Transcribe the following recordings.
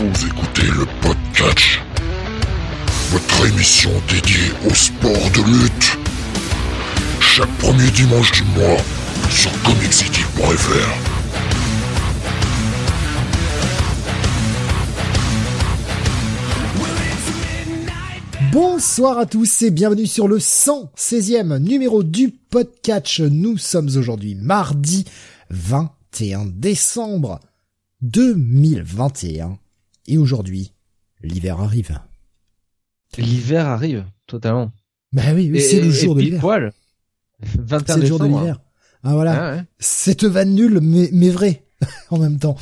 Vous écoutez le podcast, votre émission dédiée au sport de lutte. Chaque premier dimanche du mois sur comiccity.fr. Bonsoir à tous et bienvenue sur le 116e numéro du podcast. Nous sommes aujourd'hui mardi 21 décembre 2021 et aujourd'hui l'hiver arrive. L'hiver arrive, totalement. Bah oui, oui, c'est le jour de l'hiver. poil. 21 C'est le jour de l'hiver. Ah voilà, Ah ouais. cette vanne nulle mais, mais vraie en même temps.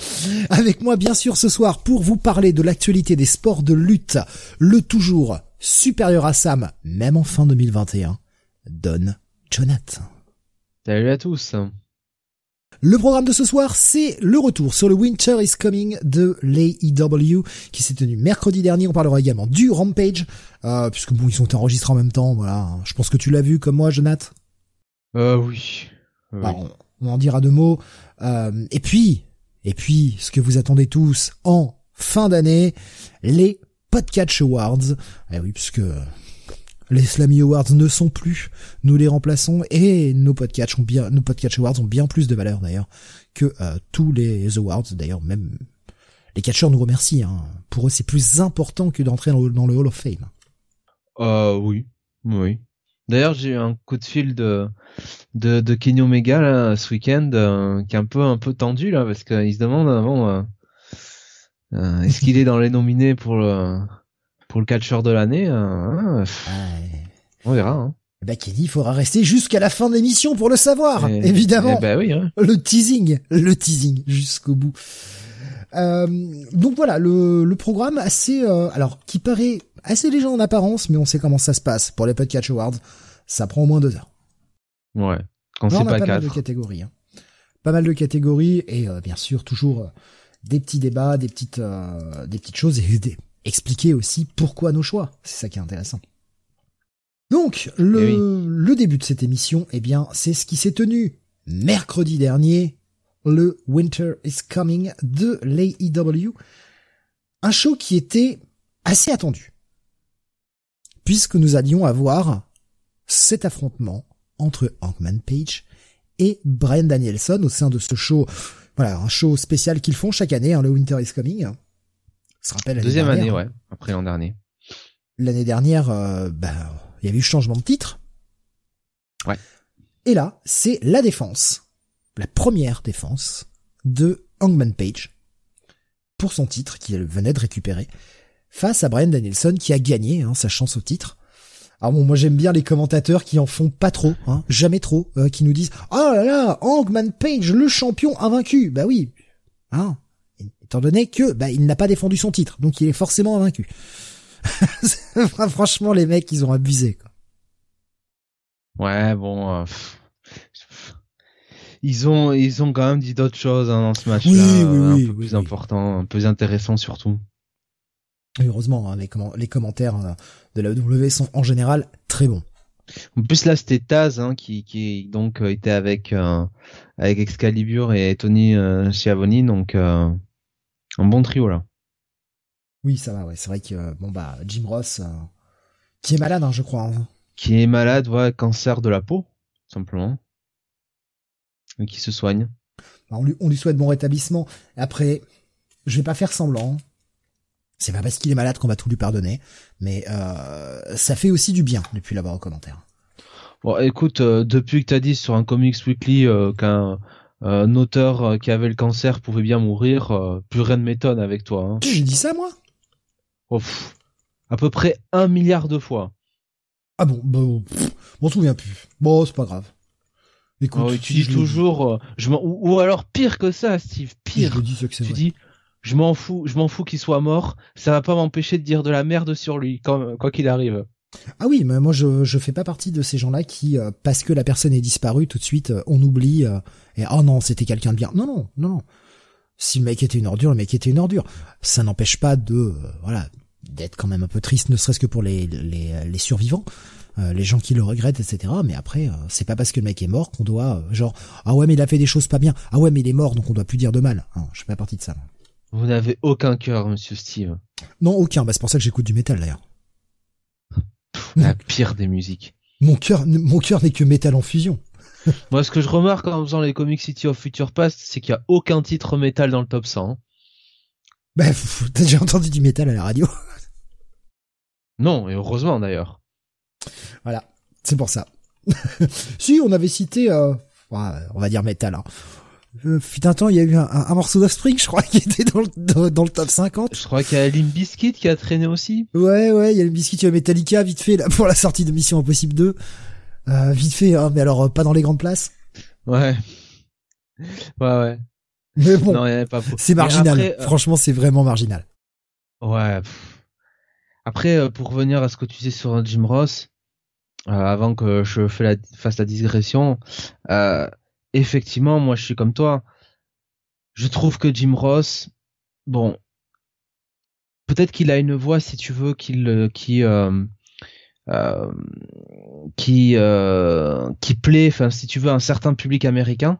Avec moi bien sûr ce soir pour vous parler de l'actualité des sports de lutte, le toujours supérieur à Sam, même en fin 2021, Don Jonathan. Salut à tous. Le programme de ce soir, c'est le retour sur le Winter is Coming de l'AEW qui s'est tenu mercredi dernier. On parlera également du Rampage, euh, puisque bon, ils sont enregistrés en même temps. Voilà, je pense que tu l'as vu comme moi, Jonathan. Euh, oui. Oui. Alors, on, on en dira deux mots. Euh, et puis, et puis, ce que vous attendez tous en fin d'année, les Podcatch Awards. Eh oui, puisque les Slammy Awards ne sont plus, nous les remplaçons et nos Podcatch ont bien, nos Awards ont bien plus de valeur d'ailleurs que euh, tous les awards. D'ailleurs, même les catcheurs nous remercient. Hein. Pour eux, c'est plus important que d'entrer dans, le- Hall of Fame. Euh, oui. Oui. D'ailleurs, j'ai eu un coup de fil de Kenny Omega là, ce week-end euh, qui est un peu un peu tendu là parce qu'il se demande avant euh, est-ce qu'il est dans les nominés pour le pour le catcheur de l'année hein, pff, Ouais. On verra. Hein. Bah Kenny, il faudra rester jusqu'à la fin de l'émission pour le savoir, Et- évidemment. Eh ben oui. Hein. le teasing, le teasing jusqu'au bout. Euh, donc voilà, le, le programme assez, euh, alors qui paraît assez léger en apparence, mais on sait comment ça se passe pour les Podcatch Awards. Ça prend au moins deux heures. Ouais. Quand c'est pas pas mal de catégories. hein. Pas mal de catégories et euh, bien sûr toujours des petits débats, des petites, des petites choses et des- expliquer aussi pourquoi nos choix. C'est ça qui est intéressant. Donc le, Eh le début de cette émission, eh bien, c'est ce qui s'est tenu mercredi dernier, le Winter is Coming de l'AEW. Un show qui était assez attendu. Puisque nous allions avoir cet affrontement entre Hankman Page et Brian Danielson au sein de ce show. Voilà, un show spécial qu'ils font chaque année, hein, le Winter is Coming. Se rappelle Deuxième dernière, année, ouais. Après l'an dernier. L'année dernière, euh, bah, il y avait eu changement de titre. Ouais. Et là, c'est la défense, la première défense de Hangman Page pour son titre qu'il venait de récupérer face à Brian Danielson qui a gagné hein, sa chance au titre. Alors bon, moi j'aime bien les commentateurs qui en font pas trop, hein, jamais trop, euh, qui nous disent oh là là, Hangman Page le champion invaincu. Bah oui, hein, étant donné que bah il n'a pas défendu son titre, donc il est forcément invaincu. Franchement, les mecs, ils ont abusé. Quoi. Ouais, bon. euh, ils ont, ils ont quand même dit d'autres choses hein, dans ce match-là, Oui, oui, euh, oui, un peu oui, plus important, un peu plus intéressant surtout. Et Heureusement, hein, les, les commentaires euh, de la W sont en général très bons. En plus là, c'était Taz hein, qui, qui donc euh, était avec euh, avec Excalibur et Tony euh, Schiavone, donc un bon trio là. Oui, ça va. Ouais, c'est vrai que euh, bon bah Jim Ross, euh, qui est malade, hein, je crois. hein. Qui est malade, ouais, cancer de la peau, simplement, et qui se soigne. Bah, on, lui, on lui souhaite bon rétablissement. Après, je vais pas faire semblant. C'est pas parce qu'il est malade qu'on va tout lui pardonner, mais euh, ça fait aussi du bien depuis l'avoir au commentaire. Bon, écoute, euh, depuis que t'as dit sur un Comics Weekly qu'un un auteur euh, qui avait le cancer pouvait bien mourir, euh, plus rien ne m'étonne avec toi. Hein. J'ai dit ça moi? Oh, pff, à peu près un milliard de fois. Ah bon, bah, pff, m'en souviens plus. Bon, c'est pas grave. Écoute, Ah tu si dis toujours, euh, je m'en- ou, ou alors pire que ça, Steve, pire. je dis, que tu vrai. dis, je m'en fous, je m'en fous qu'il soit mort, ça va pas m'empêcher de dire de la merde sur lui, quand- quoi qu'il arrive. Ah oui, mais moi je je fais pas partie de ces gens-là qui euh, parce que la personne est disparue tout de suite euh, on oublie euh, et oh non c'était quelqu'un de bien. Non non non non. Si le mec était une ordure, le mec était une ordure. Ça n'empêche pas de voilà d'être quand même un peu triste, ne serait-ce que pour les les, les survivants, les gens qui le regrettent, etc. Mais après c'est pas parce que le mec est mort qu'on doit genre ah ouais mais il a fait des choses pas bien. Ah ouais mais il est mort donc on doit plus dire de mal. Hein, je fais pas partie de ça. Vous n'avez aucun cœur, monsieur Steve. Non, aucun. Bah, c'est pour ça que j'écoute du métal d'ailleurs. La pire des musiques. Mon cœur, mon cœur n'est que métal en fusion. Moi, ce que je remarque en faisant les Comic City of Future Past, c'est qu'il y a aucun titre métal dans le top 100. Bah, t'as déjà entendu du métal à la radio Non, et heureusement d'ailleurs. Voilà, c'est pour ça. si, on avait cité, euh, on va dire métal. Hein. Euh, fut un temps, il y a eu un, un, morceau d'Offspring, je crois, qui était dans le, dans, le top 50. Je crois qu'il y a Limp Bizkit qui a traîné aussi. Ouais, ouais, il y a Limp Bizkit, il y a Metallica, vite fait, là, pour la sortie de Mission Impossible 2. Euh, vite fait, hein, mais alors, euh, pas dans les grandes places. Ouais. Ouais, ouais. Mais bon, c'est marginal. Euh, Franchement, c'est vraiment marginal. Ouais. Après, pour revenir à ce que tu disais sur Jim Ross, avant que je fasse la digression, euh, effectivement, moi je suis comme toi. Je trouve que Jim Ross, bon, peut-être qu'il a une voix, si tu veux, euh, qui euh, euh, qui euh, qui plaît, enfin si tu veux, un certain public américain,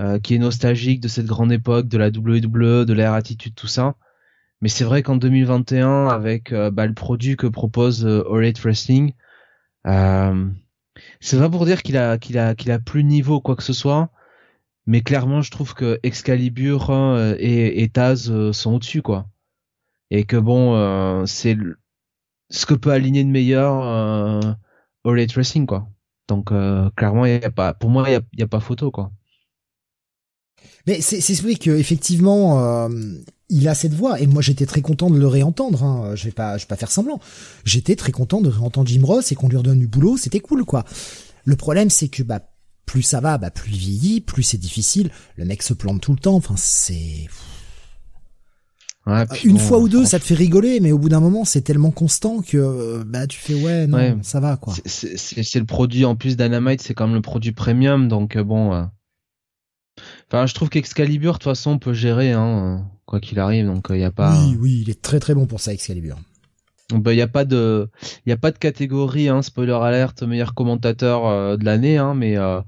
euh, qui est nostalgique de cette grande époque, de la WWE, de l'air attitude, tout ça. Mais c'est vrai qu'en 2021, avec euh, bah, le produit que propose All Wrestling, euh, c'est pas pour dire qu'il a qu'il a qu'il a plus niveau quoi que ce soit, mais clairement je trouve que Excalibur hein, et, et Taz euh, sont au-dessus quoi. Et que bon, euh, c'est ce que peut aligner de meilleur euh, Racing quoi. Donc euh, clairement, y a pas, pour moi, il y a, y a, pas photo quoi. Mais c'est c'est vrai que effectivement, euh, il a cette voix et moi j'étais très content de le réentendre. Hein. Je vais pas, je vais pas faire semblant. J'étais très content de réentendre Jim Ross et qu'on lui redonne du boulot. C'était cool quoi. Le problème c'est que bah plus ça va, bah plus il vieillit, plus c'est difficile. Le mec se plante tout le temps. Enfin c'est Ouais, une fois ou deux, ça te fait rigoler, mais au bout d'un moment, c'est tellement constant que bah tu fais ouais, non, ça va quoi. C'est le produit en plus d'Anamite, c'est comme le produit premium, donc euh, bon. Euh... Enfin, je trouve qu'Excalibur, de toute façon, peut gérer, hein, quoi qu'il arrive, donc il euh, y a pas. Oui, oui, il est très très bon pour ça, Excalibur. Bah, il y a pas de, il a pas de catégorie, hein, spoiler alert, meilleur commentateur euh, de l'année, hein, mais euh,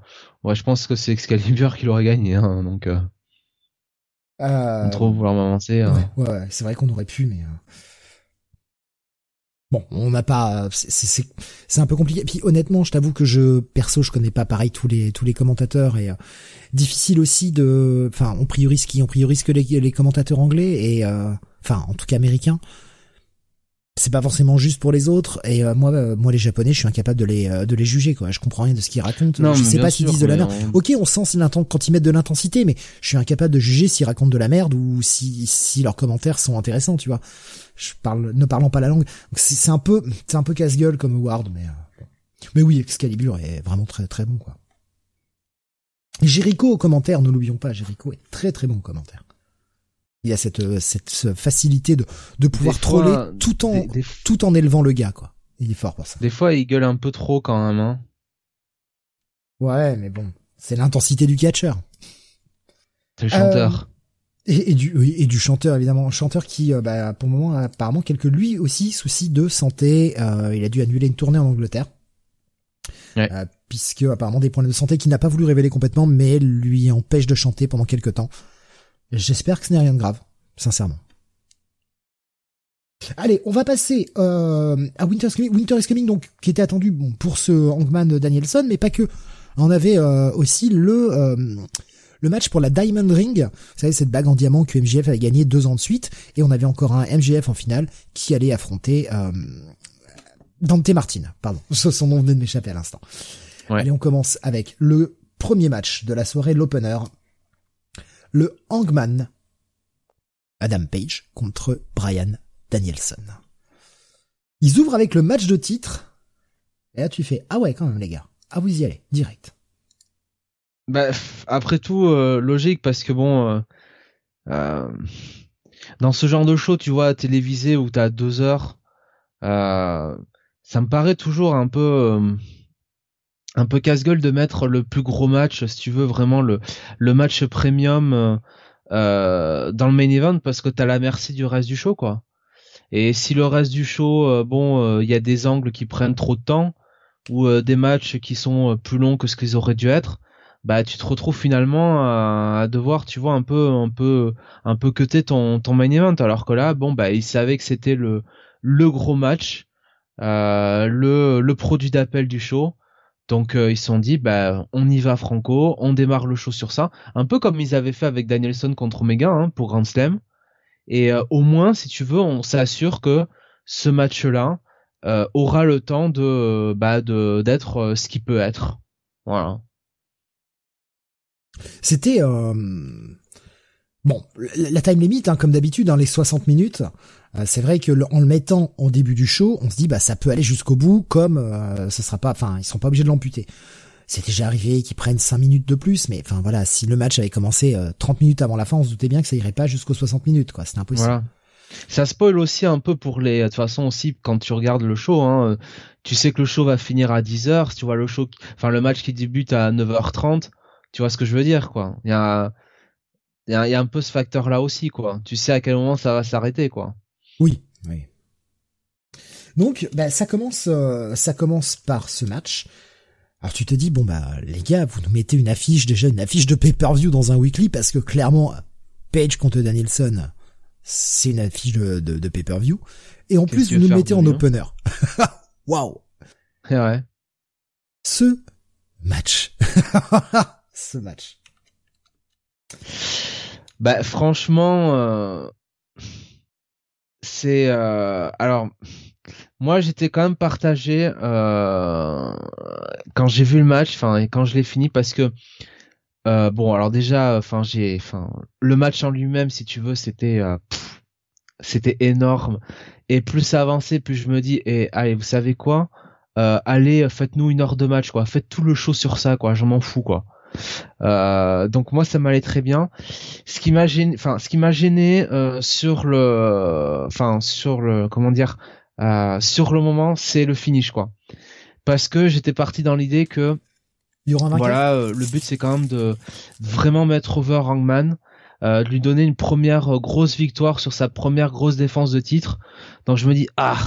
ouais, je pense que c'est Excalibur qui l'aurait gagné, hein, donc. Euh... Euh... Trop vouloir m'avancer. Ouais, ouais c'est vrai qu'on aurait pu, mais. Bon, on n'a pas, c'est c'est un peu compliqué. Puis honnêtement, je t'avoue que je perso, je connais pas pareil tous les tous les commentateurs et euh, difficile aussi de, enfin, on priorise qui, on priorise que les, les commentateurs anglais et euh, enfin, en tout cas américains. C'est pas forcément juste pour les autres et euh, moi, euh, moi les japonais, je suis incapable de les de les juger quoi. Je comprends rien de ce qu'ils racontent. Non, je sais pas s'ils disent de la merde. On... Ok, on sent quand ils mettent de l'intensité, mais je suis incapable de juger s'ils racontent de la merde ou si si leurs commentaires sont intéressants, tu vois je parle ne parlant pas la langue. C'est un peu c'est un peu casse-gueule comme Award mais euh, mais oui Excalibur est vraiment très très bon quoi. Jericho au commentaire ne l'oublions pas Jericho est très très bon au commentaire. Il a cette euh, cette facilité de de pouvoir troller tout en des, des... tout en élevant le gars quoi. Il est fort pour ça. Des fois il gueule un peu trop quand même hein. ouais mais bon c'est l'intensité du catcheur. C'est le chanteur. Euh... Et, et, du et du chanteur évidemment, un chanteur qui euh, bah, pour le moment a apparemment quelques lui aussi soucis de santé. Euh, il a dû annuler une tournée en Angleterre. Ouais. Euh, puisque apparemment des problèmes de santé qu'il n'a pas voulu révéler complètement, mais lui empêche de chanter pendant quelques temps. J'espère que ce n'est rien de grave, sincèrement. Allez, on va passer euh, à Winter is, Coming, Winter is Coming, donc qui était attendu bon, pour ce Hangman Danielson, mais pas que. On avait euh, aussi le le match pour la Diamond Ring, vous savez cette bague en diamant que MJF avait gagné deux ans de suite, et on avait encore un MJF en finale qui allait affronter euh, Dante Martin, pardon, son nom venait de m'échapper à l'instant. Ouais. Allez, on commence avec le premier match de la soirée, l'opener, le Hangman Adam Page contre Brian Danielson. Ils ouvrent avec le match de titre, et là tu fais ah ouais quand même les gars, ah vous y allez direct. Bah, après tout, euh, logique parce que bon, euh, euh, dans ce genre de show, tu vois, télévisé où t'as deux heures, ça me paraît toujours un peu, un peu casse-gueule de mettre le plus gros match, si tu veux vraiment le le match premium dans le main event parce que t'as la merci du reste du show, quoi. Et si le reste du show, bon, il y a des angles qui prennent trop de temps ou des matchs qui sont plus longs que ce qu'ils auraient dû être bah tu te retrouves finalement à, devoir tu vois un peu un peu un peu cuter ton ton main event. Alors que là bon bah ils savaient que c'était le le gros match euh, le le produit d'appel du show. Donc euh, ils se sont dit bah on y va franco on démarre le show sur ça. Un peu comme ils avaient fait avec Danielson contre Omega hein, pour Grand Slam. Et euh, au moins si tu veux on s'assure que ce match là aura le temps de bah de d'être ce qui peut être. Voilà c'était euh... bon la time limit, hein, comme d'habitude, dans les 60 minutes. Euh, c'est vrai que en le mettant au début du show, on se dit bah ça peut aller jusqu'au bout, comme euh, ce sera pas, enfin ils sont pas obligés de l'amputer. C'est déjà arrivé qu'ils prennent 5 minutes de plus, mais enfin voilà, si le match avait commencé 30 euh, minutes avant la fin, on se doutait bien que ça irait pas jusqu'aux 60 minutes, quoi. C'est impossible. Voilà. Ça spoil aussi un peu pour les. De toute façon aussi, quand tu regardes le show, hein, tu sais que le show va finir à 10h. Si tu vois le show, enfin le match qui débute à 9h30, tu vois ce que je veux dire, quoi. Il y a, il y a, y a un peu ce facteur-là aussi, quoi. Tu sais à quel moment ça va s'arrêter, quoi. Oui, oui. Donc, bah, ça commence, euh, ça commence par ce match. Alors tu te dis bon bah les gars, vous nous mettez une affiche déjà une affiche de pay-per-view dans un weekly parce que clairement Page contre Danielson, c'est une affiche de, de, pay-per-view et en plus vous nous mettez en opener. Waouh. Ouais. Ce match. ce match. Bah franchement, euh, c'est euh, alors moi j'étais quand même partagé euh, quand j'ai vu le match, enfin et quand je l'ai fini parce que bon alors déjà, enfin j'ai, enfin le match en lui-même si tu veux c'était c'était énorme. Et plus ça avançait plus je me dis et eh, allez vous savez quoi allez faites-nous une heure de match quoi. Faites tout le show sur ça quoi. J'en m'en fous quoi euh, donc moi ça m'allait très bien. Ce qui m'a gêné, enfin ce qui m'a gêné euh, sur le, enfin sur le, comment dire, euh, sur le moment, c'est le finish quoi. Parce que j'étais parti dans l'idée que voilà, le but c'est quand même de vraiment mettre over Hangman. de lui donner une première grosse victoire sur sa première grosse défense de titre. Donc je me dis ah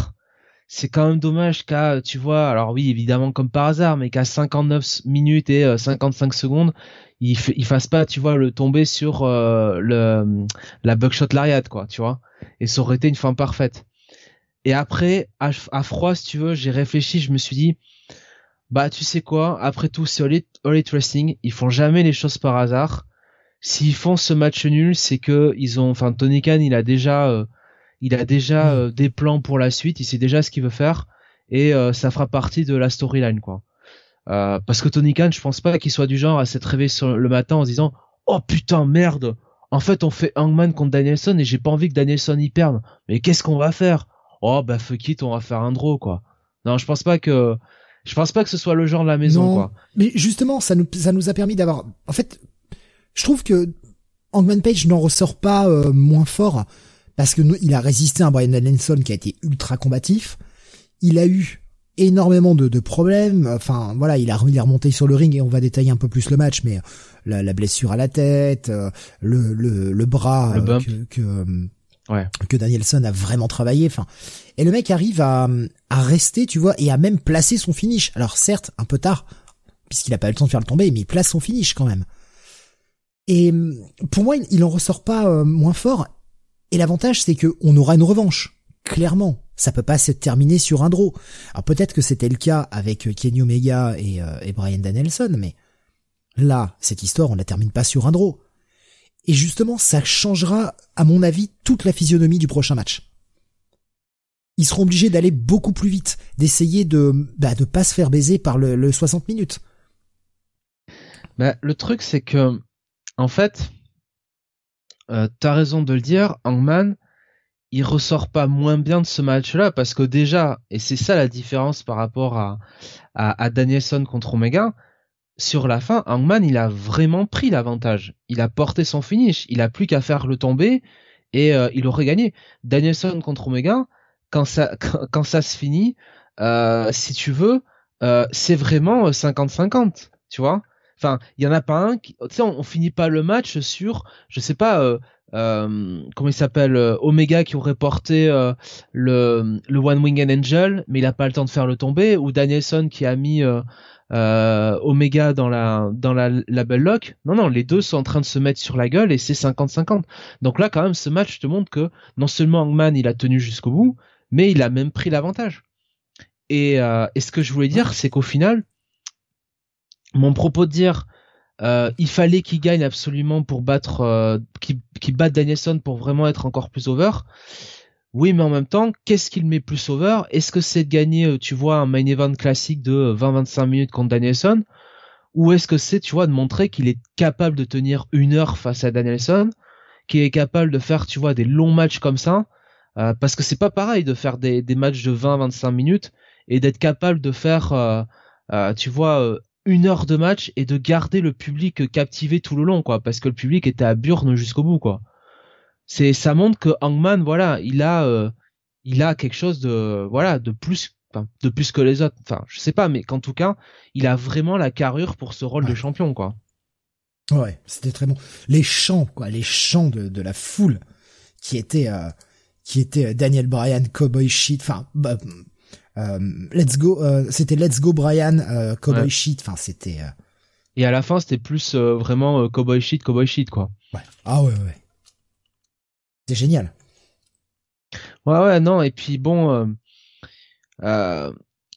c'est quand même dommage qu'à, tu vois, alors oui, évidemment comme par hasard, mais qu'à 59 minutes et 55 euh, secondes, il, il fasse pas, tu vois, le tomber sur euh, le la buckshot lariat, quoi, tu vois. Et ça aurait été une fin parfaite. Et après, à, froid, si tu veux, j'ai réfléchi, je me suis dit, bah tu sais quoi, après tout, c'est All Elite, Wrestling, ils font jamais les choses par hasard. S'ils font ce match nul, c'est que ils ont, enfin Tony Khan, il a déjà euh, il a déjà mm. euh, des plans pour la suite, il sait déjà ce qu'il veut faire et euh, ça fera partie de la storyline quoi. Euh, parce que Tony Khan, je pense pas qu'il soit du genre à s'être réveillé sur le matin en se disant "Oh putain merde, en fait on fait Hangman contre Danielson et j'ai pas envie que Danielson y perde. Mais qu'est-ce qu'on va faire? Oh bah fuck it, on va faire un draw quoi." Non, je pense pas que je pense pas que ce soit le genre de la maison quoi. Mais justement, ça nous ça nous a permis d'avoir en fait je trouve que Hangman Page n'en ressort pas moins fort parce que il a résisté à un Brian Danielson qui a été ultra combatif. Il a eu énormément de, problèmes. Enfin, voilà, il a, il est remonté sur le ring et on va détailler un peu plus le match, mais la, la blessure à la tête, euh, le, le, le bras euh, que, que, euh, que, Danielson a vraiment travaillé. Enfin, et le mec arrive à, à rester, tu vois, et à même placer son finish. Alors certes, un peu tard, puisqu'il a pas eu le temps de faire le tomber, mais il place son finish quand même. Et pour moi, il en ressort pas moins fort. Et l'avantage, c'est que on aura une revanche. Clairement, ça peut pas se terminer sur un draw. Alors peut-être que c'était le cas avec Kenny Omega et, euh, Brian Danielson, mais là, cette histoire, on la termine pas sur un draw. Et justement, ça changera, à mon avis, toute la physionomie du prochain match. Ils seront obligés d'aller beaucoup plus vite, d'essayer de bah, de pas se faire baiser par le, le 60 minutes. Bah, le truc, c'est que, en fait, euh, t'as raison de le dire, Hangman, il ressort pas moins bien de ce match-là parce que déjà, et c'est ça la différence par rapport à, à, Danielson contre Omega, sur la fin, Hangman, il a vraiment pris l'avantage. Il a porté son finish. Il a plus qu'à faire le tomber et euh, il aurait gagné. Danielson contre Omega, quand ça, quand, se finit, euh, si tu veux, c'est vraiment 50-50, tu vois. Enfin, il y en a pas un qui, tu sais, on, finit pas le match sur, je sais pas, euh, euh, comment il s'appelle, euh, Omega qui aurait porté le, le One Winged Angel, mais il a pas le temps de faire le tomber, ou Danielson qui a mis euh, Omega dans la dans la lock. Non, non, les deux sont en train de se mettre sur la gueule et c'est 50-50. Donc là, quand même, ce match te montre que non seulement Hangman il a tenu jusqu'au bout, mais il a même pris l'avantage. Et, euh, et ce que je voulais dire, c'est qu'au final, mon propos de dire euh, il fallait qu'il gagne absolument pour battre, euh, qu'il batte Danielson pour vraiment être encore plus over. Oui, mais en même temps, qu'est-ce qu'il met plus over? Est-ce que c'est de gagner, euh, tu vois, un main event classique de 20-25 minutes contre Danielson? Ou est-ce que c'est, tu vois, de montrer qu'il est capable de tenir une heure face à Danielson? Qu'il est capable de faire, tu vois, des longs matchs comme ça? Parce que c'est pas pareil de faire des, matchs de 20-25 minutes et d'être capable de faire, tu vois, une heure de match et de garder le public captivé tout le long, quoi. Parce que le public était à burne jusqu'au bout, quoi. C'est ça montre que Hangman voilà il a euh, il a quelque chose de voilà de plus de plus que les autres. Enfin je sais pas mais qu'en tout cas il a vraiment la carrure pour ce rôle de champion quoi. Ouais c'était très bon. Les chants quoi les chants de, de la foule qui étaient euh, qui étaient euh, Daniel Bryan Cowboy Shit enfin bah, Let's Go c'était Let's Go Bryan Cowboy Shit. Enfin c'était et à la fin c'était plus vraiment Cowboy Shit Cowboy Shit quoi. Ouais. Ah ouais ouais c'est génial. Ouais, ouais, non, et puis bon, euh, euh,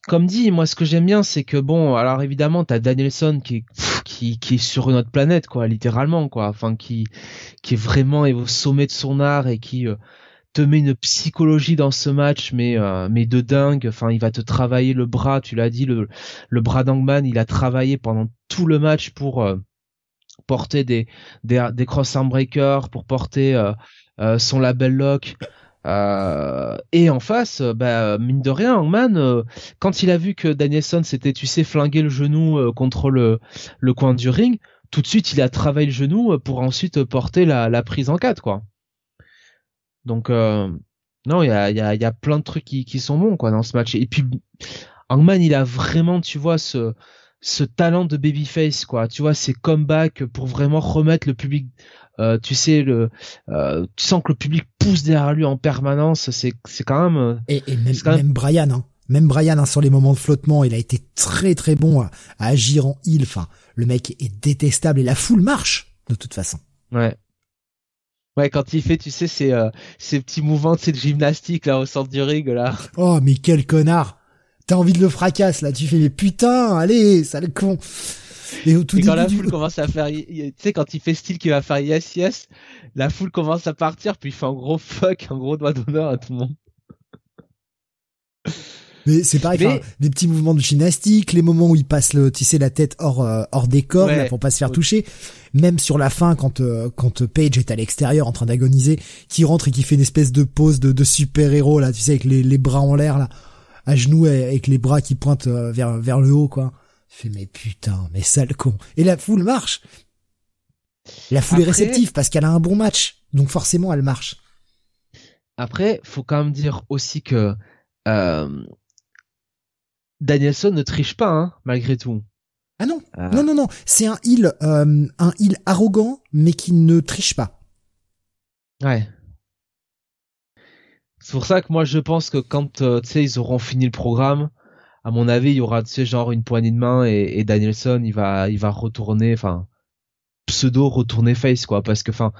comme dit, moi ce que j'aime bien, c'est que bon, alors évidemment, t'as Danielson qui, qui, qui est sur une autre planète, quoi, littéralement, quoi, enfin, qui, qui est vraiment au sommet de son art et qui euh, te met une psychologie dans ce match, mais, mais de dingue, enfin, il va te travailler le bras, tu l'as dit, le, le bras d'Angman, il a travaillé pendant tout le match pour porter des, des, des cross-arm breakers, pour porter euh, son label lock. Euh, et en face, euh, bah, mine de rien, Hangman, quand il a vu que Danielson s'était, tu sais, flingué le genou contre le, le coin du ring, tout de suite, il a travaillé le genou pour ensuite porter la, la prise en 4, quoi. Donc, non, il y a, y, a, y a plein de trucs qui, qui sont bons, quoi, dans ce match. Et puis, Hangman, il a vraiment, tu vois, ce, ce talent de babyface, quoi. Tu vois, ses comebacks pour vraiment remettre le public euh, tu sais le, euh, tu sens que le public pousse derrière lui en permanence. C'est c'est quand même. Euh, et, même, même... Brian, hein. Même Brian, hein, sur les moments de flottement, il a été très très bon à, agir en heal. Enfin, le mec est détestable et la foule marche de toute façon. Ouais. Ouais, quand il fait, tu sais, ces, ces petits mouvements de cette gymnastique là au centre du ring là. Oh, mais quel connard T'as envie de le fracasse là, tu fais mais putain, allez, sale con. Et, au tout quand la foule commence à faire, tu sais, quand il fait style qu'il va faire yes yes, la foule commence à partir, puis il fait un gros fuck, un gros doigt d'honneur à tout le monde. Mais c'est pareil, Mais... des petits mouvements de gymnastique, les moments où il passe le, tu sais, la tête hors euh, hors décor là, pour pas se faire toucher. Même sur la fin, quand euh, quand Page est à l'extérieur en train d'agoniser, qui rentre et qui fait une espèce de pose de, de super héros là, tu sais, avec les, les bras en l'air là, à genoux avec les bras qui pointent euh, vers vers le haut quoi. Je fais, mais putain, mais sale con. Et la foule marche. La foule est réceptive parce qu'elle a un bon match. Donc forcément, elle marche. Après, faut quand même dire aussi que euh, Danielson ne triche pas, hein, malgré tout. Ah non, euh. non, non, non. C'est un heal, euh, un heal arrogant, mais qui ne triche pas. Ouais. C'est pour ça que moi je pense que quand tu sais ils auront fini le programme, à mon avis, il y aura, tu sais, genre une poignée de main et, et Danielson, il va, il va retourner, enfin, pseudo retourner face, quoi, parce que, enfin,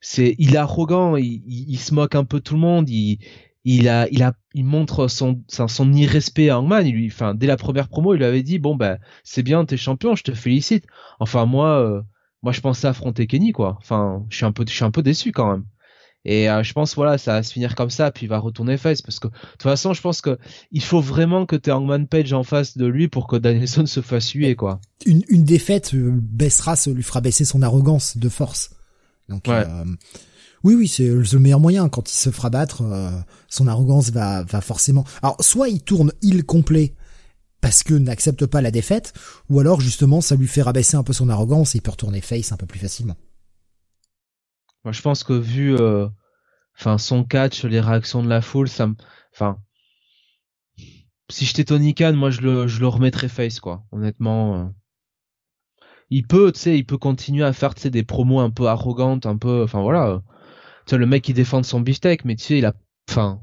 c'est, il est arrogant, il, il, se moque un peu tout le monde, il, il a, il a, il montre son, son, irrespect à Hangman. Il lui, enfin, dès la première promo, il lui avait dit, bon, ben, c'est bien, t'es champion, je te félicite. Enfin, moi, euh, moi, je pensais affronter Kenny, quoi. Enfin, je suis un peu, je suis un peu déçu quand même. Et euh, je pense voilà, ça va se finir comme ça, puis il va retourner face parce que de toute façon, je pense que il faut vraiment que tu aies Hangman Page en face de lui pour que Danielson se fasse huer quoi. Une, une défaite euh, baissera, lui fera baisser son arrogance de force. Donc euh, oui, oui, c'est le meilleur moyen. Quand il se fera battre, son arrogance va, va forcément. Alors, soit il tourne il complet parce que n'accepte pas la défaite, ou alors justement ça lui fait rabaisser un peu son arrogance et il peut retourner face un peu plus facilement. Moi, je pense que vu, euh, enfin, son catch, les réactions de la foule, ça enfin, si j'étais Tony Khan, moi, je le, je remettrais face, quoi. Honnêtement, euh. il peut, tu sais, il peut continuer à faire, des promos un peu arrogantes, un peu, enfin voilà. Le mec qui défend son beefsteak, mais tu sais, il a, enfin,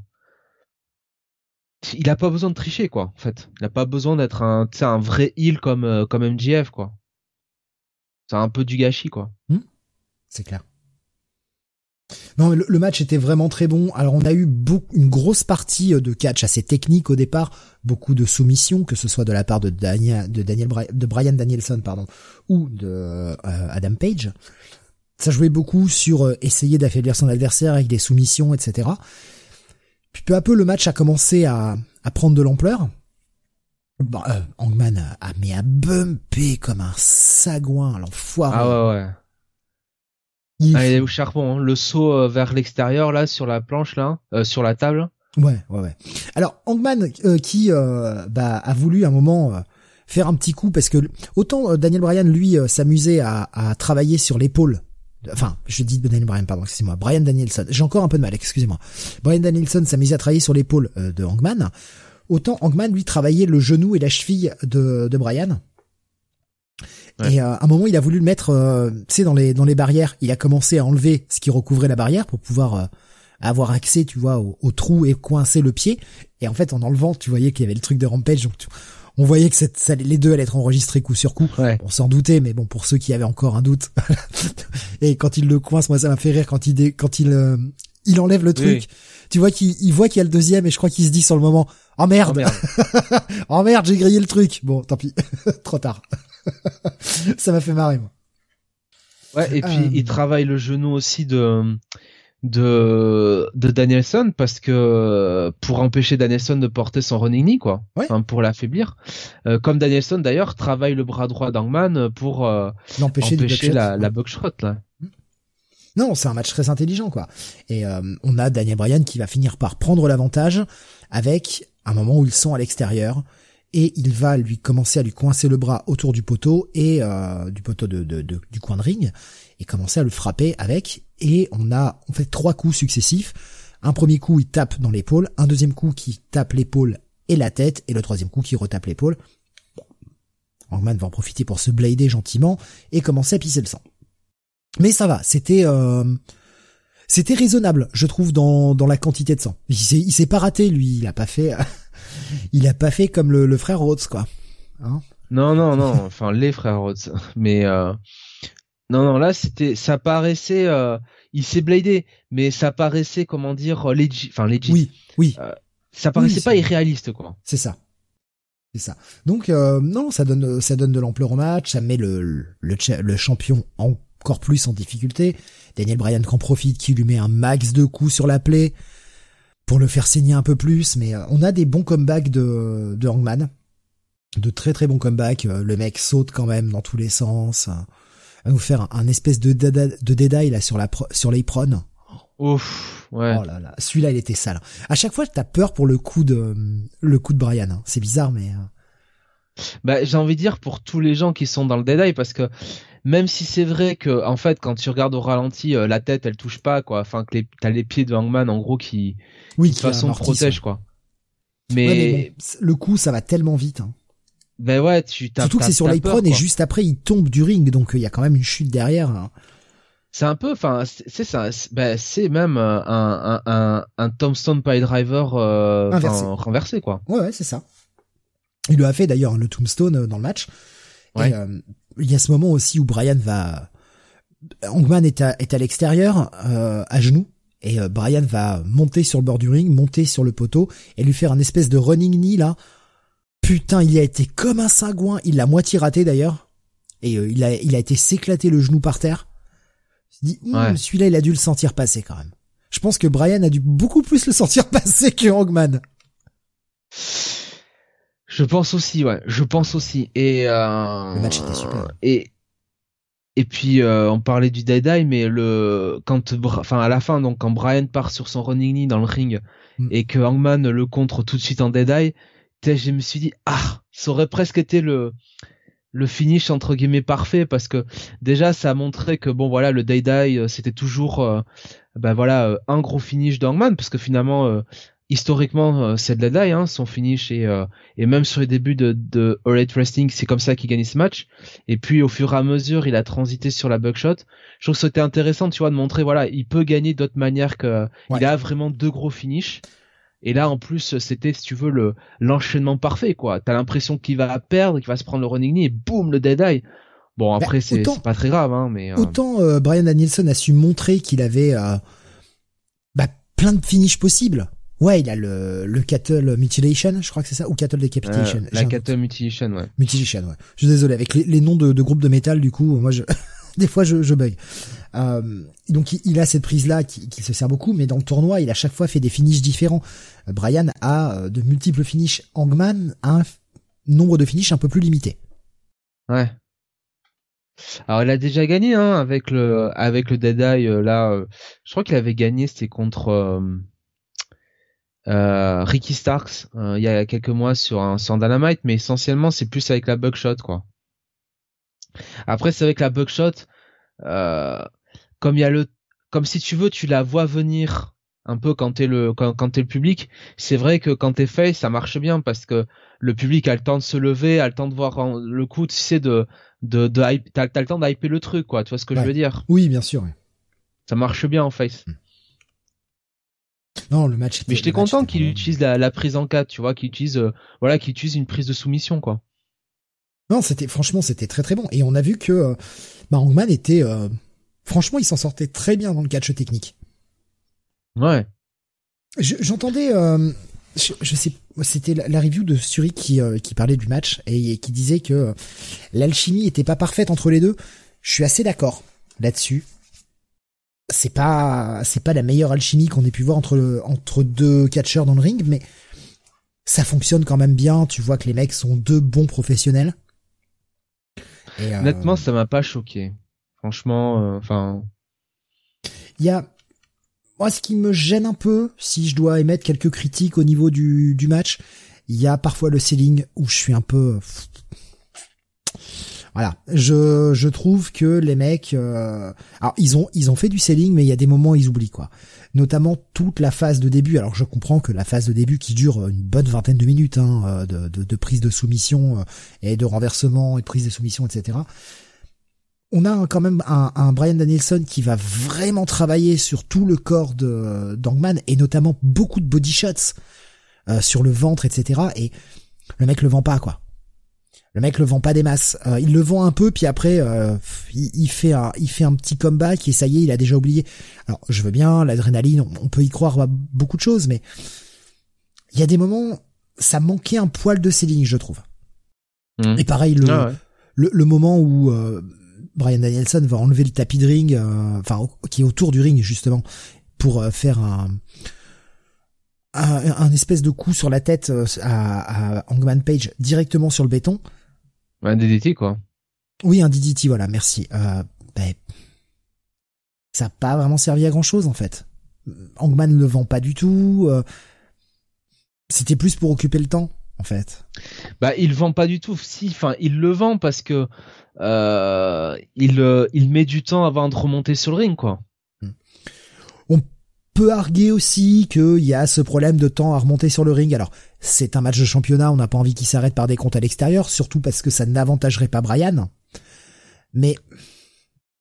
il a pas besoin de tricher quoi en fait. Il a pas besoin d'être un vrai heal comme euh, MJF quoi. C'est un peu du gâchis quoi. Hmm. C'est clair. Non, le, match était vraiment très bon. Alors, on a eu une grosse partie euh, de catch assez technique au départ, beaucoup de soumissions, que ce soit de la part de Daniel, Brian Danielson, pardon, ou de euh, Adam Page. Ça jouait beaucoup sur essayer d'affaiblir son adversaire avec des soumissions, etc. Puis peu à peu, le match a commencé à, à prendre de l'ampleur. Bah, euh, Hangman a, a, mais a bumpé comme un sagouin, l'enfoiré. Ah ouais, ouais. Il, ah, est au charbon, hein. le saut euh, vers l'extérieur là, sur la planche là, euh, sur la table. Ouais, ouais, ouais. Alors Hangman euh, qui bah, a voulu un moment faire un petit coup parce que autant Daniel Bryan lui s'amusait à, à travailler sur l'épaule enfin, je dis Daniel Bryan, pardon, excusez-moi, Brian Danielson. J'ai encore un peu de mal, excusez-moi. Brian Danielson s'amusait à travailler sur l'épaule euh, de Hangman. Autant Hangman, lui, travaillait le genou et la cheville de, de Brian. Et euh, à un moment, il a voulu le mettre, euh, tu sais, dans les dans les barrières. Il a commencé à enlever ce qui recouvrait la barrière pour pouvoir avoir accès, tu vois, au, trou et coincer le pied. Et en fait, en enlevant, tu voyais qu'il y avait le truc de Rampage. Donc, on voyait que cette, les deux allaient être enregistrés coup sur coup. On s'en doutait, mais bon, pour ceux qui avaient encore un doute. et quand il le coince, moi ça m'a fait rire quand il quand il euh, il enlève le truc. Tu vois qu'il il voit qu'il y a le deuxième et je crois qu'il se dit sur le moment "Oh merde. Oh merde, oh merde j'ai grillé le truc." Bon, tant pis. Trop tard. ça m'a fait marrer moi. Ouais, et puis euh. il travaille le genou aussi de de de Danielson parce que pour empêcher Danielson de porter son running knee quoi. Pour l'affaiblir. Euh, comme Danielson d'ailleurs travaille le bras droit d'Angman pour euh, empêcher la, la buckshot là. Non c'est un match très intelligent quoi. Et euh, on a Daniel Bryan qui va finir par prendre l'avantage avec un moment où ils sont à l'extérieur et il va lui commencer à lui coincer le bras autour du poteau et euh, du poteau de, de, du coin de ring et commencer à le frapper avec et on a on fait trois coups successifs. Un premier coup il tape dans l'épaule, un deuxième coup qui tape l'épaule et la tête et le troisième coup qui retape l'épaule. Hangman va en profiter pour se blader gentiment et commencer à pisser le sang. Mais ça va, c'était euh, c'était raisonnable, je trouve, dans, dans la quantité de sang. Il s'est, il s'est pas raté, lui. Il a pas fait, il a pas fait comme le, le frère Rhodes, quoi. Hein? Non, non, non. enfin, les frères Rhodes. Mais euh, non, non, là, c'était, ça paraissait, euh, il s'est bladé, mais ça paraissait, comment dire, euh, legit, enfin legit. Oui, oui. Euh, ça paraissait pas irréaliste, quoi. C'est ça. C'est ça. Donc non, ça donne, ça donne de l'ampleur au match, ça met le, le, le champion encore plus en difficulté. Daniel Bryan qui en profite, qui lui met un max de coups sur la plaie pour le faire saigner un peu plus. Mais on a des bons comebacks de, de Hangman, de très très bons comebacks. Le mec saute quand même dans tous les sens va nous faire un, espèce de de dédaille là sur la sur l'apron. Ouf, ouais. Oh là là, celui-là il était sale. À chaque fois, t'as peur pour le coup de le coup de Brian. Hein. C'est bizarre, mais. Euh. Bah, j'ai envie de dire pour tous les gens qui sont dans le dédaille parce que même si c'est vrai que en fait quand tu regardes au ralenti euh, la tête elle touche pas quoi enfin que t'as les pieds de Hangman en gros qui oui, de toute façon protège quoi mais... le coup ça va tellement vite hein. Ben ouais, tu t'as Surtout que c'est sur l'apron et juste après il tombe du ring, donc il y a quand même une chute derrière. Hein. C'est un peu, enfin, c'est ça, ben, c'est même euh, un, un, un, un Tombstone Pile Driver euh, renversé. quoi. Ouais, ouais, c'est ça. Il lui a fait d'ailleurs le Tombstone euh, dans le match. Et euh, il y a ce moment aussi où Brian va, Hangman est à, est à l'extérieur, euh, à genoux, et Brian va monter sur le bord du ring, monter sur le poteau et lui faire un espèce de running knee là Putain, il a été comme un sagouin. Il l'a moitié raté d'ailleurs. Et euh, il, a, il a été s'éclater le genou par terre. Je hmm, celui-là, il a dû le sentir passer quand même. Je pense que Brian a dû beaucoup plus le sentir passer que Hangman. Je pense aussi, ouais. Je pense aussi. Et euh, le match était super. Et et puis euh, on parlait du dead eye, mais le quand enfin à la fin donc quand Brian part sur son running knee dans le ring hmm. et que Hangman le contre tout de suite en dead eye, je me suis dit ah ça aurait presque été le le finish entre guillemets parfait parce que déjà ça a montré que bon voilà le Day Die euh, c'était toujours euh, ben voilà euh, un gros finish d'Angman parce que finalement historiquement c'est de la Die hein, son finish et et même sur les débuts de de All Wrestling c'est comme ça qu'il gagnait ce match. Et puis au fur et à mesure il a transité sur la buckshot. Je trouve que c'était intéressant tu vois de montrer voilà il peut gagner d'autres manières que il a vraiment deux gros finishes Et là, en plus, c'était, si tu veux, le l'enchaînement parfait, quoi. T'as l'impression qu'il va perdre, qu'il va se prendre le running knee et boum, le dead eye. Bon, bah, après, c'est pas très grave, hein, mais... Euh, autant euh, Brian Danielson a su montrer qu'il avait euh, bah, plein de finishes possibles. Ouais, il a le, le Cattle Mutilation, je crois que c'est ça, ou Cattle Decapitation. la Cattle Mutilation, ouais. Mutilation, ouais. Je suis désolé, avec les, les noms de, de groupes de métal, du coup, moi, je... des fois, je, bug. Euh, donc, il, a cette prise-là qui, qui, se sert beaucoup, mais dans le tournoi, il a chaque fois fait des finishes différents. Brian a de multiples finishes. Hangman a un nombre de finishes un peu plus limité. Ouais. Alors il a déjà gagné hein, avec le avec Dead Eye euh, là. Euh, je crois qu'il avait gagné, c'était contre euh, Ricky Starks il y a quelques mois sur un sur Dynamite, mais essentiellement c'est plus avec la Buckshot quoi. Après c'est avec la Buckshot, comme il y a le comme si tu veux tu la vois venir un peu quand t'es le quand, quand t'es le public. C'est vrai que quand t'es face, ça marche bien parce que le public a le temps de se lever, a le temps de voir le coup, tu sais, de de, de hype, t'as, le temps d'hyper le truc, quoi. Tu vois ce que je veux dire? Oui, bien sûr. Ça marche bien en face. Hmm. Non, le match. Mais j'étais content qu'il utilise la, prise en 4, tu vois, qu'il utilise, euh, voilà, qu'il utilise une prise de soumission, quoi. Non, c'était franchement, c'était très très bon. Et on a vu que euh, bah, était, euh, franchement, il s'en sortait très bien dans le catch technique. Ouais. J'entendais, euh, je, sais, c'était la, review de Suri qui, euh, qui parlait du match et, qui disait que l'alchimie était pas parfaite entre les deux. Je suis assez d'accord là-dessus. C'est pas, c'est pas la meilleure alchimie qu'on ait pu voir entre entre deux catcheurs dans le ring, mais ça fonctionne quand même bien. Tu vois que les mecs sont deux bons professionnels. Et, Honnêtement, ça m'a pas choqué. Franchement, enfin. Il y a, moi, ce qui me gêne un peu, si je dois émettre quelques critiques au niveau du, du match, il y a parfois le selling où je suis un peu... Voilà, je, je trouve que les mecs, euh... alors ils ont ils ont fait du selling, mais il y a des moments ils oublient quoi. Notamment toute la phase de début. Alors je comprends que la phase de début qui dure une bonne vingtaine de minutes hein, euh, de, de, prise de soumission euh, et de renversement et de prise de soumission, etc on a quand même un, Brian Danielson qui va vraiment travailler sur tout le corps de d'Angman et notamment beaucoup de body shots sur le ventre, etc. Et le mec le vend pas quoi. Le mec le vend pas des masses. Euh, il le vend un peu puis après euh, il, fait un il fait un petit comeback et ça y est il a déjà oublié. Alors je veux bien l'adrénaline, on, peut y croire à beaucoup de choses, mais il y a des moments ça manquait un poil de ses je trouve. Mmh. Et pareil le, ah le, le moment où Brian Danielson va enlever le tapis de ring, euh, enfin qui est autour du ring justement, pour euh, faire un, un, espèce de coup sur la tête euh, à, à Hangman Page directement sur le béton. Un DDT quoi. Oui, un DDT, voilà, merci. Euh, ben, ça n'a pas vraiment servi à grand chose en fait. Hangman ne le vend pas du tout. C'était plus pour occuper le temps en fait. Bah, il vend pas du tout. Si, enfin, il le vend parce que euh, il, euh, il met du temps avant de remonter sur le ring, quoi. Peut arguer aussi qu'il y a ce problème de temps à remonter sur le ring. Alors, c'est un match de championnat, on n'a pas envie qu'il s'arrête par des comptes à l'extérieur, surtout parce que ça n'avantagerait pas Brian. Mais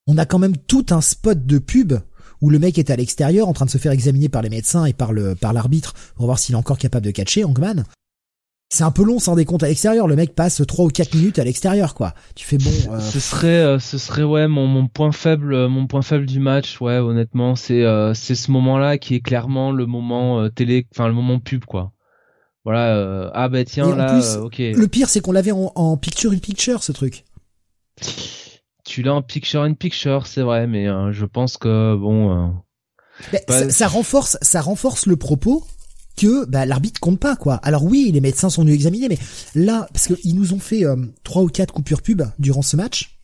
on a quand même tout un spot de pub où le mec est à l'extérieur en train de se faire examiner par les médecins et par l'arbitre pour voir s'il est encore capable de catcher Hangman c'est un peu long sans décompte à l'extérieur. Le mec passe 3 ou 4 minutes à l'extérieur, quoi. Tu fais bon. Euh, ce serait, euh, ce serait ouais mon, mon point faible, euh, mon point faible du match, ouais, honnêtement, c'est c'est ce moment-là qui est clairement le moment télé, enfin le moment pub, quoi. Voilà. ah bah tiens là, ok. Le pire, c'est qu'on l'avait en, picture in picture, ce truc. Tu l'as en picture in picture, c'est vrai, mais je pense que bon. ça, ça renforce, ça renforce le propos que bah, l'arbitre compte pas quoi. Alors oui, les médecins sont venus examiner, mais là parce qu'ils nous ont fait euh, trois ou quatre coupures pub durant ce match,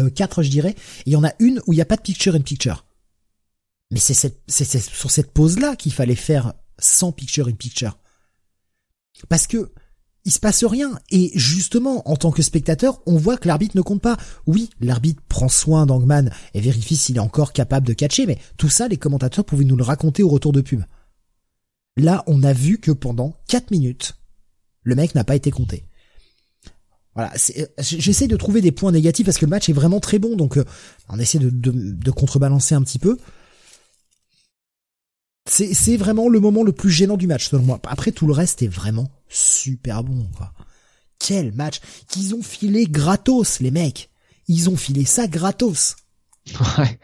euh, quatre je dirais, et il y en a une où il n'y a pas de picture in picture. Mais c'est c'est sur cette pause là qu'il fallait faire sans picture in picture, parce que il se passe rien et justement en tant que spectateur on voit que l'arbitre ne compte pas. Oui, l'arbitre prend soin d'Angman et vérifie s'il est encore capable de catcher, mais tout ça les commentateurs pouvaient nous le raconter au retour de pub. Là, on a vu que pendant 4 minutes, le mec n'a pas été compté. Voilà, euh, j'essaie de trouver des points négatifs parce que le match est vraiment très bon, donc euh, on essaie de, de, contrebalancer un petit peu. C'est, c'est vraiment le moment le plus gênant du match selon moi. Après tout le reste est vraiment super bon quoi. Quel match qu'ils ont filé gratos les mecs. Ils ont filé ça gratos. Ouais.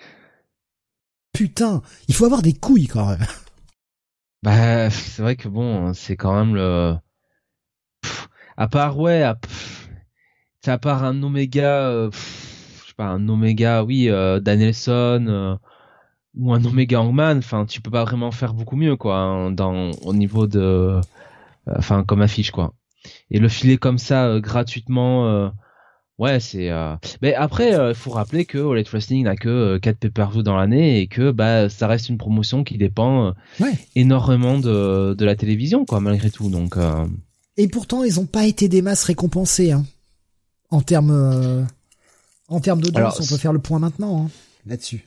Putain, il faut avoir des couilles quand même. Bah, c'est vrai que bon, c'est quand même le. Pff, à part ouais, à, pff, à part un Omega, euh, je sais pas, un Omega, oui, euh, Danielson euh, ou un Omega Hangman. Enfin, tu peux pas vraiment faire beaucoup mieux quoi, hein, dans au niveau de, euh, enfin comme affiche quoi. Et le filer comme ça euh, gratuitement. Euh, Ouais, c'est. Euh... Mais après, il faut rappeler que All Elite Wrestling n'a que 4 pay-per-view dans l'année et que bah ça reste une promotion qui dépend euh, Ouais. énormément de, de la télévision, quoi, malgré tout. Donc, euh, Et pourtant, ils ont pas été des masses récompensées, hein. En termes, euh, en termes d'audience, on peut faire le point maintenant, hein, là-dessus.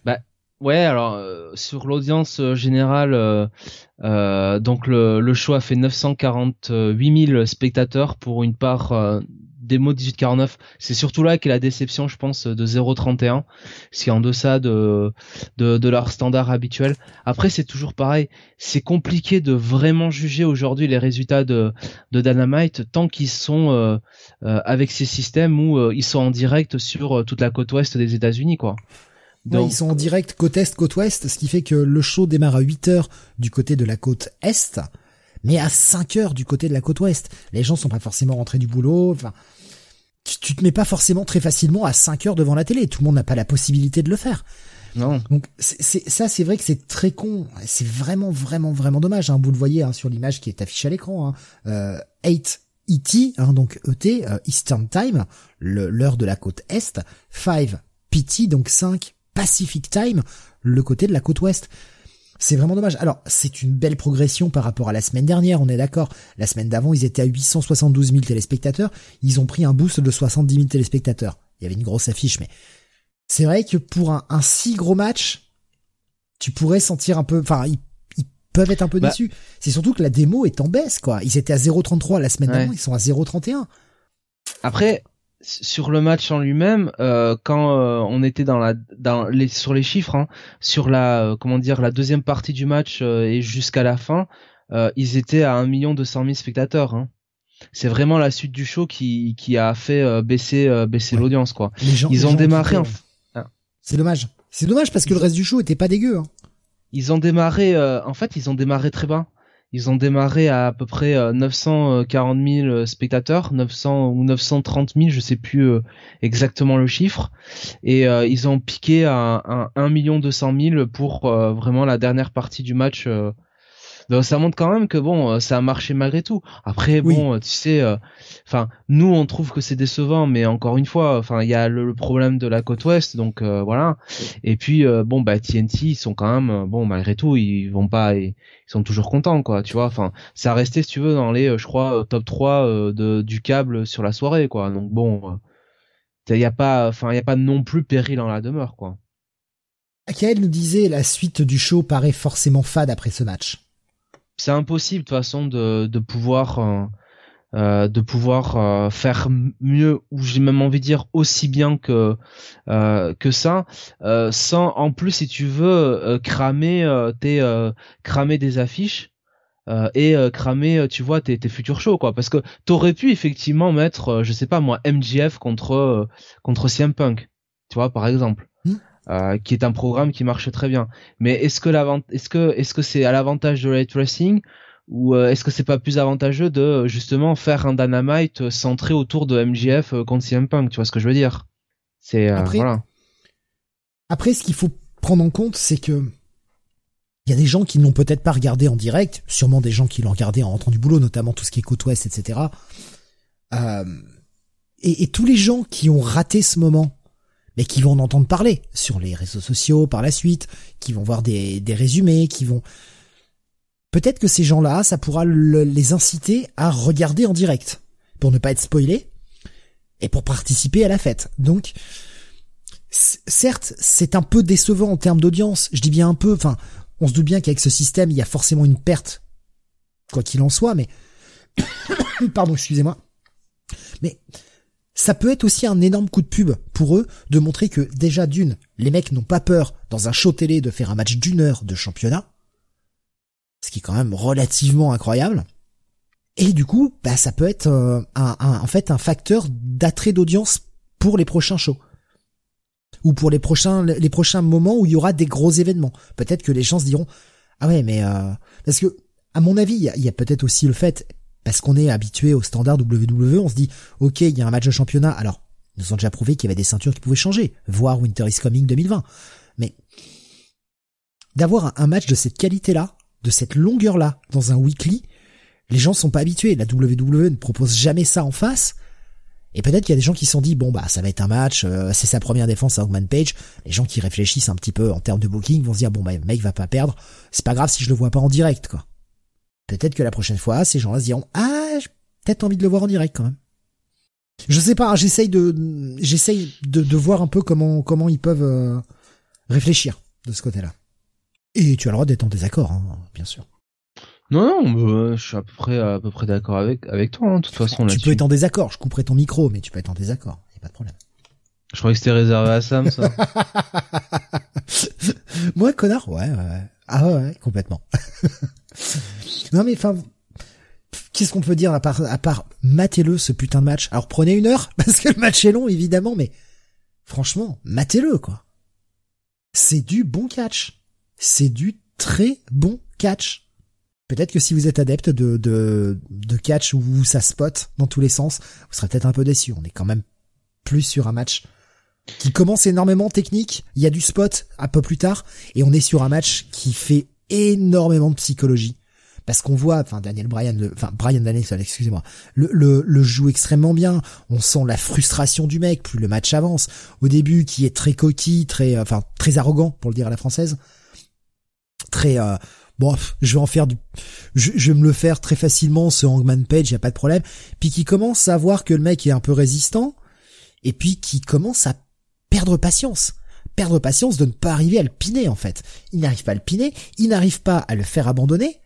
ouais, alors euh, sur l'audience euh, générale, euh, euh, donc le, le show a fait 948 000 spectateurs pour une part euh, démo 1849. C'est surtout là qu'est la déception, je pense, de 0,31, ce qui est en deçà de, de, de leur standard habituel. Après, c'est toujours pareil. C'est compliqué de vraiment juger aujourd'hui les résultats de, de Dynamite tant qu'ils sont euh, euh, avec ces systèmes où euh, ils sont en direct sur toute la côte ouest des États-Unis, quoi. Ouais, ils sont en direct côte est, côte ouest, ce qui fait que le show démarre à 8 heures du côté de la côte est, mais à 5 heures du côté de la côte ouest. Les gens sont pas forcément rentrés du boulot, enfin, tu, tu te mets pas forcément très facilement à 5 heures devant la télé. Tout le monde n'a pas la possibilité de le faire. non. Donc c'est ça, c'est vrai que c'est très con. C'est vraiment, vraiment, vraiment dommage. Hein. Vous le voyez hein, sur l'image qui est affichée à l'écran. Hein. Euh, 8 ET, hein, donc ET, euh, Eastern Time, l'heure de la côte est. 5 PT, donc 5 Pacific Time, le côté de la côte ouest. C'est vraiment dommage. Alors, c'est une belle progression par rapport à la semaine dernière, on est d'accord. La semaine d'avant, ils étaient à 872 000 téléspectateurs. Ils ont pris un boost de 70 000 téléspectateurs. Il y avait une grosse affiche, mais c'est vrai que pour un, un si gros match, tu pourrais sentir un peu, enfin, ils, ils peuvent être un peu Bah. déçus. C'est surtout que la démo est en baisse, quoi. Ils étaient à 0,33 la semaine Ouais. d'avant, ils sont à 0,31. Après, sur le match en lui-même, euh, quand euh, on était dans la, dans les, sur les chiffres, hein, sur la, euh, comment dire, la deuxième partie du match euh, et jusqu'à la fin, euh, ils étaient à 1 million 200 000 spectateurs. Hein. C'est vraiment la suite du show qui, qui a fait euh, baisser, euh, baisser Ouais. l'audience, quoi. Les gens, Ils ont démarré, en, f- C'est dommage. C'est dommage parce que le reste du show était pas dégueu. Hein. ils ont démarré, euh, en fait, ils ont démarré très bas. Ils ont démarré à à peu près euh, 940 000 spectateurs, 900 ou 930 000, je sais plus euh, exactement le chiffre, et euh, ils ont piqué à, à 1 million 200 000 pour euh, vraiment la dernière partie du match. Euh. Donc ça montre quand même que bon, euh, ça a marché malgré tout. Après Oui. bon, euh, tu sais, euh, enfin nous on trouve que c'est décevant, mais encore une fois, enfin il y a le, le problème de la côte ouest, donc euh, voilà. Et puis euh, bon bah TNT ils sont quand même euh, bon malgré tout ils vont pas ils, ils sont toujours contents quoi tu vois enfin ça a resté si tu veux dans les euh, je crois euh, top 3 euh, de du câble sur la soirée quoi donc bon il y a pas enfin il y a pas non plus péril en la demeure quoi Akael nous disait la suite du show paraît forcément fade après ce match. C'est impossible de toute façon de de pouvoir euh, euh, de pouvoir euh, faire mieux ou j'ai même envie de dire aussi bien que que ça sans en plus si tu veux cramer tes cramer des affiches et cramer tu vois tes, tes futurs shows quoi parce que t'aurais pu effectivement mettre je sais pas moi MJF contre contre CM Punk tu vois par exemple. Euh, qui est un programme qui marche très bien. Mais est-ce que l'avant est-ce que est-ce que c'est à l'avantage de Light Racing ou euh, est-ce que c'est pas plus avantageux de justement faire un Dynamite euh, centré autour de MJF contre CM Punk tu vois ce que je veux dire? C'est euh, Après, voilà. Après, ce qu'il faut prendre en compte, c'est que il y a des gens qui n'ont peut-être pas regardé en direct, sûrement des gens qui l'ont regardé en rentrant du boulot, notamment tout ce qui est côte ouest, etc. Et, et tous les gens qui ont raté ce moment, mais qui vont en entendre parler sur les réseaux sociaux par la suite, qui vont voir des, des résumés, qui vont... Peut-être que ces gens-là, ça pourra le- les inciter à regarder en direct, pour ne pas être spoilés, et pour participer à la fête. Donc, certes, c'est un peu décevant en termes d'audience. Je dis bien un peu. Enfin, on se doute bien qu'avec ce système, il y a forcément une perte, quoi qu'il en soit. Mais pardon, excusez-moi. Mais ça peut être aussi un énorme coup de pub pour eux de montrer que déjà d'une, les mecs n'ont pas peur dans un show télé de faire un match d'une heure de championnat. ce qui est quand même relativement incroyable. Et du coup, bah, ça peut être euh, un, en fait un facteur d'attrait d'audience pour les prochains shows ou pour les prochains les prochains moments où il y aura des gros événements. Peut-être que les gens se diront ah ouais mais euh, parce que à mon avis il y a, peut-être aussi le fait parce qu'on est habitué au standard WWE, on se dit ok il y a un match de championnat alors ils nous ont déjà prouvé qu'il y avait des ceintures qui pouvaient changer, voire Winter is Coming 2020. Mais d'avoir un match de cette qualité-là, de cette longueur-là, dans un weekly, les gens sont pas habitués. La WWE ne propose jamais ça en face. Et peut-être qu'il y a des gens qui se sont dit bon bah ça va être un match, euh, c'est sa première défense à Hogman Page. Les gens qui réfléchissent un petit peu en termes de booking vont se dire bon bah le mec va pas perdre, c'est pas grave si je le vois pas en direct quoi. Peut-être que la prochaine fois ces gens-là se diront ah j'ai peut-être envie de le voir en direct quand même. Je sais pas, j'essaye de j'essaye de, de, voir un peu comment comment ils peuvent euh, réfléchir de ce côté-là. Et tu as le droit d'être en désaccord, hein, bien sûr. Non, non, je suis à peu près, à peu près d'accord avec, avec toi, hein, de toute façon. Tu peux être en désaccord, je couperai ton micro, mais tu peux être en désaccord, y a pas de problème. Je croyais que c'était réservé à Sam, ça. Moi, connard, ouais, ouais. Ah ouais, complètement. non mais enfin, qu'est-ce qu'on peut dire à part, à part matez-le ce putain de match? Alors prenez une heure parce que le match est long évidemment, mais franchement, matez-le quoi. C'est du bon catch. C'est du très bon catch. Peut-être que si vous êtes adepte de, de, de catch où ça spot dans tous les sens, vous serez peut-être un peu déçu. On est quand même plus sur un match qui commence énormément technique. Il y a du spot un peu plus tard et on est sur un match qui fait énormément de psychologie parce qu'on voit, enfin Daniel Bryan, enfin Bryan Danielson, excusez-moi, le, le, le, joue extrêmement bien. On sent la frustration du mec plus le match avance. Au début, qui est très coquille, très, enfin très arrogant pour le dire à la française, très euh, bon, je vais en faire du, je, je, vais me le faire très facilement ce Hangman Page, y a pas de problème. Puis qui commence à voir que le mec est un peu résistant, et puis qui commence à perdre patience. Perdre patience de ne pas arriver à le piner, en fait. Il n'arrive pas à le piner, il n'arrive pas à le faire abandonner,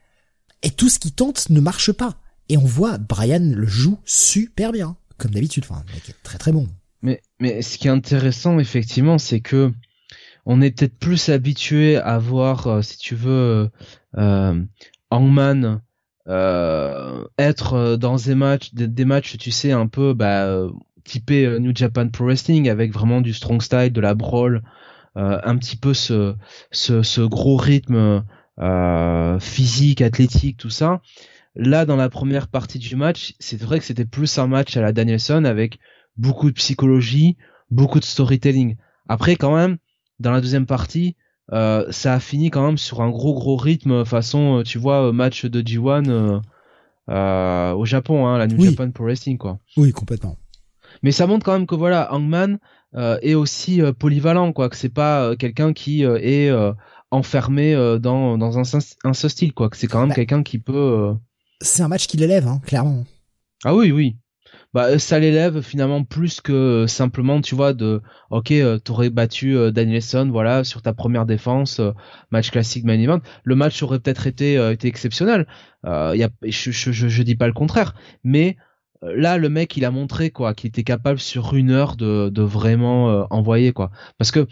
et tout ce qu'il tente ne marche pas. Et on voit Brian le joue super bien, comme d'habitude. Enfin, le mec est très très bon. Mais, ce qui est intéressant, effectivement, c'est que on est peut-être plus habitué à voir, euh, si tu veux, euh, Hangman euh, être dans des matchs, des, matchs, tu sais, un peu bah, typé New Japan Pro Wrestling avec vraiment du strong style, de la brawl, un petit peu ce, ce, ce gros rythme physique, athlétique, tout ça. Là, dans la première partie du match, c'est vrai que c'était plus un match à la Danielson avec beaucoup de psychologie, beaucoup de storytelling. Après, quand même, dans la deuxième partie, euh, ça a fini quand même sur un gros gros rythme façon, euh, tu vois, euh, match de G1 euh, au Japon, hein, la New Japan Pro Wrestling, quoi. Oui, complètement. Mais ça montre quand même que voilà, Hangman est aussi polyvalent, quoi, que c'est pas quelqu'un qui est enfermé dans, dans un, un seul style, quoi, que c'est quand même bah, quelqu'un qui peut. C'est un match qui l'élève, hein, clairement. Ah oui, oui bah ça l'élève finalement plus que euh, simplement tu vois de ok euh, t'aurais battu euh, Danielson voilà sur ta première défense match classique main event le match aurait peut-être été été exceptionnel euh, y a, je, je, je, dis pas le contraire mais là le mec il a montré quoi qu'il était capable sur une heure de, de vraiment envoyer quoi. Parce que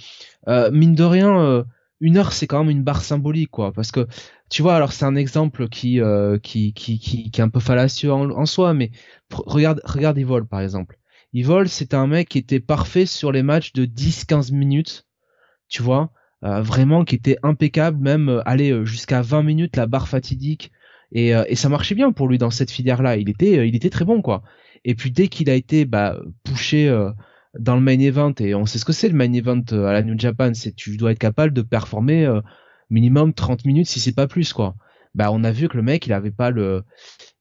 mine de rien une heure c'est quand même une barre symbolique quoi. Parce que tu vois alors c'est un exemple qui, euh, qui, qui, qui qui est un peu fallacieux en, soi mais regarde regarde Evol par exemple. Evol c'est un mec qui était parfait sur les matchs de 10-15 minutes tu vois euh, vraiment qui était impeccable même euh, aller jusqu'à 20 minutes la barre fatidique et, et ça marchait bien pour lui dans cette filière là il était il était très bon quoi et puis dès qu'il a été bah poussé dans le main event et on sait ce que c'est le main event euh, à la New Japan, c'est tu dois être capable de performer euh, minimum 30 minutes si c'est pas plus quoi. Bah on a vu que le mec il avait pas le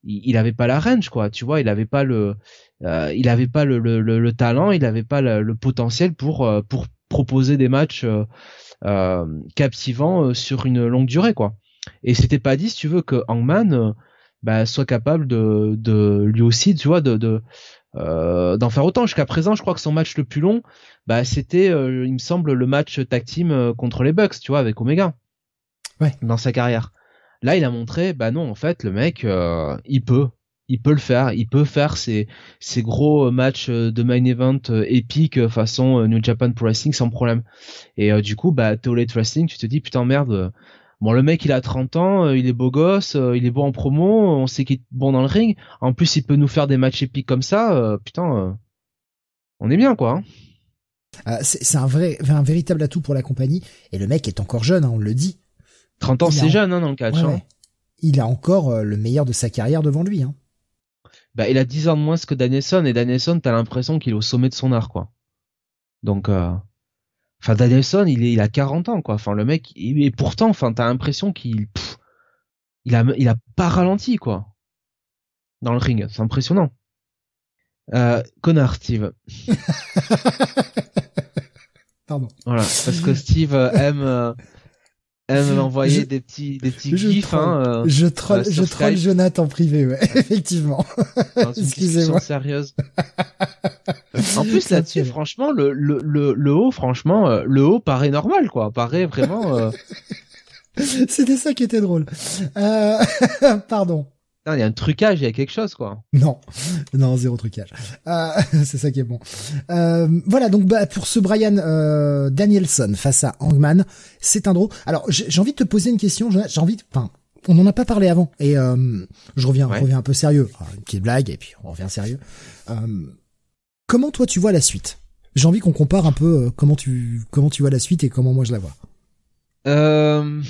il, avait pas la range quoi, tu vois, il avait pas le euh, il avait pas le, talent, il avait pas le, potentiel pour pour proposer des matchs captivants sur une longue durée quoi. Et c'était pas dit si tu veux que Hangman bah, soit capable de, de lui aussi tu vois de, de euh, d'en faire autant. Jusqu'à présent, je crois que son match le plus long, bah, c'était, euh, il me semble, le match tag team euh, contre les Bucks, tu vois, avec Omega. Ouais. Dans sa carrière. Là, il a montré, bah non, en fait, le mec, il peut, il peut le faire, il peut faire ces, ces gros matchs de main event épiques façon New Japan Pro Wrestling sans problème. Et du coup, bah, Late Wrestling, tu te dis, putain merde, Bon, le mec, il a 30 ans, euh, il est beau gosse, euh, il est bon en promo, on sait qu'il est bon dans le ring. En plus, il peut nous faire des matchs épiques comme ça. euh, putain, euh, on est bien, quoi. hein. Euh, c'est un vrai, un véritable atout pour la compagnie. Et le mec est encore jeune, hein, on le dit. 30 ans, c'est jeune, hein, dans le catch. Ouais, ouais. Il a encore le meilleur de sa carrière devant lui. Hein. Bah, il a 10 ans de moins que Danielson, et Danielson, t'as l'impression qu'il est au sommet de son art, quoi. Donc, euh... enfin, Danielson, il est, il a 40 ans, quoi. Enfin, le mec, il- et pourtant, enfin, t'as l'impression qu'il, il a, il a pas ralenti, quoi. Dans le ring, c'est impressionnant. Euh, connard, Steve. Pardon. Voilà, parce que Steve euh, aime, aime envoyer Je- des petits, des petits je gifs, troll. hein, euh, Je troll, euh, je troll. Jonathan en privé, ouais, effectivement. Excusez-moi. sérieuse. En plus là-dessus, franchement, le, le, le, le haut, franchement, euh, le haut paraît normal, quoi. Paraît vraiment. Euh... C'était ça qui était drôle. Euh... Pardon. Il y a un trucage, il y a quelque chose, quoi. Non, non, zéro trucage. Euh, c'est ça qui est bon. Euh, voilà, donc bah, pour ce Brian euh, Danielson face à Hangman, c'est un draw. Alors j'ai envie de te poser une question. J'ai envie, de... enfin, on n'en a pas parlé avant, et euh, je reviens, Ouais. reviens un peu sérieux. Alors, une petite blague, et puis on revient sérieux. Euh, comment toi tu vois la suite? J'ai envie qu'on compare un peu euh, comment tu comment tu vois la suite et comment moi je la vois. Euh...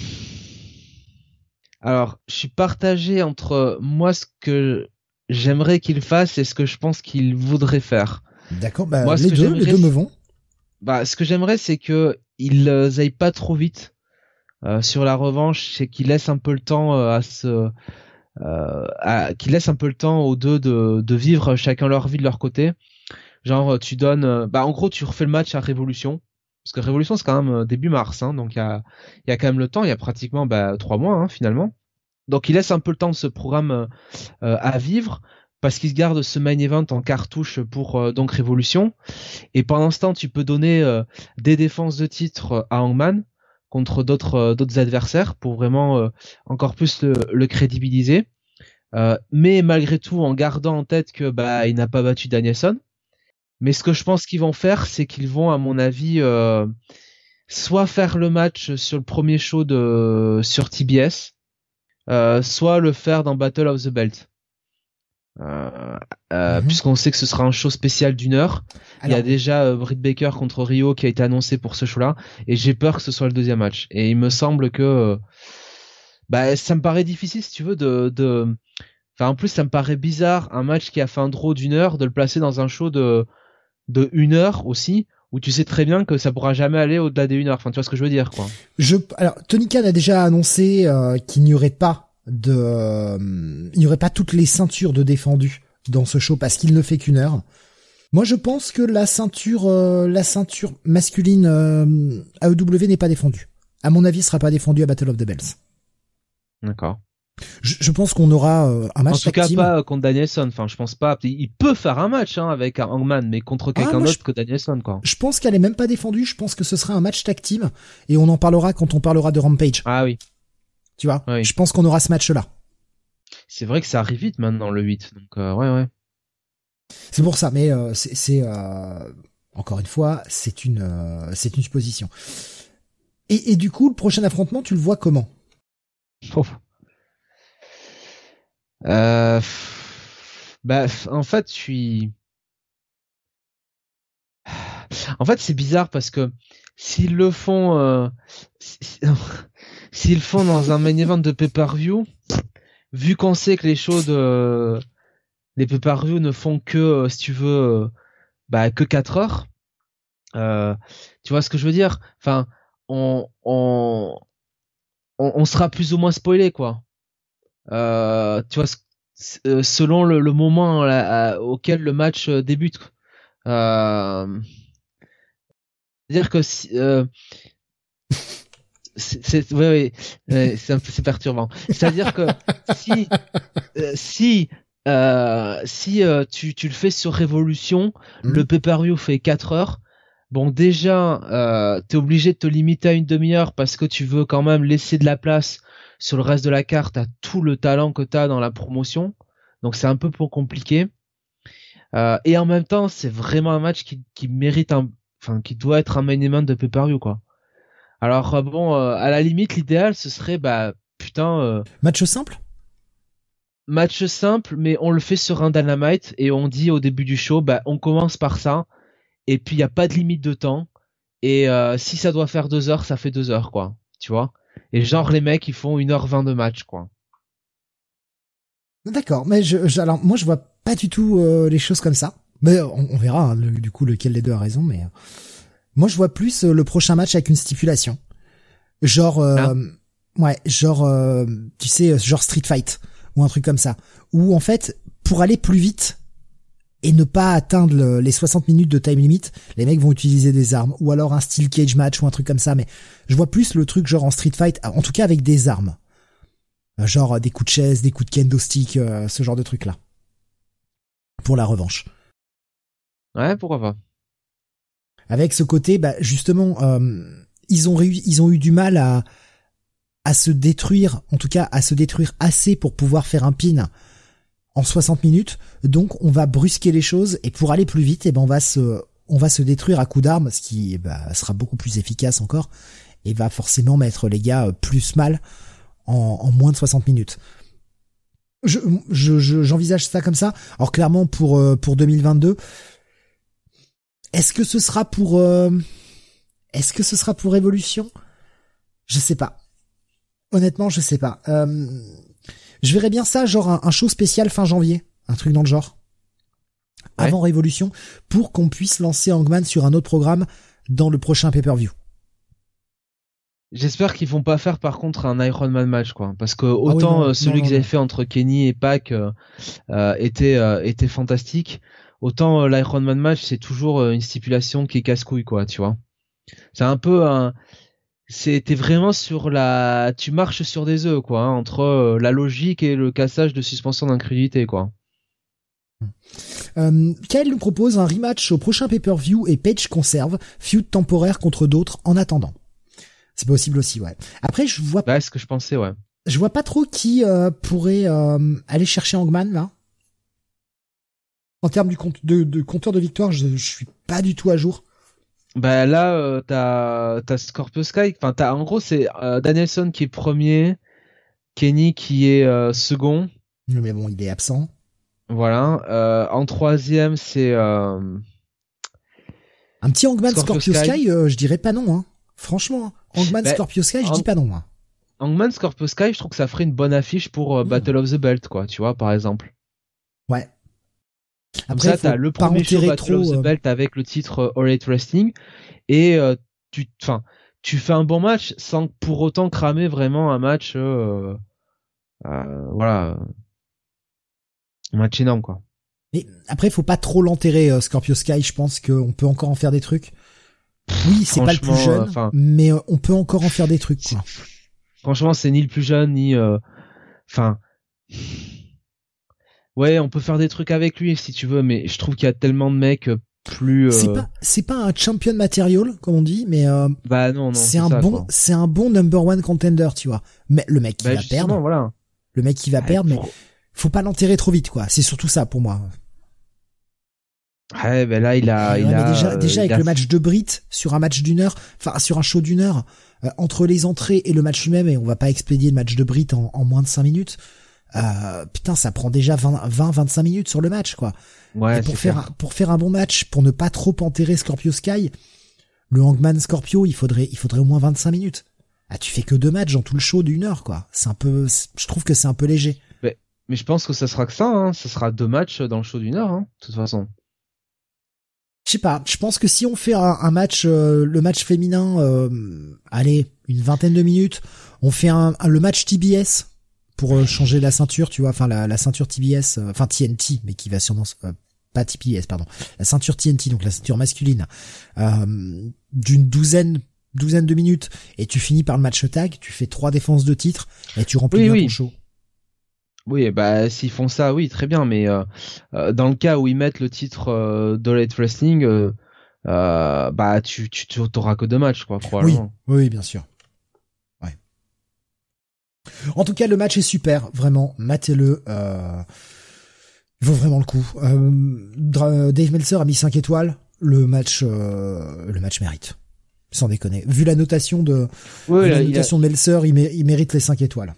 Alors, je suis partagé entre moi ce que j'aimerais qu'il fasse et ce que je pense qu'il voudrait faire. D'accord, bah, Moi, ce les que deux, j'aimerais, les deux me c'est- vont. Bah, ce que j'aimerais, c'est que ils euh, aillent pas trop vite euh, sur la revanche, c'est qu'ils laissent un peu le temps euh, à ce, euh, à, qu'ils laissent un peu le temps aux deux de, de vivre chacun leur vie de leur côté. Genre, tu donnes, bah, en gros, tu refais le match à Révolution, parce que Révolution c'est quand même euh, début mars, hein, donc il y a, il y quand même le temps, il y a pratiquement bah, trois mois hein, finalement. Donc, ils laissent un peu le temps de ce programme euh, euh, à vivre. Parce qu'ils se gardent ce main event en cartouche pour donc Révolution. Et pendant ce temps, tu peux donner des défenses de titre à Hangman contre d'autres adversaires pour vraiment encore plus le, crédibiliser. Mais malgré tout, en gardant en tête que bah il n'a pas battu Danielson. Mais ce que je pense qu'ils vont faire, c'est qu'ils vont, à mon avis, euh, soit faire le match sur le premier show de sur TBS, euh, soit le faire dans Battle of the Belt. Euh, euh, Mhm. Puisqu'on sait que ce sera un show spécial d'une heure. Il y a déjà euh, Britt Baker contre Rio qui a été annoncé pour ce show-là, et j'ai peur que ce soit le deuxième match. Et il me semble que, euh, bah, ça me paraît difficile si tu veux de, de, enfin en plus ça me paraît bizarre un match qui a fait un draw d'une heure de le placer dans un show de de une heure aussi, où tu sais très bien que ça pourra jamais aller au-delà des une heure. Enfin tu vois ce que je veux dire quoi. Je, alors, Tony Khan a déjà annoncé euh, qu'il n'y aurait pas de, euh, il n'y aurait pas toutes les ceintures de défendus dans ce show parce qu'il ne fait qu'une heure. Moi, je pense que la ceinture, euh, la ceinture masculine euh, AEW n'est pas défendue. À mon avis, sera pas défendue à Battle of the Bells. D'accord. Je, je pense qu'on aura euh, un En match tout tag cas team. pas contre Danielson. Enfin je pense pas. Il peut faire un match hein, avec un Hangman, mais contre quelqu'un Ah, moi, d'autre que Danielson quoi. Je pense qu'elle est même pas défendue. Je pense que ce sera un match tag team et on en parlera quand on parlera de Rampage. Ah oui. Tu vois? Oui. Je pense qu'on aura ce match-là. C'est vrai que ça arrive vite maintenant le 8. Donc euh, ouais ouais. C'est pour ça, mais euh, c'est euh, encore une fois, c'est une c'est une supposition. Et, et du coup, le prochain affrontement, tu le vois comment? Oh. Euh, bah, en fait, je suis. En fait, c'est bizarre parce que s'ils le font, euh, si- si- s'ils font dans un main event de pay-per-view, vu qu'on sait que les shows les pay-per-view ne font que, euh, si tu veux, euh, bah, que 4 heures. euh, tu vois ce que je veux dire? Enfin, on, on, on sera plus ou moins spoilé, quoi. Euh, tu vois, euh, selon le, le moment là, à- auquel le match euh, débute. Euh, C'est-à-dire que si, euh, c'est ouais, ouais, c'est un peu c'est perturbant. C'est-à-dire que si euh, si euh, si euh, tu tu le fais sur Révolution, Mhm. le pay-per-view fait 4 heures. Bon déjà euh, t'es obligé de te limiter à une demi-heure parce que tu veux quand même laisser de la place sur le reste de la carte à tout le talent que t'as dans la promotion. Donc c'est un peu pour compliqué. Euh, et en même temps, c'est vraiment un match qui, qui mérite un, enfin, qui doit être un main event de pay-per-view, quoi. Alors euh, bon, euh, à la limite, l'idéal ce serait bah putain. euh, Match simple? match simple, mais on le fait sur un dynamite et on dit au début du show, bah on commence par ça. Et puis il y a pas de limite de temps. Et euh, si ça doit faire deux heures, ça fait deux heures quoi. Tu vois? Et genre les mecs ils font 1h20 de match quoi. D'accord, mais je, je- alors moi je vois pas du tout euh, les choses comme ça. Mais on, on verra hein, le- du coup lequel des deux a raison. Mais euh, moi je vois plus euh, le prochain match avec une stipulation, genre euh, Ah. ouais, genre euh, tu sais euh, genre Street Fight ou un truc comme ça, où en fait pour aller plus vite et ne pas atteindre le- les 60 minutes de time limit, les mecs vont utiliser des armes ou alors un steel cage match ou un truc comme ça. Mais je vois plus le truc genre en Street Fight, en tout cas avec des armes. Euh, genre des coups de chaise, des coups de kendo stick, euh, ce genre de truc là. Pour la revanche. Ouais, pourquoi pas. Avec ce côté, bah, justement, euh, ils ont réu- ils ont eu du mal à à se détruire, en tout cas à se détruire assez pour pouvoir faire un pin en 60 minutes. Donc on va brusquer les choses et pour aller plus vite, et ben on va se on va se détruire à coups d'armes, ce qui bah, sera beaucoup plus efficace encore et va forcément mettre les gars euh, plus mal en, moins de 60 minutes. Je je- je- j'envisage ça comme ça. Alors clairement pour euh, pour 2022, est-ce que ce sera pour euh, est-ce que ce sera pour Evolution Je sais pas. Honnêtement, je sais pas. Euh, je verrais bien ça, genre un, un show spécial fin janvier, un truc dans le genre, Ouais. avant Révolution, pour qu'on puisse lancer Hangman sur un autre programme dans le prochain pay-per-view. J'espère qu'ils vont pas faire par contre un Iron Man match quoi, parce que autant Ah non, euh, celui qu'ils avaient fait entre Kenny et Pac euh, euh, était euh, était fantastique, autant l'Iron Man match c'est toujours une stipulation qui est casse-couille quoi, tu vois. C'est un peu un c'était vraiment sur la tu marches sur des œufs quoi, hein, entre euh, la logique et le cassage de suspension d'incrédulité quoi. Euh, Kyle nous propose un rematch au prochain pay-per-view et Page conserve feud temporaire contre d'autres en attendant. C'est possible aussi, ouais. Après, je vois, Bah, ce que je pensais ouais. je vois pas trop qui euh, pourrait euh, aller chercher Hangman là. En termes du compte de, de compteur de victoire, je, je suis pas du tout à jour. Bah là euh, t'as t'as Scorpio Sky, enfin t'as en gros c'est euh, Danielson qui est premier, Kenny qui est euh, second. Mais bon, il est absent. Voilà. Euh, en troisième, c'est Un petit Hangman Scorpio Scorpio, Sky, Sky. je dirais pas non. Hein. Franchement, hein. Hangman Bah, Scorpio Sky, je dis pas non. Hein. Hangman Scorpio Sky. Je trouve que ça ferait une bonne affiche pour Mm. Battle of the Belt, quoi. Tu vois, par exemple. Ouais. Après, ça, faut t'as le premier show enterrer Battle of trop, the euh, Belt avec le titre euh, All Elite Wrestling et euh, tu, enfin, tu fais un bon match sans pour autant cramer vraiment un match, euh, euh, voilà, un match énorme, quoi. Mais après, faut pas trop l'enterrer, Scorpio Sky. Je pense qu'on peut encore en faire des trucs. Oui, c'est pas le plus jeune, mais on peut encore en faire des trucs. Quoi. Franchement, c'est ni le plus jeune ni, enfin. Ouais, on peut faire des trucs avec lui si tu veux, mais je trouve qu'il y a tellement de mecs euh, plus. euh, C'est pas, c'est pas un champion material comme on dit, mais euh, Bah non, non. c'est un ça, bon, c'est un bon number one contender, tu vois. Mais le mec qui Bah, va perdre, voilà. le mec qui va Ouais, perdre, mais faut pas l'enterrer trop vite, quoi. C'est surtout ça pour moi. Ouais, ben là, il a, il a. déjà, euh, déjà il avec a- le match de Brit sur un match d'une heure, enfin sur un show d'une heure, euh, entre les entrées et le match lui-même, et on va pas expédier le match de Brit en, en moins de 5 minutes. Euh, putain, ça prend déjà 20-25 minutes sur le match, quoi. Ouais, Et pour faire clair. un, pour faire un bon match, pour ne pas trop enterrer Scorpio Sky, le Hangman Scorpio, il faudrait il faudrait au moins 25 minutes. Ah, tu fais que deux matchs dans tout le show d'une heure, quoi. C'est un peu, je trouve que c'est un peu léger. Mais je pense que ça sera que ça, hein. Ça sera deux matchs dans le show d'une heure, hein, de toute façon. Je sais pas. Je pense que si on fait un, un match, euh, le match féminin, euh, allez, une vingtaine de minutes, on fait un, un- le match TBS pour euh, changer la ceinture, tu vois, enfin la, la ceinture TBS, euh, enfin TNT, mais qui va sûrement, euh, pas TBS, pardon, la ceinture TNT, donc la ceinture masculine, euh, d'une douzaine, douzaine de minutes, et tu finis par le match tag, tu fais trois défenses de titre, et tu remplis Oui, bien oui. ton show. Oui, bah s'ils font ça, oui, très bien. Mais euh, dans le cas où ils mettent le titre euh, d'All Elite Wrestling, bah tu tu tu- t'auras que deux matchs, quoi, Oui, probablement. oui, bien sûr. En tout cas, le match est super, vraiment. Matez-le. Euh... Il vaut vraiment le coup. Euh, Dave Meltzer a mis 5 étoiles. Le match, euh, le match mérite. Sans déconner. Vu la notation de, Ouais, vu la il a- notation de Meltzer, il, mé- il mérite les 5 étoiles.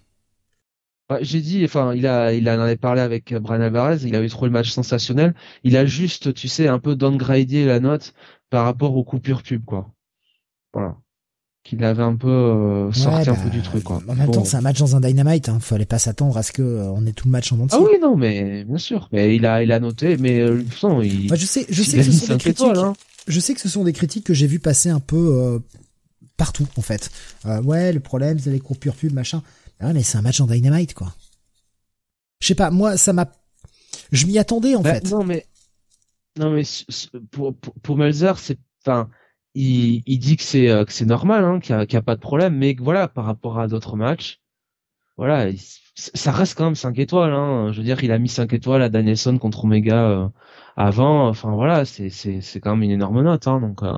Ouais, J'ai dit, enfin, il a, il en avait parlé avec Brian Alvarez, il avait trouvé le match sensationnel. Il a juste, tu sais, un peu downgradé la note par rapport aux coupures pub, quoi. Voilà. Qu'il avait un peu euh, sorti Ouais, un peu bah, du truc, quoi. En même Bon. temps, c'est un match dans un Dynamite. Hein. Fallait pas s'attendre à ce que euh, on ait tout le match en entier. Ah oui, non, mais bien sûr. Mais il a, il a noté, mais euh, il, Moi, je sais, je sais que ce sont des critiques. étoiles, hein. Je sais que ce sont des critiques que j'ai vu passer un peu euh, partout en fait. Ouais, le problème c'est les coupures pub machin. Ah, mais c'est un match en Dynamite quoi. Je sais pas, moi ça m'a, je m'y attendais en Bah, fait. Non, mais, non, mais pour, pour Melzer, c'est, enfin, il, il dit que c'est, euh, que c'est normal, hein, qu'il y a, pas de problème, mais que voilà, par rapport à d'autres matchs, voilà, il- ça reste quand même 5 étoiles, hein. Je veux dire, il a mis 5 étoiles à Danielson contre Omega, euh, avant, enfin voilà, c'est, c'est, c'est quand même une énorme note, hein, donc, euh.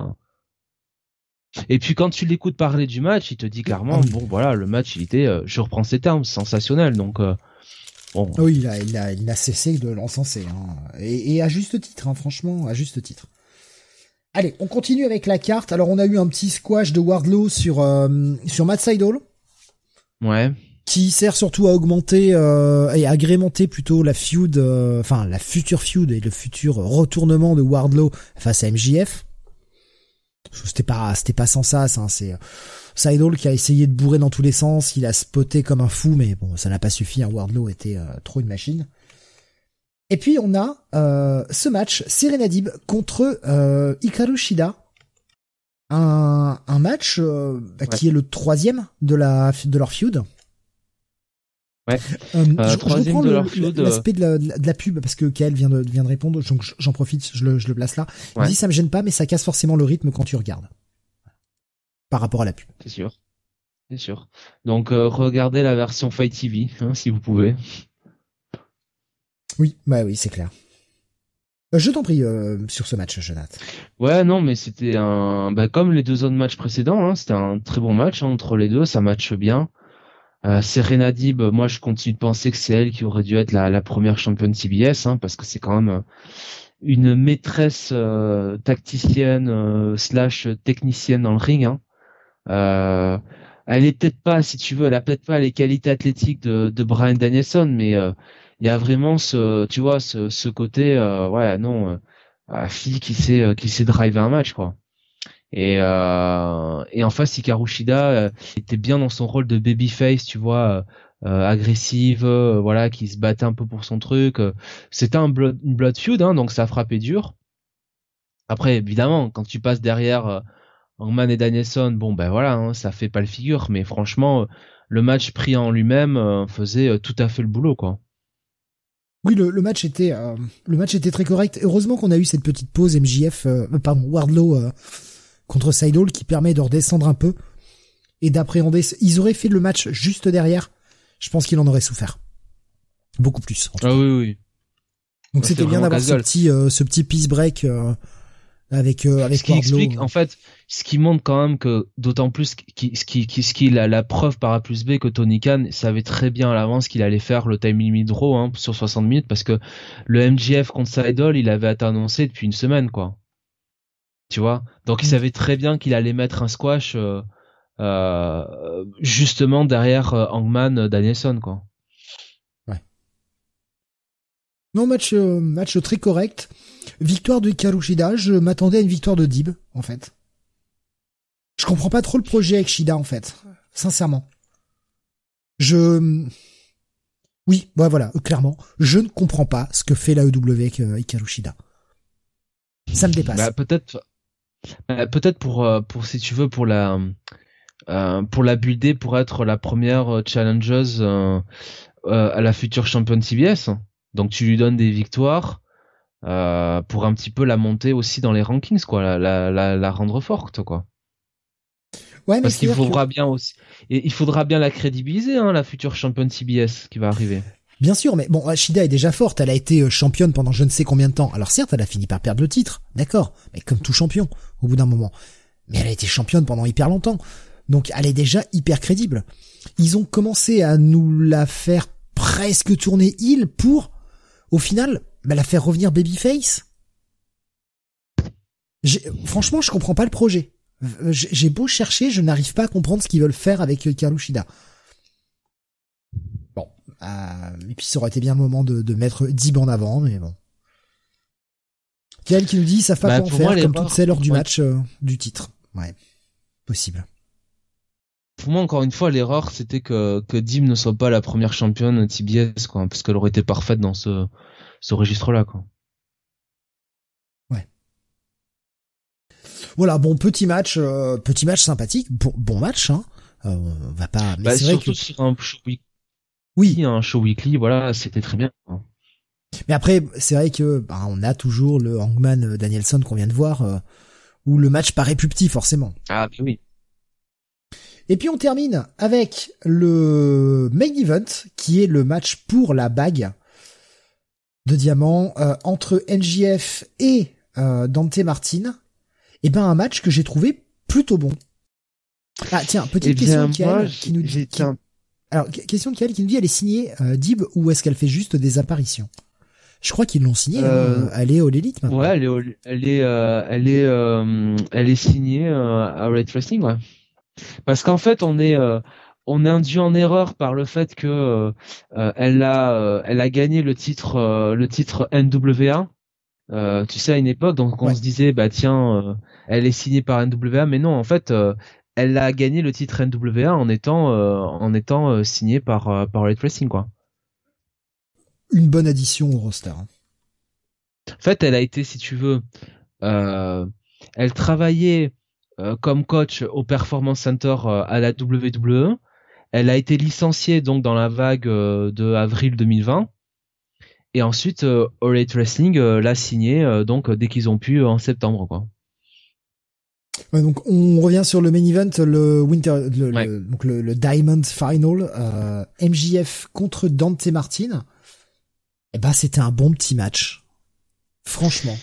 Et puis quand tu l'écoutes parler du match, il te dit clairement, bon voilà, le match il était, euh, je reprends ces termes, sensationnel, donc, euh, bon. Oui, il a, il a, il cessé de l'encenser. Hein. Et, et à juste titre, hein, franchement, à juste titre. Allez, on continue avec la carte. Alors on a eu un petit squash de Wardlow sur euh, sur Matt Seidel. Ouais. qui sert surtout à augmenter euh, et agrémenter plutôt la feud, euh, enfin la future feud et le futur retournement de Wardlow face à MJF. C'était pas, c'était pas sans ça, ça. hein, C'est euh, Seidel qui a essayé de bourrer dans tous les sens, il a spoté comme un fou, mais bon, ça n'a pas suffi. Hein, Wardlow était euh, trop une machine. Et puis on a euh, ce match Serenadib contre euh, Hikaru Shida. Un, un match euh, bah, qui est le troisième de la de leur feud. Ouais. Euh, Euh, je, je troisième reprends de euh. l'aspect de la, de la pub parce que Kael vient de, vient de répondre, donc j'en profite, je le, je le place là. Il Ouais. dit ça me gêne pas, mais ça casse forcément le rythme quand tu regardes. Par rapport à la pub. C'est sûr. C'est sûr. Donc euh, regardez la version Fight TV, hein, si vous pouvez. Oui, bah oui, c'est clair. Euh, Je t'en prie euh, sur ce match, Jonathan. Ouais, non, mais c'était un, bah, comme les deux autres matchs précédents, hein, c'était un très bon match hein, entre les deux, ça matche bien. Euh, Serena Dib, moi je continue de penser que c'est elle qui aurait dû être la, première championne CBS, hein, parce que c'est quand même euh, une maîtresse tacticienne slash technicienne dans le ring. Hein. Elle est peut-être pas, si tu veux, elle a peut-être pas les qualités athlétiques de, de Brian Danielson, mais il y a vraiment ce, tu vois, ce, ce côté, euh, ouais, non, euh, fille qui sait, euh, qui sait driver un match, quoi. Et, euh, et en face, Hikaru Shida euh, était bien dans son rôle de babyface, tu vois, euh, agressive, voilà, qui se battait un peu pour son truc. C'était un blood, une blood feud, hein, donc ça frappait dur. Après, évidemment, quand tu passes derrière Hangman et Danielson, bon ben voilà, hein, ça fait pas le figure, mais franchement, le match pris en lui-même faisait tout à fait le boulot, quoi. Oui, le, le match était euh, le match était très correct. Heureusement qu'on a eu cette petite pause MJF, euh, pardon, Wardlow euh, contre Seidel qui permet de redescendre un peu et d'appréhender. Ils auraient fait le match juste derrière. Je pense qu'il en aurait souffert beaucoup plus. en tout cas. Ah oui, oui. Donc c'était bien d'avoir ce petit euh, ce petit peace break euh, avec euh, avec ce qui Wardlow. explique en fait ce qui montre quand même que d'autant plus qui ce qui qui ce qui la, la preuve par A plus B que Tony Khan savait très bien à l'avance qu'il allait faire le time limit draw hein, sur 60 minutes parce que le MJF contre Seidel il avait été annoncé depuis une semaine quoi tu vois? Donc il Mm. savait très bien qu'il allait mettre un squash euh, euh, justement derrière Hangman Danielson quoi Non, match, match très correct. Victoire de Hikaru Shida. Je m'attendais à une victoire de Dib, en fait. Je comprends pas trop le projet avec Shida, en fait. Sincèrement. Je... Oui, bah voilà, euh, clairement. Je ne comprends pas ce que fait la EW avec euh. Ça me dépasse. Bah, peut-être euh, peut-être pour euh, pour si tu veux pour la euh, pour la builder pour être la première challengeuse à la future championne CBS. Donc tu lui donnes des victoires euh, pour un petit peu la monter aussi dans les rankings quoi, la la la, la rendre forte quoi. ouais, mais Parce qu'il que- faudra bien aussi et il faudra bien la crédibiliser hein, la future championne CBS qui va arriver. Bien sûr, mais bon, Shida est déjà forte. Elle a été euh, championne pendant je ne sais combien de temps. Alors certes, elle a fini par perdre le titre, d'accord, mais comme tout champion, au bout d'un moment. Mais elle a été championne pendant hyper longtemps. Donc elle est déjà hyper crédible. Ils ont commencé à nous la faire presque tourner heel pour, au final, bah, la faire revenir babyface. Franchement, je comprends pas le projet. J'ai beau chercher, je n'arrive pas à comprendre ce qu'ils veulent faire avec Karushida. Bon, euh, et puis ça aurait été bien le moment de, de mettre Dib en avant, mais bon. Quel qui nous dit savent pas bah, quoi en faire, comme toutes celles lors du match euh, du titre. Ouais, possible. Pour moi, encore une fois, l'erreur, c'était que, que Dim ne soit pas la première championne TBS, quoi, parce qu'elle aurait été parfaite dans ce, ce registre-là, quoi. Ouais. Voilà, bon, petit match, euh, petit match sympathique, bon, bon match, hein. Euh, on va pas, mais bah, c'est vrai que... sur un show weekly. Oui. Un show weekly, voilà, c'était très bien. Mais après, c'est vrai que, bah, on a toujours le Hangman Danielson qu'on vient de voir, euh, où le match paraît plus petit, forcément. Ah, oui. Et puis on termine avec le main event, qui est le match pour la bague de diamant euh, entre NJF et euh, Dante Martin. Et eh ben un match que j'ai trouvé plutôt bon. Ah tiens, petite eh question de qui nous dit. Alors question de Kiel qui nous dit elle est signée euh, Dib ou est-ce qu'elle fait juste des apparitions? Je crois qu'ils l'ont signée. Hein. Euh, elle est au l'élite maintenant. Ouais, elle est, elle est, elle est, elle est signée à Red Wrestling, ouais. Parce qu'en fait, on est euh, on est induit en erreur par le fait que euh, euh, elle a elle a gagné le titre le titre NWA. tu sais à une époque, donc on se disait bah tiens, elle est signée par NWA, mais non, en fait, elle a gagné le titre NWA en étant en étant signée par par Red Wrestling quoi. Une bonne addition au roster. Hein. En fait, elle a été, si tu veux, elle travaillait euh, comme coach au Performance Center euh, à la WWE. Elle a été licenciée donc dans la vague euh, de avril 2020. Et ensuite, euh, Wrestling l'a signé donc dès qu'ils ont pu en septembre quoi. donc on revient sur le main event, le Winter, le, donc le, Diamond Final, MJF contre Dante Martin. Et eh ben c'était un bon petit match, franchement.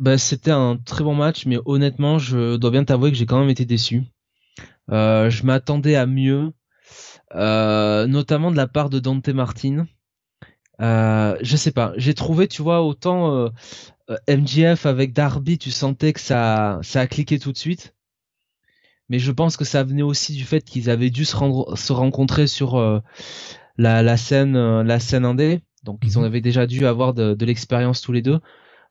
Bah, c'était un très bon match, mais honnêtement, je dois bien t'avouer que j'ai quand même été déçu. Euh, je m'attendais à mieux, euh, notamment de la part de Dante Martin. Euh, je sais pas, j'ai trouvé, tu vois, autant euh, MGF avec Darby, tu sentais que ça, ça a cliqué tout de suite. Mais je pense que ça venait aussi du fait qu'ils avaient dû se, rendre, se rencontrer sur la, la scène, la scène indé. Donc ils en mhm. avaient déjà dû avoir de, de l'expérience tous les deux.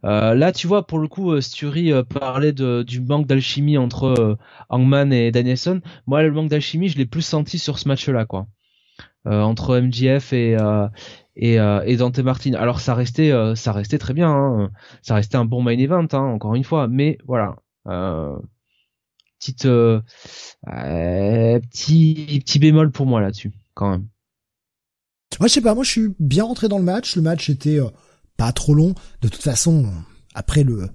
Euh, là, tu vois, pour le coup, euh, Sturi euh, parlait du manque d'alchimie entre Hangman et Danielson. Moi, le manque d'alchimie, je l'ai plus senti sur ce match-là, quoi. entre MGF et et, et, Dante Martin. Alors, ça restait ça restait très bien. Hein. Ça restait un bon main event, hein, encore une fois. Mais voilà. petite petit petit bémol pour moi là-dessus, quand même. Moi, je sais pas. Moi, je suis bien rentré dans le match. Le match était pas trop long. De toute façon, après le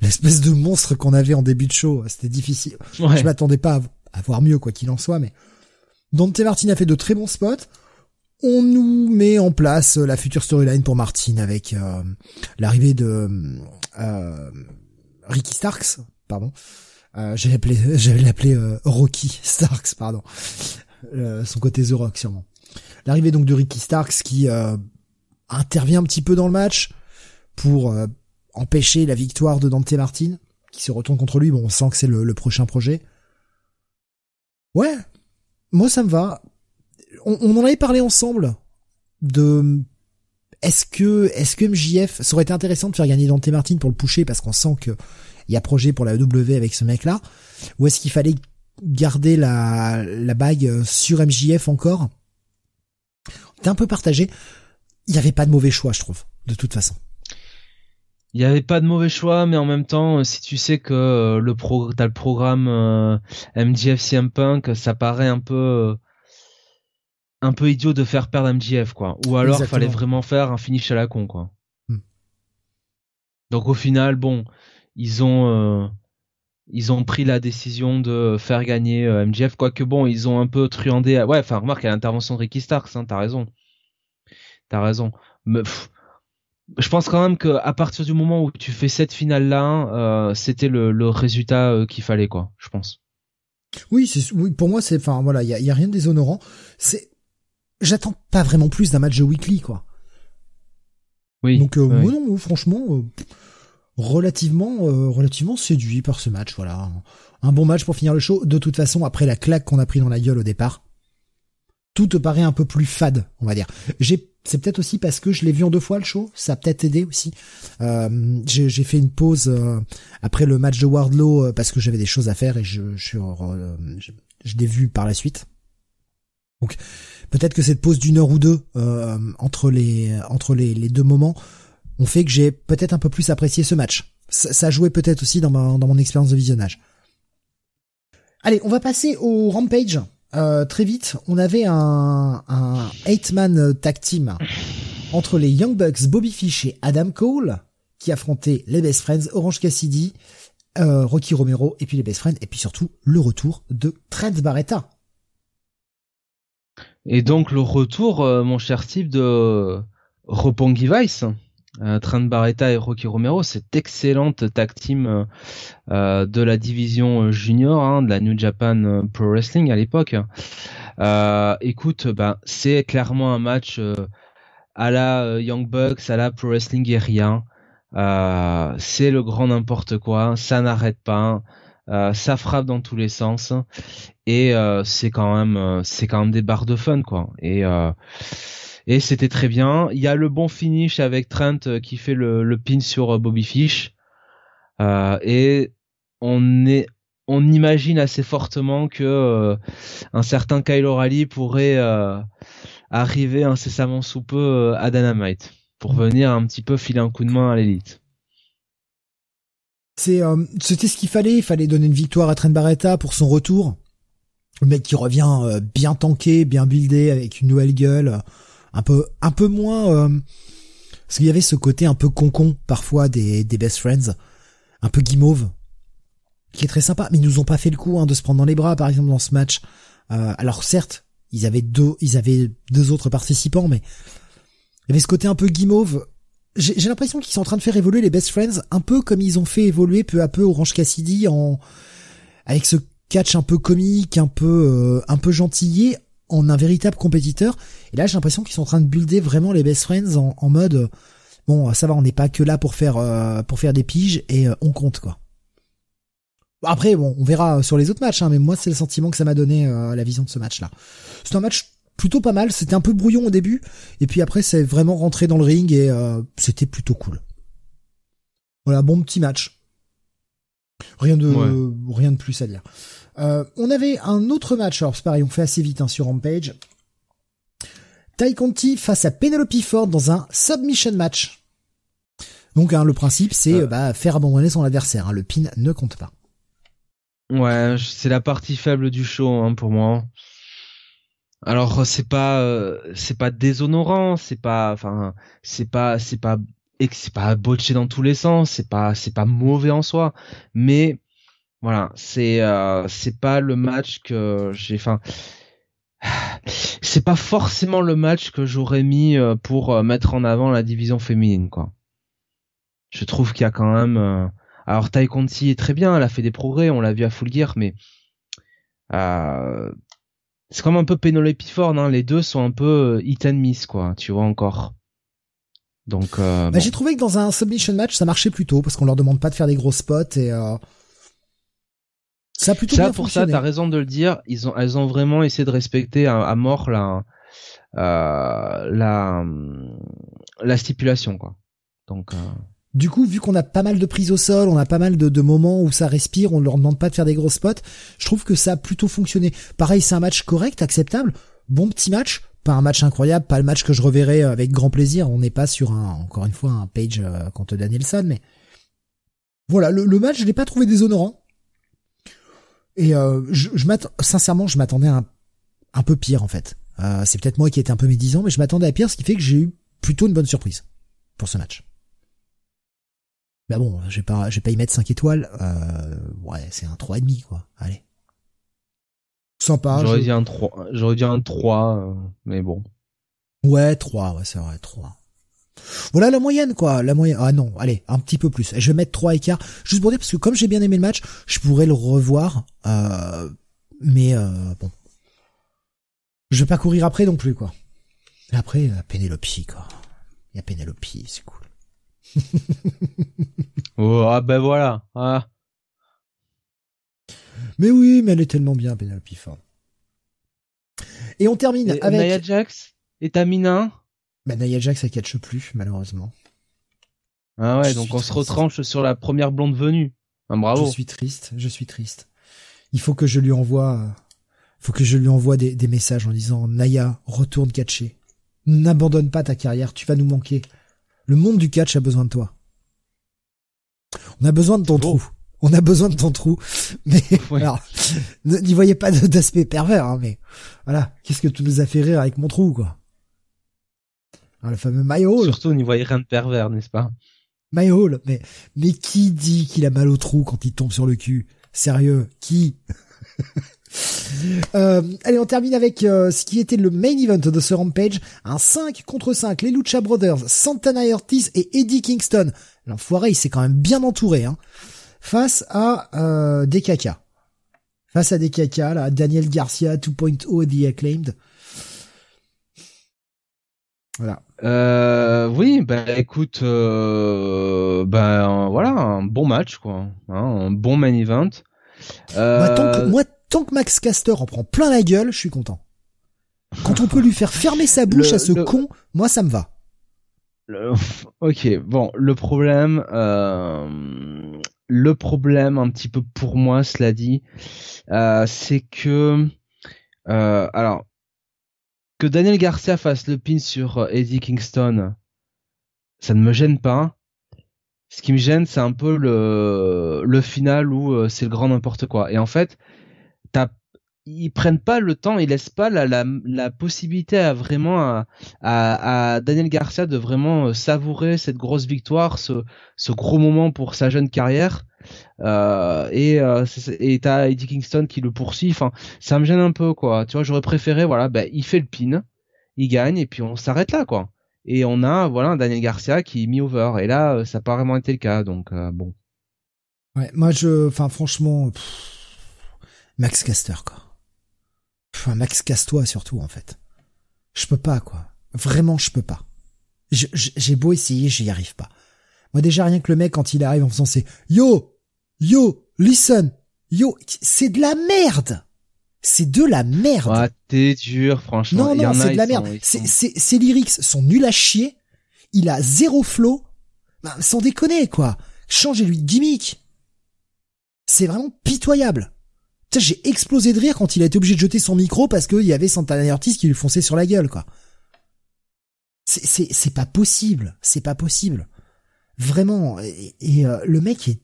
l'espèce de monstre qu'on avait en début de show, c'était difficile. Je m'attendais pas à, voir mieux quoi qu'il en soit, mais Dante Martin a fait de très bons spots. On nous met en place la future storyline pour Martin avec euh, l'arrivée de euh, Ricky Starks, pardon. Euh, j'allais l'appeler, j'allais l'appeler euh, Rocky Starks, pardon. son côté The Rock sûrement. L'arrivée donc de Ricky Starks qui intervient un petit peu dans le match pour euh, empêcher la victoire de Dante Martin, qui se retourne contre lui. Bon, on sent que c'est le, prochain projet. Ouais, moi ça me va. On, en avait parlé ensemble de est-ce que est-ce que MJF ça aurait été intéressant de faire gagner Dante Martin pour le pousser parce qu'on sent que il y a projet pour la W avec ce mec là ou est-ce qu'il fallait garder la la bague sur MJF encore? T'es un peu partagé il n'y avait pas de mauvais choix, je trouve, de toute façon. Il n'y avait pas de mauvais choix, mais en même temps, euh, si tu sais que euh, le pro, t'as le programme euh, MJF CM Punk, ça paraît un peu un peu idiot de faire perdre MJF, quoi. Ou alors, il fallait vraiment faire un finish à la con, quoi. Hmm. Donc au final, bon, ils ont ils ont pris la décision de faire gagner MJF, quoique bon, ils ont un peu truandé. Ouais, enfin remarque à l'intervention de Ricky Starks, hein, t'as raison t'as raison. Mais, je pense quand même que à partir du moment où tu fais cette finale là, euh, c'était le, le, résultat euh, qu'il fallait quoi, je pense. Oui, pour moi c'est enfin voilà, il y a, y a, rien de déshonorant. C'est j'attends pas vraiment plus d'un match de weekly quoi. Oui. Donc euh, non, franchement relativement, relativement séduit par ce match. Voilà, un bon match pour finir le show. De toute façon, après la claque qu'on a pris dans la gueule au départ, tout te paraît un peu plus fade, on va dire. J'ai c'est peut-être aussi parce que je l'ai vu en deux fois le show, ça a peut-être aidé aussi. Euh, j'ai fait une pause euh, après le match de Wardlow euh, parce que j'avais des choses à faire et je je, je, je l'ai vu par la suite. Donc peut-être que cette pause d'une heure ou deux entre les entre les, les, deux moments ont fait que j'ai peut-être un peu plus apprécié ce match. Ça, ça jouait peut-être aussi dans dans mon expérience de visionnage. Allez, on va passer au Rampage. Euh, très vite, on avait un, un eight-man tag team entre les Young Bucks, Bobby Fish et Adam Cole, qui affrontaient les Best Friends, Orange Cassidy, euh, Rocky Romero, et puis les Best Friends, et puis surtout le retour de Trent Barretta. Et donc le retour, euh, mon cher Steve, de Roppongi Vice. Euh, Trent Barretta et Rocky Romero, cette excellente tag team euh, euh, de la division junior hein, de la New Japan Pro Wrestling à l'époque. écoute, ben c'est clairement un match à la Young Bucks, à la Pro Wrestling Guerrilla. c'est le grand n'importe quoi, ça n'arrête pas. ça frappe dans tous les sens et c'est quand même c'est quand même des barres de fun quoi et et c'était très bien. Il y a le bon finish avec Trent euh, qui fait le, le pin sur euh, Bobby Fish. Euh, et on est on imagine assez fortement que euh, un certain Kyle O'Reilly pourrait arriver incessamment sous peu à Dynamite pour mm. venir un petit peu filer un coup de main à l'élite. C'est c'était ce qu'il fallait, il fallait donner une victoire à Trent Barretta pour son retour. Le mec qui revient bien tanké, bien buildé avec une nouvelle gueule un peu un peu moins euh, parce qu'il y avait ce côté un peu concon parfois des, des best friends, un peu guimauve, qui est très sympa. Mais ils nous ont pas fait le coup hein, de se prendre dans les bras, par exemple dans ce match. Euh, alors certes, ils avaient deux, ils avaient deux autres participants, mais il y avait ce côté un peu guimauve. J'ai l'impression qu'ils sont en train de faire évoluer les best friends, un peu comme ils ont fait évoluer peu à peu Orange Cassidy en avec ce catch un peu comique, un peu euh, un peu gentillé, en un véritable compétiteur. Et là, j'ai l'impression qu'ils sont en train de builder vraiment les best friends en, mode bon, ça va, on n'est pas que là pour faire euh, pour faire des piges et euh, on compte quoi. Après, bon, on verra sur les autres matchs, hein, mais moi, c'est le sentiment que ça m'a donné euh, la vision de ce match-là. C'est un match plutôt pas mal. C'était un peu brouillon au début, et puis après, c'est vraiment rentré dans le ring et c'était plutôt cool. Voilà, bon petit match. Rien de rien de plus à dire. Euh, on avait un autre match, alors c'est pareil, on fait assez vite hein, sur Rampage. Ty Conti face à Penelope Ford dans un submission match. Donc hein, le principe c'est euh. bah, faire abandonner son adversaire, hein. le pin ne compte pas. Ouais, c'est la partie faible du show hein, pour moi. Alors c'est pas euh, c'est pas déshonorant, c'est pas enfin c'est pas c'est pas c'est pas botché dans tous les sens, c'est pas c'est pas mauvais en soi, mais voilà, c'est euh, c'est pas le match que j'ai. Enfin, c'est pas forcément le match que j'aurais mis euh, pour euh, mettre en avant la division féminine, quoi. Je trouve qu'il y a quand même. Alors Tai Conti est très bien, elle a fait des progrès, on l'a vu à Full Gear, mais c'est comme un peu Penelope Ford, hein. les deux sont un peu hit and miss, quoi. Tu vois encore. Donc. Bah, J'ai trouvé que dans un submission match, ça marchait plutôt parce qu'on leur demande pas de faire des gros spots et ça a plutôt ça, pour ça, t'as raison de le dire. Ils ont, elles ont vraiment essayé de respecter à, mort la, euh, la, la stipulation, quoi. Donc. Euh... Du coup, vu qu'on a pas mal de prises au sol, on a pas mal de, de, moments où ça respire, on leur demande pas de faire des gros spots. Je trouve que ça a plutôt fonctionné. Pareil, c'est un match correct, acceptable, bon petit match, pas un match incroyable, pas le match que je reverrai avec grand plaisir. On n'est pas sur un, encore une fois, un page euh, contre Danielson, mais voilà, le, le match, je l'ai pas trouvé déshonorant. Et euh, je, je m'attends, sincèrement, je m'attendais à un, un, peu pire en fait. Euh, c'est peut-être moi qui étais un peu médisant, mais je m'attendais à pire, ce qui fait que j'ai eu plutôt une bonne surprise pour ce match. Mais bon, je vais pas, je vais pas y mettre 5 étoiles. Euh, ouais, c'est un trois et demi quoi. Allez. Sympa. J'aurais dit un 3, j'aurais dit un 3, euh, mais bon. Ouais, 3, ouais, c'est vrai, 3. Voilà la moyenne, quoi. La moyenne. Ah non, allez, un petit peu plus. Je vais mettre trois écarts. Juste pour dire, parce que comme j'ai bien aimé le match, je pourrais le revoir. Euh, mais euh, bon. Je vais pas courir après non plus, quoi. Et après, euh, Penelope, quoi. Il y a Penelope, c'est cool. Oh, ah ben voilà. Ah. Mais oui, mais elle est tellement bien, Penelope Ford. Et on termine Et avec... Nia Jax et Tamina. Bah, Nia Jax, elle catche plus, malheureusement. Ah ouais, Je donc on se retranche sur la première blonde venue. Ah, bravo. Je suis triste, je suis triste. Il faut que je lui envoie, euh, faut que je lui envoie des, des messages en disant Naya, retourne catcher. N'abandonne pas ta carrière, tu vas nous manquer. Le monde du catch a besoin de toi. On a besoin de ton trou. On a besoin de ton trou. Mais Ouais. alors, ne- n'y voyez pas d'aspect pervers, hein, mais voilà. Qu'est-ce que tu nous as fait rire avec mon trou, quoi? Ah, le fameux My Hole. Surtout, n'y voyez rien de pervers, n'est-ce pas? My Hole. Mais, mais qui dit qu'il a mal au trou quand il tombe sur le cul? Sérieux, qui? Euh, allez, on termine avec euh, ce qui était le main event de ce Rampage. Un 5 contre 5, les Lucha Brothers, Santana Ortiz et Eddie Kingston. L'enfoiré, il s'est quand même bien entouré, hein. Face à euh, des caca. Face à des caca, là, Daniel Garcia 2.0 et The Acclaimed. Voilà. Euh, oui, bah écoute, euh, ben voilà, un bon match quoi, hein, un bon main event. Euh, Moi, tant que, moi, tant que Max Caster en prend plein la gueule, je suis content. Quand on peut lui faire fermer sa bouche Le- à ce le- con, moi, ça me va. le- ok, bon, le problème, euh, le problème un petit peu pour moi, cela dit, euh, c'est que, euh, alors, que Daniel Garcia fasse le pin sur euh, Eddie Kingston, ça ne me gêne pas. Ce qui me gêne, c'est un peu le, final où euh, c'est le grand n'importe quoi. Et en fait, t'as, ils prennent pas le temps, ils laissent pas la, la, la possibilité à vraiment à Daniel Garcia de vraiment euh, savourer cette grosse victoire, ce, ce gros moment pour sa jeune carrière. Euh, et euh, et t'as Eddie Kingston qui le poursuit. Ça me gêne un peu, quoi. Tu vois, j'aurais préféré, voilà, ben il fait le pin, il gagne et puis on s'arrête là, quoi. Et on a, voilà, Daniel Garcia qui est mis over. Et là, euh, ça n'a pas vraiment été le cas, donc bon. Ouais, moi, je, enfin, franchement, Max Caster, quoi. Enfin, Max Casse-toi, surtout, en fait. Je peux pas, quoi. Vraiment, je peux pas. J'ai beau essayer, j'y arrive pas. Moi, déjà, rien que le mec, quand il arrive en faisant ses Yo! Yo! Listen! Yo! C'est de la merde! C'est de la merde! Ah, t'es dur, franchement. Non, non, c'est de la merde. sont- Ses lyrics sont nuls à chier. Il a zéro flow. Ben, sans déconner, quoi. Changez-lui de gimmick. C'est vraiment pitoyable. Putain, j'ai explosé de rire quand il a été obligé de jeter son micro parce qu'il y avait Santana Ortiz qui lui fonçait sur la gueule, quoi. C'est, c'est, c'est pas possible. C'est pas possible. Vraiment. Et, et, euh, le mec est,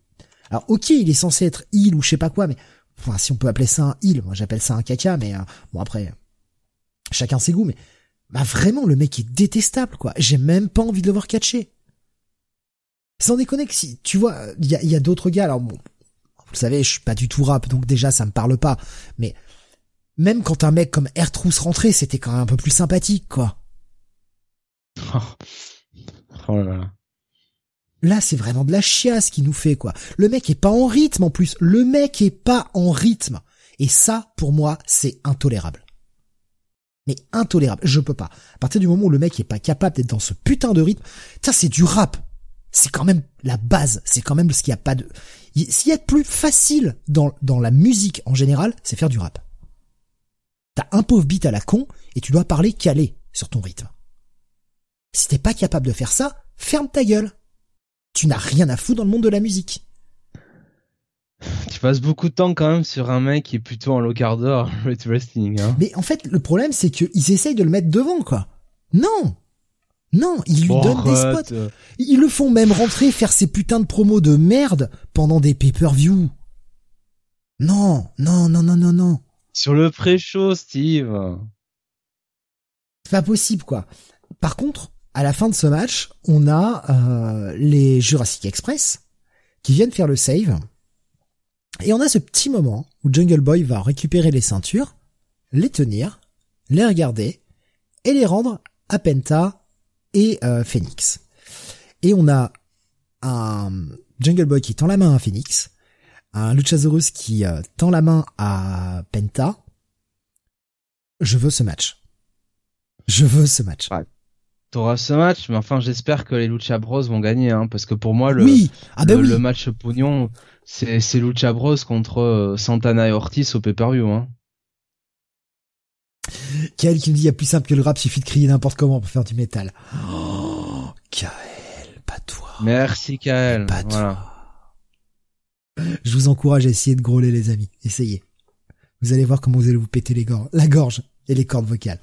alors ok, il est censé être heal ou je sais pas quoi, mais enfin, si on peut appeler ça un heal, moi j'appelle ça un caca, mais euh, bon après, chacun ses goûts, mais bah vraiment le mec est détestable quoi. J'ai même pas envie de le voir catcher. Sans déconner que si tu vois, il y a, il y a d'autres gars. Alors bon, vous savez, je suis pas du tout rap, donc déjà ça me parle pas. Mais même quand un mec comme Airtruth rentrait, c'était quand même un peu plus sympathique quoi. Oh là là. Là, c'est vraiment de la chiasse qu'il nous fait, quoi. Le mec est pas en rythme, en plus. Le mec est pas en rythme. Et ça, pour moi, c'est intolérable. Mais intolérable. Je peux pas. À partir du moment où le mec est pas capable d'être dans ce putain de rythme, ça, c'est du rap. C'est quand même la base. C'est quand même ce qu'il y a pas de, s'il y a de plus facile dans, dans la musique en général, c'est faire du rap. T'as un pauvre beat à la con et tu dois parler calé sur ton rythme. Si t'es pas capable de faire ça, ferme ta gueule. Tu n'as rien à foutre dans le monde de la musique. Tu passes beaucoup de temps quand même sur un mec qui est plutôt en low cardor Red Wrestling, hein. Mais en fait, le problème, c'est qu'ils essayent de le mettre devant, quoi. Non Non, ils lui Bon, donnent des spots. Ils le font même rentrer faire ses putains de promos de merde pendant des pay-per-view. Non, non, non, non, non, non. Sur le pré-show, Steve. C'est pas possible, quoi. Par contre, à la fin de ce match, on a euh, les Jurassic Express qui viennent faire le save. Et on a ce petit moment où Jungle Boy va récupérer les ceintures, les tenir, les regarder et les rendre à Penta et euh, Phoenix. Et on a un Jungle Boy qui tend la main à Phoenix, un Luchasaurus qui euh, tend la main à Penta. Je veux ce match. Je veux ce match. T'auras ce match, mais enfin j'espère que les Lucha Bros vont gagner, hein, parce que pour moi le, oui. Ah ben le, oui. le match pognon, c'est c'est Lucha Bros contre euh, Santana et Ortiz au pay-per-view. Hein. Kael qui me dit, il y a plus simple que le rap, suffit de crier n'importe comment pour faire du métal. Oh, Kael, pas toi. Merci Kael. Pas Voilà. toi. Je vous encourage à essayer de grôler les amis. Essayez. Vous allez voir comment vous allez vous péter les gorges, la gorge et les cordes vocales.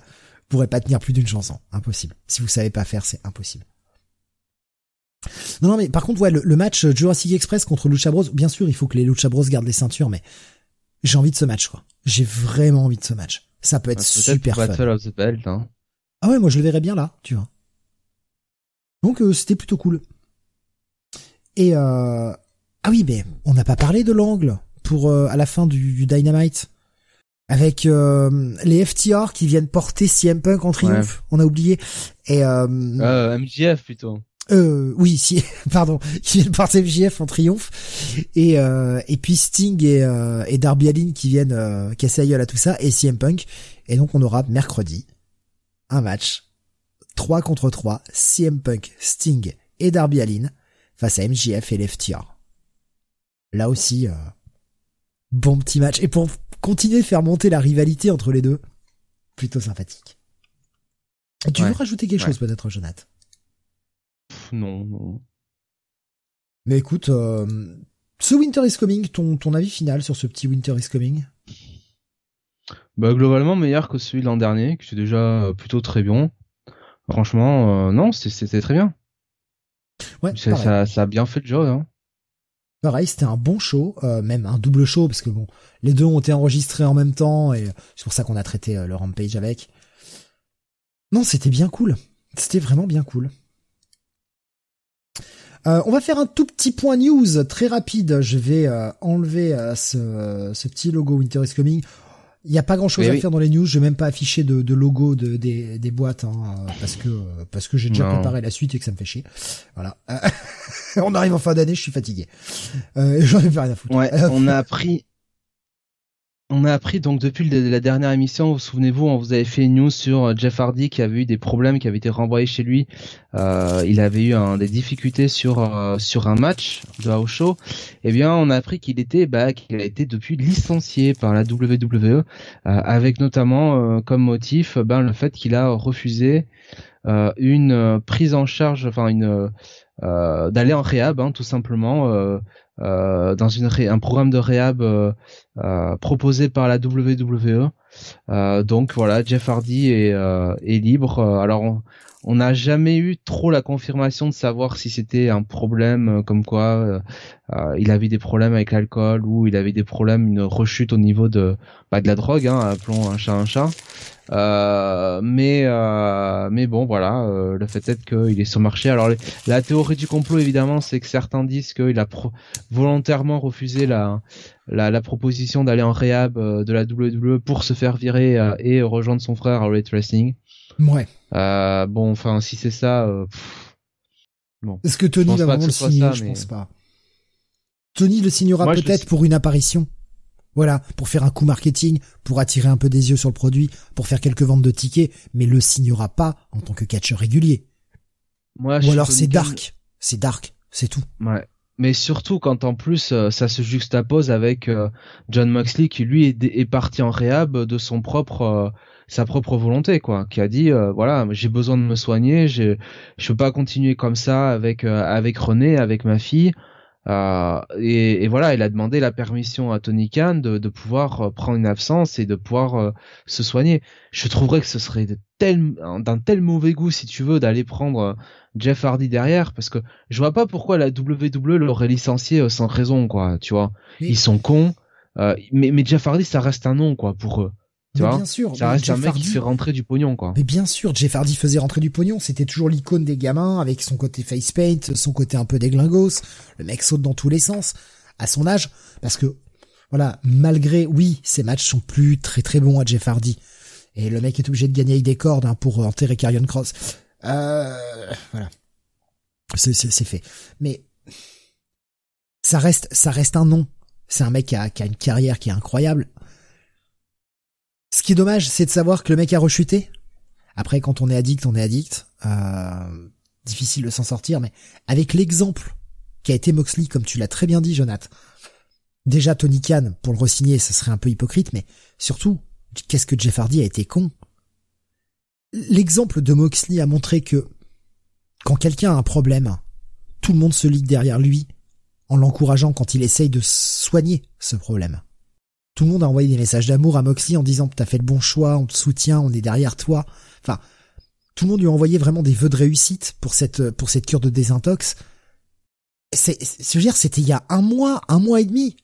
Pourrez pas tenir plus d'une chanson. Impossible. Si vous savez pas faire, c'est impossible. Non, non, mais par contre, ouais, le, le match Jurassic Express contre Lucha Bros, bien sûr, il faut que les Lucha Bros gardent les ceintures, mais j'ai envie de ce match, quoi. J'ai vraiment envie de ce match. Ça peut être Peut-être super fun. Battle of the Belt. Hein. Ah ouais, moi je le verrais bien là, tu vois. Donc euh, c'était plutôt cool. Et euh... ah oui, mais on n'a pas parlé de l'angle pour euh, à la fin du, du Dynamite avec euh, les FTR qui viennent porter CM Punk en triomphe. On a oublié. Et euh, Euh, MJF plutôt. euh, oui, si, pardon, qui viennent porter MJF en triomphe, et euh, et puis Sting et, euh, et Darby Allin qui viennent euh, casser la gueule à tout ça, et CM Punk. Et donc on aura mercredi un match 3 contre 3, CM Punk, Sting et Darby Allin face à MJF et les FTR. Là aussi, euh, bon petit match. Et pour continuer de faire monter la rivalité entre les deux, plutôt sympathique. Tu Ouais. veux rajouter quelque Ouais. chose peut-être, Jonathan? Pff, non, non. Mais écoute, euh, ce Winter is Coming, ton, ton avis final sur ce petit Winter is Coming? Bah globalement meilleur que celui de l'an dernier, qui était déjà euh, plutôt très bon. Franchement, euh, non, c'était- très bien. Ouais, ça a bien fait le job. Hein. Pareil, c'était un bon show, euh, même un double show, parce que bon, les deux ont été enregistrés en même temps, et c'est pour ça qu'on a traité euh, le Rampage avec. Non, c'était bien cool. C'était vraiment bien cool. Euh, on va faire un tout petit point news très rapide. Je vais euh, enlever euh, ce, ce petit logo Winter is Coming. Il n'y a pas grand chose à oui. faire dans les news. Je vais même pas afficher de, de logo de, des, des boîtes hein, parce que parce que j'ai déjà Non. préparé la suite et que ça me fait chier. Voilà. On arrive en fin d'année, je suis fatigué. Euh, J'en ai plus rien à foutre. Ouais, Euh, on a appris. On a appris donc depuis la dernière émission, vous souvenez-vous, on vous avait fait une news sur euh, Jeff Hardy qui avait eu des problèmes, qui avait été renvoyé chez lui. Euh, il avait eu des difficultés sur euh, sur un match de house show. Eh bien, on a appris qu'il était bah, qu'il a été depuis licencié par la WWE, euh, avec notamment euh, comme motif ben le fait qu'il a refusé une prise en charge, enfin une d'aller en réhab, hein, tout simplement. Euh, dans une ré- un programme de réhab euh, euh, proposé par la WWE. Donc voilà, Jeff Hardy est, est libre. Alors on- n'a jamais eu trop la confirmation de savoir si c'était un problème comme quoi il avait des problèmes avec l'alcool ou il avait des problèmes, une rechute au niveau de bah, de la drogue, hein, appelons un chat un chat. Euh, mais euh, mais bon voilà, euh, le fait est qu'il est sur le marché. Alors les- la théorie du complot évidemment, c'est que certains disent qu'il a pro- volontairement refusé la la, la proposition d'aller en réhab euh, de la WWE pour se faire virer euh, et rejoindre son frère à Elite Wrestling. Ouais. Euh, bon, enfin, si c'est ça, euh, pff, Est-ce que Tony va vraiment le signer? ça, Je pense pas. Tony le signera je peut-être pour une apparition. Voilà, pour faire un coup marketing, pour attirer un peu des yeux sur le produit, pour faire quelques ventes de tickets, mais le signera pas en tant que catcheur régulier. moi, Ou alors c'est dark. C'est dark, c'est tout. Ouais. Mais surtout quand en plus euh, ça se juxtapose avec euh, John Moxley qui lui est, est parti en réhab de son propre euh, sa propre volonté quoi, qui a dit euh, voilà j'ai besoin de me soigner, je je peux pas continuer comme ça avec euh, avec René, avec ma fille. Euh, et, et voilà, il a demandé la permission à Tony Khan de, de pouvoir euh, prendre une absence et de pouvoir euh, se soigner. Je trouverais que ce serait de tel, d'un tel mauvais goût, si tu veux, d'aller prendre euh, Jeff Hardy derrière, parce que je vois pas pourquoi la WWE l'aurait licencié sans raison, quoi. Tu vois, ils sont cons. euh, mais, mais Jeff Hardy, ça reste un nom, quoi, pour eux. Tu Mais vois, bien sûr, ça reste un Jeff mec qui Hardy- fait rentrer du pognon, quoi. Mais bien sûr, Jeff Hardy faisait rentrer du pognon. C'était toujours l'icône des gamins avec son côté face paint, son côté un peu déglingos. Le mec saute dans tous les sens à son âge. Parce que, voilà, malgré, oui, ses matchs sont plus très très bons à Jeff Hardy. Et le mec est obligé de gagner avec des cordes hein, pour enterrer Karrion Cross. Euh, voilà. C'est fait. Mais ça reste, ça reste un nom. C'est un mec qui a, qui a une carrière qui est incroyable. Ce qui est dommage, c'est de savoir que le mec a rechuté. Après, quand on est addict, on est addict. Euh, difficile de s'en sortir, mais avec l'exemple qui a été Moxley, comme tu l'as très bien dit, Jonathan. Déjà, Tony Khan, pour le re-signer, ce serait un peu hypocrite, mais surtout, qu'est-ce que Jeff Hardy a été con? L'exemple de Moxley a montré que quand quelqu'un a un problème, tout le monde se ligue derrière lui en l'encourageant quand il essaye de soigner ce problème. Tout le monde a envoyé des messages d'amour à Moxley en disant t'as fait le bon choix, on te soutient, on est derrière toi. Enfin, tout le monde lui a envoyé vraiment des vœux de réussite pour cette pour cette cure de désintox. C'est, je veux dire, c'était il y a un mois, un mois et demi.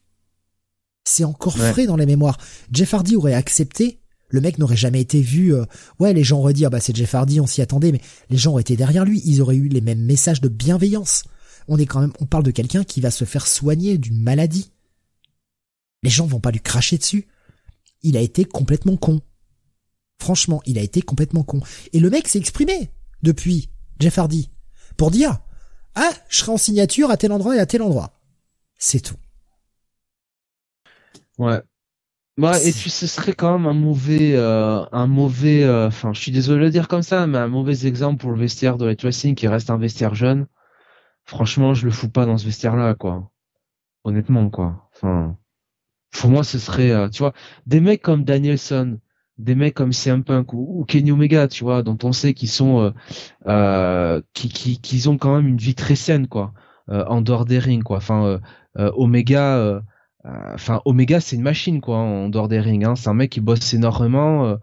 C'est encore frais dans les mémoires. Jeff Hardy aurait accepté. Le mec n'aurait jamais été vu. Euh, ouais, les gens auraient dit ah bah c'est Jeff Hardy, on s'y attendait, mais les gens auraient été derrière lui. Ils auraient eu les mêmes messages de bienveillance. On est quand même, on parle de quelqu'un qui va se faire soigner d'une maladie. Les gens vont pas lui cracher dessus. Il a été complètement con. Franchement, il a été complètement con. Et le mec s'est exprimé depuis Jeff Hardy pour dire ah je serai en signature à tel endroit et à tel endroit. C'est tout. Ouais. Ouais, et puis ce serait quand même un mauvais, euh, un mauvais, euh, enfin, je suis désolé de le dire comme ça, mais un mauvais exemple pour le vestiaire de Light Racing qui reste un vestiaire jeune. Franchement, je le fous pas dans ce vestiaire-là, quoi. Honnêtement, quoi. Enfin, pour moi, ce serait, euh, tu vois, des mecs comme Danielson, des mecs comme CM Punk ou, Kenny Omega, tu vois, dont on sait qu'ils sont, euh, qui, qui, qu'ils ont quand même une vie très saine, quoi, en dehors des rings, quoi. Enfin, Omega euh, enfin, Omega, c'est une machine, quoi, en dehors des rings. Hein. C'est un mec qui bosse énormément. Euh,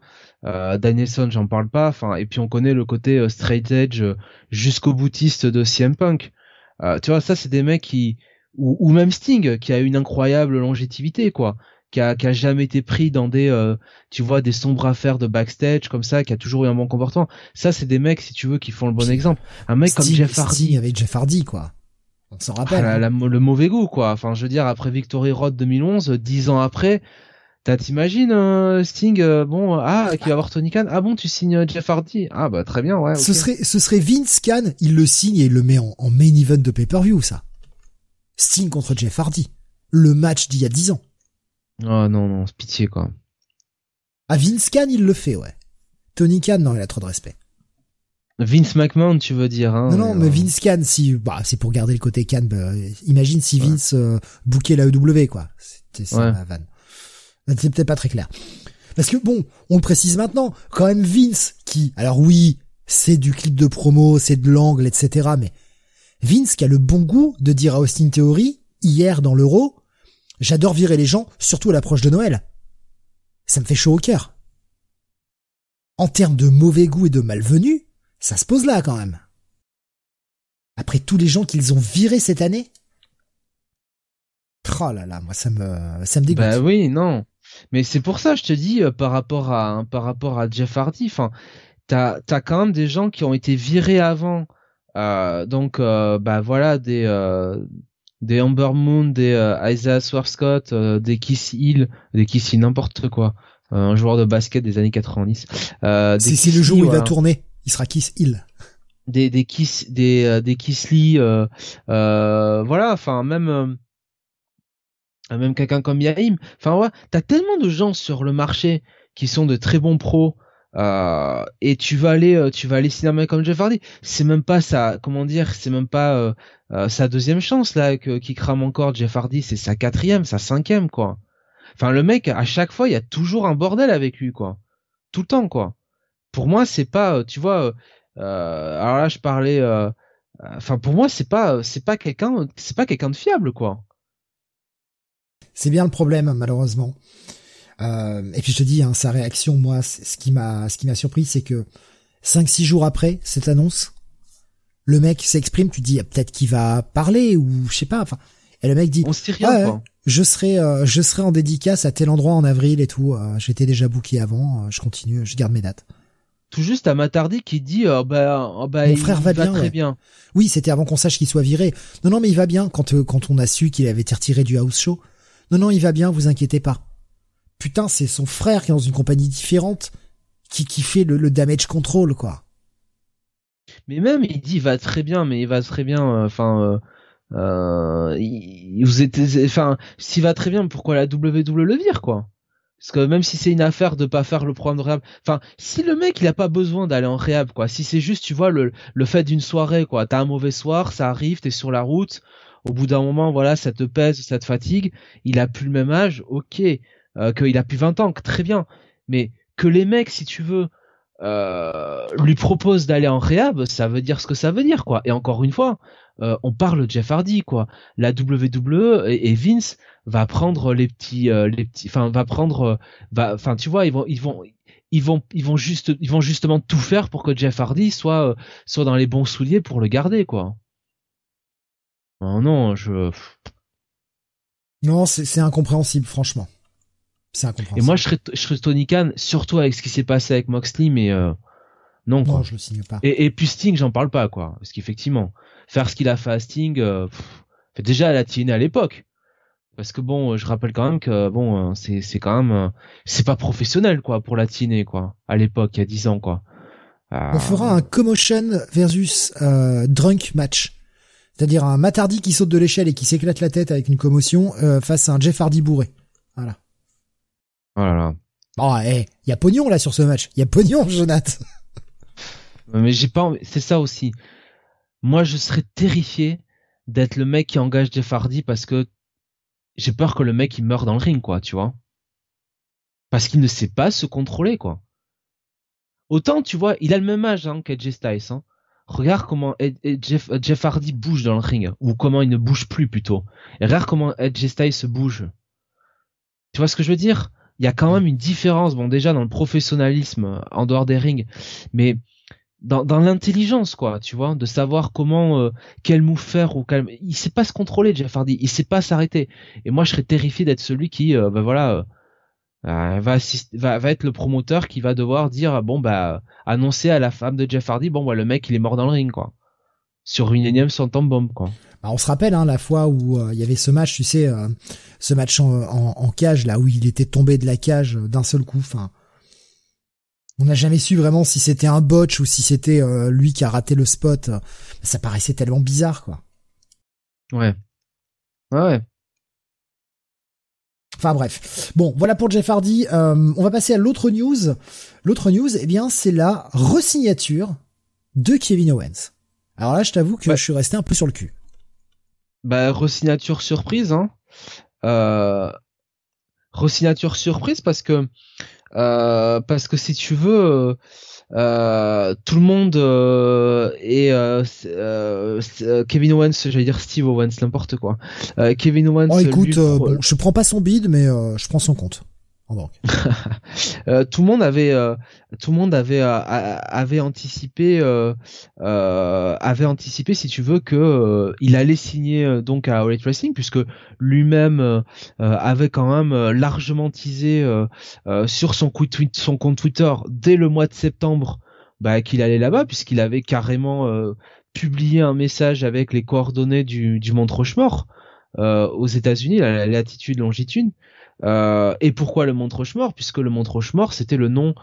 euh Danielson, j'en parle pas. Enfin, et puis on connaît le côté euh, straight edge jusqu'au boutiste de CM Punk. tu vois, ça, c'est des mecs qui ou, même Sting, qui a une incroyable longévité, quoi. Qui a, qui a jamais été pris dans des, tu vois, des sombres affaires de backstage comme ça, qui a toujours eu un bon comportement. Ça, c'est des mecs, si tu veux, qui font le bon exemple. Un mec comme Jeff Hardy. Avec Jeff Hardy, quoi. On s'en rappelle. Ah, le mauvais goût, quoi. Enfin, je veux dire, après Victory Road 2011, dix ans après, t'imagines euh, Sting, euh, bon, ah, qui va avoir Tony Khan. Ah bon, tu signes euh, Jeff Hardy. Ah bah très bien, ouais. Ce serait, ce serait Vince Khan, il le signe et il le met en, main event de pay-per-view, ça. Sting contre Jeff Hardy. Le match d'il y a dix ans. Oh non, non, c'est pitié, quoi. Ah, Vince Khan, il le fait, ouais. Tony Khan, non, il a trop de respect. Vince McMahon, tu veux dire hein, Non, non, mais euh, Vince Khan, si, bah, c'est pour garder le côté Khan. Bah, imagine si Vince euh, bouquait la EW, quoi. C'était ça la vanne. C'est peut-être pas très clair. Parce que bon, on le précise maintenant, quand même Vince qui, alors oui, c'est du clip de promo, c'est de l'angle, etc. Mais Vince a le bon goût de dire à Austin Theory hier dans l'Euro, j'adore virer les gens, surtout à l'approche de Noël. Ça me fait chaud au cœur. En termes de mauvais goût et de malvenue, ça se pose là quand même. Après tous les gens qu'ils ont virés cette année. Oh là là, moi ça me ça me dégoûte. Bah oui, non. Mais c'est pour ça je te dis euh, par rapport à par rapport à Jeff Hardy, t'as as quand même des gens qui ont été virés avant. Euh, donc euh, bah voilà des des Amber Moon, des Isaiah Swarscott, des Kiss Hill, des Kiss Hill n'importe quoi. un joueur de basket des années 90. c'est le jour où il va tourner il sera Kiss Hill. Des des Kiss des euh, des Kissly euh, euh, voilà, enfin même euh, même quelqu'un comme Yaim. Enfin ouais, t'as tellement de gens sur le marché qui sont de très bons pros. Euh, et tu vas aller tu vas aller cinéma comme Jeff Hardy. C'est même pas ça comment dire c'est même pas sa deuxième chance là que, qui crame encore Jeff Hardy. C'est sa quatrième sa cinquième quoi. Enfin le mec à chaque fois il y a toujours un bordel avec lui quoi. Tout le temps quoi. Pour moi c'est pas euh, tu vois euh, euh, alors là je parlais enfin pour moi c'est pas c'est pas quelqu'un c'est pas quelqu'un de fiable quoi. C'est bien le problème malheureusement et puis je te dis hein, sa réaction moi ce qui m'a ce qui m'a surpris c'est que cinq six jours après cette annonce le mec s'exprime tu dis peut-être qu'il va parler ou je sais pas enfin et le mec dit on sait rien quoi. je serai je serai en dédicace à tel endroit en avril et tout j'étais déjà booké avant je continue je garde mes dates tout juste à Matardi qui dit oh bah, oh bah mon frère va, bien, très bien. Oui, c'était avant qu'on sache qu'il soit viré. Non non, mais il va bien quand euh, quand on a su qu'il avait été retiré du house show. Non non, il va bien, vous inquiétez pas. Putain, c'est son frère qui est dans une compagnie différente qui qui fait le, damage control quoi. Mais même il dit il va très bien, mais il va très bien euh, enfin euh, euh, vous êtes enfin s'il va très bien, pourquoi la W le vire quoi? Parce que même si c'est une affaire de pas faire le programme de réhab, enfin, si le mec il a pas besoin d'aller en réhab, quoi, si c'est juste, tu vois, le, le fait d'une soirée, quoi, t'as un mauvais soir, ça arrive, t'es sur la route, au bout d'un moment, voilà, ça te pèse, ça te fatigue, il a plus le même âge, ok, euh, qu'il a plus 20 ans, très bien, mais que les mecs, si tu veux, euh, lui proposent d'aller en réhab, ça veut dire ce que ça veut dire, quoi. Et encore une fois, euh, on parle de Jeff Hardy quoi. La WWE et, Vince va prendre les petits euh, les petits enfin va prendre va enfin tu vois ils vont ils vont ils vont ils vont juste ils vont justement tout faire pour que Jeff Hardy soit soit dans les bons souliers pour le garder quoi. Oh non, je Non, c'est incompréhensible franchement. C'est incompréhensible. Et moi je serais je serais Tony Khan surtout avec ce qui s'est passé avec Moxley mais non, quoi. non, je le signe pas. Et, et puis Sting, j'en parle pas, quoi. Parce qu'effectivement, faire ce qu'il a fait à Sting, euh, déjà à la TNA à l'époque. Parce que bon, je rappelle quand même que bon, euh, c'est c'est quand même, euh, c'est pas professionnel quoi pour la TNA quoi. À l'époque, il y a 10 ans quoi. On fera un commotion versus drunk match. C'est-à-dire un Matardi qui saute de l'échelle et qui s'éclate la tête avec une commotion face à un Jeff Hardy bourré. Voilà. Voilà. Bon, eh, il y a pognon là sur ce match. Il y a pognon, Jonathan. Mais j'ai pas, c'est ça aussi moi je serais terrifié d'être le mec qui engage Jeff Hardy parce que j'ai peur que le mec il meure dans le ring quoi, tu vois. Parce qu'il ne sait pas se contrôler quoi. Autant tu vois, il a le même âge hein, qu'Edge Styles. Hein. Regarde comment Jeff, Jeff, Hardy bouge dans le ring ou comment il ne bouge plus plutôt. Et regarde comment Edge Styles se bouge. Tu vois ce que je veux dire? Il y a quand même une différence. Bon déjà dans le professionnalisme en dehors des rings, mais dans, dans l'intelligence quoi tu vois de savoir comment euh, quel move faire ou quel il sait pas se contrôler Jeff Hardy il sait pas s'arrêter et moi je serais terrifié d'être celui qui euh, ben voilà euh, euh, va, va va être le promoteur qui va devoir dire bon bah annoncer à la femme de Jeff Hardy bon bah le mec il est mort dans le ring quoi sur une énième temps bombe quoi bah, on se rappelle hein, la fois où il y avait ce match tu sais ce match en, en, en, cage là où il était tombé de la cage d'un seul coup enfin on n'a jamais su vraiment si c'était un botch ou si c'était euh, lui qui a raté le spot. Ça paraissait tellement bizarre, quoi. Ouais. Ouais. Enfin bref. Bon, voilà pour Jeff Hardy. Euh, on va passer à l'autre news. L'autre news, eh bien, c'est la resignature de Kevin Owens. Alors là, je t'avoue que je suis resté un peu sur le cul. Bah, resignature surprise, hein. Euh, resignature surprise parce que euh, parce que si tu veux, euh, euh tout le monde euh, et Kevin Owens, j'allais dire Steve Owens, n'importe quoi. Kevin Owens. Oh, écoute, bon, je prends pas son bid, mais je prends son compte. Euh, tout le monde avait, euh, euh, anticipé, avait si tu veux, que il allait signer donc à All Racing, puisque lui-même avait quand même largement teasé sur son, compte Twitter dès le mois de septembre bah, qu'il allait là-bas, puisqu'il avait carrément publié un message avec les coordonnées du, du Mont Rochemort aux États-Unis, la latitude longitude. Euh, et pourquoi le Mont Rochemort Puisque le Mont Rochemort, c'était le nom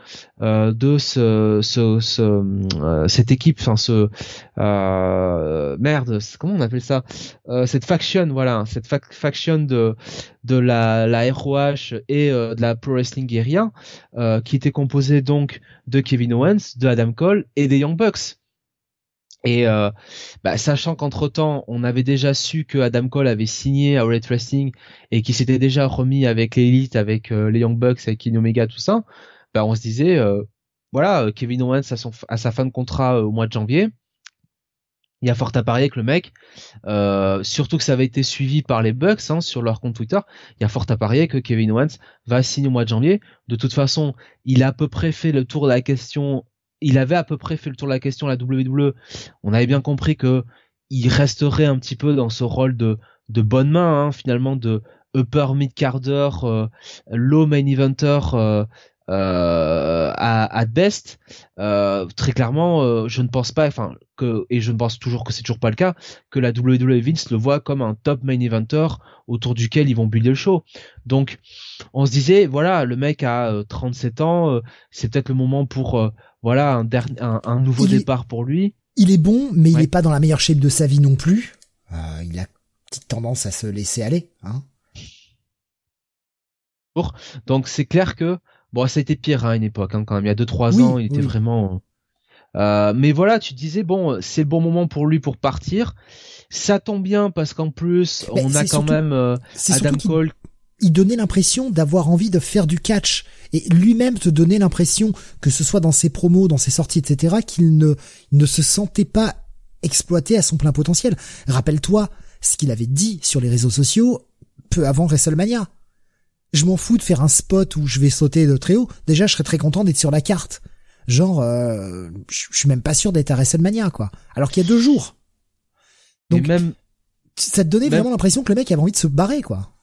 euh, de ce, ce, ce euh, cette équipe, enfin ce euh, merde, comment on appelle ça? Cette faction, voilà, cette faction de de la, la ROH et de la Pro Wrestling Guerrilla, qui était composée donc de Kevin Owens, de Adam Cole et des Young Bucks. Et euh, bah, sachant qu'entre temps, on avait déjà su que Adam Cole avait signé à Red Wrestling et qu'il s'était déjà remis avec l'élite, avec euh, les Young Bucks, avec Kenny Omega, tout ça, bah, on se disait, euh, voilà, Kevin Owens a, son, sa fin de contrat au mois de janvier. Il y a fort à parier que le mec, surtout que ça avait été suivi par les Bucks hein, sur leur compte Twitter, il y a fort à parier que Kevin Owens va signer au mois de janvier. De toute façon, il a à peu près fait le tour de la question il avait à peu près fait le tour de la question la WWE. On avait bien compris que il resterait un petit peu dans ce rôle de de bonne main hein, finalement de upper mid carder, euh, low main eventer euh, euh, à, best. Euh, très clairement, euh, je ne pense pas, enfin que et je ne pense toujours que c'est toujours pas le cas, que la WWE Vince le voit comme un top main eventer autour duquel ils vont builder le show. Donc, on se disait, voilà, le mec a 37 ans, c'est peut-être le moment pour voilà un, un, un nouveau départ pour lui. Il est bon, mais il n'est pas dans la meilleure shape de sa vie non plus. Euh, il a petite tendance à se laisser aller. Hein. Donc c'est clair que bon, ça a été pire hein, à une époque hein, quand même. Il y a 2-3 ans, il était vraiment. Euh, mais voilà, tu disais bon, c'est le bon moment pour lui pour partir. Ça tombe bien parce qu'en plus, on a quand même euh, Adam Cole. Il donnait l'impression d'avoir envie de faire du catch et lui-même te donnait l'impression que ce soit dans ses promos, dans ses sorties, etc., qu'il ne ne se sentait pas exploité à son plein potentiel. Rappelle-toi ce qu'il avait dit sur les réseaux sociaux peu avant WrestleMania. Je m'en fous de faire un spot où je vais sauter de très haut. Déjà, je serais très content d'être sur la carte. Genre, euh, je suis même pas sûr d'être à WrestleMania, quoi. Alors qu'il y a deux jours. Donc, même, ça te donnait vraiment l'impression que le mec avait envie de se barrer, quoi.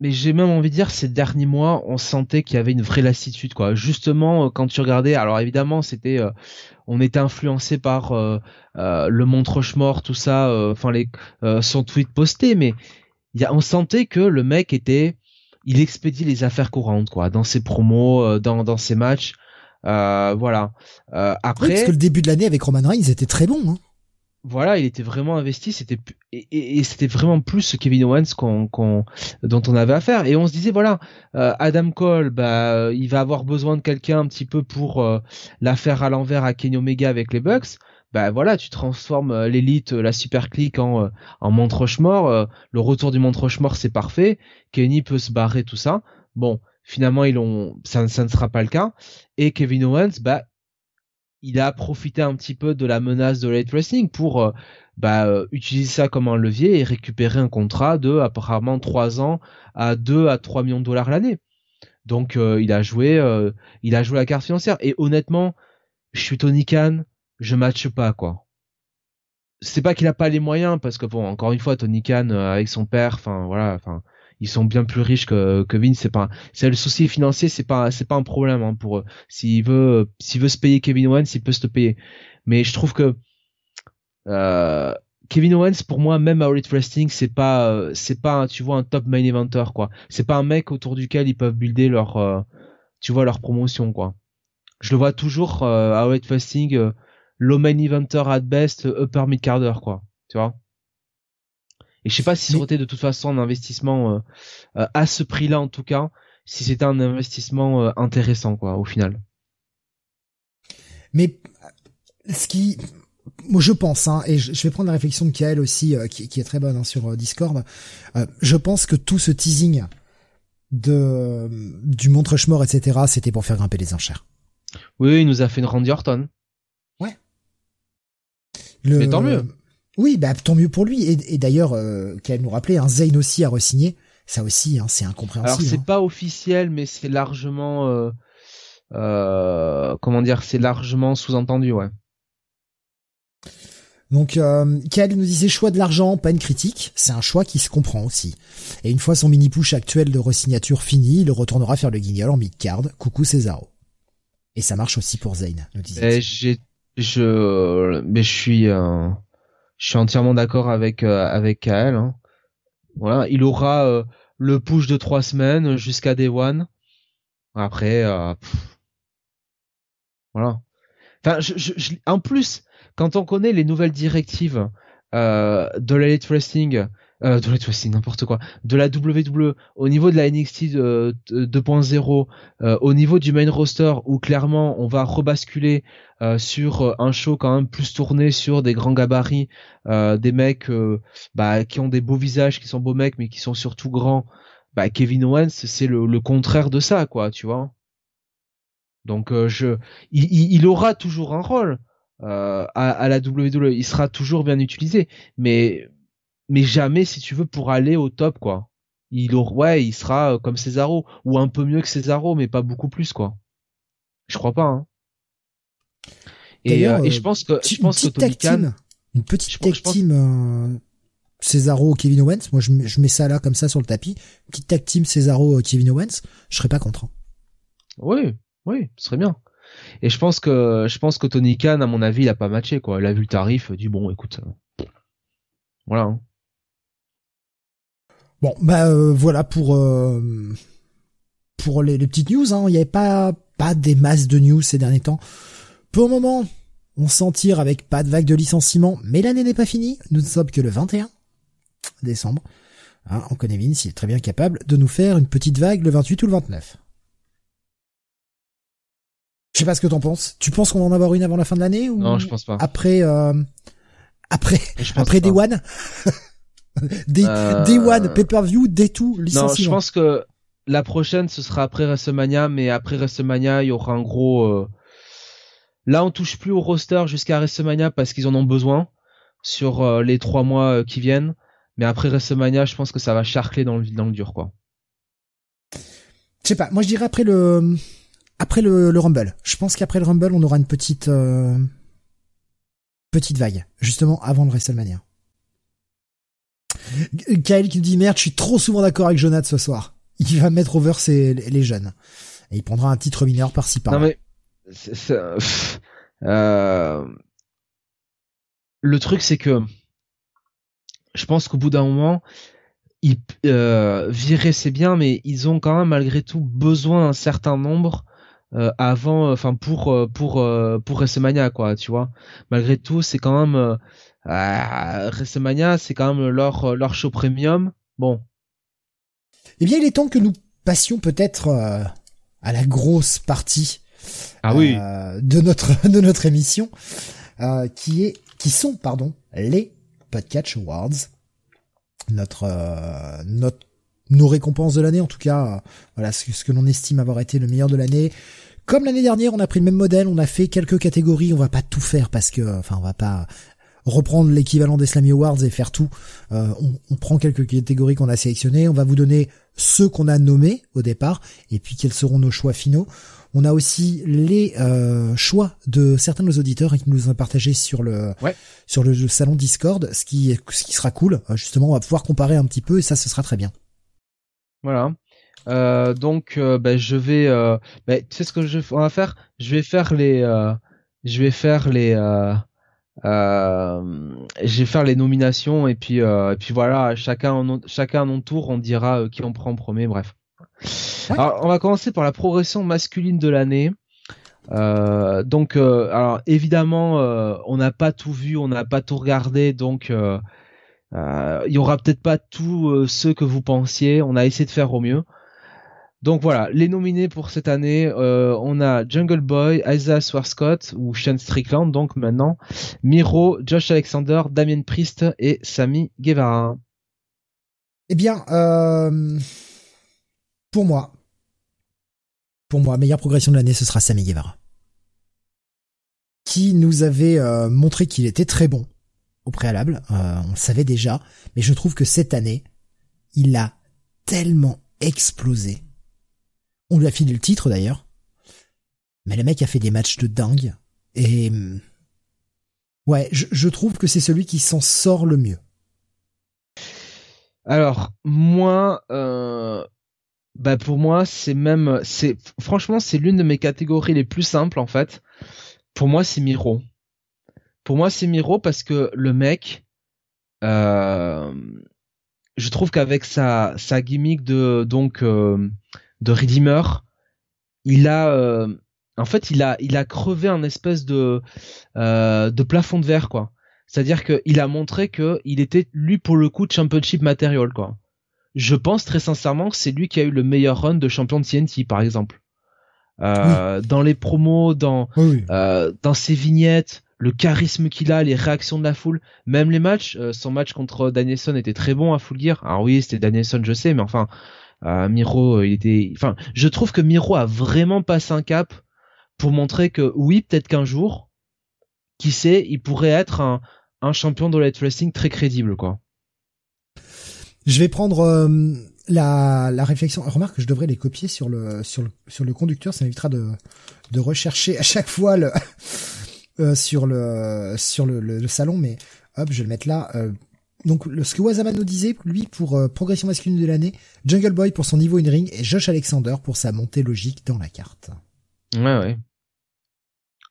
Mais j'ai même envie de dire, ces derniers mois, on sentait qu'il y avait une vraie lassitude, quoi. Justement, euh, quand tu regardais, alors évidemment, c'était, euh, on était influencé par le montre mort, tout ça, enfin les, son tweet posté, mais y a, on sentait que le mec était, il expédie les affaires courantes, quoi, dans ses promos, dans dans ses matchs. Euh, voilà. Euh, après, parce que le début de l'année avec Roman Reigns était très bon. Hein. Voilà, il était vraiment investi. C'était et, et, c'était vraiment plus ce Kevin Owens qu'on, qu'on, dont on avait affaire. Et on se disait voilà, euh, Adam Cole, bah, il va avoir besoin de quelqu'un un petit peu pour euh, la faire à l'envers à Kenny Omega avec les Bucks. Bah voilà, tu transformes euh, l'élite, la super clique en en Montrochemort. le retour du Montrochemort, c'est parfait. Kenny peut se barrer tout ça. Bon, Finalement, ils ont, ça, ça, ne sera pas le cas. Et Kevin Owens, bah, il a profité un petit peu de la menace de late wrestling pour euh, bah, euh, utiliser ça comme un levier et récupérer un contrat de apparemment 3 ans à 2 à 3 millions de dollars l'année. Donc euh, il a joué il a joué la carte financière et honnêtement, je suis Tony Khan, je matche pas quoi. C'est pas qu'il a pas les moyens parce que bon encore une fois Tony Khan avec son père, enfin voilà, enfin ils sont bien plus riches que, que Vince. C'est pas, c'est le souci financier, c'est pas, c'est pas un problème hein, pour eux. S'il veut, s'il veut se payer Kevin Owens, il peut se payer. Mais je trouve que euh, Kevin Owens, pour moi, même à Elite Wrestling, c'est pas, c'est pas, tu vois, un top main eventer quoi. C'est pas un mec autour duquel ils peuvent builder leur, euh, tu vois, leur promotion quoi. Je le vois toujours euh, à Elite Wrestling, euh, low main eventer at best, upper mid carder quoi. Tu vois? Et je sais pas si ça aurait été de toute façon un investissement euh, euh, à ce prix-là en tout cas, si c'était un investissement euh, intéressant quoi au final. Mais ce qui moi je pense, hein, et je vais prendre la réflexion de Kael aussi, qui, qui, est très bonne hein, sur Discord. je pense que tout ce teasing de du montre mort etc., c'était pour faire grimper les enchères. Oui, il nous a fait une Randy Orton. Ouais. Le, Mais tant mieux. Oui, bah tant mieux pour lui. Et, d'ailleurs, euh, qu'elle nous rappelait, un hein, Zayn aussi a re-signé. Ça aussi, hein, c'est incompréhensible. Alors c'est hein. pas officiel, mais c'est largement, euh, euh, comment dire, c'est largement sous-entendu, ouais. Donc, euh, nous disait choix de l'argent, pas une critique. C'est un choix qui se comprend aussi. Et une fois son mini push actuel de resignature fini, il retournera faire le guignol en mid-card. Coucou Cesaro. Et ça marche aussi pour Zayn, nous disait. J'ai, je, mais je suis. Euh je suis entièrement d'accord avec euh, avec Kael. Hein. Voilà, il aura euh, le push de trois semaines jusqu'à Day One. Après, euh, voilà. Enfin, je, je, en plus, quand on connaît les nouvelles directives de l'Elite Wrestling euh, de n'importe quoi, de la WWE, au niveau de la NXT 2.0, euh, au niveau du main roster où clairement on va rebasculer euh, sur euh, un show quand même plus tourné sur des grands gabarits, des mecs bah, qui ont des beaux visages, qui sont beaux mecs mais qui sont surtout grands. Bah, Kevin Owens, c'est le, contraire de ça, quoi, tu vois. Donc je, il, aura toujours un rôle. à, à, la WWE. Il sera toujours bien utilisé, mais mais jamais si tu veux pour aller au top quoi. Il ouais, il sera euh, comme Cesaro ou un peu mieux que Cesaro mais pas beaucoup plus quoi. Je crois pas hein. Et, euh, et je pense que je pense que Tony Khan une petite tag team euh, Cesaro Kevin Owens, moi je mets, je mets ça là comme ça sur le tapis, petite tag team Cesaro Kevin Owens, je serais pas contre. Hein. Oui, oui, ce serait bien. Et je pense que je pense que Tony Khan à mon avis, il a pas matché quoi. Il a vu le tarif, dit bon, écoute voilà. Hein. Bon, bah euh, voilà pour euh, pour les, petites news. Hein. Il n'y avait pas pas des masses de news ces derniers temps. Pour le moment, on s'en tire avec pas de vague de licenciement, mais l'année n'est pas finie. Nous ne sommes que le 21 décembre. Hein, on connaît Vince, il est très bien capable de nous faire une petite vague le 28 ou le 29. Je sais pas ce que t'en penses. Tu penses qu'on va en avoir une avant la fin de l'année ou Non, je pense pas. Après, euh, après, après pas. Day One, Day, Euh, Day One, Pay-per-view, Day 2, Non, je licenciement. pense que la prochaine ce sera après WrestleMania, mais après WrestleMania il y aura un gros. euh, Là on touche plus au roster jusqu'à WrestleMania parce qu'ils en ont besoin sur euh, les trois mois qui viennent. Mais après WrestleMania, je pense que ça va charcler dans le dans le dur quoi. Je sais pas. Moi, je dirais après le, après le, le Rumble. Je pense qu'après le Rumble, on aura une petite, petite vague, justement avant le WrestleMania. Kyle qui nous dit merde, je suis trop souvent d'accord avec Jonathan ce soir. Il va mettre over ses, les jeunes. Et il prendra un titre mineur par-ci par-là. Non mais euh, le truc c'est que je pense qu'au bout d'un moment ils euh, virer c'est bien mais ils ont quand même malgré tout besoin d'un certain nombre euh, avant enfin pour euh, pour euh, pour WrestleMania quoi tu vois malgré tout c'est quand même WrestleMania c'est quand même leur leur show premium. Bon. Eh bien, il est temps que nous passions peut-être euh, à la grosse partie ah oui. euh, de notre de notre émission, euh, qui est qui sont pardon les Podcatch Awards, notre euh, notre nos récompenses de l'année en tout cas, euh, voilà ce, que- ce que l'on estime avoir été le meilleur de l'année. Comme l'année dernière, on a pris le même modèle, on a fait quelques catégories, on va pas tout faire parce que enfin on va pas reprendre l'équivalent des Slammy Awards et faire tout. Euh, on, on prend quelques catégories qu'on a sélectionnées, on va vous donner ceux qu'on a nommés au départ et puis quels seront nos choix finaux. On a aussi les euh, choix de certains de nos auditeurs qui nous ont partagé sur le Ouais. sur le salon Discord, ce qui ce qui sera cool. Euh, Justement, on va pouvoir comparer un petit peu et ça, ce sera très bien. Voilà. Euh, donc, euh, ben, je vais. Euh, ben, tu sais ce que je on va faire? Je vais faire les. euh, je vais faire les. Euh, je vais faire les nominations et puis euh, et puis voilà. Chacun en chacun notre tour, on dira euh, qui on prend en premier. Bref. Ouais. Alors, on va commencer par la progression masculine de l'année. Euh, donc, euh, alors évidemment, euh, on n'a pas tout vu, on n'a pas tout regardé, donc. euh, euh, il y aura peut-être pas tous ceux que vous pensiez. On a essayé de faire au mieux. Donc voilà, les nominés pour cette année, euh, on a Jungle Boy, Isaiah Swarscott ou Sean Strickland, donc maintenant, Miro, Josh Alexander, Damien Priest et Sami Guevara. Eh bien, euh, pour moi, pour moi, meilleure progression de l'année, ce sera Sami Guevara, qui nous avait euh, montré qu'il était très bon au préalable. On le savait déjà, mais je trouve que cette année, il a tellement explosé. On lui a filé le titre d'ailleurs, mais le mec a fait des matchs de dingue et hum, ouais, je, je trouve que c'est celui qui s'en sort le mieux. Alors moi, euh, bah pour moi c'est même, c'est franchement c'est l'une de mes catégories les plus simples en fait. Pour moi c'est Miro. Pour moi c'est Miro parce que le mec, euh, je trouve qu'avec sa sa gimmick de donc euh, de Redeemer, il a euh, en fait il a il a crevé un espèce de euh, de plafond de verre quoi. C'est-à-dire qu'il a montré que il était lui pour le coup championship material quoi. Je pense très sincèrement que c'est lui qui a eu le meilleur run de champion de TNT par exemple. Euh, Dans les promos, dans Oui. dans ses vignettes, le charisme qu'il a, les réactions de la foule, même les matchs. euh, son match contre Danielson était très bon à Full Gear. Alors oui, c'était Danielson, je sais, mais enfin, euh, Miro, euh, il était. Enfin, je trouve que Miro a vraiment passé un cap pour montrer que oui, peut-être qu'un jour, qui sait, il pourrait être un, un champion de light wrestling très crédible, quoi. Je vais prendre euh, la, la réflexion. Remarque que je devrais les copier sur le sur le sur le conducteur. Ça m'évitera de de rechercher à chaque fois le sur le sur le, salon. Mais hop, je vais le mettre là. Donc ce que Wazaman nous disait, lui pour euh, progression masculine de l'année, Jungle Boy pour son niveau in ring et Josh Alexander pour sa montée logique dans la carte. Ouais, ouais.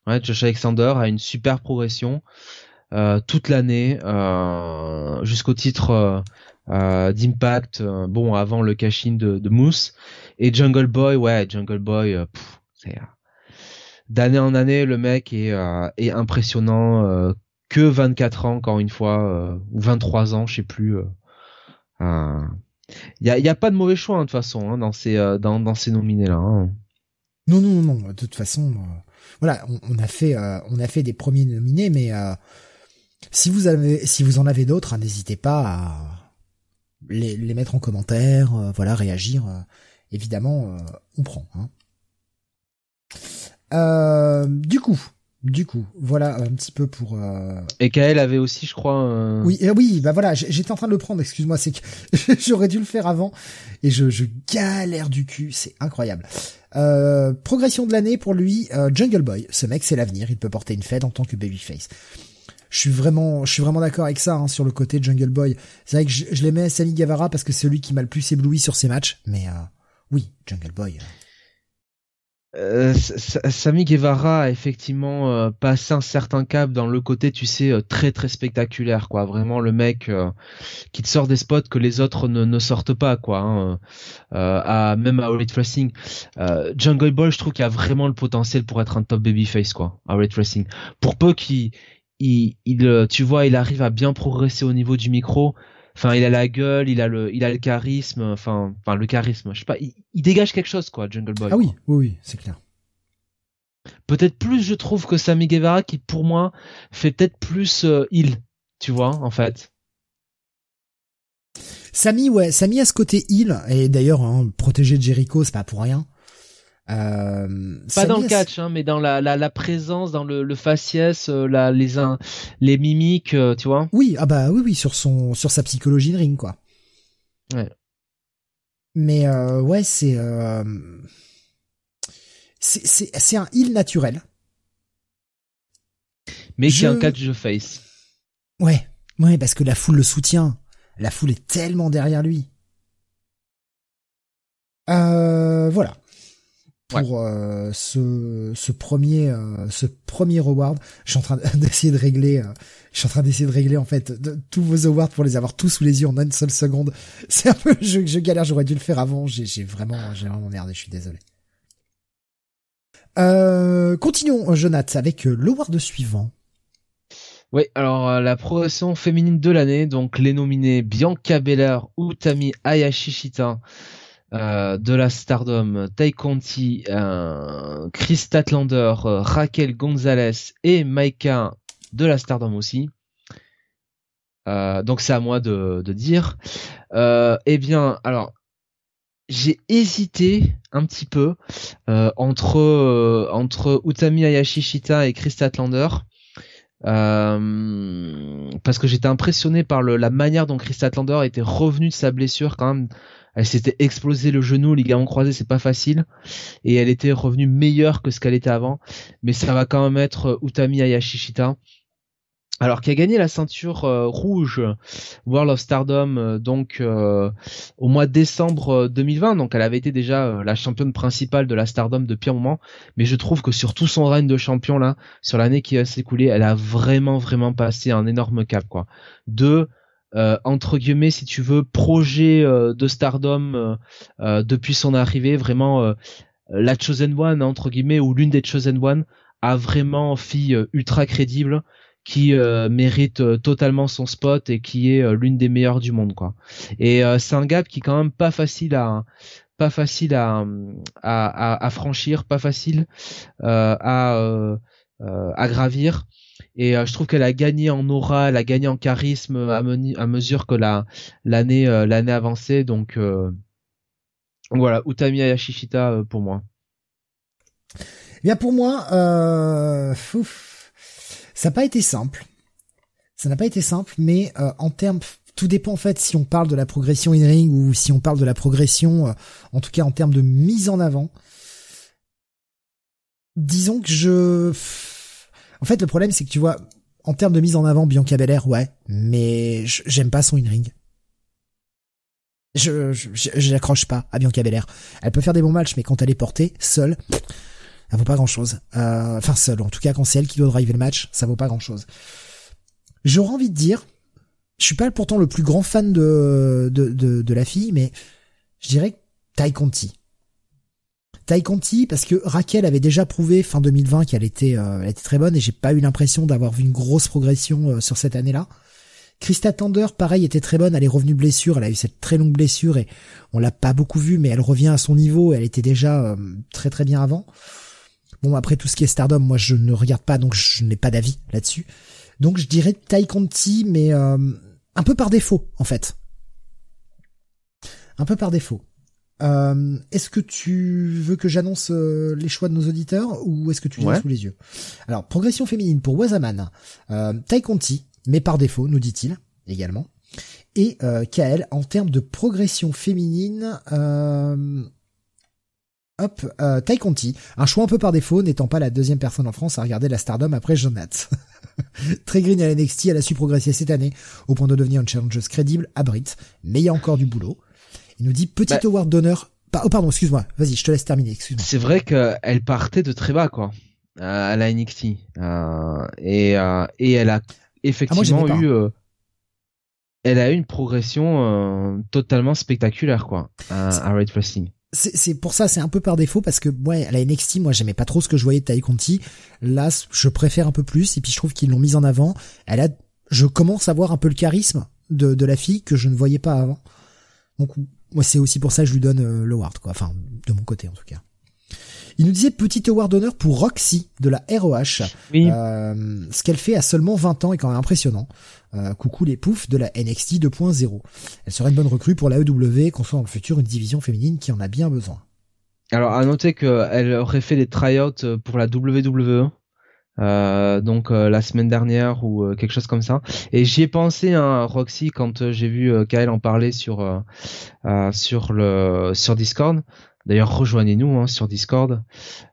Ouais, Josh Alexander a une super progression euh, toute l'année euh, jusqu'au titre d'Impact. bon, avant le cash-in de, de Moose et Jungle Boy. Ouais, Jungle Boy. c'est d'année en année, le mec est impressionnant. Euh, que 24 ans, encore une fois, euh, ou 23 ans, je sais plus. euh, euh, Il y a, pas de mauvais choix hein, de toute façon hein, dans ces dans, dans ces nominés là. Hein. Non non non de toute façon voilà on, a fait des premiers nominés mais si vous en avez d'autres n'hésitez pas à les, mettre en commentaire voilà réagir évidemment on prend. Euh, du coup, du coup, voilà un petit peu pour. Euh... Et Kael avait aussi, je crois. Oui, euh, oui, bah voilà, j'étais en train de le prendre. Excuse-moi, c'est que j'aurais dû le faire avant et je, je galère du cul, c'est incroyable. Euh, progression de l'année pour lui, euh, Jungle Boy. Ce mec, c'est l'avenir. Il peut porter une fête en tant que babyface. Je suis vraiment, je suis vraiment d'accord avec ça hein, sur le côté Jungle Boy. C'est vrai que je, je l'aimais Sami Guevara parce que c'est celui qui m'a le plus ébloui sur ses matchs, mais oui, Jungle Boy. Euh, Sami Guevara a effectivement euh, passé un certain cap dans le côté, tu sais, euh, très très spectaculaire, quoi. Vraiment le mec euh, qui te sort des spots que les autres ne, sortent pas, quoi. Hein. à, même à Elite Racing, Jungle Boy, je trouve qu'il a vraiment le potentiel pour être un top babyface, quoi. À Elite Racing, pour peu qu'il, il, il, tu vois, il arrive à bien progresser au niveau du micro. Enfin, il a la gueule, il a le, il a le charisme, enfin, enfin le charisme. Je sais pas, il, dégage quelque chose quoi, Jungle Boy. Ah oui, oui, oui, c'est clair. Peut-être plus, je trouve que Sammy Guevara qui pour moi fait peut-être plus euh, il, tu vois, en fait. Sammy, ouais, Sammy a ce côté il et d'ailleurs hein, protéger Jericho, c'est pas pour rien. Euh, pas dans le catch, hein, mais dans la, la, la, présence, dans le, le faciès, euh, la, les, les mimiques, euh, tu vois. Oui, ah bah oui, oui, sur son, sur sa psychologie de ring, quoi. Ouais. Mais euh, ouais, c'est, euh, c'est, un heal naturel. Mais qui est un catch de face. Ouais, ouais, parce que la foule le soutient. La foule est tellement derrière lui. Euh, voilà pour euh, ce, ce premier euh, ce premier award. Je suis en train d'essayer de régler euh, je suis en train d'essayer de régler en fait tous vos awards pour les avoir tous sous les yeux en une seule seconde. C'est un peu je, je galère, j'aurais dû le faire avant, j'ai j'ai vraiment j'ai vraiment merdé, je suis désolé. continuons Jonathan avec l'award suivant. Oui, alors la progression féminine de l'année, donc les nominés Bianca Belair, Utami Ayashishita, euh, de la Stardom, Tai Conti, euh, Chris Statlander, euh, Raquel Gonzalez et Maika de la Stardom aussi. donc c'est à moi de, dire. eh bien, alors j'ai hésité un petit peu entre entre Utami Ayashishita et Chris Statlander. parce que j'étais impressionné par la manière dont Chris Statlander était revenu de sa blessure quand même elle s'était explosé le genou, ligaments croisés, c'est pas facile. Et elle était revenue meilleure que ce qu'elle était avant. Mais ça va quand même être euh, Utami Ayashishita. Alors qui a gagné la ceinture euh, rouge World of Stardom euh, donc au mois de décembre 2020 donc elle avait été déjà la championne principale de la Stardom depuis un moment mais je trouve que sur tout son règne de champion là sur l'année qui va s'écouler elle a vraiment vraiment passé un énorme cap quoi de euh, entre guillemets, si tu veux, projet euh, de Stardom euh, depuis son arrivée, vraiment la Chosen One entre guillemets ou l'une des Chosen One a vraiment fille ultra crédible qui mérite totalement son spot et qui est l'une des meilleures du monde quoi. Et c'est un gap qui est quand même pas facile à pas facile à à, à, franchir, pas facile à à gravir et euh, je trouve qu'elle a gagné en aura, elle a gagné en charisme à, mesure que la l'année euh, l'année avançait. Donc euh, voilà, Utami Ayashishita pour moi. Eh bien pour moi, ça n'a pas été simple. Ça n'a pas été simple, mais en termes, tout dépend en fait si on parle de la progression in ring ou si on parle de la progression, en tout cas en termes de mise en avant. Disons que je en fait, le problème, c'est que tu vois, en termes de mise en avant, Bianca Belair, ouais, mais j'aime pas son in-ring. Je, n'accroche pas à Bianca Belair. Elle peut faire des bons matchs, mais quand elle est portée, seule, elle vaut pas grand chose. Euh, enfin, seule. En tout cas, quand c'est elle qui doit driver le match, ça vaut pas grand chose. J'aurais envie de dire, je suis pas pourtant le plus grand fan de, de, de, la fille, mais je dirais Tai Conti. Tai Conti parce que Raquel avait déjà prouvé fin 2020 qu'elle était, euh, était très bonne et j'ai pas eu l'impression d'avoir vu une grosse progression euh, sur cette année-là. Krista Thunder, pareil, était très bonne. Elle est revenue blessure. Elle a eu cette très longue blessure et on l'a pas beaucoup vue, mais elle revient à son niveau. Elle était déjà euh, très très bien avant. Bon, après tout ce qui est Stardom, moi je ne regarde pas, donc je n'ai pas d'avis là-dessus. Donc je dirais Tai Conti, mais euh, un peu par défaut en fait. Un peu par défaut. Euh, est-ce que tu veux que j'annonce euh, les choix de nos auditeurs ou est-ce que tu les sous les yeux? Alors, progression féminine pour Wazaman, euh, Tai Conti, mais par défaut, nous dit-il également. Et euh, Kael, en termes de progression féminine, euh, hop, euh, Tai Conti, un choix un peu par défaut, n'étant pas la deuxième personne en France à regarder la Stardom après Jonath. Très green à NXT, elle a su progresser cette année au point de devenir une challengeuse crédible à Brit, mais il y a encore du boulot. Il nous dit petit bah, award d'honneur. Oh pardon, excuse-moi. Vas-y, je te laisse terminer. Excuse-moi. C'est vrai qu'elle partait de très bas, quoi, à la NXT, euh, et euh, et elle a effectivement ah, eu. Euh, elle a eu une progression euh, totalement spectaculaire, quoi, à, à Red Wrestling. C'est pour ça, c'est un peu par défaut parce que ouais, à la NXT, moi j'aimais pas trop ce que je voyais de Tai Conti. Là, je préfère un peu plus et puis je trouve qu'ils l'ont mise en avant. Elle a, je commence à voir un peu le charisme de, de la fille que je ne voyais pas avant. Donc moi c'est aussi pour ça que je lui donne euh, le award quoi, enfin de mon côté en tout cas. Il nous disait petit award d'honneur pour Roxy de la ROH. Oui. Euh, ce qu'elle fait à seulement 20 ans est quand même impressionnant. Euh, coucou les poufs de la NXT 2.0. Elle serait une bonne recrue pour la EW, qu'on soit dans le futur une division féminine qui en a bien besoin. Alors à noter qu'elle aurait fait des tryouts pour la WWE. Euh, donc euh, la semaine dernière ou euh, quelque chose comme ça. Et j'y ai pensé, hein, Roxy, quand j'ai vu Kyle en parler sur sur le sur Discord. D'ailleurs, rejoignez-nous hein, sur Discord.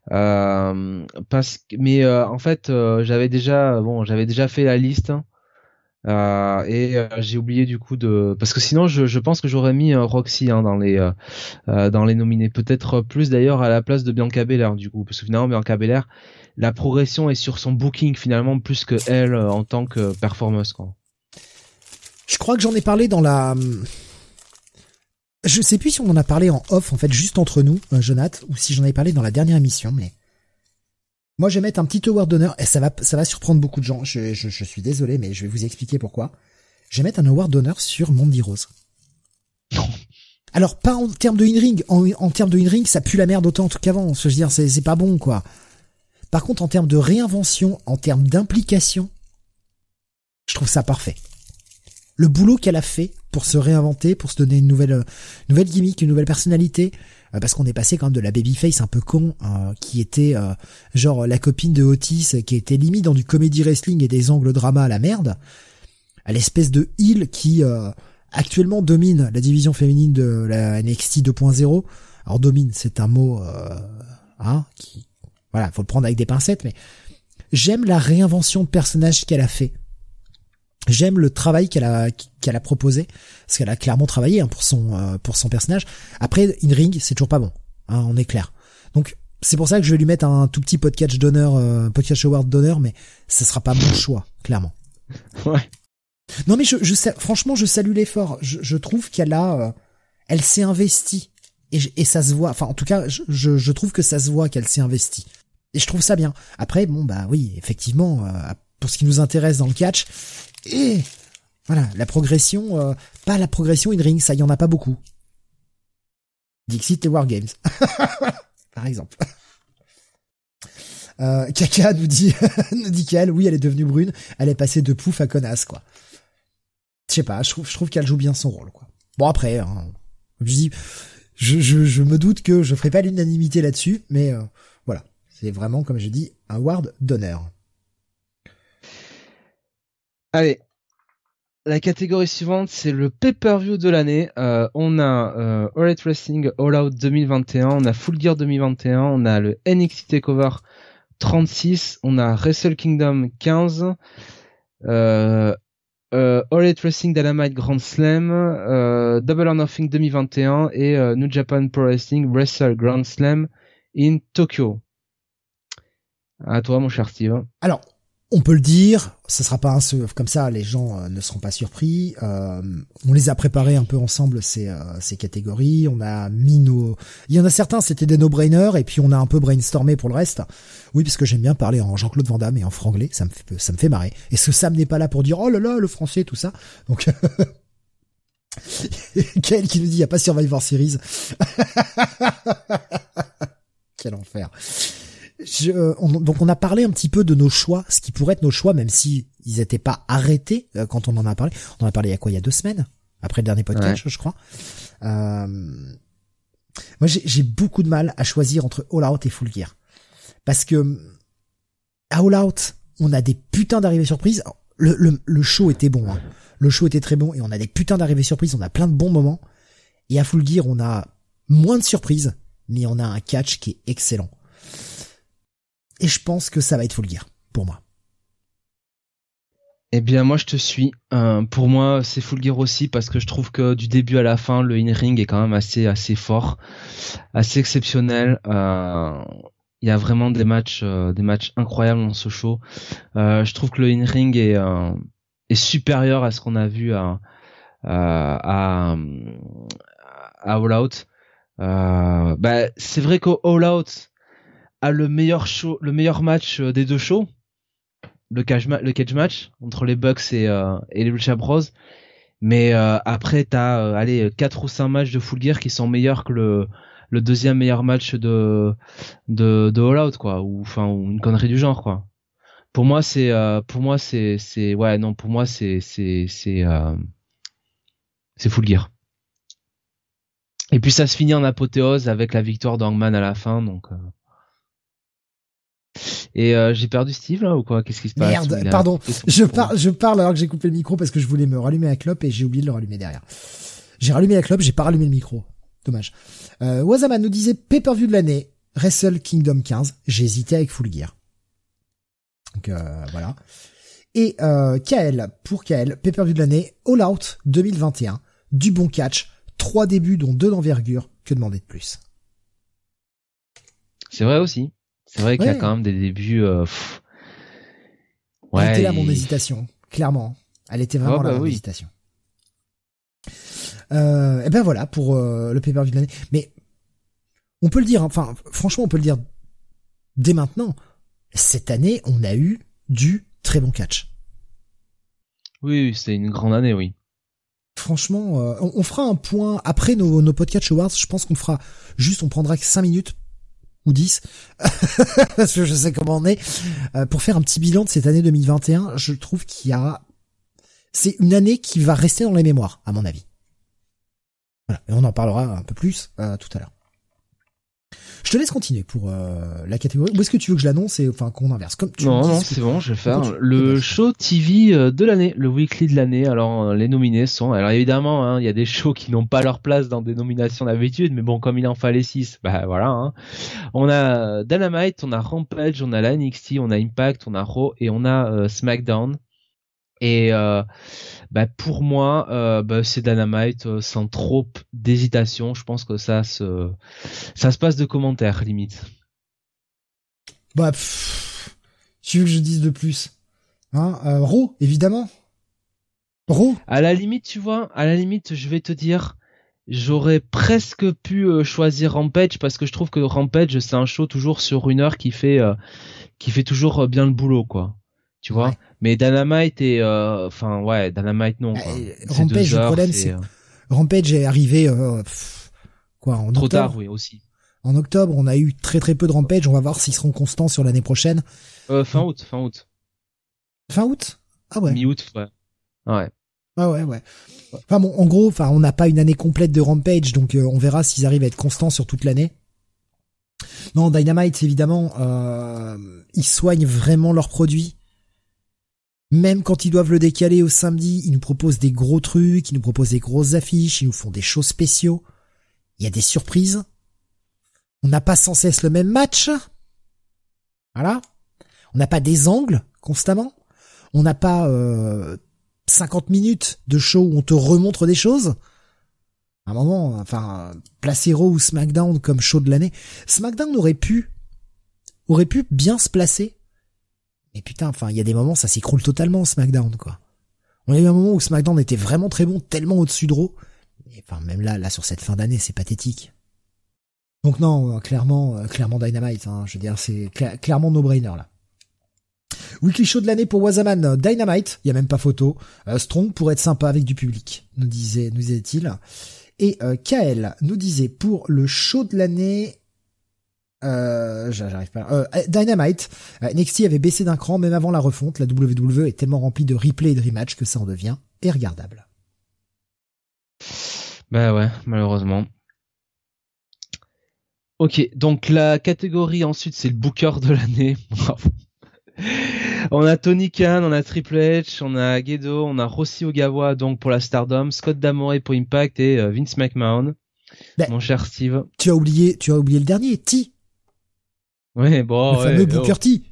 parce mais en fait, j'avais déjà bon, j'avais déjà fait la liste. Euh, et j'ai oublié du coup de parce que sinon je, pense que j'aurais mis Roxy hein, dans les nominés peut-être plus d'ailleurs à la place de Bianca Belair du coup parce que finalement Bianca Belair la progression est sur son booking finalement plus que elle euh, en tant que performeuse quoi. Je crois que j'en ai parlé dans la je sais plus si on en a parlé en off en fait juste entre nous euh, Jonathan ou si j'en avais parlé dans la dernière émission mais moi je vais mettre un petit award d'honneur et ça va ça va surprendre beaucoup de gens. Je, je, suis désolé mais je vais vous expliquer pourquoi. Je vais mettre un award d'honneur sur Mandy Rose. Alors pas en termes de in-ring, en, en termes de in-ring ça pue la merde autant qu'avant. Je veux dire c'est pas bon quoi. Par contre, en termes de réinvention, en termes d'implication, je trouve ça parfait. Le boulot qu'elle a fait pour se réinventer, pour se donner une nouvelle, euh, nouvelle gimmick, une nouvelle personnalité, parce qu'on est passé quand même de la babyface un peu con, euh, qui était genre la copine de Otis, qui était limite dans du comédie wrestling et des angles drama à la merde, à l'espèce de heel qui actuellement domine la division féminine de la NXT 2.0. Alors domine, c'est un mot hein, qui, voilà, faut le prendre avec des pincettes, mais j'aime la réinvention de personnage qu'elle a fait. J'aime le travail qu'elle a qu'elle a proposé, parce qu'elle a clairement travaillé hein, pour son euh, pour son personnage. Après, in ring, c'est toujours pas bon, hein, on est clair. Donc c'est pour ça que je vais lui mettre un tout petit podcast d'honneur, euh, podcast award d'honneur, mais ce sera pas mon choix, clairement. Ouais. Non mais je, je franchement, je salue l'effort. Je, je trouve qu'elle a, euh, elle s'est investie et, et ça se voit. Enfin, en tout cas, je, je trouve que ça se voit qu'elle s'est investie. Et je trouve ça bien. Après, bon bah oui, effectivement, euh, pour ce qui nous intéresse dans le catch, et voilà, la progression, euh, pas la progression in ring, ça y en a pas beaucoup. Dixit et Wargames, par exemple. Euh, Kaka nous dit, nous dit qu'elle, oui, elle est devenue brune, elle est passée de pouf à connasse, quoi. Je sais pas, je trouve, trouve qu'elle joue bien son rôle, quoi. Bon après, hein, je dis, je, je, me doute que je ferai pas l'unanimité là-dessus, mais euh, c'est vraiment, comme je dis, un award d'honneur. Allez. La catégorie suivante, c'est le pay-per-view de l'année. Euh, on a euh, All Out Wrestling All Out 2021, on a Full Gear 2021, on a le NXT Takeover 36, on a Wrestle Kingdom 15, euh, All Out Wrestling Dynamite Grand Slam, Double or Nothing 2021 et New Japan Pro Wrestling Wrestle Grand Slam in Tokyo. À toi, mon cher Steve. Alors, On peut le dire, ce sera pas un comme ça, les gens euh, ne seront pas surpris. Euh, on les a préparés un peu ensemble ces, euh, ces catégories. On a mis nos, il y en a certains c'était des no-brainers et puis on a un peu brainstormé pour le reste. Oui, parce que j'aime bien parler en Jean-Claude Van Damme et en franglais, ça me fait, ça me fait marrer. Et ce Sam n'est pas là pour dire oh là là le français tout ça. Donc Quel qui nous dit il y a pas Survivor Series. Quel enfer. Je, donc on a parlé un petit peu de nos choix, ce qui pourrait être nos choix, même si ils n'étaient pas arrêtés euh, quand on en a parlé. On en a parlé il y a quoi Il y a deux semaines? Après le dernier podcast, je crois. Euh, moi, j'ai beaucoup de mal à choisir entre All Out et Full Gear parce que à All Out, on a des putains d'arrivées surprises. Le, le, le, show était bon, hein. le show était très bon et on a des putains d'arrivées surprises. On a plein de bons moments. Et à Full Gear, on a moins de surprises, mais on a un catch qui est excellent. Et je pense que ça va être Full Gear, pour moi. Eh bien, moi, je te suis. Euh, pour moi, c'est Full Gear aussi parce que je trouve que du début à la fin, le in-ring est quand même assez, assez fort, assez exceptionnel. Euh, il y a vraiment des matchs, euh, des matchs incroyables dans ce show. je trouve que le in-ring est, supérieur à ce qu'on a vu à, à, à All Out. bah, c'est vrai qu'au All Out, a le meilleur show, le meilleur match euh, des deux shows, le cage, le cage match entre les Bucks et, euh, et les Lucha Bros. Mais euh, après, t'as euh, allez quatre ou cinq matchs de Full Gear qui sont meilleurs que le, le deuxième meilleur match de de, de All Out quoi, ou enfin une connerie du genre quoi. Pour moi, c'est pour moi c'est c'est ouais non pour moi c'est c'est c'est c'est Full Gear. Et puis ça se finit en apothéose avec la victoire d'Angman à la fin donc. Et euh, j'ai perdu Steve là ou quoi? Qu'est-ce qui se passe? Merde, pardon. Je parle, je parle alors que j'ai coupé le micro parce que je voulais me rallumer la clope et j'ai oublié de le rallumer derrière. J'ai rallumé la clope, j'ai pas rallumé le micro. Dommage. Euh, Wazaman nous disait pay-per-view de l'année, Wrestle Kingdom 15. J'ai hésité avec Full Gear. Donc euh, voilà. Et euh, KL, pour KL, pay-per-view de l'année, All Out 2021. Du bon catch, trois débuts dont deux d'envergure. Que demander de plus? C'est vrai aussi. C'est vrai qu'il y a quand même des débuts. Euh, ouais. Elle était là mon hésitation, clairement. Elle était vraiment là bah mon hésitation. Euh, et ben voilà pour euh, le pay-per-view de l'année. Mais on peut le dire, enfin franchement on peut le dire dès maintenant. Cette année, on a eu du très bon catch. Oui, c'était une grande année, oui. Franchement, euh, on, fera un point après nos, nos podcast awards. Je pense qu'on fera juste, on prendra 5 minutes ou 10, parce que je sais comment on est, euh, pour faire un petit bilan de cette année 2021, je trouve qu'il y a... C'est une année qui va rester dans les mémoires, à mon avis. Voilà, et on en parlera un peu plus euh, tout à l'heure. Je te laisse continuer pour euh, la catégorie. Où est-ce que tu veux que je l'annonce et enfin qu'on inverse? Comme tu Non, non, c'est bon, je vais faire le show TV euh, de l'année, le weekly de l'année. Alors euh, les nominés sont, alors évidemment, hein, il y a des shows qui n'ont pas leur place dans des nominations d'habitude, mais bon, comme il en fallait 6, bah voilà. Hein. On a Dynamite, on a Rampage, on a la NXT, on a Impact, on a Raw et on a SmackDown. Et euh, bah pour moi, euh, bah c'est Dynamite euh, sans trop d'hésitation. Je pense que ça se ça se passe de commentaires limite. Bah, tu veux que je dise de plus Hein, euh, Raw, évidemment. Raw. À la limite, tu vois, à la limite, je vais te dire, j'aurais presque pu choisir Rampage parce que je trouve que Rampage c'est un show toujours sur une heure qui fait qui fait toujours bien le boulot, quoi. Tu vois. Mais Dynamite et euh, enfin ouais, Dynamite non. Quoi. Rampage, le problème c'est euh, Rampage est arrivé euh, quoi en trop octobre. tard, oui aussi. En octobre, on a eu très très peu de Rampage. On va voir s'ils seront constants sur l'année prochaine. Euh, fin août, fin août. Fin août? Ah ouais. Mi-août, ouais. Ouais. Ah ouais, ouais. Enfin bon, en gros, enfin, on n'a pas une année complète de Rampage, donc on verra s'ils arrivent à être constants sur toute l'année. Non, Dynamite, évidemment, euh, ils soignent vraiment leurs produits. Même quand ils doivent le décaler au samedi, ils nous proposent des gros trucs, ils nous proposent des grosses affiches, ils nous font des shows spéciaux. Il y a des surprises. On n'a pas sans cesse le même match. Voilà. On n'a pas des angles constamment. On n'a pas euh, 50 minutes de show où on te remontre des choses. À un moment, enfin, placer Raw ou SmackDown comme show de l'année. SmackDown aurait pu, aurait pu bien se placer Et putain, enfin, il y a des moments, ça s'écroule totalement, SmackDown, quoi. On a eu un moment où SmackDown était vraiment très bon, tellement au-dessus de Raw. Et enfin, même là, là, sur cette fin d'année, c'est pathétique. Donc non, euh, clairement, euh, clairement Dynamite, hein, je veux dire, c'est clairement no-brainer, là. Weekly show de l'année pour Wazaman, Dynamite, il y a même pas photo. Strong pour être sympa avec du public, nous disait, nous disait-il. Et euh, Kael nous disait pour le show de l'année, euh, j'arrive pas. Euh, Dynamite, euh, NXT avait baissé d'un cran même avant la refonte. La WWE est tellement remplie de replay et de rematch que ça en devient irregardable. Bah ouais, malheureusement. Ok, donc la catégorie ensuite c'est le booker de l'année. On a Tony Khan, on a Triple H, on a Gedo, on a Rossi Ogawa donc pour la Stardom, Scott D'Amore pour Impact et euh, Vince McMahon. Ben, mon cher Steve. Tu as oublié, tu as oublié le dernier, T. Ouais, bon, le fameux Booker oh. T.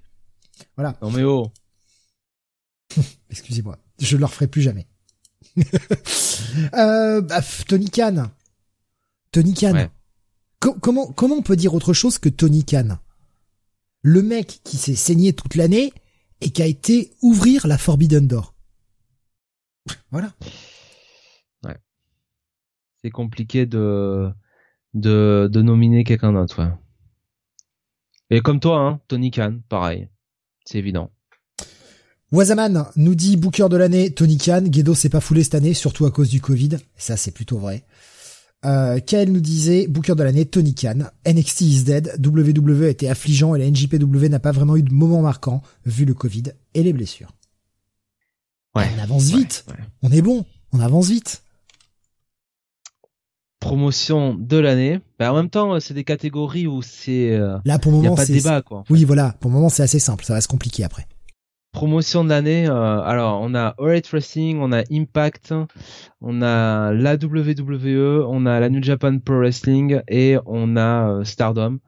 Voilà. Non mais oh. Excusez-moi, je ne le referai plus jamais. euh, bah, Tony Khan. Tony Khan. comment comment on peut dire autre chose que Tony Khan? Le mec qui s'est saigné toute l'année et qui a été ouvrir la Forbidden Door. Voilà. Ouais. C'est compliqué de, de, de nominer quelqu'un d'autre, ouais. Et comme toi, hein, Tony Khan, pareil. C'est évident. Wazaman nous dit Booker de l'année, Tony Khan. Guedo s'est pas foulé cette année, surtout à cause du Covid. Ça, c'est plutôt vrai. Euh, Kael nous disait, Booker de l'année, Tony Khan, NXT is dead, WWE était affligeant et la NJPW n'a pas vraiment eu de moment marquant, vu le Covid et les blessures. Ouais. On avance vite. On est bon. On avance vite. Promotion de l'année. Bah, en même temps, c'est des catégories où c'est, euh, là, pour le moment, y a pas de débat, quoi. Oui, voilà. Pour le moment, c'est assez simple. Ça va se compliquer après. Promotion de l'année, euh, alors on a All Wrestling, on a Impact, on a la WWE, on a la New Japan Pro Wrestling et on a euh, Stardom.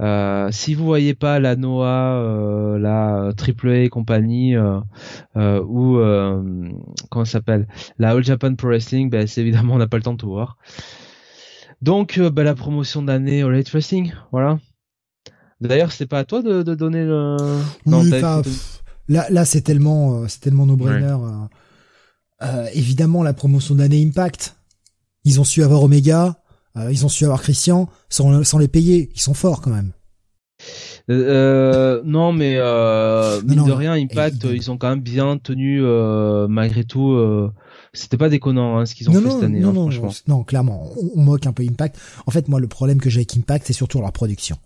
Euh, si vous voyez pas la Noah, la AAA et compagnie ou comment ça s'appelle la All Japan Pro Wrestling, ben c'est évidemment on n'a pas le temps de tout voir. Donc ben, la promotion d'année All Wrestling, voilà. D'ailleurs, c'est pas à toi de, donner le. non, Là, là, c'est tellement, euh, c'est tellement no-brainer. Euh, euh, évidemment, la promotion d'année Impact. Ils ont su avoir Omega, ils ont su avoir Christian sans, sans les payer. Ils sont forts quand même. Euh, non, mais euh, mine de rien, Impact, ils ont quand même bien tenu malgré tout. C'était pas déconnant hein, ce qu'ils ont fait cette année, non, hein, non, franchement. Non, clairement, on, moque un peu Impact. En fait, moi, le problème que j'ai avec Impact, c'est surtout leur production.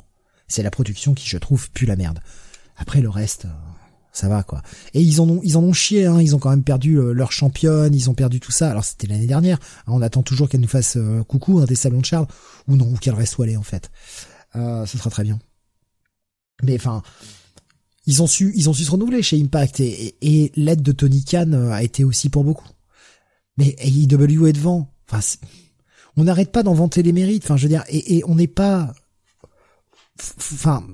C'est la production qui, je trouve, pue la merde. Après, le reste, ça va quoi. Et ils en ont ils en ont chié hein, ils ont quand même perdu euh, leur championne, ils ont perdu tout ça. Alors c'était l'année dernière, hein, on attend toujours qu'elle nous fasse euh, coucou hein, des salons de Charles ou non ou qu'elle reste où elle est en fait. Euh, ce sera très bien. Mais enfin ils ont su ils ont su se renouveler chez Impact et, l'aide de Tony Khan euh, a été aussi pour beaucoup. Mais AEW est devant. Enfin on n'arrête pas d'en vanter les mérites. Enfin je veux dire et on n'est pas enfin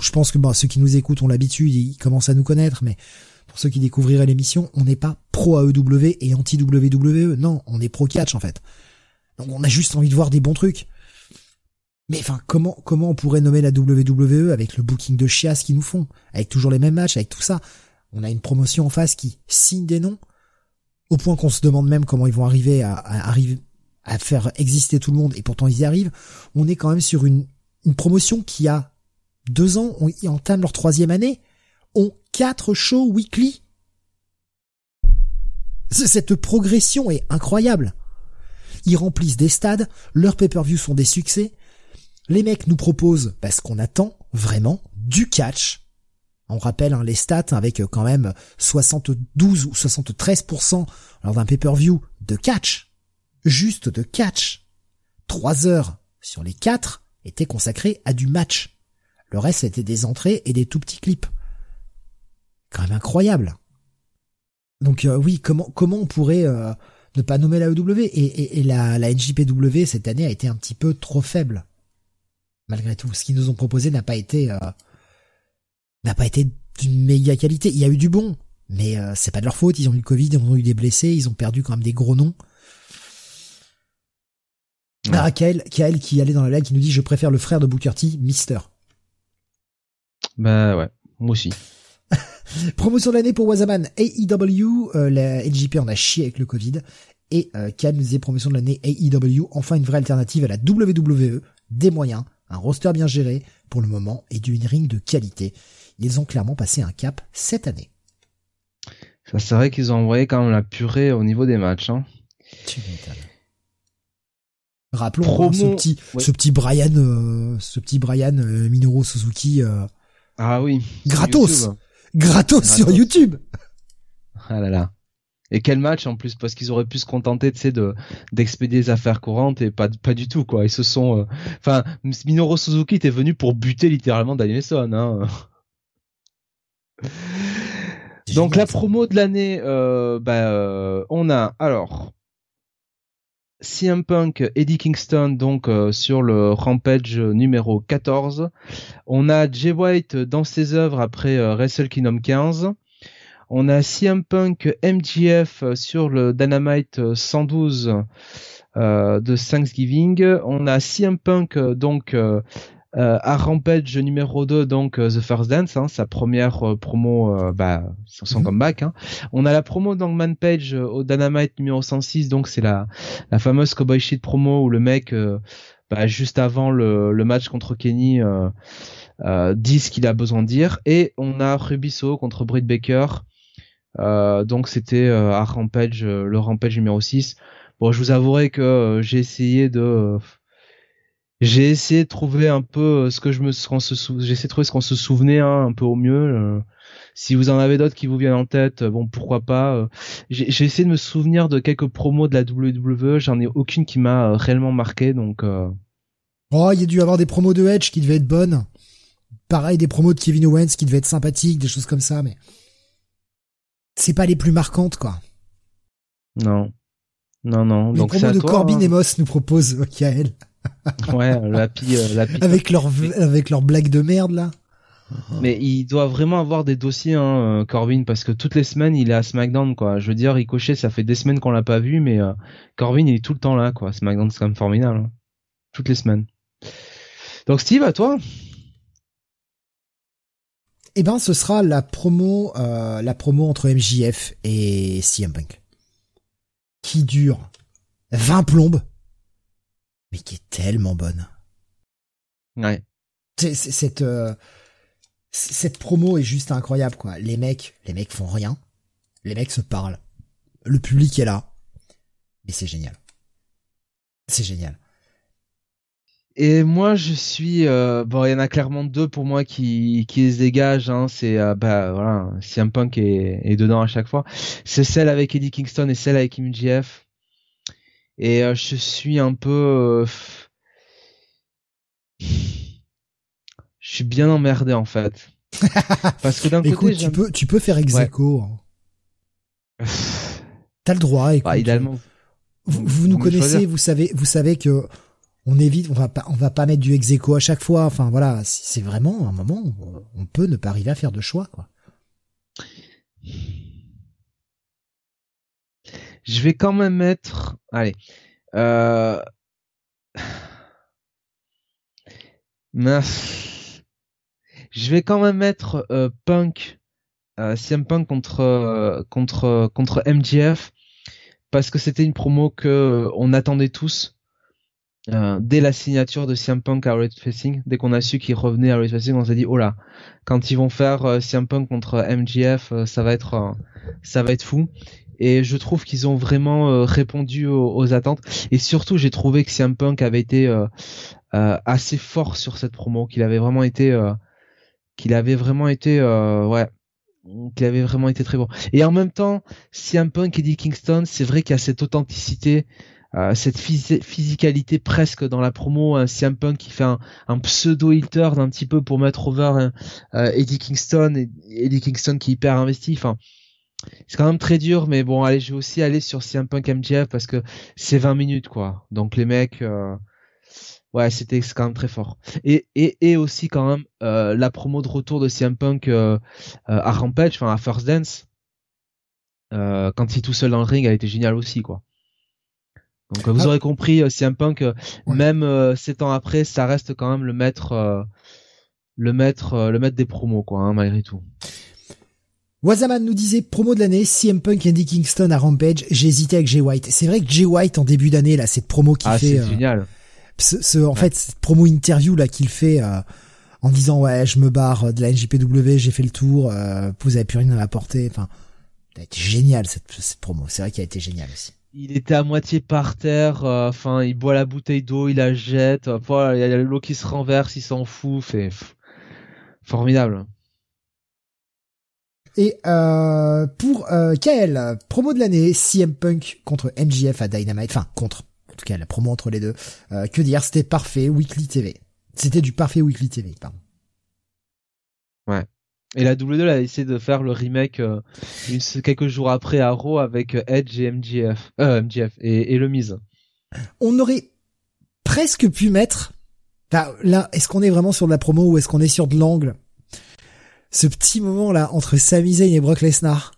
je pense que bah, ceux qui nous écoutent ont l'habitude, ils commencent à nous connaître, mais pour ceux qui découvriraient l'émission, on n'est pas pro AEW et anti WWE. Non, on est pro catch en fait. Donc on a juste envie de voir des bons trucs. Mais enfin, comment comment on pourrait nommer la WWE avec le booking de chiasse qu'ils nous font, avec toujours les mêmes matchs, avec tout ça? On a une promotion en face qui signe des noms, au point qu'on se demande même comment ils vont arriver à, faire exister tout le monde, et pourtant ils y arrivent. On est quand même sur une promotion qui a deux ans, ils entament leur troisième année, ont quatre shows weekly. Cette progression est incroyable. Ils remplissent des stades, leurs pay-per-view sont des succès. Les mecs nous proposent, parce qu'on attend vraiment, du catch. On rappelle hein, les stats avec euh, quand même 72 ou 73% lors d'un pay-per-view de catch. Juste de catch. Trois heures sur les quatre étaient consacrées à du match. Le reste, c'était des entrées et des tout petits clips. Quand même incroyable. Donc euh, oui, comment comment on pourrait euh, ne pas nommer la EW et, et, la, la NJPW cette année a été un petit peu trop faible. Malgré tout, ce qu'ils nous ont proposé n'a pas été euh, n'a pas été d'une méga qualité. Il y a eu du bon, mais c'est pas de leur faute. Ils ont eu le Covid, ils ont eu des blessés, ils ont perdu quand même des gros noms. Ouais. Ah, Kael, Kael qui allait dans la live qui nous dit je préfère le frère de Booker T, Mister. Bah ouais, moi aussi. Promotion de l'année pour Wazaman AEW. Euh, la LJP en a chié avec le Covid. Et euh, nous disait promotion de l'année AEW. Enfin une vraie alternative à la WWE. Des moyens, un roster bien géré pour le moment et du ring de qualité. Ils ont clairement passé un cap cette année. Ça c'est vrai qu'ils ont envoyé quand même la purée au niveau des matchs. Hein. Tu Rappelons hein, ce petit, ce petit Brian, euh, ce petit Brian euh, Minoru Suzuki. Euh, ah oui. Gratos, gratos, sur YouTube. Ah là là. Et quel match en plus parce qu'ils auraient pu se contenter tu sais de d'expédier les affaires courantes et pas pas du tout quoi. Ils se sont enfin Minoru Suzuki était venu pour buter littéralement Danielson hein. Donc la promo de l'année bah, on a alors CM Punk, Eddie Kingston donc euh, sur le Rampage numéro 14. On a Jay White dans ses œuvres après euh, Wrestle Kingdom 15. On a CM Punk MGF sur le Dynamite 112 euh, de Thanksgiving. On a CM Punk donc euh, à Rampage numéro 2, donc euh, The First Dance, hein, sa première euh, promo, bah, son mhm. comeback. Hein. On a la promo d'Angman Page au Dynamite numéro 106, donc c'est la, la fameuse Cowboy Shit promo où le mec, bah, juste avant le, le, match contre Kenny, dit ce qu'il a besoin de dire. Et on a Rubiso contre Britt Baker. donc c'était à Rampage, le Rampage numéro 6. Bon, je vous avouerai que j'ai essayé de j'ai essayé de trouver un peu euh, ce que je me se j'ai essayé de trouver ce qu'on se souvenait hein, un peu au mieux. Euh. si vous en avez d'autres qui vous viennent en tête, euh, bon pourquoi pas. J'ai essayé de me souvenir de quelques promos de la WWE, j'en ai aucune qui m'a réellement marqué donc. Oh, il y a dû avoir des promos de Edge qui devaient être bonnes. Pareil, des promos de Kevin Owens qui devaient être sympathiques, des choses comme ça, mais c'est pas les plus marquantes quoi. Non, non, non. Les donc promos de Corbin hein. et Moss nous propose Kael ouais, la pie, euh, la avec leur avec leur blague de merde là. Mais il doit vraiment avoir des dossiers, hein, euh, Corbin, parce que toutes les semaines il est à SmackDown, quoi. Je veux dire, Ricochet, ça fait des semaines qu'on l'a pas vu, mais euh, Corbin il est tout le temps là, quoi. SmackDown c'est quand même formidable, hein. toutes les semaines. Donc Steve, à toi. Eh ben, ce sera la promo, la promo entre MJF et CM Punk, qui dure 20 plombes mais qui est tellement bonne. Ouais. cette euh, cette promo est juste incroyable quoi. Les mecs, les mecs font rien. Les mecs se parlent. Le public est là. Mais c'est génial. C'est génial. Et moi, je suis euh, bon. Il y en a clairement deux pour moi qui qui se dégagent. Hein. C'est euh, bah voilà, CM Punk est, est dedans à chaque fois. C'est celle avec Eddie Kingston et celle avec MJF et je suis un peu je suis bien emmerdé en fait. Parce que d'un côté tu peux tu peux faire ex aequo hein. t'as le droit écoute. Bah, vous, vous, nous connaissez vous savez vous savez que on évite on va pas on va pas mettre du ex aequo à chaque fois. Enfin voilà c'est vraiment un moment où on peut ne pas arriver à faire de choix quoi Je vais quand même mettre. Allez. Euh... Je vais quand même mettre euh, Punk, euh, CM Punk contre euh, contre parce que c'était une promo que on attendait tous dès la signature de CM Punk à Red Facing. Dès qu'on a su qu'il revenait à Red Facing, on s'est dit oh là, quand ils vont faire CM Punk contre MJF, ça va être ça va être fou et je trouve qu'ils ont vraiment euh, répondu aux, attentes. Et surtout j'ai trouvé que CM Punk avait été euh, euh, assez fort sur cette promo qu'il avait vraiment été qu'il avait vraiment été ouais qu'il avait vraiment été très bon. Et en même temps CM Punk et Eddie Kingston c'est vrai qu'il y a cette authenticité cette physicalité presque dans la promo un CM Punk qui fait un, pseudo heel turn un petit peu pour mettre over Eddie Kingston et Eddie Kingston qui est hyper investi. Enfin c'est quand même très dur, mais bon, allez, je vais aussi aller sur CM Punk MJF parce que c'est 20 minutes, quoi. Donc les mecs, euh, ouais, c'était quand même très fort. Et, et, et aussi quand même euh, la promo de retour de CM Punk euh, à Rampage, enfin à First Dance, quand il est tout seul dans le ring, a été génial aussi, quoi. Donc vous ah. aurez compris, CM Punk, même 7 ans après, ça reste quand même le maître, le maître, le maître des promos, quoi, hein, malgré tout. Wazaman nous disait promo de l'année, CM Punk Andy Kingston à Rampage. Hésité avec Jay White. C'est vrai que Jay White en début d'année là, cette promo qu'il Ah, fait, c'est euh, génial. ce, ce- en fait cette promo interview là qu'il fait euh, en disant ouais je me barre de la NJPW, j'ai fait le tour, euh, vous avez plus rien à m'apporter. Enfin, ça a été génial cette, cette promo. C'est vrai qu'elle a été géniale aussi. Il était à moitié par terre, euh, enfin, il boit la bouteille d'eau, il la jette, euh, voilà, il y a l'eau qui se renverse, il s'en fout, fait pff, formidable. Et euh, pour euh, KL, promo de l'année, CM Punk contre MJF à Dynamite, enfin contre, en tout cas la promo entre les deux. Euh, que dire, c'était parfait, Weekly TV. C'était du parfait Weekly TV, pardon. Et la W2 a essayé de faire le remake euh, une- quelques jours après à Raw avec euh, Edge et MJF, euh, MJF et, et le Miz. On aurait presque pu mettre, là, est-ce qu'on est vraiment sur de la promo ou est-ce qu'on est sur de l'angle? Ce petit moment là entre Sami Zayn et Brock Lesnar.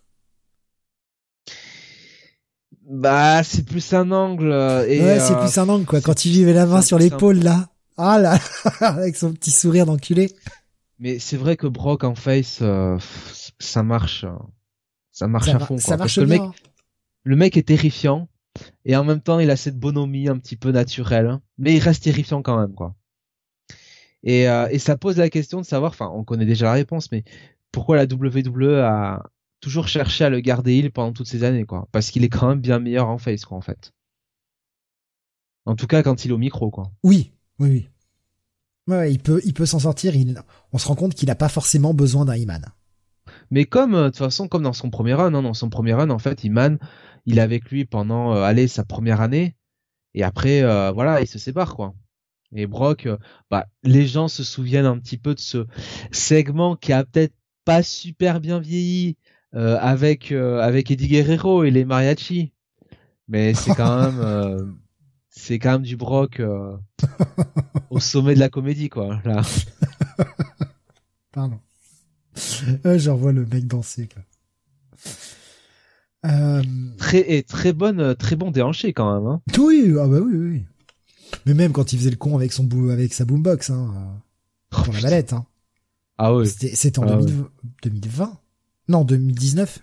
Bah, c'est plus un angle. euh, Et, ouais, c'est euh, plus un angle quoi. Quand il vivait la main sur l'épaule là. Ah là, avec son petit sourire d'enculé. Mais c'est vrai que Brock en face, euh, pff, ça marche, ça marche Ça, à fond. ça quoi. marche Parce que le bien. mec, le mec est terrifiant et en même temps il a cette bonhomie un petit peu naturelle, hein. mais il reste terrifiant quand même quoi. Et, euh, et ça pose la question de savoir, enfin on connaît déjà la réponse, mais pourquoi la WWE a toujours cherché à le garder il pendant toutes ces années quoi? Parce qu'il est quand même bien meilleur en face quoi en fait. En tout cas quand il est au micro quoi. Oui, oui, oui. Ouais, il peut, il peut s'en sortir. Il, on se rend compte qu'il a pas forcément besoin d'un Iman. Mais comme euh, de toute façon comme dans son premier run, hein, dans son premier run en fait, Iman, il est avec lui pendant euh, allez sa première année et après euh, voilà, il se sépare quoi. Et Brock, euh, bah les gens se souviennent un petit peu de ce segment qui a peut-être pas super bien vieilli euh, avec euh, avec Eddie Guerrero et les mariachis, mais c'est quand même euh, c'est quand même du Brock au sommet de la comédie quoi. Là. Pardon. Euh, J'en vois le mec danser, quoi. Très et très bonne très bon déhanché quand même. Hein. oui, ah bah oui, oui, oui. Mais même quand il faisait le con avec son bou avec sa boombox, hein, euh, Oh, pour la mallette, hein. Ah. C'était, en Ah 2000 2020? Non, 2019?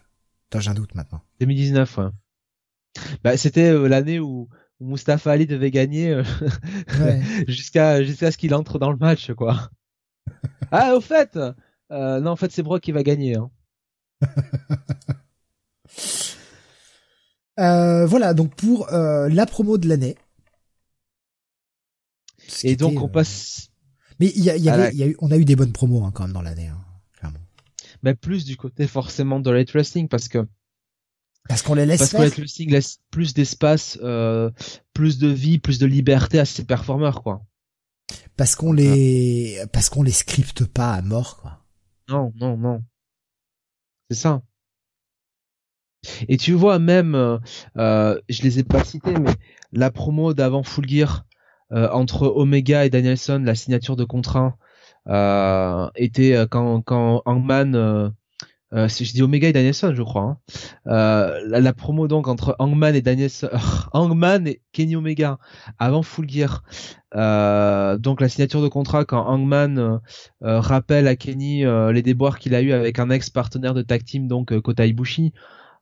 Attends, j'ai un doute maintenant. 2019, ouais. Bah, c'était euh, l'année où, où Mustafa Ali devait gagner euh, Ouais. jusqu'à jusqu'à ce qu'il entre dans le match, quoi. ah, au fait, euh, non, en fait, c'est Brock qui va gagner. Hein. Voilà, donc pour la promo de l'année. Ce Et donc, était, on euh, passe Mais il y, a, y avait, la- y a eu, on a eu des bonnes promos hein, quand même dans l'année, hein, clairement. bah, plus du côté forcément de Light Wrestling parce que Parce qu'on les laisse parce que faire. Light Wrestling laisse plus d'espace, euh, plus de vie, plus de liberté à ses performeurs, quoi. Parce qu'on les, parce qu'on les scripte pas à mort, quoi. Non, non, non. C'est ça. Et tu vois même, euh, euh, je les ai pas cités, mais la promo d'avant Full Gear euh, entre Omega et Danielson, la signature de contrat, euh, était euh, quand quand Hangman, euh, euh, je dis Omega et Danielson, je crois. hein, euh, la, promo donc entre Hangman et Danielson, Hangman et Kenny Omega avant Full Gear. Euh, donc la signature de contrat quand Hangman euh, euh, rappelle à Kenny euh, les déboires qu'il a eu avec un ex partenaire de tag team donc euh, Kota Ibushi.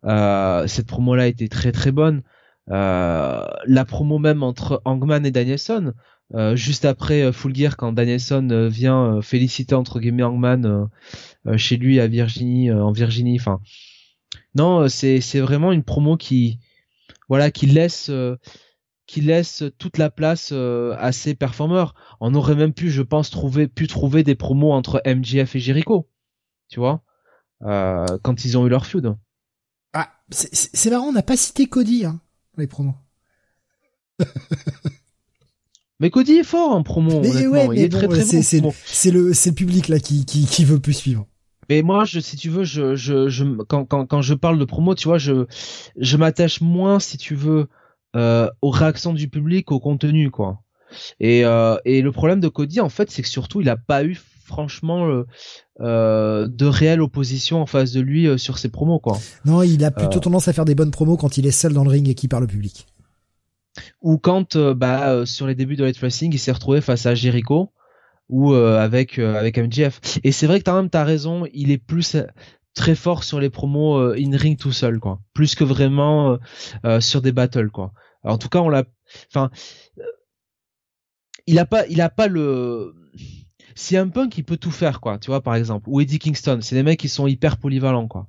Euh, cette promo là était très très bonne. Euh, la promo même entre Hangman et Danielson, euh, juste après euh, Full Gear quand Danielson vient féliciter entre guillemets Hangman chez lui à Virginie en Virginie. Enfin, non, c'est c'est vraiment une promo qui voilà qui laisse qui laisse toute la place euh, à ses performeurs. On aurait même pu, je pense, trouver pu trouver des promos entre MJF et Jericho, tu vois, euh, quand ils ont eu leur feud. Ah, c'est- marrant, on n'a pas cité Cody, hein, les promos. Mais Cody est fort en promo, Mais ouais, il est très bon, très c'est- bon. c'est- le, c'est le public là qui, qui, qui veut plus suivre. Mais moi, je, si tu veux, je, je, je, quand, quand, quand je parle de promo, tu vois, je, je m'attache moins, si tu veux, euh, aux réactions du public, au contenu, quoi. Et, euh, et le problème de Cody, en fait, c'est que surtout, il a pas eu, franchement, euh, euh, de réelle opposition en face de lui euh, sur ses promos, quoi. Non, il a plutôt tendance à faire des bonnes promos quand il est seul dans le ring et qu'il parle au public. Ou quand, bah, sur les débuts de Light Wrestling, il s'est retrouvé face à Jericho ou avec avec MJF. Et c'est vrai que t'as même t'as raison, il est plus très fort sur les promos in ring tout seul quoi, plus que vraiment sur des battles quoi. en tout cas, on l'a, enfin, il a pas, il a pas le c'est un punk qui peut tout faire quoi tu vois par exemple ou Eddie Kingston c'est des mecs qui sont hyper polyvalents quoi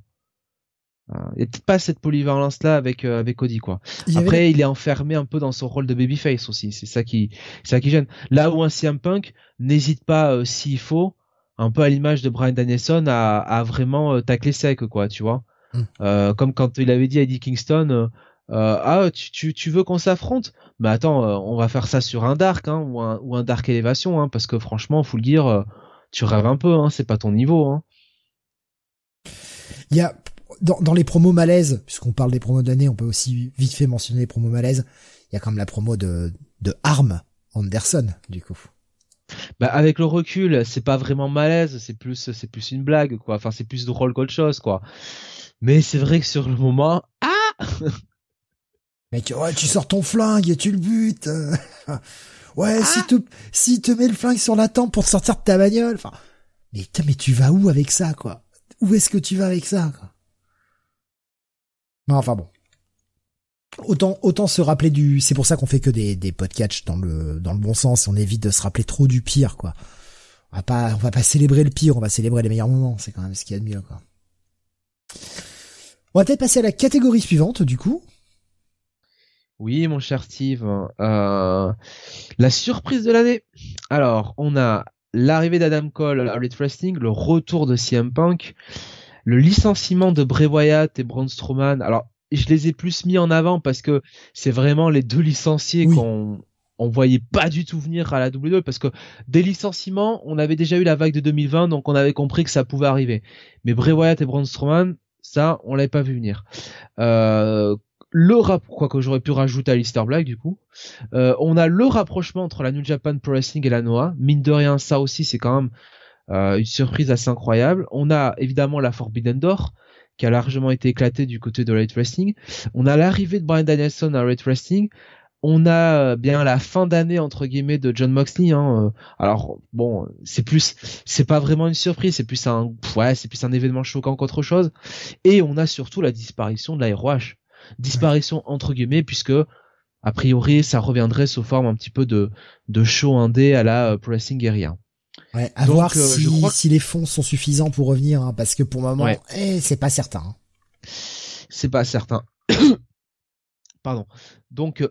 il n'y a peut-être pas cette polyvalence là avec euh, avec Cody quoi. Après il est enfermé un peu dans son rôle de babyface aussi, c'est ça qui c'est ça qui gêne. Là où un CM Punk n'hésite pas euh, s'il faut, un peu à l'image de Brian Danielson à, à vraiment euh, tacler sec quoi, tu vois. Mm. Euh, comme quand il avait dit à Eddie Kingston ah tu, tu, tu veux qu'on s'affronte? Mais attends, on va faire ça sur un dark hein, ou un ou un dark élévation hein, parce que franchement, faut le dire, tu rêves un peu hein, c'est pas ton niveau hein. Il y a dans, dans les promos malaises, puisqu'on parle des promos d'année, on peut aussi vite fait mentionner les promos malaises. Il y a quand même la promo de, de Arm Anderson, du coup. Bah avec le recul, c'est pas vraiment malaise, c'est plus c'est plus une blague quoi. Enfin c'est plus drôle qu'autre chose quoi. Mais c'est vrai que sur le moment, ah Tu, ouais, tu sors ton flingue et tu le butes. ouais, si ah. tu si te mets le flingue sur la tempe pour te sortir de ta bagnole. Enfin, mais mais tu vas où avec ça quoi? Où est-ce que tu vas avec ça quoi? Non, enfin bon. Autant, autant se rappeler du, c'est pour ça qu'on fait que des, des podcasts dans le, dans le bon sens, on évite de se rappeler trop du pire, quoi. On va pas, on va pas célébrer le pire, on va célébrer les meilleurs moments, c'est quand même ce qu'il y a de mieux, quoi. On va peut-être passer à la catégorie suivante, du coup. Oui, mon cher Steve. Euh, la surprise de l'année. Alors, on a l'arrivée d'Adam Cole à Elite Wrestling, le retour de CM Punk, le licenciement de Bray Wyatt et Braun Strowman. Alors, je les ai plus mis en avant parce que c'est vraiment les deux licenciés qu'on on voyait pas du tout venir à la WWE parce que des licenciements, on avait déjà eu la vague de 2020, donc on avait compris que ça pouvait arriver. Mais Bray Wyatt et Braun Strowman, ça, on l'avait pas vu venir. Euh, le rap, quoi que j'aurais pu rajouter à Lister Black du coup. Euh, on a le rapprochement entre la New Japan Pro Wrestling et la Noah. Mine de rien, ça aussi, c'est quand même euh, une surprise assez incroyable. On a évidemment la Forbidden Door qui a largement été éclatée du côté de Light Wrestling. On a l'arrivée de Brian Danielson à Light Wrestling. On a euh, bien la fin d'année entre guillemets de John Moxley. Hein. Alors bon, c'est plus, c'est pas vraiment une surprise, c'est plus un, ouais, c'est plus un événement choquant qu'autre chose. Et on a surtout la disparition de la ROH, disparition entre guillemets puisque a priori ça reviendrait sous forme un petit peu de de show indé à la Pro Wrestling Guerrilla. Ouais, à voir euh, si, si, les fonds sont suffisants pour revenir, hein, parce que pour le moment, eh, c'est pas certain. Hein. C'est pas certain. Pardon. Donc, euh,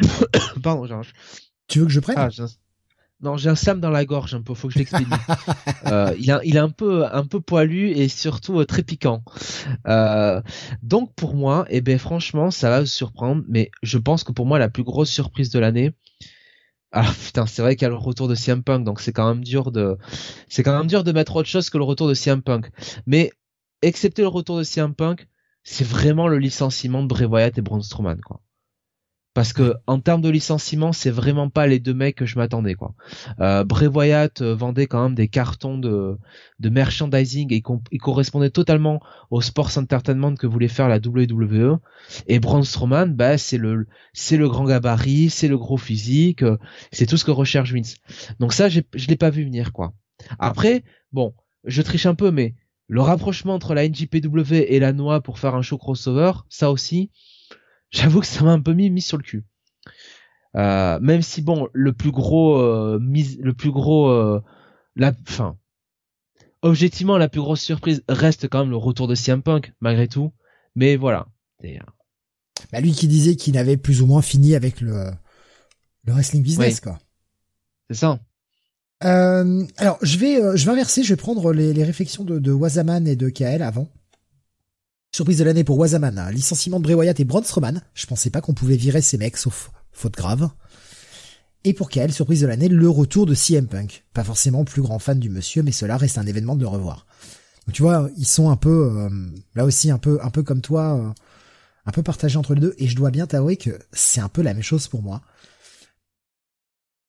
pardon, j'ai Tu veux que je prenne? Ah, Non, j'ai un Sam dans la gorge un peu, faut que je l'explique. euh, il, a, il est un peu, un peu poilu et surtout euh, très piquant. donc pour moi, eh ben franchement, ça va vous surprendre, mais je pense que pour moi la plus grosse surprise de l'année, ah putain, c'est vrai qu'il y a le retour de CM Punk, donc c'est quand même dur de, c'est quand même dur de mettre autre chose que le retour de CM Punk. Mais excepté le retour de CM Punk, c'est vraiment le licenciement de Bray Wyatt et Braun Strowman, quoi parce que en termes de licenciement, c'est vraiment pas les deux mecs que je m'attendais quoi. Euh, Bray Wyatt euh, vendait quand même des cartons de, de merchandising et il correspondait totalement au sports entertainment que voulait faire la WWE. Et Braun Strowman, bah c'est le c'est le grand gabarit, c'est le gros physique, euh, c'est tout ce que recherche Vince. Donc ça, je l'ai pas vu venir quoi. Après, bon, je triche un peu, mais le rapprochement entre la NJPW et la Noix pour faire un show crossover, ça aussi j'avoue que ça m'a un peu mis, mis sur le cul. Euh, même si bon, le plus gros, euh, le plus gros, euh, la, fin, objectivement, la plus grosse surprise reste quand même le retour de CM Punk, malgré tout. Mais voilà. Bah lui qui disait qu'il avait plus ou moins fini avec le, le wrestling business, quoi. C'est ça. alors, je vais, je vais inverser, je vais prendre les, les réflexions de, de Wazaman et de KL avant. Surprise de l'année pour Wazaman, hein. licenciement de Bray Wyatt et Braun Strowman. Je pensais pas qu'on pouvait virer ces mecs, sauf faute grave. Et pour Kael, surprise de l'année, le retour de CM Punk. Pas forcément plus grand fan du monsieur, mais cela reste un événement de le revoir. Donc tu vois, ils sont un peu, euh, là aussi un peu, un peu comme toi, euh, un peu partagés entre les deux. Et je dois bien t'avouer que c'est un peu la même chose pour moi.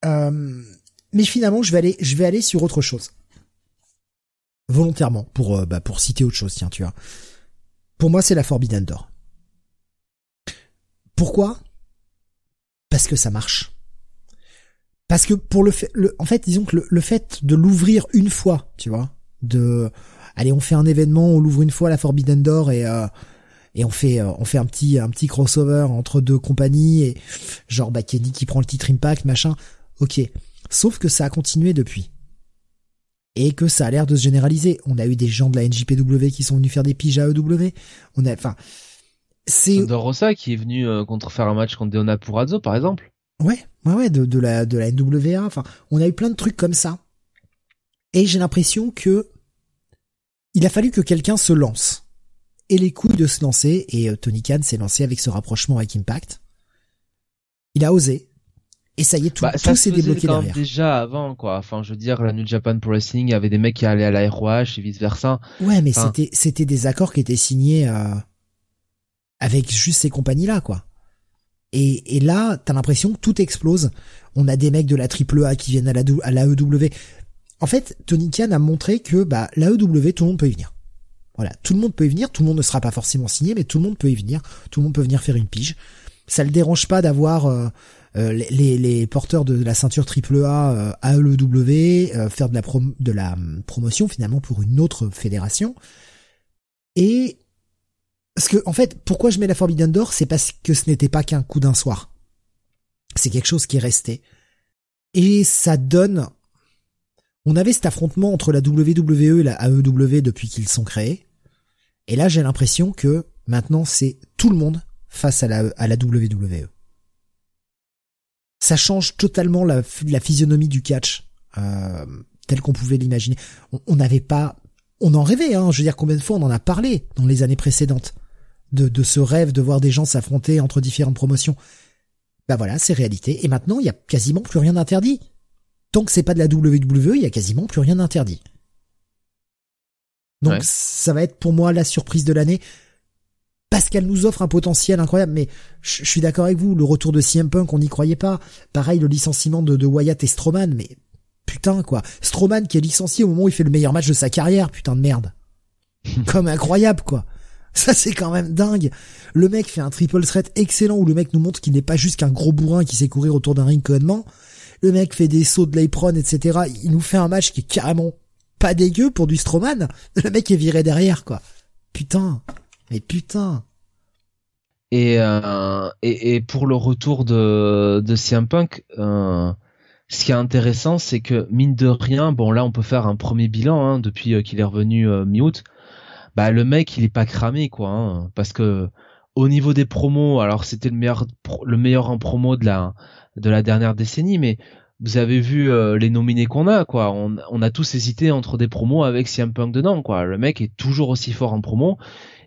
Euh, mais finalement, je vais aller, je vais aller sur autre chose. Volontairement, pour, bah, pour citer autre chose, tiens, tu vois. Pour moi, c'est la Forbidden Door. Pourquoi? Parce que ça marche. Parce que pour le fait, le, en fait, disons que le, fait de l'ouvrir une fois, tu vois, de allez, on fait un événement, on l'ouvre une fois la Forbidden Door et euh, et on fait euh, on fait un petit un petit crossover entre deux compagnies et genre bah Kenny qui prend le titre Impact machin. Ok. Sauf que ça a continué depuis. Et que ça a l'air de se généraliser. On a eu des gens de la NJPW qui sont venus faire des piges à EW. On a, enfin, c'est. Rosa qui est venu euh, contre faire un match contre Deonna Purazzo, par exemple. Ouais, ouais, ouais, de, de la, de la NWA. Enfin, on a eu plein de trucs comme ça. Et j'ai l'impression que il a fallu que quelqu'un se lance et les couilles de se lancer, et euh, Tony Khan s'est lancé avec ce rapprochement avec Impact. Il a osé, et ça y est, tout, bah, tout s'est débloqué derrière. Déjà avant, quoi. Enfin, je veux dire, la New Japan Pro Wrestling, il y avait des mecs qui allaient à la ROH et vice versa. Ouais, mais c'était, c'était des accords qui étaient signés euh, avec juste ces compagnies-là, quoi. Et, et là, t'as l'impression que tout explose. On a des mecs de la AAA qui viennent à la, à la EW. En fait, Tony Khan a montré que bah la EW, tout le monde peut y venir. Voilà, tout le monde peut y venir, tout le monde ne sera pas forcément signé, mais tout le monde peut y venir, tout le monde peut venir faire une pige. Ça le dérange pas d'avoir euh, euh, les, les, porteurs de la ceinture AAA euh, AEW euh, faire de la, de la hum, promotion finalement pour une autre fédération. Et parce que en fait, pourquoi je mets la Forbidden Door, c'est parce que ce n'était pas qu'un coup d'un soir. C'est quelque chose qui est resté. Et ça donne on avait cet affrontement entre la WWE et la AEW depuis qu'ils sont créés. Et là, j'ai l'impression que maintenant, c'est tout le monde face à la, à la WWE. Ça change totalement la, la physionomie du catch, euh, tel qu'on pouvait l'imaginer. On n'avait pas, on en rêvait, hein. Je veux dire, combien de fois on en a parlé dans les années précédentes de, de ce rêve de voir des gens s'affronter entre différentes promotions. Bah voilà, c'est réalité. Et maintenant, il y a quasiment plus rien d'interdit tant que c'est pas de la WWE, il y a quasiment plus rien d'interdit. Donc ça va être pour moi la surprise de l'année parce qu'elle nous offre un potentiel incroyable. Mais je suis d'accord avec vous, le retour de CM Punk, on n'y croyait pas. Pareil, le licenciement de, de Wyatt et Strowman, mais putain quoi. Strowman qui est licencié au moment où il fait le meilleur match de sa carrière, putain de merde. Comme incroyable quoi. Ça c'est quand même dingue. Le mec fait un triple threat excellent où le mec nous montre qu'il n'est pas juste qu'un gros bourrin qui sait courir autour d'un ring connement. Le mec fait des sauts de l'apron, etc. Il nous fait un match qui est carrément pas dégueu pour du Strowman. Le mec est viré derrière, quoi. Putain. Mais putain. Et, euh, et, pour le retour de, de CM Punk, euh, ce qui est intéressant, c'est que mine de rien, bon là on peut faire un premier bilan hein, depuis euh, qu'il est revenu mi-août. Bah le mec il est pas cramé quoi, hein, parce que au niveau des promos, alors c'était le meilleur le meilleur en promo de la de la dernière décennie, mais vous avez vu les nominés qu'on a, quoi. On, on, a tous hésité entre des promos avec CM Punk dedans, quoi. Le mec est toujours aussi fort en promo.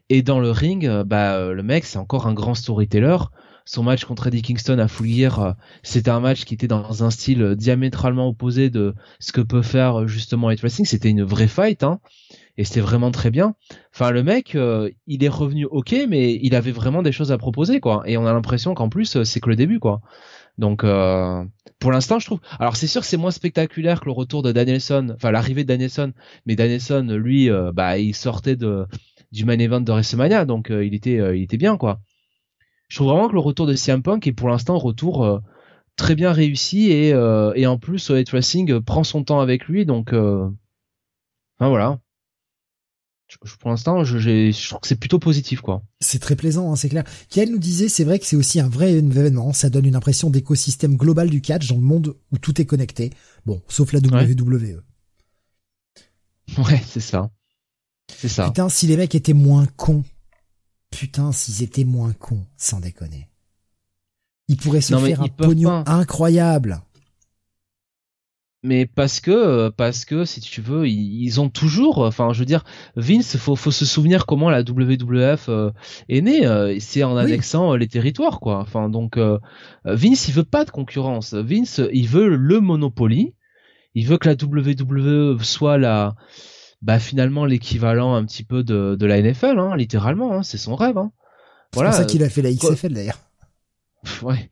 Et dans le ring, euh, bah, euh, le mec, c'est encore un grand storyteller. Son match contre Eddie Kingston à Full Gear, c'était un match qui était dans un style diamétralement opposé de ce que peut faire justement Hate Wrestling. C'était une vraie fight, hein. Et c'était vraiment très bien. Enfin, le mec, il est revenu ok, mais il avait vraiment des choses à proposer, quoi. Et on a l'impression qu'en plus, c'est que le début, quoi. Donc euh, pour l'instant, je trouve. Alors c'est sûr c'est moins spectaculaire que le retour de Danielson, enfin l'arrivée de Danielson, mais Danielson, lui, euh, bah il sortait de du main event de WrestleMania, donc euh, il était il était bien quoi. Je trouve vraiment que le retour de CM Punk est pour l'instant retour très bien réussi et et en plus Hate Wrestling prend son temps avec lui, donc enfin voilà pour l'instant, je, je, trouve que c'est plutôt positif, quoi. C'est très plaisant, hein, c'est clair. Kiel nous disait, c'est vrai que c'est aussi un vrai événement. Ça donne une impression d'écosystème global du catch dans le monde où tout est connecté. Bon, sauf la WWE. Ouais, c'est ça. C'est ça. Putain, si les mecs étaient moins cons. Putain, s'ils étaient moins cons, sans déconner. Ils pourraient se faire un pognon incroyable mais parce que euh, parce que si tu veux ils, ont toujours enfin je veux dire Vince faut faut se souvenir comment la WWF euh, est née euh, c'est en annexant les territoires quoi enfin donc Vince il veut pas de concurrence Vince il veut le Monopoly il veut que la WWE soit la bah finalement l'équivalent un petit peu de, de la NFL hein, littéralement hein, c'est son rêve hein. voilà c'est pour ça qu'il a fait la XFL d'ailleurs ouais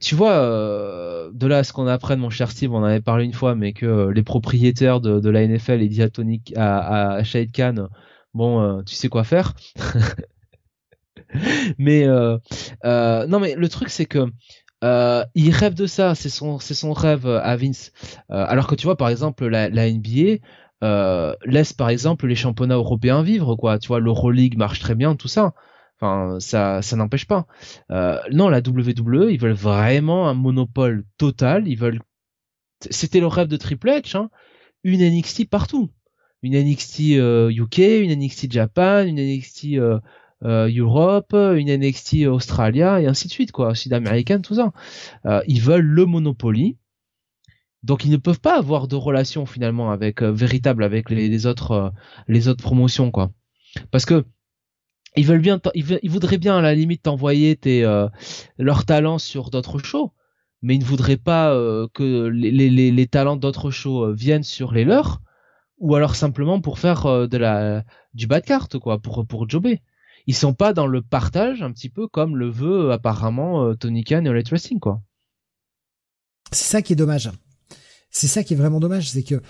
tu vois, euh, de là à ce qu'on apprenne, mon cher Steve, on en avait parlé une fois, mais que euh, les propriétaires de, la NFL et diatoniques à, à Shahid Khan, bon, euh, tu sais quoi faire. mais non, mais le truc c'est que il rêve de ça, c'est son c'est son rêve à Vince. alors que tu vois, par exemple, la, la NBA, euh, laisse par exemple les championnats européens vivre, quoi. Tu vois, l'Euroleague marche très bien, tout ça. Enfin, ça, ça n'empêche pas. Euh, non, la WWE, ils veulent vraiment un monopole total. Ils veulent. C'était le rêve de Triple H, hein. Une NXT partout. Une NXT UK, euh, une NXT Japan, une NXT euh, Europe, une NXT Australia et ainsi de suite, quoi. Sud-américaine, tout ça. ils veulent le monopoly. Donc ils ne peuvent pas avoir de relation finalement avec véritable avec les, autres les autres promotions quoi. Parce que ils veulent bien, ils, voudraient bien à la limite t'envoyer tes euh, leurs talents sur d'autres shows, mais ils ne voudraient pas euh, que les, les, talents d'autres shows euh, viennent sur les leurs, ou alors simplement pour faire de la du bas de carte quoi, pour pour jobber. Ils sont pas dans le partage un petit peu comme le veut apparemment Tony Khan et Elite Wrestling quoi. C'est ça qui est dommage. C'est ça qui est vraiment dommage, c'est que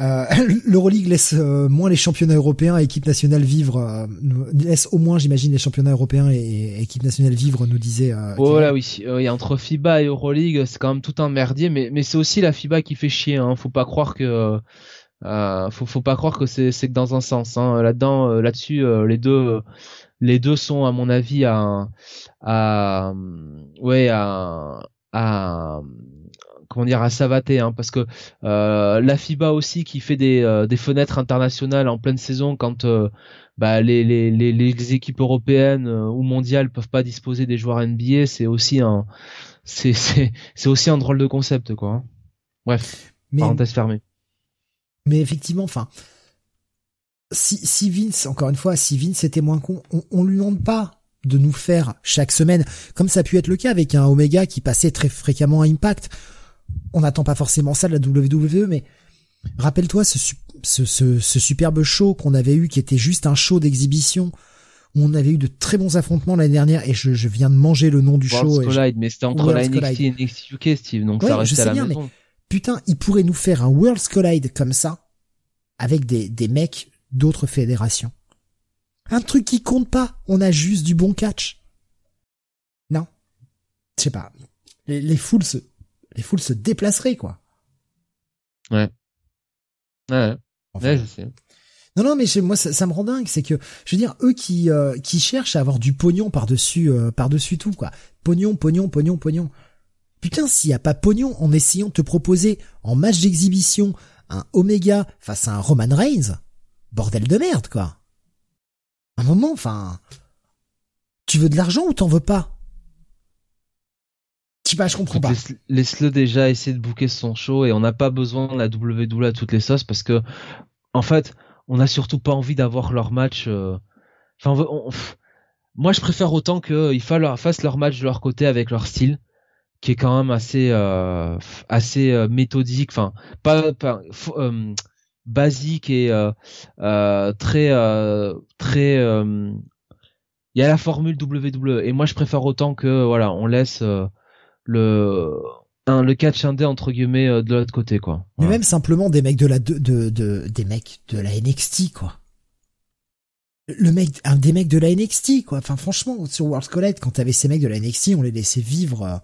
euh, L'Euroleague laisse euh, moins les championnats européens et équipe nationale vivre, euh, laisse au moins, j'imagine, les championnats européens et, équipe nationale vivre, nous disait. Euh, oh là oui, oui, entre FIBA et Euroleague, c'est quand même tout un merdier, mais, mais c'est aussi la FIBA qui fait chier. Hein. Faut pas croire que, faut, faut pas croire que c'est c'est que dans un sens. Hein. Là-dedans, là-dessus, les deux, les deux sont à mon avis à, à, ouais, à, à comment dire à savater hein, parce que euh, la FIBA aussi qui fait des, euh, des fenêtres internationales en pleine saison quand euh, bah, les, les, les, les, équipes européennes ou mondiales peuvent pas disposer des joueurs NBA c'est aussi un c'est c'est c'est aussi un drôle de concept quoi hein. bref mais, parenthèse fermée mais effectivement enfin si, si Vince encore une fois si Vince était moins con on, on lui demande pas de nous faire chaque semaine, comme ça a pu être le cas avec un Omega qui passait très fréquemment à Impact on n'attend pas forcément ça de la WWE, mais rappelle-toi ce, ce, ce, superbe show qu'on avait eu, qui était juste un show d'exhibition, où on avait eu de très bons affrontements l'année dernière, et je, je, viens de manger le nom du show. Collide, mais c'était entre la NXT et NXT UK, Steve, donc ça restait à la bien, maison. Mais, putain, il pourrait nous faire un World's Collide comme ça, avec des, des mecs d'autres fédérations. Un truc qui compte pas, on a juste du bon catch. Non? Je sais pas. Les, les foules se, les foules se déplaceraient, quoi. Ouais. Ouais. ouais, je sais. Non, non, mais moi, ça, me rend dingue. C'est que, je veux dire, eux qui euh, qui cherchent à avoir du pognon par dessus euh, par dessus tout, quoi. Pognon, pognon, pognon, pognon. Putain, s'il y a pas pognon en essayant de te proposer en match d'exhibition un Omega face à un Roman Reigns, bordel de merde, quoi. Un moment, enfin, tu veux de l'argent ou t'en veux pas? Je comprends pas. Laisse-le déjà essayer de bouquer son show et on n'a pas besoin de la WWE à toutes les sauces parce que, en fait, on n'a surtout pas envie d'avoir leur match. Euh, enfin, moi, je préfère autant qu'ils fassent leur match de leur côté avec leur style, qui est quand même assez, euh, assez euh, méthodique. Enfin, pas, basique et très, très. Il y a la formule WWE et moi, je préfère autant que voilà, on laisse le un, le catch indé entre guillemets euh, de l'autre côté quoi. Mais même simplement des mecs de la de, de, des mecs de la NXT quoi. Le mec un des mecs de la NXT quoi. Enfin franchement sur World Collide quand t'avais ces mecs de la NXT on les laissait vivre euh,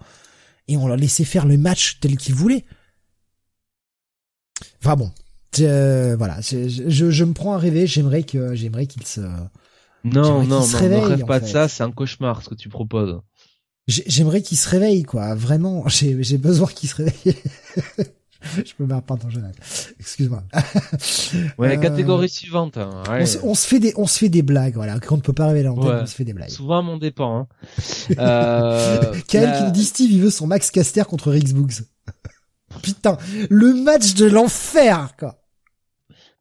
et on leur laissait faire le match tel qu'ils voulaient. Enfin bon, voilà, je, je, je, me prends à rêver. J'aimerais que j'aimerais qu'il se non non non, ne rêve pas de ça. C'est un cauchemar ce que tu proposes j'aimerais qu'il se réveille, quoi. Vraiment, j'ai, besoin qu'il se réveille. je me marre pas dans Excuse-moi. ouais, euh, catégorie suivante. Hein. On, se fait des, on se fait des blagues, voilà. Quand on ne peut pas révéler en tête, on se fait des blagues. Souvent à mon dépend. Hein. euh, qui nous dit Steve, il veut son Max Caster contre Rix Boogs. Putain, le match de l'enfer, quoi.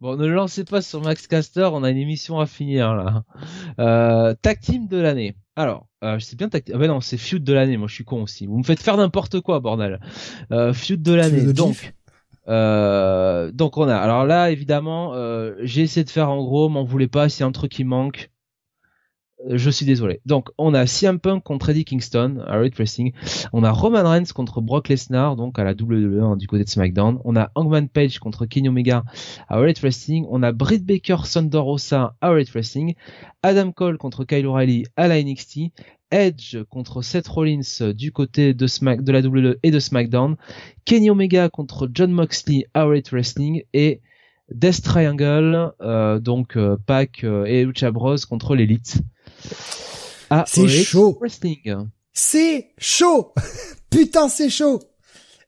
Bon, ne le lancez pas sur Max Caster, on a une émission à finir là. Euh, tag team de l'année. Alors, euh, je sais bien tag... Ah ben non, c'est feud de l'année, moi je suis con aussi. Vous me faites faire n'importe quoi, bordel. Euh, feud de l'année. Donc, euh, donc on a. Alors là, évidemment, euh, j'ai essayé de faire en gros, m'en voulez pas, a un truc qui manque, je suis désolé. Donc, on a CM Punk contre Eddie Kingston à Red Wrestling. On a Roman Reigns contre Brock Lesnar, donc à la WWE hein, du côté de SmackDown. On a Hangman Page contre Kenny Omega à Red Wrestling. On a Britt Baker, Thunder Rosa à Red Wrestling. Adam Cole contre Kyle O'Reilly à la NXT. Edge contre Seth Rollins du côté de, la WWE et de SmackDown. Kenny Omega contre John Moxley à Red Wrestling. Et Death Triangle, euh, donc euh, Pac euh, et Lucha Bros contre l'élite. C'est chaud. C'est chaud. Putain, c'est chaud.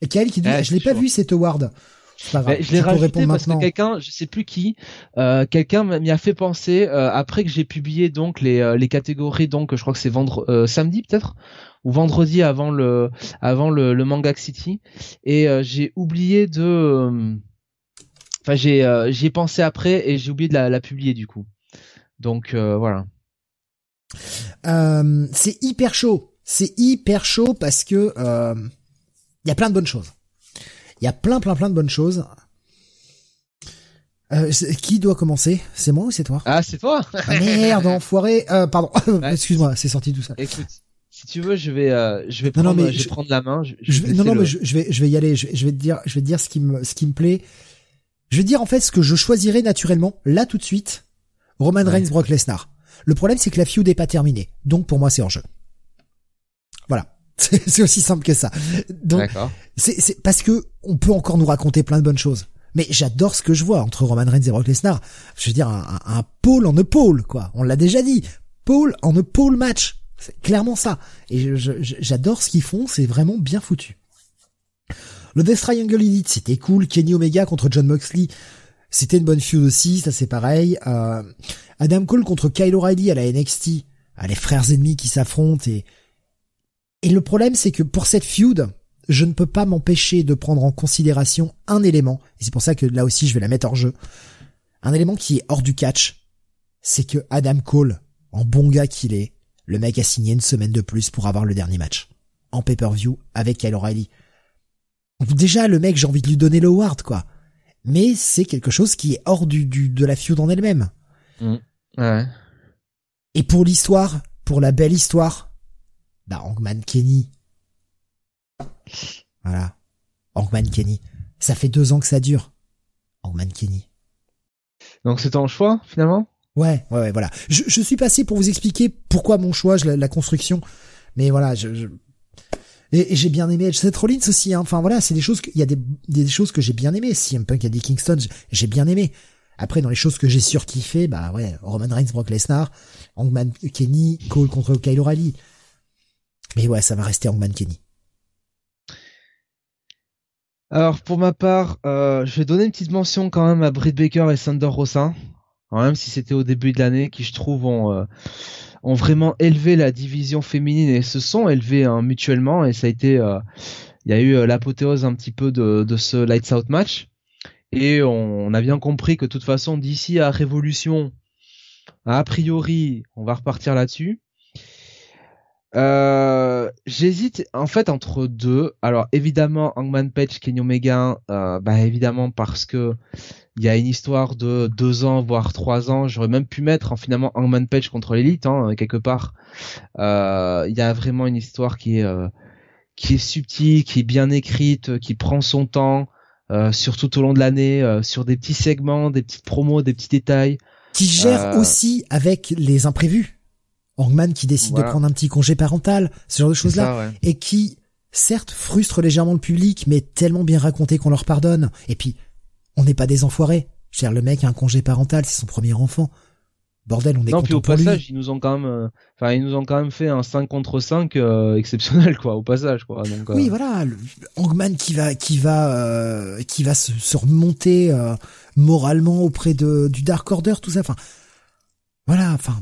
Et Kael qui dit, je l'ai pas vu cet award. je l'ai rajouté parce que quelqu'un, je sais plus qui, euh, quelqu'un m'y a fait penser euh, après que j'ai publié donc les, euh, les catégories donc je crois que c'est vendre samedi peut-être? Ou vendredi avant le avant le, le Manga City et j'ai oublié de enfin j'ai j'y ai pensé après et j'ai oublié de la, la, publier du coup. Donc voilà. C'est hyper chaud. C'est hyper chaud parce que il y a plein de bonnes choses. Il y a plein, plein, plein de bonnes choses. Euh, qui doit commencer? C'est moi ou c'est toi? Ah, c'est toi? Ah, Merde, enfoiré. Euh, pardon. Excuse-moi, c'est sorti tout ça. Écoute, si tu veux, je vais, euh, je vais prendre, non, mais je, vais prendre la main. Je, vais, non, non, mais je, vais, je vais y aller. Je, vais te dire, je vais te dire ce qui me, ce qui me plaît. Je vais te dire en fait ce que je choisirais naturellement là tout de suite. Roman Reigns, Brock Lesnar. Le problème, c'est que la feud n'est pas terminée. Donc pour moi, c'est en jeu. Voilà. c'est aussi simple que ça. Donc, c'est parce que on peut encore nous raconter plein de bonnes choses. Mais j'adore ce que je vois entre Roman Reigns et Brock Lesnar. Je veux dire, un, un, pôle en pôle, quoi. On l'a déjà dit. Pôle en pôle match. C'est clairement ça. Et j'adore ce qu'ils font. C'est vraiment bien foutu. Le Death Triangle Elite, c'était cool. Kenny Omega contre John Moxley. C'était une bonne feud aussi, ça c'est pareil. Euh, Adam Cole contre Kyle O'Reilly à la NXT. Ah, les frères ennemis qui s'affrontent et et le problème, c'est que pour cette feud, je ne peux pas m'empêcher de prendre en considération un élément, et c'est pour ça que là aussi je vais la mettre hors jeu, un élément qui est hors du catch, c'est que Adam Cole, en bon gars qu'il est, le mec a signé une semaine de plus pour avoir le dernier match, en pay-per-view avec Kyle O'Reilly. Déjà, le mec, j'ai envie de lui donner le award, quoi. Mais c'est quelque chose qui est hors du, du de la feud en elle-même. Mmh. Ouais. Et pour l'histoire, pour la belle histoire, bah, Hangman Kenny. Voilà. Hangman Kenny. Ça fait deux ans que ça dure. Hangman Kenny. Donc c'est ton choix, finalement? Ouais, ouais, ouais, voilà. Je, je, suis passé pour vous expliquer pourquoi mon choix, la, la construction. Mais voilà, je, je... et, j'ai bien aimé Seth Rollins aussi. Hein. Enfin voilà, c'est des choses. Il y a des, des choses que j'ai bien aimé. CM Punk a dit Kingston, j'ai bien aimé. Après, dans les choses que j'ai surkiffé, bah ouais, Roman Reigns, Brock Lesnar, Hangman Kenny, Cole contre Kyle O'Reilly. Mais ouais, ça va rester Hangman Kenny. Alors pour ma part, euh, je vais donner une petite mention quand même à Britt Baker et Sander Rosa, même si c'était au début de l'année, qui je trouve ont, euh, ont vraiment élevé la division féminine et se sont élevés hein, mutuellement et ça a été, euh, il y a eu l'apothéose un petit peu de, de ce Lights Out match et on, a bien compris que de toute façon d'ici à Révolution, a priori, on va repartir là-dessus. Euh, j'hésite en fait entre deux. Alors évidemment Hangman Page, Kenny Omega, euh, bah évidemment parce que il y a une histoire de deux ans voire trois ans. J'aurais même pu mettre en finalement Hangman Page contre l'élite hein, quelque part. Euh, il y a vraiment une histoire qui est qui est subtile, qui est bien écrite, qui prend son temps, surtout tout au long de l'année, sur des petits segments, des petites promos, des petits détails. Qui gère aussi avec les imprévus. Hangman qui décide de prendre un petit congé parental, ce genre de choses-là, et qui, certes, frustre légèrement le public, mais tellement bien raconté qu'on leur pardonne. Et puis, on n'est pas des enfoirés. Cher le mec a un congé parental, c'est son premier enfant. Bordel, on est non, puis au passage, ils nous ont quand même, euh, enfin, ils nous ont quand même fait un 5 contre 5 euh, exceptionnel, quoi, au passage, quoi. Donc, euh, Oui, voilà, le Hangman qui va, qui va, qui va se, se remonter moralement auprès de du Dark Order, tout ça. Enfin, voilà, enfin.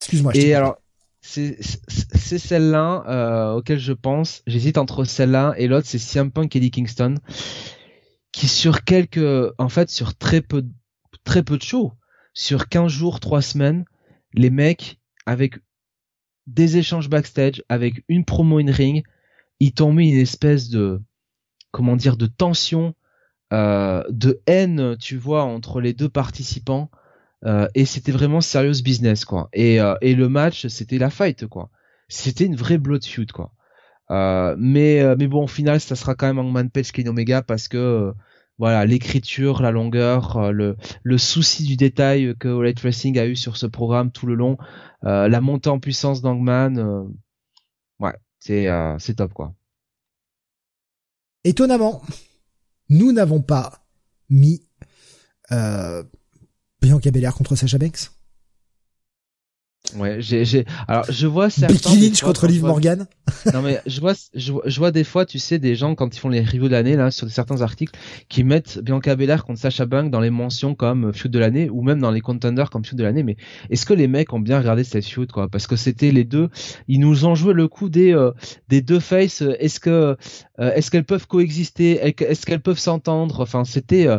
Excuse-moi. Et alors, c'est celle-là euh, auquel je pense. J'hésite entre celle-là et l'autre, c'est CM Punk et Eddie Kingston, qui sur quelques, en fait, sur très peu, très peu de shows, sur 15 jours, 3 semaines, les mecs, avec des échanges backstage, avec une promo in ring, ils t'ont mis une espèce de, comment dire, de tension, euh, de haine, tu vois, entre les deux participants. Euh, et c'était vraiment serious business quoi. Et, euh, et le match c'était la fight quoi. C'était une vraie blood feud quoi. Euh, mais mais bon au final ça sera quand même Hangman Page Kenny Omega parce que voilà l'écriture, la longueur, le le souci du détail que Light Wrestling a eu sur ce programme tout le long, la montée en puissance d'Hangman, ouais c'est c'est top quoi. Étonnamment, nous n'avons pas mis euh, Bianca Belair contre Sasha Banks Ouais, j'ai, j'ai, alors je vois certains. Becky Lynch contre Liv Morgan. non mais je vois, je, vois des fois, tu sais, des gens quand ils font les reviews de l'année là sur certains articles, qui mettent Bianca Belair contre Sasha Banks dans les mentions comme feud de l'année ou même dans les contenders comme feud de l'année. Mais est-ce que les mecs ont bien regardé cette feud quoi? Parce que c'était les deux, ils nous ont joué le coup des euh, des deux faces. Est-ce que euh, est-ce qu'elles peuvent coexister? Est-ce qu'elles peuvent s'entendre? Enfin, c'était euh,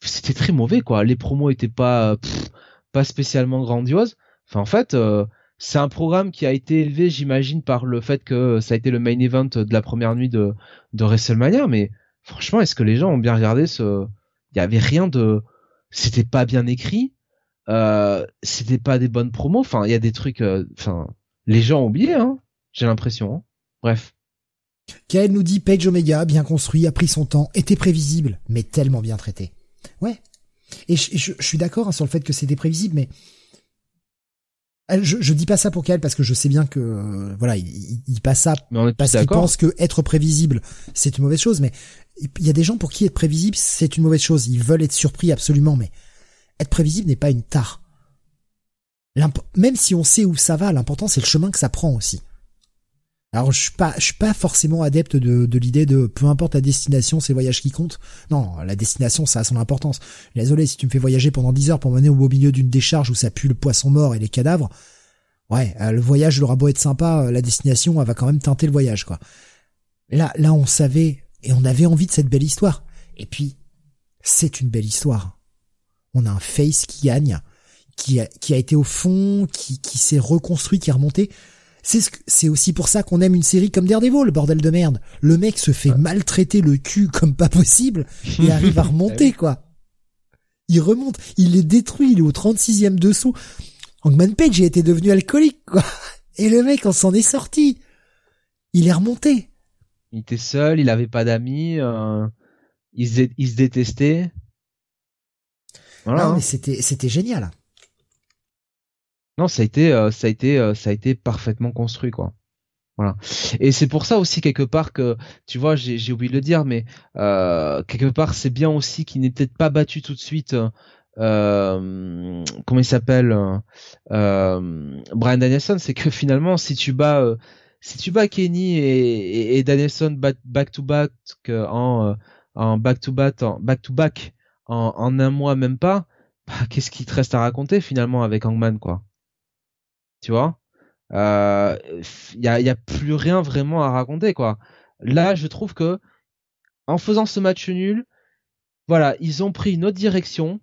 c'était très mauvais quoi. Les promos étaient pas pas spécialement grandioses. Enfin, en fait, euh, c'est un programme qui a été élevé, j'imagine, par le fait que ça a été le main event de la première nuit de, WrestleMania. Mais franchement, est-ce que les gens ont bien regardé ce Il y avait rien de, c'était pas bien écrit, euh, c'était pas des bonnes promos. Enfin, il y a des trucs, euh, enfin, les gens ont oublié, hein. J'ai l'impression. Hein. Bref. Kael nous dit Page Omega, bien construit, a pris son temps, était prévisible, mais tellement bien traité. Ouais. Et je, suis d'accord hein, sur le fait que c'était prévisible, mais je, je dis pas ça pour qu'elle parce que je sais bien que euh, voilà, il, il, passe ça parce qu'il pense que être prévisible c'est une mauvaise chose. Mais il y a des gens pour qui être prévisible c'est une mauvaise chose. Ils veulent être surpris absolument, mais être prévisible n'est pas une tare. Même si on sait où ça va, l'important c'est le chemin que ça prend aussi. Alors je suis pas, je suis pas forcément adepte de, de l'idée de peu importe la destination, c'est le voyage qui compte. Non, la destination ça a son importance. Désolé si tu me fais voyager pendant 10 heures pour mener au beau milieu d'une décharge où ça pue le poisson mort et les cadavres. Ouais, euh, le voyage l'aura beau être sympa, euh, la destination elle va quand même teinter le voyage quoi. Là, là on savait et on avait envie de cette belle histoire. Et puis c'est une belle histoire. On a un face qui gagne, qui a, qui a été au fond, qui, qui s'est reconstruit, qui est remonté. C'est c'est aussi pour ça qu'on aime une série comme Daredevil, le bordel de merde. Le mec se fait maltraiter le cul comme pas possible et arrive à remonter, quoi. Il remonte, il est détruit, il est au 36e dessous. Hangman Page a été devenu alcoolique, quoi. Et le mec, on s'en est sorti. Il est remonté. Il était seul, il avait pas d'amis, euh, il, se, il se détestait. Voilà. Non, mais c'était, c'était génial. Non, ça a été, euh, ça a été, euh, ça a été parfaitement construit, quoi. Voilà. Et c'est pour ça aussi quelque part que, tu vois, j'ai oublié de le dire, mais euh, quelque part c'est bien aussi qu'il n'ait peut-être pas battu tout de suite. Euh, comment il s'appelle euh, Brian Danielson, c'est que finalement, si tu bats, si tu bats Kenny et, et, Danielson back to back en en back to back en back to back en, en un mois même pas, bah, qu'est-ce qui te reste à raconter finalement avec Hangman quoi? Tu vois. Il euh, y, a, y a plus rien vraiment à raconter quoi. Là, je trouve que en faisant ce match nul, voilà, ils ont pris une autre direction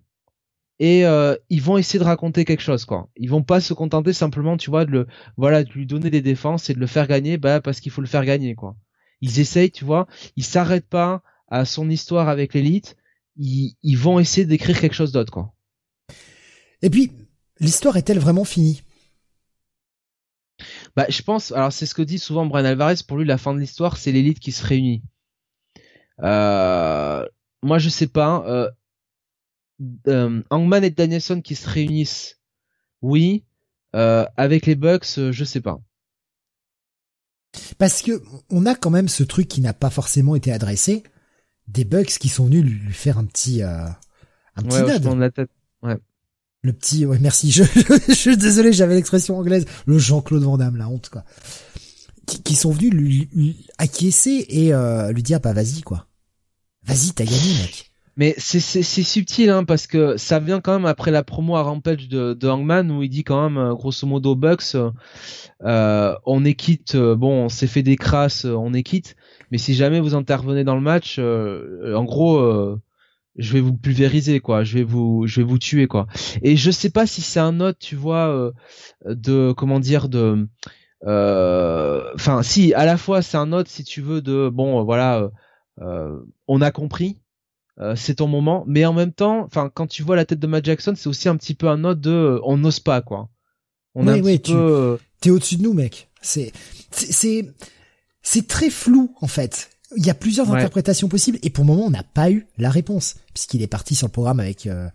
et euh, ils vont essayer de raconter quelque chose quoi. Ils vont pas se contenter simplement, tu vois, de le voilà, de lui donner des défenses et de le faire gagner, bah parce qu'il faut le faire gagner quoi. Ils essayent, tu vois, ils s'arrêtent pas à son histoire avec l'élite, ils, ils vont essayer d'écrire quelque chose d'autre quoi. Et puis, l'histoire est-elle vraiment finie? Bah, je pense, alors c'est ce que dit souvent Brian Alvarez, pour lui la fin de l'histoire c'est l'élite qui se réunit. Euh, moi je sais pas, euh, euh, Hangman et Danielson qui se réunissent, oui, euh, avec les Bucks, euh, je sais pas. Parce que on a quand même ce truc qui n'a pas forcément été adressé, des Bucks qui sont venus lui faire un petit, euh, un petit ouais, la tête. Ouais. Le petit, ouais, merci. Je, suis désolé, j'avais l'expression anglaise. Le Jean-Claude Van Damme, la honte, quoi. Qui, sont venus lui, acquiescer et euh, lui dire, bah vas-y, quoi. Vas-y, t'as gagné, mec. Mais c'est subtil, hein, parce que ça vient quand même après la promo à Rampage de, Hangman où il dit quand même, euh, grosso modo, Bucks, euh, on est quitte. Bon, on s'est fait des crasses, on est quitte. Mais si jamais vous intervenez dans le match, en gros je vais vous pulvériser quoi, je vais vous je vais vous tuer quoi. Et je sais pas si c'est un note, tu vois euh, de comment dire de euh, enfin si à la fois c'est un note si tu veux de bon voilà euh, on a compris c'est ton moment mais en même temps enfin quand tu vois la tête de Matt Jackson c'est aussi un petit peu un note de on n'ose pas quoi. On oui, oui, tu t'es au-dessus de nous mec. C'est c'est c'est très flou en fait il y a plusieurs interprétations possibles et pour le moment on n'a pas eu la réponse puisqu'il est parti sur le programme avec. Euh,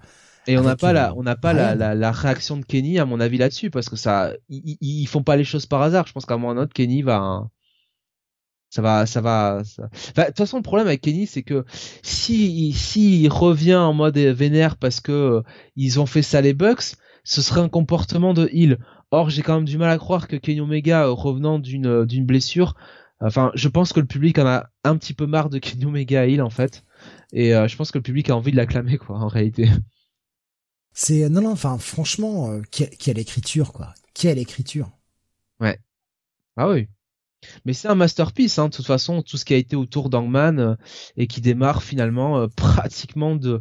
et on n'a pas la, euh, on n'a pas la, la, la, réaction de Kenny à mon avis là-dessus parce que ça, ils, font pas les choses par hasard. Je pense qu'à un moment ou un autre Kenny va, Ça va, ça va. de toute façon, le problème avec Kenny, c'est que si si revient en mode vénère parce que euh, ils ont fait ça les Bucks, ce serait un comportement de heal. Or, j'ai quand même du mal à croire que Kenny Omega, euh, revenant d'une d'une blessure, enfin, je pense que le public en a un petit peu marre de Kenny Omega heal en fait, et je pense que le public a envie de l'acclamer quoi, en réalité. C'est non non, enfin, franchement, quelle écriture quoi, quelle écriture. Ouais. Ah oui. Mais c'est un masterpiece, hein, de toute façon, tout ce qui a été autour d'Angman euh, et qui démarre finalement euh, pratiquement de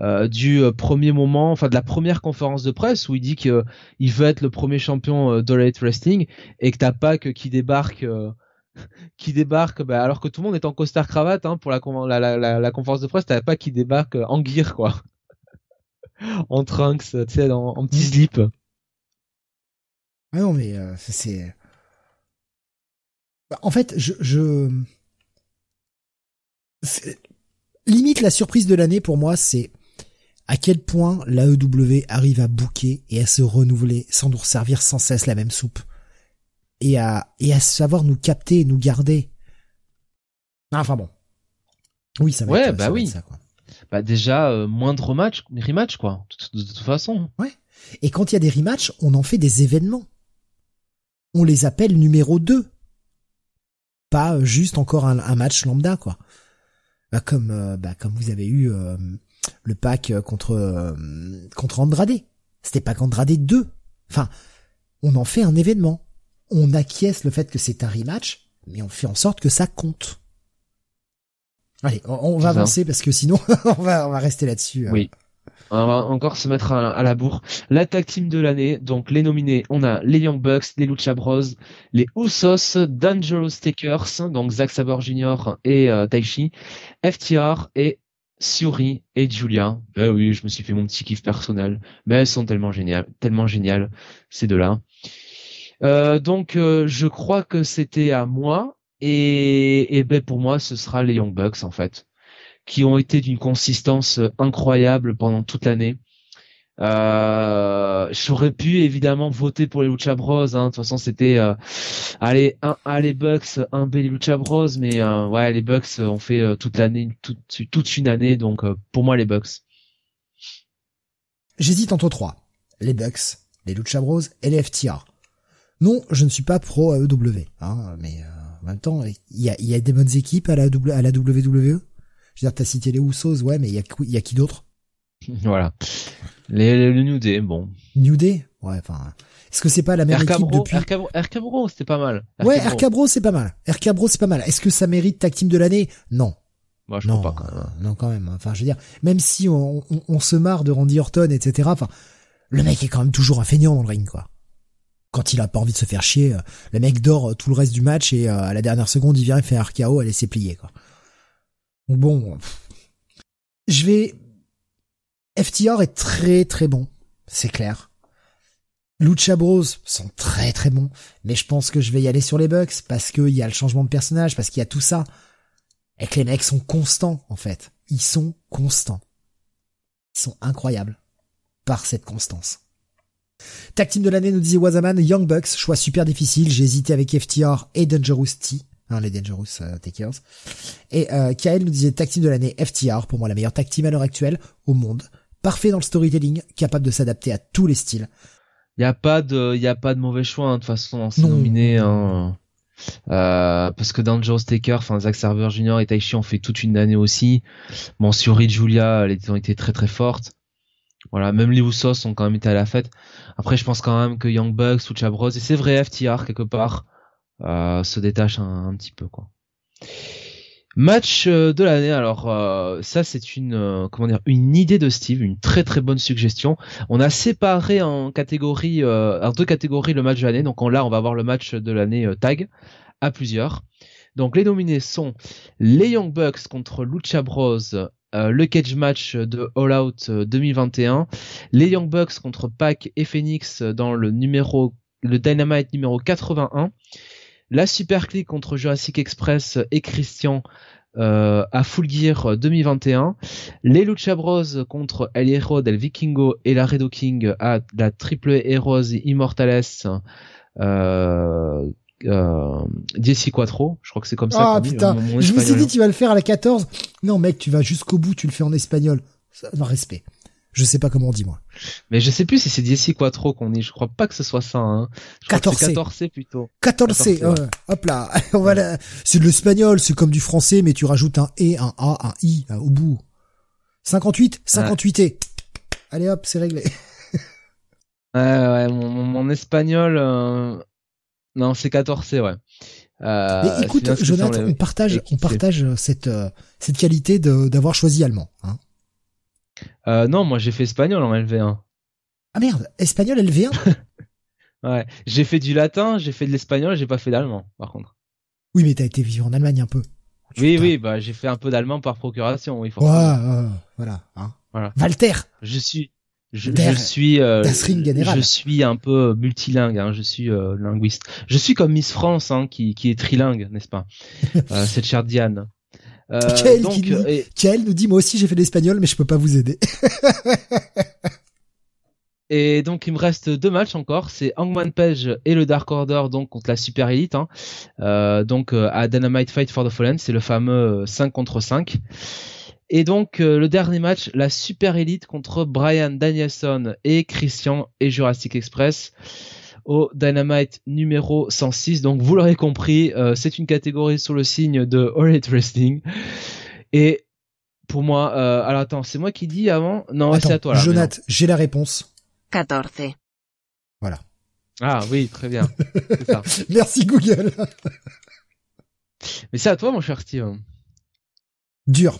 euh, du premier moment, enfin de la première conférence de presse où il dit que il veut être le premier champion de Wrestling et que t'as pas que qui débarque qui débarque bah, alors que tout le monde est en costard cravate hein, pour la, la, la, la, conférence de presse, t'as pas qui débarque en gear quoi, en trunks, tu sais, en, en petit slip. Ah non mais c'est bah, en fait, je, je... limite la surprise de l'année pour moi, c'est à quel point l'AEW arrive à bouquer et à se renouveler sans nous servir sans cesse la même soupe et à et à savoir nous capter, nous garder. Enfin bon. Oui, ça va ouais, être, bah oui. ça, quoi. Bah déjà euh, moindre match, rematch quoi, de, toute façon. Ouais. Et quand il y a des rematchs, on en fait des événements. On les appelle numéro 2 pas juste encore un, match lambda quoi. Bah, comme euh, bah, comme vous avez eu euh, le pack contre euh, contre Andrade. C'était pas qu'Andrade 2. Enfin, on en fait un événement. On acquiesce le fait que c'est un rematch, mais on fait en sorte que ça compte. Allez, on, va avancer parce que sinon on va on va rester là-dessus. Oui. On va encore se mettre à, la bourre. La tag team de l'année, donc les nominés, on a les Young Bucks, les Lucha Bros, les Usos, Dangerous Takers, donc Zack Sabre Jr. et euh, Taichi, FTR et Suri et Julia. Ben oui, je me suis fait mon petit kiff personnel, mais elles sont tellement géniales, tellement géniales ces deux-là. Euh, donc euh, je crois que c'était à moi et, ben pour moi ce sera les Young Bucks en fait qui ont été d'une consistance euh, incroyable pendant toute l'année. Euh, j'aurais pu évidemment voter pour les Lucha Bros. Hein. De toute façon, c'était euh, allez un A les Bucks, un B les Lucha Bros. Mais euh, ouais, les Bucks ont fait toute l'année, toute, toute une année. Donc pour moi, les Bucks. J'hésite entre trois les Bucks, les Lucha Bros et les FTR. Non, je ne suis pas pro AEW, hein, mais en même temps, il y a, y a des bonnes équipes à la, à la WWE. Je veux dire, t'as cité les Usos, ouais, mais il y a, y a qui d'autre? Voilà. Les, le New Day, bon. New Day? Ouais, enfin... Est-ce que c'est pas la même équipe depuis? RK c'était pas mal. ouais, RK c'est pas mal. RK c'est pas mal. Est-ce que ça mérite tag team de l'année? Non. Moi, je non, crois pas quand même. Non, quand même. Enfin, je veux dire, même si on, on, se marre de Randy Orton, etc. Enfin, le mec est quand même toujours un feignant dans le ring, quoi. Quand il a pas envie de se faire chier, euh, le mec dort euh, tout le reste du match et euh, à la dernière seconde, il vient et fait un RKO à laisser plier, quoi. Bon, je vais. FTR est très très bon, c'est clair. Lucha Bros sont très très bons, mais je pense que je vais y aller sur les Bucks parce qu'il y a le changement de personnage, parce qu'il y a tout ça. Et que les mecs sont constants, en fait. Ils sont constants. Ils sont incroyables. Par cette constance. Tag team de l'année nous disait Wazaman, Young Bucks, choix super difficile, j'ai hésité avec FTR et Dangerous T. Hein, les Dangerous euh, Takers. Et euh, Kael nous disait tag team de l'année FTR, pour moi la meilleure tag team à l'heure actuelle au monde. Parfait dans le storytelling, capable de s'adapter à tous les styles. Il y a pas de, il y a pas de mauvais choix hein, de toute façon dans ces nominés. Hein. Euh, parce que Dangerous Taker, enfin Zack Sabre Jr. et Taichi ont fait toute une année aussi. Bon, sur Julia, elles ont été très très fortes. Voilà, même les Usos ont quand même été à la fête. Après, je pense quand même que Young Bucks ou Chabros, et c'est vrai FTR quelque part, euh, se détache un, petit peu quoi. Match euh, de l'année. Alors euh, ça c'est une comment dire une idée de Steve, une très très bonne suggestion. On a séparé en catégorie en deux catégories le match de l'année. Donc là on va voir le match de l'année tag à plusieurs. Donc les nominés sont les Young Bucks contre Lucha Bros, le cage match de All Out 2021, les Young Bucks contre Pac et Phoenix dans le numéro le Dynamite numéro 81 la Super contre Jurassic Express et Christian euh, à Full Gear 2021, les Lucha Bros contre El Hero del Vikingo et la Redo King à la Triple Heroes Immortales euh, euh, Dieci Quattro. Je crois que c'est comme ça. Ah dit, putain, mon- mon je me suis dit tu vas le faire à la 14. Non mec, tu vas jusqu'au bout, tu le fais en espagnol. Ça, non, respect. Je sais pas comment on dit moi. Mais je sais plus si c'est Dieci Quattro qu'on dit. Je crois pas que ce soit ça. Hein. Je crois que c'est 14. 14 plutôt. 14, 14, euh, hop là. On va la- C'est de l'espagnol, c'est comme du français, mais tu rajoutes un E, un A, un I euh, au bout. 58, 58 et. Allez hop, c'est réglé. Ouais, ouais, mon, mon, mon espagnol, euh, non, c'est 14, ouais. Euh, Mais écoute, bien Jonathan, on partage, on partage euh, cette euh, cette qualité d'avoir choisi allemand. Hein. Euh, non, moi j'ai fait espagnol en LV1. Ah merde, espagnol LV1 Ouais, j'ai fait du latin, j'ai fait de l'espagnol, j'ai pas fait d'allemand, par contre. Oui, mais t'as été vivre en Allemagne un peu. Oui, oui, bah j'ai fait un peu d'allemand par procuration, oui, voilà. Hein. Voilà. Walter, Je suis, je, Der- je suis, euh, je suis un peu multilingue, hein, je suis euh, linguiste. Je suis comme Miss France, hein, qui, qui est trilingue, n'est-ce pas? Euh, Cette chère Diane. Euh, donc, qui dit- euh, et- Kael nous dit moi aussi j'ai fait l'espagnol, mais je peux pas vous aider. Et donc il me reste deux matchs encore, c'est Hangman Page et le Dark Order donc contre la Super Elite, hein. Euh, donc euh, à Dynamite Fight for the Fallen, c'est le fameux euh, 5 contre 5. Et donc euh, le dernier match, la Super Elite contre Brian Danielson et Christian et Jurassic Express au Dynamite numéro 106. Donc vous l'aurez compris, euh, c'est une catégorie sous le signe de All Elite Wrestling. Et pour moi, euh, alors attends, c'est moi qui dis avant? Non, c'est à toi là. Jonathan, j'ai la réponse. 14. Ah oui, très bien. Ça. Merci Google. Mais c'est à toi, mon cher Steve. Dur,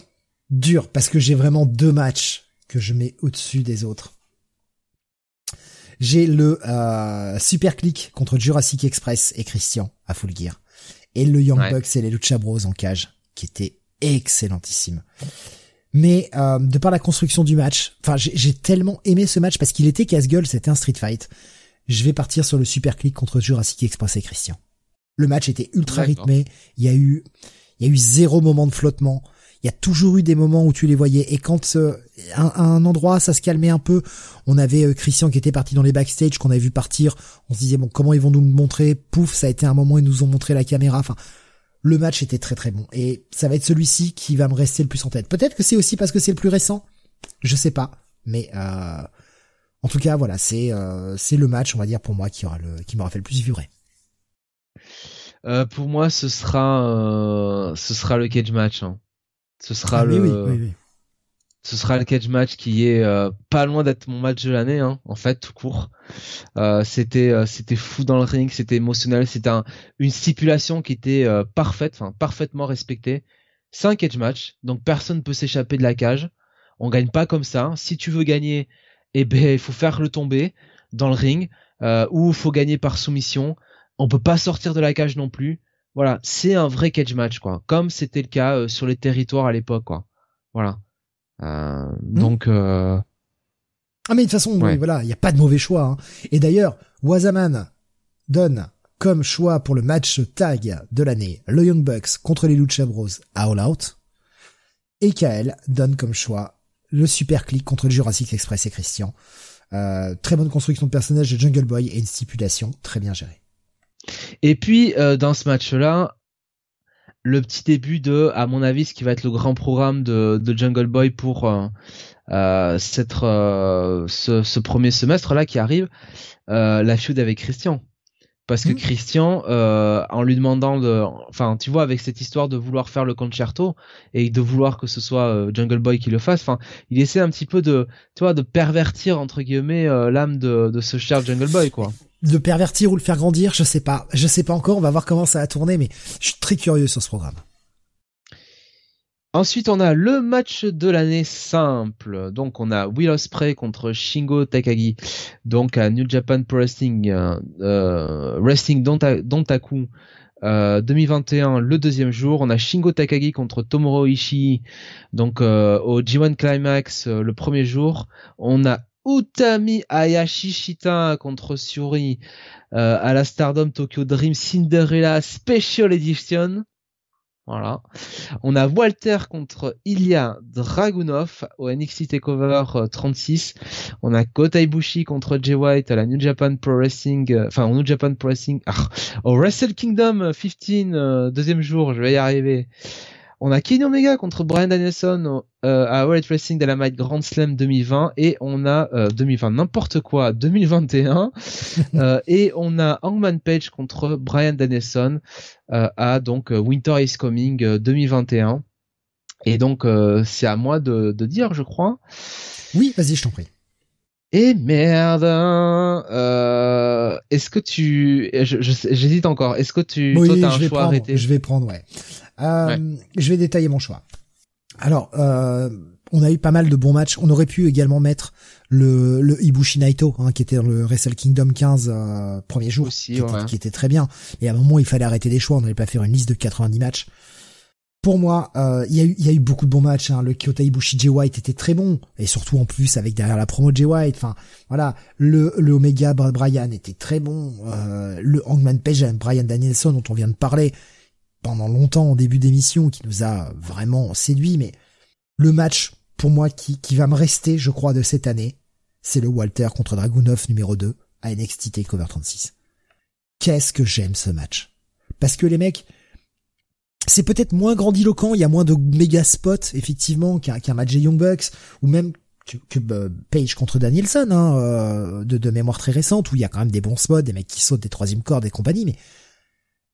dur, parce que j'ai vraiment deux matchs que je mets au-dessus des autres. J'ai le euh, Super Click contre Jurassic Express et Christian à Full Gear. Et le Young Ouais. Bucks et les Lucha Bros en cage, qui était excellentissime. Mais euh, de par la construction du match, enfin j'ai tellement aimé ce match parce qu'il était casse-gueule, c'était un street fight. Je vais partir sur le Super Click contre Jurassic Express et Christian. Le match était ultra rythmé, il y a eu il y a eu zéro moment de flottement. Il y a toujours eu des moments où tu les voyais. Et quand euh, un endroit ça se calmait un peu, on avait euh, Christian qui était parti dans les backstage, qu'on avait vu partir. On se disait bon comment ils vont nous montrer? Pouf, ça a été un moment ils nous ont montré la caméra. Enfin, le match était très très bon. Et ça va être celui-ci qui va me rester le plus en tête. Peut-être que c'est aussi parce que c'est le plus récent. Je sais pas. Mais euh, en tout cas voilà, c'est euh, c'est le match on va dire pour moi qui aura le qui m'aura fait le plus vibrer. Euh, pour moi, ce sera, euh, ce sera le cage match. hein. Ce sera Ah, le, oui, oui, oui. ce sera le cage match qui est euh, pas loin d'être mon match de l'année, hein, en fait, tout court. Euh, c'était, euh, c'était fou dans le ring, c'était émotionnel, c'était un- une stipulation qui était euh, parfaite, enfin parfaitement respectée. C'est un cage match, donc personne peut s'échapper de la cage. On gagne pas comme ça. Si tu veux gagner, eh ben il faut faire le tomber dans le ring, euh, ou il faut gagner par soumission. On peut pas sortir de la cage non plus. Voilà, c'est un vrai cage match quoi, comme c'était le cas euh, sur les territoires à l'époque quoi. Voilà. Euh, Donc euh, Ah mais de toute façon, oui, voilà, il n'y a pas de mauvais choix. hein. Et d'ailleurs, Wazaman donne comme choix pour le match tag de l'année le Young Bucks contre les Lucha Bros à All Out. Et Kael donne comme choix le Super Click contre le Jurassic Express et Christian. Euh, très bonne construction de personnage de Jungle Boy et une stipulation très bien gérée. Et puis euh, dans ce match-là, le petit début de, à mon avis, ce qui va être le grand programme de, de Jungle Boy pour euh, euh, cette, euh, ce, ce premier semestre-là qui arrive, la feud avec Christian. Parce que Mhm. Christian, en lui demandant de, enfin, tu vois, avec cette histoire de vouloir faire le concerto et de vouloir que ce soit Jungle Boy qui le fasse, enfin, il essaie un petit peu de, tu vois, de pervertir entre guillemets l'âme de, de ce cher Jungle Boy, quoi. De pervertir ou le faire grandir, je sais pas. Je sais pas encore, on va voir comment ça va tourner, mais je suis très curieux sur ce programme. Ensuite, on a le match de l'année simple. Donc, on a Will Ospreay contre Shingo Takagi. Donc, à New Japan Pro Wrestling, euh, euh, Wrestling Donta- Dontaku, euh, 2021, le deuxième jour. On a Shingo Takagi contre Tomoro Ishii. Donc, euh, au G1 Climax, euh, le premier jour. On a Utami Hayashishita contre Suri euh, à la Stardom Tokyo Dream Cinderella Special Edition. Voilà. On a Walter contre Ilya Dragunov au NXT Takeover 36. Euh, On a Kota Ibushi contre Jay White à la New Japan Pro Wrestling, euh, enfin au New Japan Pro Wrestling, ah, au Wrestle Kingdom 15, euh, deuxième jour, je vais y arriver. On a Kenny Omega contre Brian Danielson euh, à World Wrestling Dynamite Grand Slam 2020 et on a euh, 2020 n'importe quoi 2021 euh, et on a Hangman Page contre Brian Danielson euh, à donc Winter is Coming 2021 et donc c'est à moi de, de, dire je crois. Oui, vas-y, je t'en prie. Et merde, euh, est-ce que tu, j'hésite encore. Est-ce que tu, oui, toi, t'as un je choix prendre, arrêté Je vais prendre, ouais. Euh, Ouais. Je vais détailler mon choix. Alors, euh, on a eu pas mal de bons matchs. On aurait pu également mettre le, le Ibushi Naito, hein, qui était dans le Wrestle Kingdom 15 euh, premier jour, Aussi, qui, était, ouais. qui était très bien. Et à un moment, il fallait arrêter des choix. On n'allait pas faire une liste de 90 matchs. Pour moi, euh, il y, a eu, il y a eu beaucoup de bons matchs. Hein. Le Kyoto Ibushi Jay White était très bon, et surtout en plus avec derrière la promo Jay White. Enfin, voilà, le, le Omega Brad Bryan était très bon. Euh, le Hangman Page, Brian Danielson dont on vient de parler pendant longtemps en début d'émission, qui nous a vraiment séduit. Mais le match pour moi qui, qui va me rester, je crois, de cette année, c'est le Walter contre Dragunov numéro 2 à NXT TakeOver 36. Qu'est-ce que j'aime ce match? Parce que les mecs, c'est peut-être moins grandiloquent, il y a moins de méga spots, effectivement, qu'un qu'un match des Young Bucks, ou même que, euh, Page contre Danielson, hein, euh, de, de mémoire très récente, où il y a quand même des bons spots, des mecs qui sautent des troisième cordes et compagnie, mais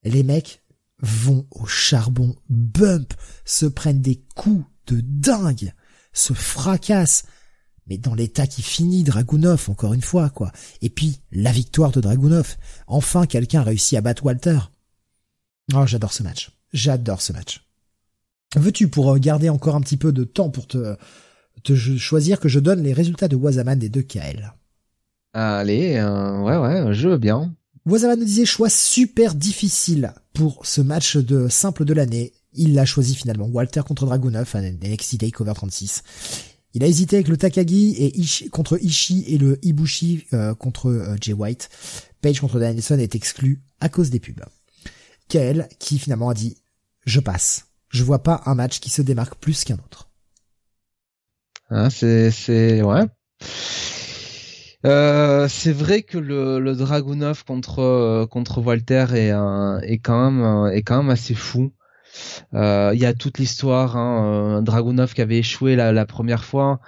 les mecs vont au charbon, bump, se prennent des coups de dingue, se fracassent, mais dans l'état qui finit Dragunov, encore une fois, quoi. Et puis, la victoire de Dragunov. Enfin, quelqu'un a réussi à battre Walter. Oh, j'adore ce match. J'adore ce match. Veux-tu, pour euh, garder encore un petit peu de temps pour te, te choisir que je donne les résultats de Wazaman des deux KL Allez, euh, ouais, ouais, je veux bien. Wazaman nous disait choix super difficile pour ce match de simple de l'année. Il l'a choisi finalement. Walter contre Dragunov à NXT Takeover 36. Il a hésité avec le Takagi et Ishi, contre Ishii et le Ibushi euh, contre euh, Jay White. Page contre Danielson est exclu à cause des pubs. Kael qui finalement a dit je passe. Je vois pas un match qui se démarque plus qu'un autre. C'est, c'est, ouais. Euh, c'est vrai que le, le Dragunov contre euh, contre Walter est est quand même euh, est quand même assez fou. Euh, Il y a toute l'histoire, hein, euh, Dragunov qui avait échoué la, la première fois,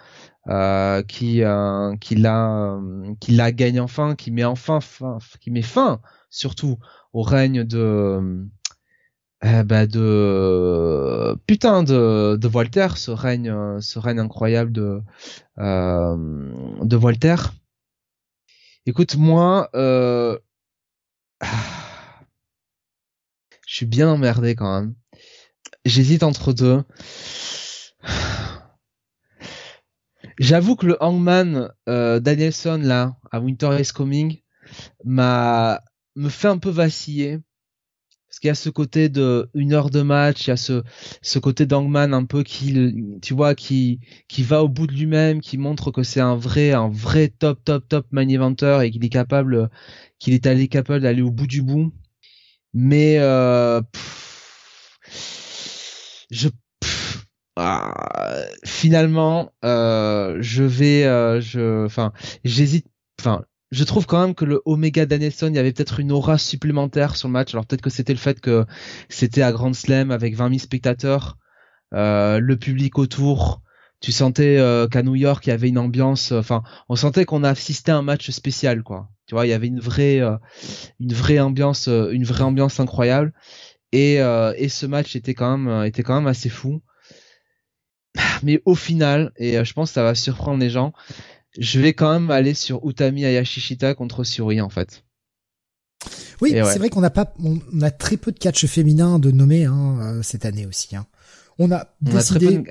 euh, qui euh, qui l'a euh, qui la gagne enfin, qui met enfin fin, qui met fin surtout au règne de euh, bah de putain de de Walter, ce règne euh, ce règne incroyable de euh, de Walter. Écoute, moi, euh... je suis bien emmerdé quand même. J'hésite entre deux. J'avoue que le Hangman euh, Danielson là, à Winter is Coming, m'a me fait un peu vaciller. Parce qu'il y a ce côté de une heure de match, il y a ce côté d'Hangman un peu qui, tu vois, qui qui va au bout de lui-même, qui montre que c'est un vrai un vrai top top top main eventer et qu'il est capable qu'il est allé capable d'aller au bout du bout. Mais euh, je ah, finalement euh, je vais euh, je enfin j'hésite enfin je trouve quand même que le Omega Danielson, il y avait peut-être une aura supplémentaire sur le match. Alors peut-être que c'était le fait que c'était à Grand Slam avec 20 000 spectateurs, euh, le public autour. Tu sentais euh, qu'à New York, il y avait une ambiance. euh, Enfin, on sentait qu'on assistait à un match spécial, quoi. Tu vois, il y avait une vraie, euh, une vraie ambiance, une vraie ambiance incroyable. Et, et ce match était quand même, était quand même assez fou. Mais au final, et je pense que ça va surprendre les gens, je vais quand même aller sur Utami Ayashishita contre Suri en fait. Oui, ouais. c'est vrai qu'on n'a pas, on a très peu de catch féminin de nommer hein, euh, cette année aussi. Hein. On a On a décidé, de-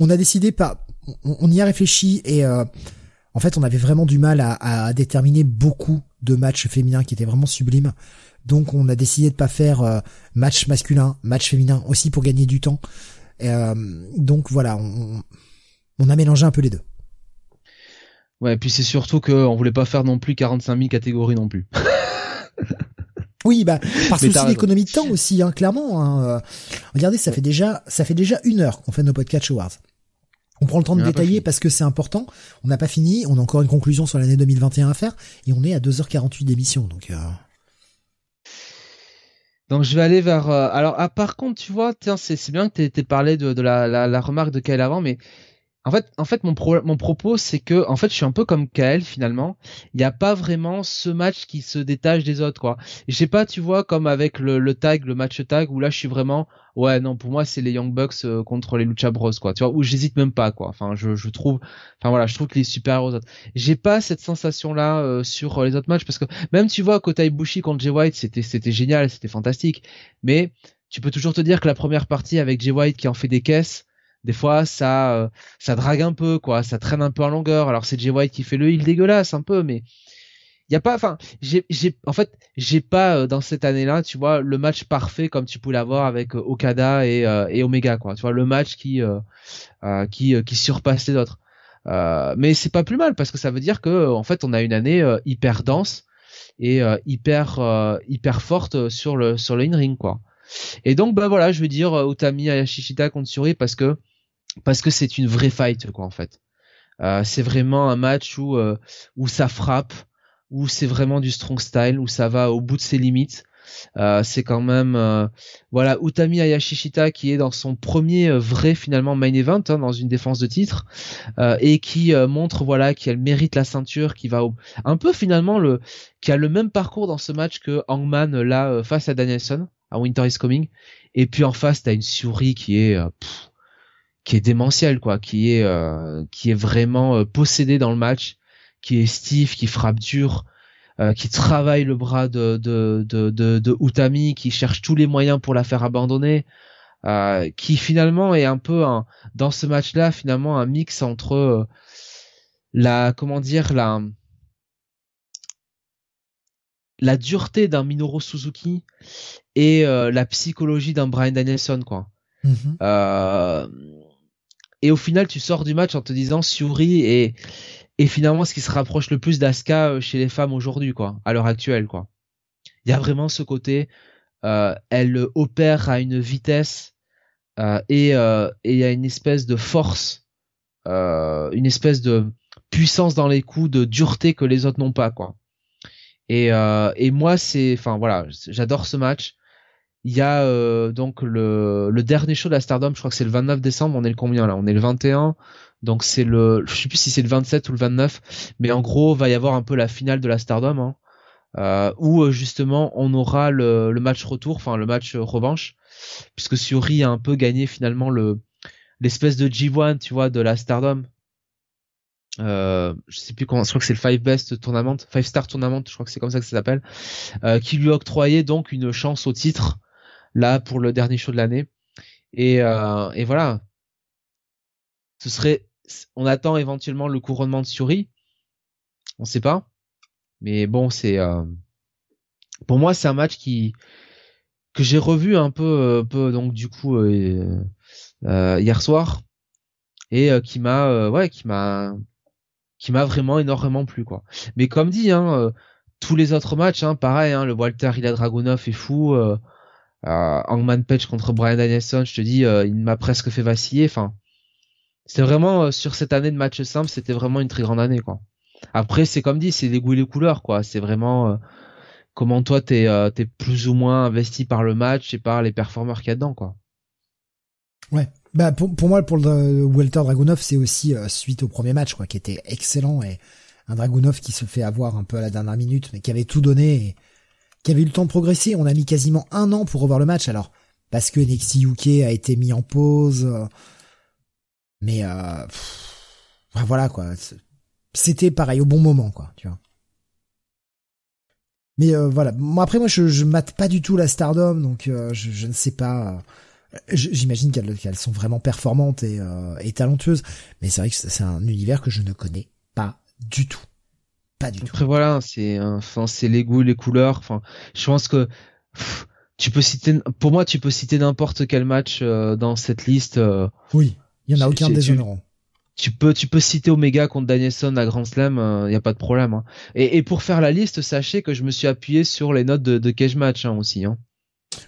on a décidé on, on y a réfléchi et euh, en fait on avait vraiment du mal à, à déterminer beaucoup de matchs féminins qui étaient vraiment sublimes. Donc on a décidé de pas faire euh, match masculin, match féminin aussi pour gagner du temps. Et, euh, donc voilà, on, on a mélangé un peu les deux. Ouais, puis c'est surtout que on voulait pas faire non plus 45 000 catégories non plus. Oui, bah par souci d'économie de temps aussi, hein, clairement. Hein. Regardez, ça fait déjà ça fait déjà une heure qu'on fait nos podcasts Awards. On prend le temps de détailler parce que c'est important. On n'a pas fini. On a encore une conclusion sur l'année 2021 à faire et on est à 2h48 d'émission. Donc. Euh... Donc je vais aller vers. Euh, alors ah, par contre, tu vois, tiens, c'est bien que tu aies parlé de, de la, la, la, remarque de Kyle avant, mais en fait, en fait, mon, mon propos, c'est que, en fait, je suis un peu comme Kael finalement. Il n'y a pas vraiment ce match qui se détache des autres, quoi. Je sais pas, tu vois, comme avec le, le, tag, le match tag, où là, je suis vraiment, ouais, non, pour moi, c'est les Young Bucks euh, contre les Lucha Bros, quoi. Tu vois, où j'hésite même pas, quoi. Enfin, je, je trouve, enfin voilà, je trouve est supérieur aux autres. J'ai pas cette sensation-là euh, sur les autres matchs parce que même, tu vois, Kota Ibushi contre Jay White, c'était, c'était génial, c'était fantastique. Mais tu peux toujours te dire que la première partie avec Jay White qui en fait des caisses des fois ça euh, ça drague un peu quoi. Ça traîne un peu en longueur. Alors c'est Jay White qui fait le heal dégueulasse un peu mais y a pas enfin j'ai j'ai en fait j'ai pas euh, dans cette année là tu vois le match parfait comme tu pouvais l'avoir avec euh, Okada et et Omega quoi. Tu vois le match qui qui qui surpasse les autres mais c'est pas plus mal parce que ça veut dire que en fait on a une année hyper dense et hyper hyper forte sur le sur le in ring quoi. Et donc bah voilà je veux dire Utami Ayashishita contre Suri parce que parce que c'est une vraie fight quoi en fait. Euh, c'est vraiment un match où euh, où ça frappe, où c'est vraiment du strong style, où ça va au bout de ses limites. Euh, c'est quand même euh, voilà Utami Ayashishita qui est dans son premier euh, vrai finalement main event hein, dans une défense de titre et qui montre voilà qu'elle mérite la ceinture, qui va un peu finalement le qui a le même parcours dans ce match que Hangman là face à Danielson à Winter is Coming et puis en face t'as une souris qui est qui est démentiel quoi, qui est euh, qui est vraiment euh, possédé dans le match, qui est Steve, qui frappe dur, euh, qui travaille le bras de de, de de de Utami, qui cherche tous les moyens pour la faire abandonner, qui finalement est un peu un, dans ce match-là finalement un mix entre la comment dire la la dureté d'un Minoru Suzuki et la psychologie d'un Brian Danielson quoi. Mm-hmm. Euh, et au final tu sors du match en te disant Suri est, et finalement ce qui se rapproche le plus d'Asuka euh, chez les femmes aujourd'hui quoi à l'heure actuelle quoi. Il y a vraiment ce côté euh, elle opère à une vitesse euh, et euh, il y a une espèce de force une espèce de puissance dans les coups de dureté que les autres n'ont pas quoi. Et, et moi c'est enfin voilà j'adore ce match il y a euh, donc le, le, dernier show de la Stardom, je crois que c'est le 29 décembre, on est le combien là? On est le 21, donc c'est le, je sais plus si c'est le 27 ou le 29, mais en gros va y avoir un peu la finale de la Stardom, hein, euh, où euh, justement on aura le, le match retour, enfin le match revanche, puisque Suri a un peu gagné finalement le l'espèce de G1, tu vois, de la Stardom. Euh, je sais plus comment, je crois que c'est le Five Best Tournament, Five Star Tournament, je crois que c'est comme ça que ça s'appelle, euh, qui lui octroyait donc une chance au titre là pour le dernier show de l'année. Et, euh, et voilà. Ce serait, on attend éventuellement le couronnement de Suri. On sait pas. Mais bon, c'est, euh, pour moi, c'est un match qui, que j'ai revu un peu, euh, peu donc du coup, euh, euh, hier soir. Et qui m'a, ouais, qui m'a, qui m'a vraiment énormément plu, quoi. Mais comme dit, hein, tous les autres matchs, hein, pareil, hein, le Walter Ila Dragunov est fou, euh, Hangman Page contre Brian Danielson, je te dis, euh, il m'a presque fait vaciller. Enfin, c'était vraiment euh, sur cette année de match simple, c'était vraiment une très grande année, quoi. Après, c'est comme dit, c'est les goûts et les couleurs, quoi. C'est vraiment euh, comment toi t'es es plus ou moins investi par le match et par les performeurs qu'il y a dedans, quoi. Ouais. Bah pour, moi, pour le Walter Dragunov, c'est aussi suite au premier match, quoi, qui était excellent et un Dragunov qui se fait avoir un peu à la dernière minute, mais qui avait tout donné. Qui avait eu le temps de progresser. On a mis quasiment un an pour revoir le match. Alors, parce que NXT UK a été mis en pause. Euh, mais euh, voilà quoi. C'était pareil au bon moment quoi, tu vois. Mais euh, voilà. Moi après moi je je mate pas du tout la Stardom donc euh, je, ne sais pas. J'imagine qu'elles sont vraiment performantes et, et talentueuses, mais c'est vrai que c'est un univers que je ne connais pas du tout. Après voilà, c'est enfin c'est les goûts, les couleurs. Enfin, je pense que tu peux citer, pour moi, tu peux citer n'importe quel match euh, dans cette liste. Euh, oui, il y en a aucun déshonorant. tu peux tu peux citer Omega contre Danielson à Grand Slam, il euh, y a pas de problème. Hein. Et, et, pour faire la liste, sachez que je me suis appuyé sur les notes de, de Cage Match hein, aussi. Hein,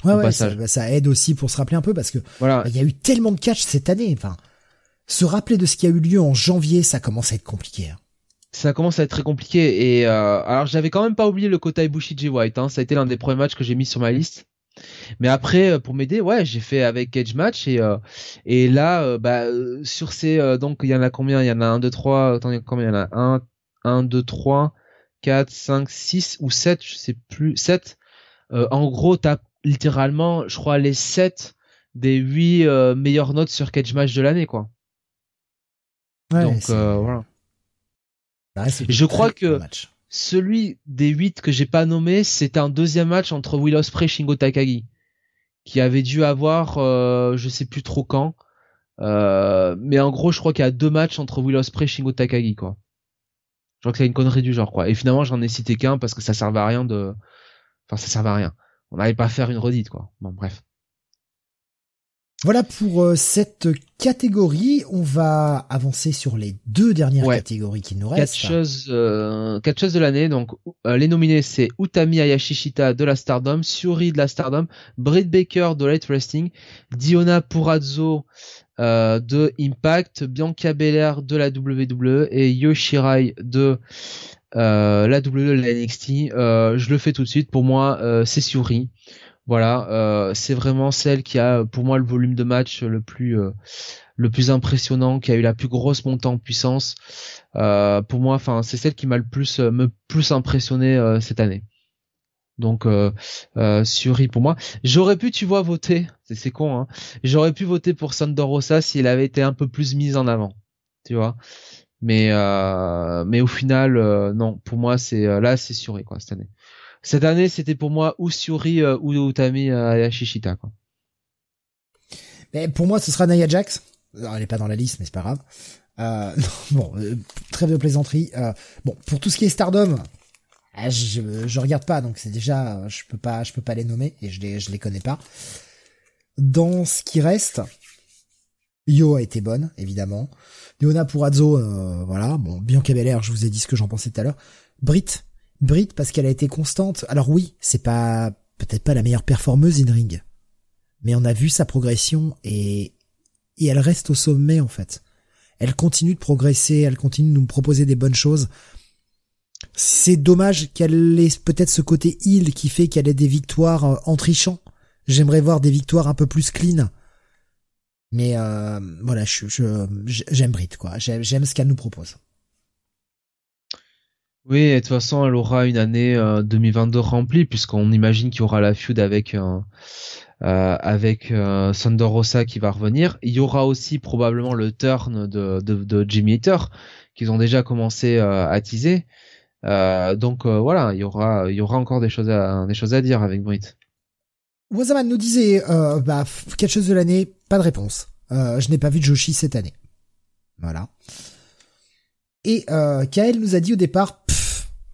ouais, ouais ça, bah, ça, aide aussi pour se rappeler un peu parce que voilà, il y a eu tellement de catch cette année. Enfin, se rappeler de ce qui a eu lieu en janvier, ça commence à être compliqué. Hein. Ça commence à être très compliqué. Et euh, alors j'avais quand même pas oublié le Kota Ibushi J White. Hein. Ça a été l'un des premiers matchs que j'ai mis sur ma liste. Mais après, euh, pour m'aider, ouais, j'ai fait avec Edge Match et euh, et là, euh, bah sur ces donc il y en a combien? Il y en a un, deux, trois. Attends, combien il y en a? Un, un, deux, trois, quatre, cinq, six ou sept, je sais plus, sept. en gros, t'as littéralement, je crois, les sept des huit meilleures notes sur Cage Match de l'année, quoi. donc voilà. Bah, je crois que celui des 8 que j'ai pas nommé, c'est un deuxième match entre Will Ospreay et Shingo Takagi, qui avait dû avoir, euh, je sais plus trop quand, euh, mais en gros, je crois qu'il y a deux matchs entre Will Ospreay et Shingo Takagi, quoi. Je crois que c'est une connerie du genre, quoi. Et finalement, j'en ai cité qu'un parce que ça servait à rien de, enfin, ça servait à rien. On n'allait pas faire une redite, quoi. Bon, bref. Voilà pour euh, cette catégorie. On va avancer sur les deux dernières catégories qui nous restent. Quatre choses, euh, quatre choses de l'année. Donc euh, les nominés c'est Utami Ayashishita de la Stardom, Suri de la Stardom, Britt Baker de Light Wrestling, Diona Purazzo de Impact, Bianca Belair de la WWE et Yoshirai de la WWE la NXT. je le fais tout de suite. Pour moi, c'est Suri. Voilà, euh, c'est vraiment celle qui a pour moi le volume de match le plus euh, le plus impressionnant, qui a eu la plus grosse montée en puissance. Euh, pour moi, enfin, c'est celle qui m'a le plus me plus impressionné cette année. Donc euh, Suri pour moi. J'aurais pu, tu vois, voter. C'est con, hein. J'aurais pu voter pour Sandor Rosa s'il avait été un peu plus mis en avant. Tu vois. Mais mais au final, non. Pour moi, c'est là, c'est Suri quoi cette année cette année, c'était pour moi ou euh, ou Utami euh, Ayashishita. Quoi. Mais pour moi, ce sera Naya Jax. elle est pas dans la liste, mais c'est pas grave. Euh, bon, euh, trêve de plaisanterie. bon, pour tout ce qui est Stardom, je, je regarde pas, donc c'est déjà, je peux pas, je peux pas les nommer et je les, je les connais pas. Dans ce qui reste, Yo a été bonne, évidemment. Leona Purazzo, voilà. Bon, Bianca Belair, je vous ai dit ce que j'en pensais tout à l'heure. Brit, Brit parce qu'elle a été constante. Alors oui, c'est pas peut-être pas la meilleure performeuse in ring, mais on a vu sa progression et et elle reste au sommet en fait. Elle continue de progresser, elle continue de nous proposer des bonnes choses. C'est dommage qu'elle ait peut-être ce côté heal qui fait qu'elle ait des victoires euh, en trichant. J'aimerais voir des victoires un peu plus clean. Mais euh, voilà, je, j'aime Brit quoi. J'aime ce qu'elle nous propose. Oui, et de toute façon, elle aura une année 2022 euh, remplie puisqu'on imagine qu'il y aura la feud avec euh, euh avec euh, qui va revenir. Il y aura aussi probablement le turn de, de, de Jimmy Hater qu'ils ont déjà commencé à teaser. donc voilà, il y aura il y aura encore des choses à des choses à dire avec Brit. Wazaman nous disait bah quelque chose de l'année, pas de réponse. je n'ai pas vu de Joshi cette année. Voilà. Et euh, Kael nous a dit au départ,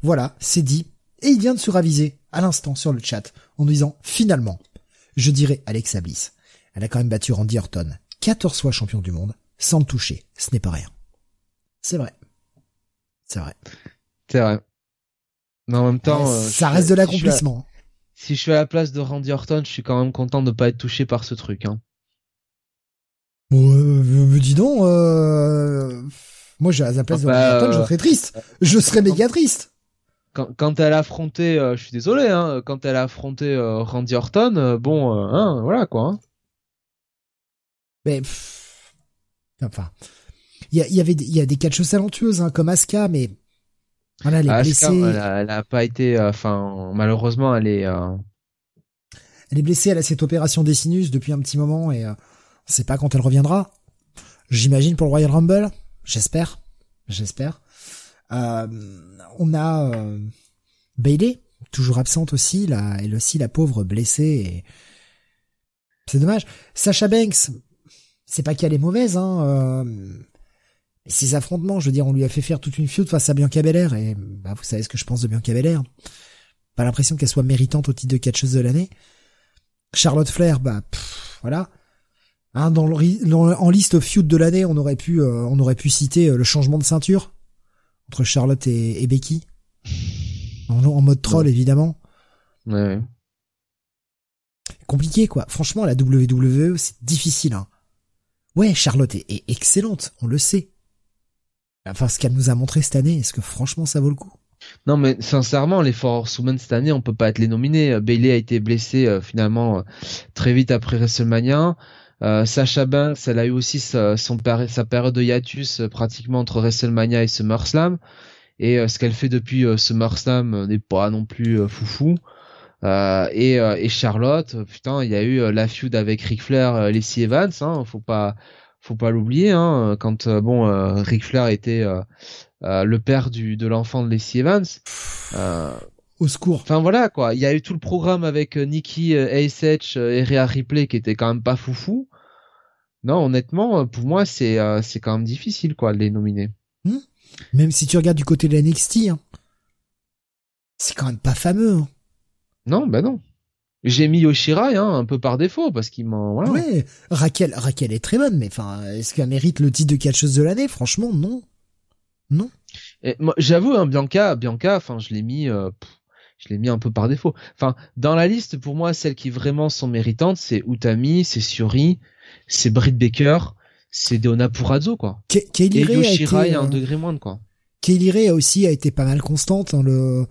voilà, c'est dit. Et il vient de se raviser à l'instant sur le chat en nous disant finalement, je dirais Alexa Bliss. Elle a quand même battu Randy Orton, 14 fois champion du monde, sans le toucher. Ce n'est pas rien. C'est vrai. C'est vrai. C'est vrai. Mais en même temps, euh, ça reste de l'accomplissement. Si, je suis à la place de Randy Orton, je suis quand même content de ne pas être touché par ce truc. Hein. Euh, dis donc, euh... moi à la place de Randy Orton, je euh, serais triste. Je serais méga triste quand, quand elle a affronté, euh, je suis désolé, hein, quand elle a affronté euh, Randy Orton, euh, bon, hein, voilà quoi. Hein. Mais enfin, il y, y, avait, il y a des catcheuses talentueuses hein, comme Asuka, mais voilà, elle est blessée. Elle a, pas été, enfin, malheureusement, elle est. Elle est blessée, elle a cette opération des sinus depuis un petit moment et on sait pas quand elle reviendra. J'imagine pour le Royal Rumble, j'espère, j'espère. Euh, on a euh, Bailey, toujours absente aussi, là, elle aussi la pauvre blessée. C'est dommage. Sacha Banks, c'est pas qu'elle est mauvaise, hein. Euh, ses affrontements, je veux dire, on lui a fait faire toute une feud face à Bianca Belair, et bah, vous savez ce que je pense de Bianca Belair. Pas l'impression qu'elle soit méritante au titre de catcheuse de l'année. Charlotte Flair, bah voilà. Hein, dans le, dans- en liste feud de l'année, on aurait pu, euh, on aurait pu citer euh, le changement de ceinture entre Charlotte et, et Becky. En, en mode troll, évidemment. Ouais. Compliqué, quoi. Franchement, la WWE, c'est difficile, hein. Ouais, Charlotte est, est excellente, on le sait. Enfin, ce qu'elle nous a montré cette année, est-ce que franchement ça vaut le coup? Non, mais sincèrement, les For Horsewomen cette année, on peut pas être les nominer. Euh, Bailey a été blessée euh, finalement euh, très vite après WrestleMania. Euh, Sacha Banks, elle a eu aussi sa, son sa période de hiatus euh, pratiquement entre WrestleMania et SummerSlam. Et euh, ce qu'elle fait depuis euh, SummerSlam euh, n'est pas non plus foufou. Euh, et, euh, et Charlotte, putain, il y a eu la feud avec Ric Flair, Lacey Evans, hein, faut pas, faut pas l'oublier, hein, quand bon, euh, Ric Flair était le père du de l'enfant de Lacey Evans. Euh, Au secours. Enfin voilà quoi, il y a eu tout le programme avec Nikki, ASH et Rhea Ripley qui était quand même pas foufou. Non, honnêtement, euh, pour moi c'est euh, c'est quand même difficile quoi de les nominer. Même si tu regardes du côté de la NXT, hein, c'est quand même pas fameux. hein. Non, bah non. J'ai mis Yoshirai hein, un peu par défaut parce qu'il m'en voilà. Ouais, Raquel, Raquel est très bonne, mais enfin, est-ce qu'elle mérite le titre de catcheuse de l'année? Franchement, non. Non. J'avoue, hein, Bianca, Bianca, enfin, je l'ai mis, euh, je l'ai mis un peu par défaut. Enfin, dans la liste, pour moi, celles qui vraiment sont méritantes, c'est Utami, c'est Suri, c'est Britt Baker, c'est Deonna Purazzo, quoi. Et Ray a été, un euh, degré moindre, quoi. Kaylee Ray a aussi a été pas mal constante hein, le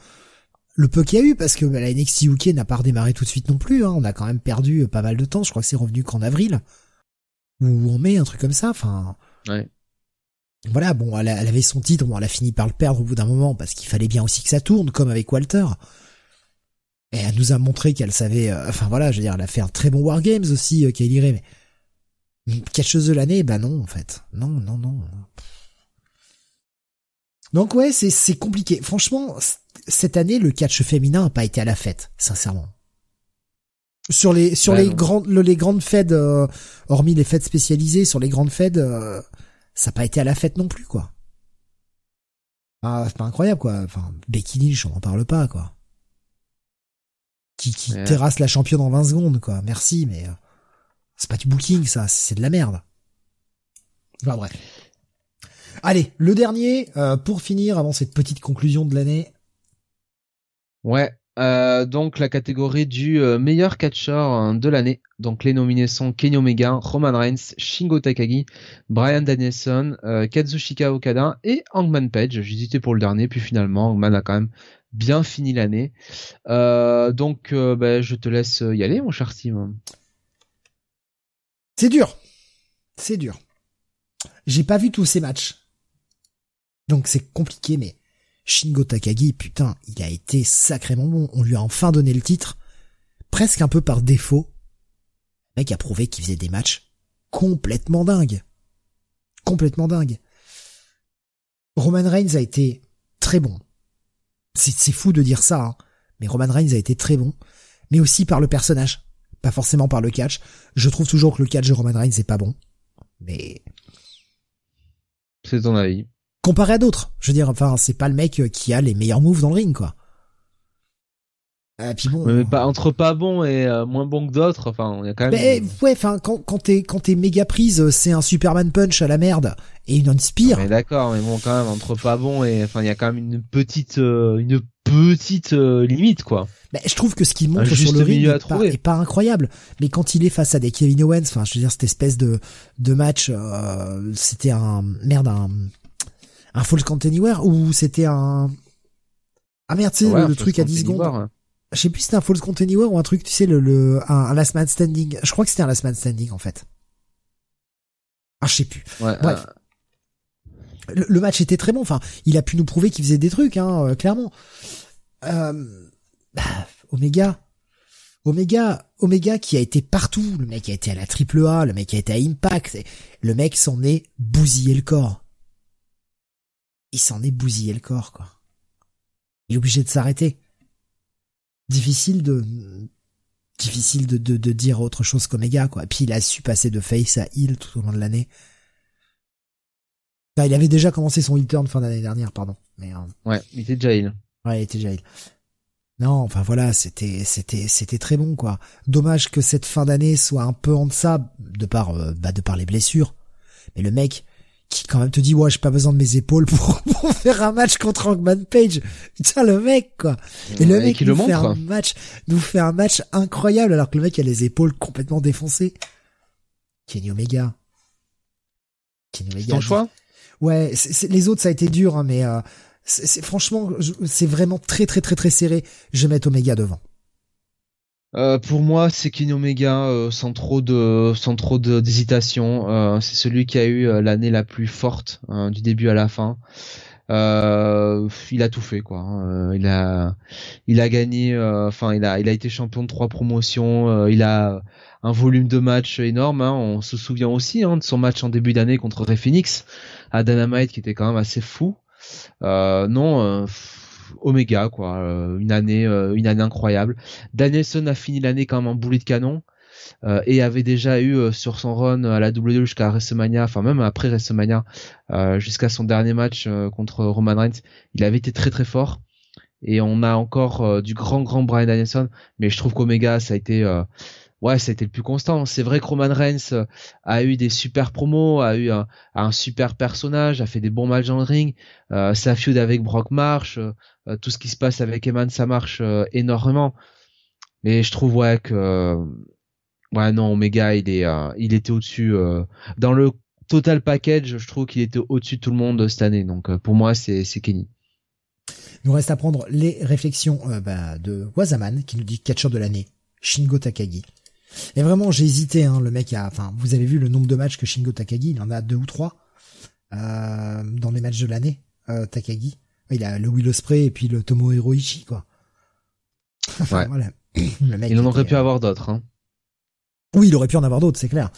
le peu qu'il y a eu parce que bah, la NXT UK n'a pas redémarré tout de suite non plus. Hein, on a quand même perdu euh, pas mal de temps. Je crois que c'est revenu qu'en avril ou en mai, un truc comme ça. Enfin, Ouais. voilà. Bon, elle, a- elle avait son titre. Bon, elle a fini par le perdre au bout d'un moment parce qu'il fallait bien aussi que ça tourne, comme avec Walter. Et elle nous a montré qu'elle savait. euh, enfin voilà, je veux dire, elle a fait un très bon War Games aussi, euh, Kaylee Ray. Mais catcheuse de l'année, bah non, en fait. Non, non, non. Donc ouais, c'est c'est compliqué. Franchement, cette année, le catch féminin a pas été à la fête, sincèrement. Sur les sur Ouais, les non. grandes le- les grandes fêtes, euh, hormis les fêtes spécialisées, sur les grandes fêtes, euh, ça a pas été à la fête non plus, quoi. Ah, c'est pas incroyable, quoi. Enfin, Becky Lynch, on en parle pas, quoi. Qui qui Ouais. terrasse la championne en 20 secondes, quoi. Merci, mais euh, c'est pas du booking, ça. C'est de la merde. Enfin bref. Allez, le dernier, euh, pour finir, avant cette petite conclusion de l'année. Ouais. Euh, donc la catégorie du euh, meilleur catcheur hein, de l'année. Donc les nominés sont Kenny Omega, Roman Reigns, Shingo Takagi, Brian Danielson, euh, Kazushika Okada et Hangman Page. J'hésitais pour le dernier, puis finalement Hangman a quand même bien fini l'année. Donc ben, je te laisse y aller, mon cher Tim. C'est dur. C'est dur. J'ai pas vu tous ces matchs. Donc c'est compliqué, mais Shingo Takagi, putain, il a été sacrément bon. On lui a enfin donné le titre, presque un peu par défaut. Le mec a prouvé qu'il faisait des matchs complètement dingues. Complètement dingues. Roman Reigns a été très bon. C'est fou de dire ça, hein, mais Roman Reigns a été très bon, mais aussi par le personnage, pas forcément par le catch. Je trouve toujours que le catch de Roman Reigns est pas bon, mais C'est ton avis. comparé à d'autres, je veux dire, enfin, c'est pas le mec euh, qui a les meilleurs moves dans le ring, quoi. Et puis bon. Mais, mais pas entre pas bon et euh, moins bon que d'autres. Enfin, il y a quand même. Mais ouais, enfin, quand, quand t'es quand t'es méga prise, c'est un Superman punch à la merde et une Unspire. Mais d'accord, mais bon, quand même entre pas bon et enfin, il y a quand même une petite, euh, une petite euh, limite quoi. Ben, je trouve que ce qu'il montre sur le ring est pas, est pas incroyable. Mais quand il est face à des Kevin Owens, enfin, je veux dire, cette espèce de de match, euh, c'était un merde, un un Falls Count Anywhere ou c'était un ah merde, tu sais, Ouais, le, truc à 10 compter secondes. hein. Je sais plus si c'était un Falls Count Anywhere ou un truc, tu sais, le, le un, un Last Man Standing. Je crois que c'était un Last Man Standing en fait. Ah, je sais plus. Ouais, Bref. euh, Le, le match était très bon. Enfin, il a pu nous prouver qu'il faisait des trucs, hein, euh, clairement. Euh, bah, Omega, Omega, Omega qui a été partout. Le mec a été à la Triple A, le mec a été à Impact. Le mec s'en est bousillé le corps. Il s'en est bousillé le corps, quoi. Il est obligé de s'arrêter. Difficile de, difficile de, de, de dire autre chose qu'Omega, quoi. Et puis il a su passer de face à heel tout au long de l'année. Enfin, il avait déjà commencé son heel turn fin d'année dernière, pardon. Mais euh, ouais, il était déjà il. ouais, il était déjà heel. Non, enfin voilà, c'était c'était c'était très bon quoi. Dommage que cette fin d'année soit un peu en deçà de par euh, bah, de par les blessures. Mais le mec qui quand même te dit ouais j'ai pas besoin de mes épaules pour, pour faire un match contre Hangman Page. Putain le mec quoi. Et le mec qui nous le fait un match nous fait un match incroyable alors que le mec a les épaules complètement défoncées. Kenny Omega. Kenny Omega. Ton choix Ouais, les autres ça a été dur hein, mais euh, c'est franchement, c'est vraiment très très très très serré. Je vais mettre Omega devant. Euh, pour moi, c'est Kenny Omega euh, sans trop de sans trop d'hésitation. Euh, c'est celui qui a eu l'année la plus forte hein, du début à la fin. il a tout fait quoi. Hein. il a il a gagné. Enfin, il a il a été champion de trois promotions. il a un volume de match énorme. Hein. On se souvient aussi de son match en début d'année contre Ray Phoenix à Dynamite qui était quand même assez fou. Euh, non, euh, Omega quoi, euh, une année, une année incroyable. Danielson a fini l'année comme un boulet de canon. et avait déjà eu sur son run à la WWE jusqu'à WrestleMania, enfin même après WrestleMania, jusqu'à son dernier match contre Roman Reigns, il avait été très très fort. Et on a encore du grand grand Brian Danielson, mais je trouve qu'Omega ça a été ouais, ça a été le plus constant. C'est vrai que Roman Reigns euh, a eu des super promos, a eu un, super personnage, a fait des bons matchs dans le ring. Euh, sa feud avec Brock euh, tout ce qui se passe avec Eman, ça marche énormément. Mais je trouve que ouais non Omega il était au-dessus dans le total package, je trouve qu'il était au-dessus de tout le monde cette année. Donc pour moi c'est Kenny. Nous reste à prendre les réflexions bah, de Wazaman qui nous dit catcher de l'année Shingo Takagi. Et vraiment, j'ai hésité. Hein, le mec a, enfin, vous avez vu le nombre de matchs que Shingo Takagi, il en a deux ou trois euh, dans les matchs de l'année. Euh, Takagi, il a le Spray et puis le Tomo Hiroichi, quoi. Enfin, voilà. Le mec il en aurait pu euh, avoir d'autres. Hein. Oui, il aurait pu en avoir d'autres, c'est clair.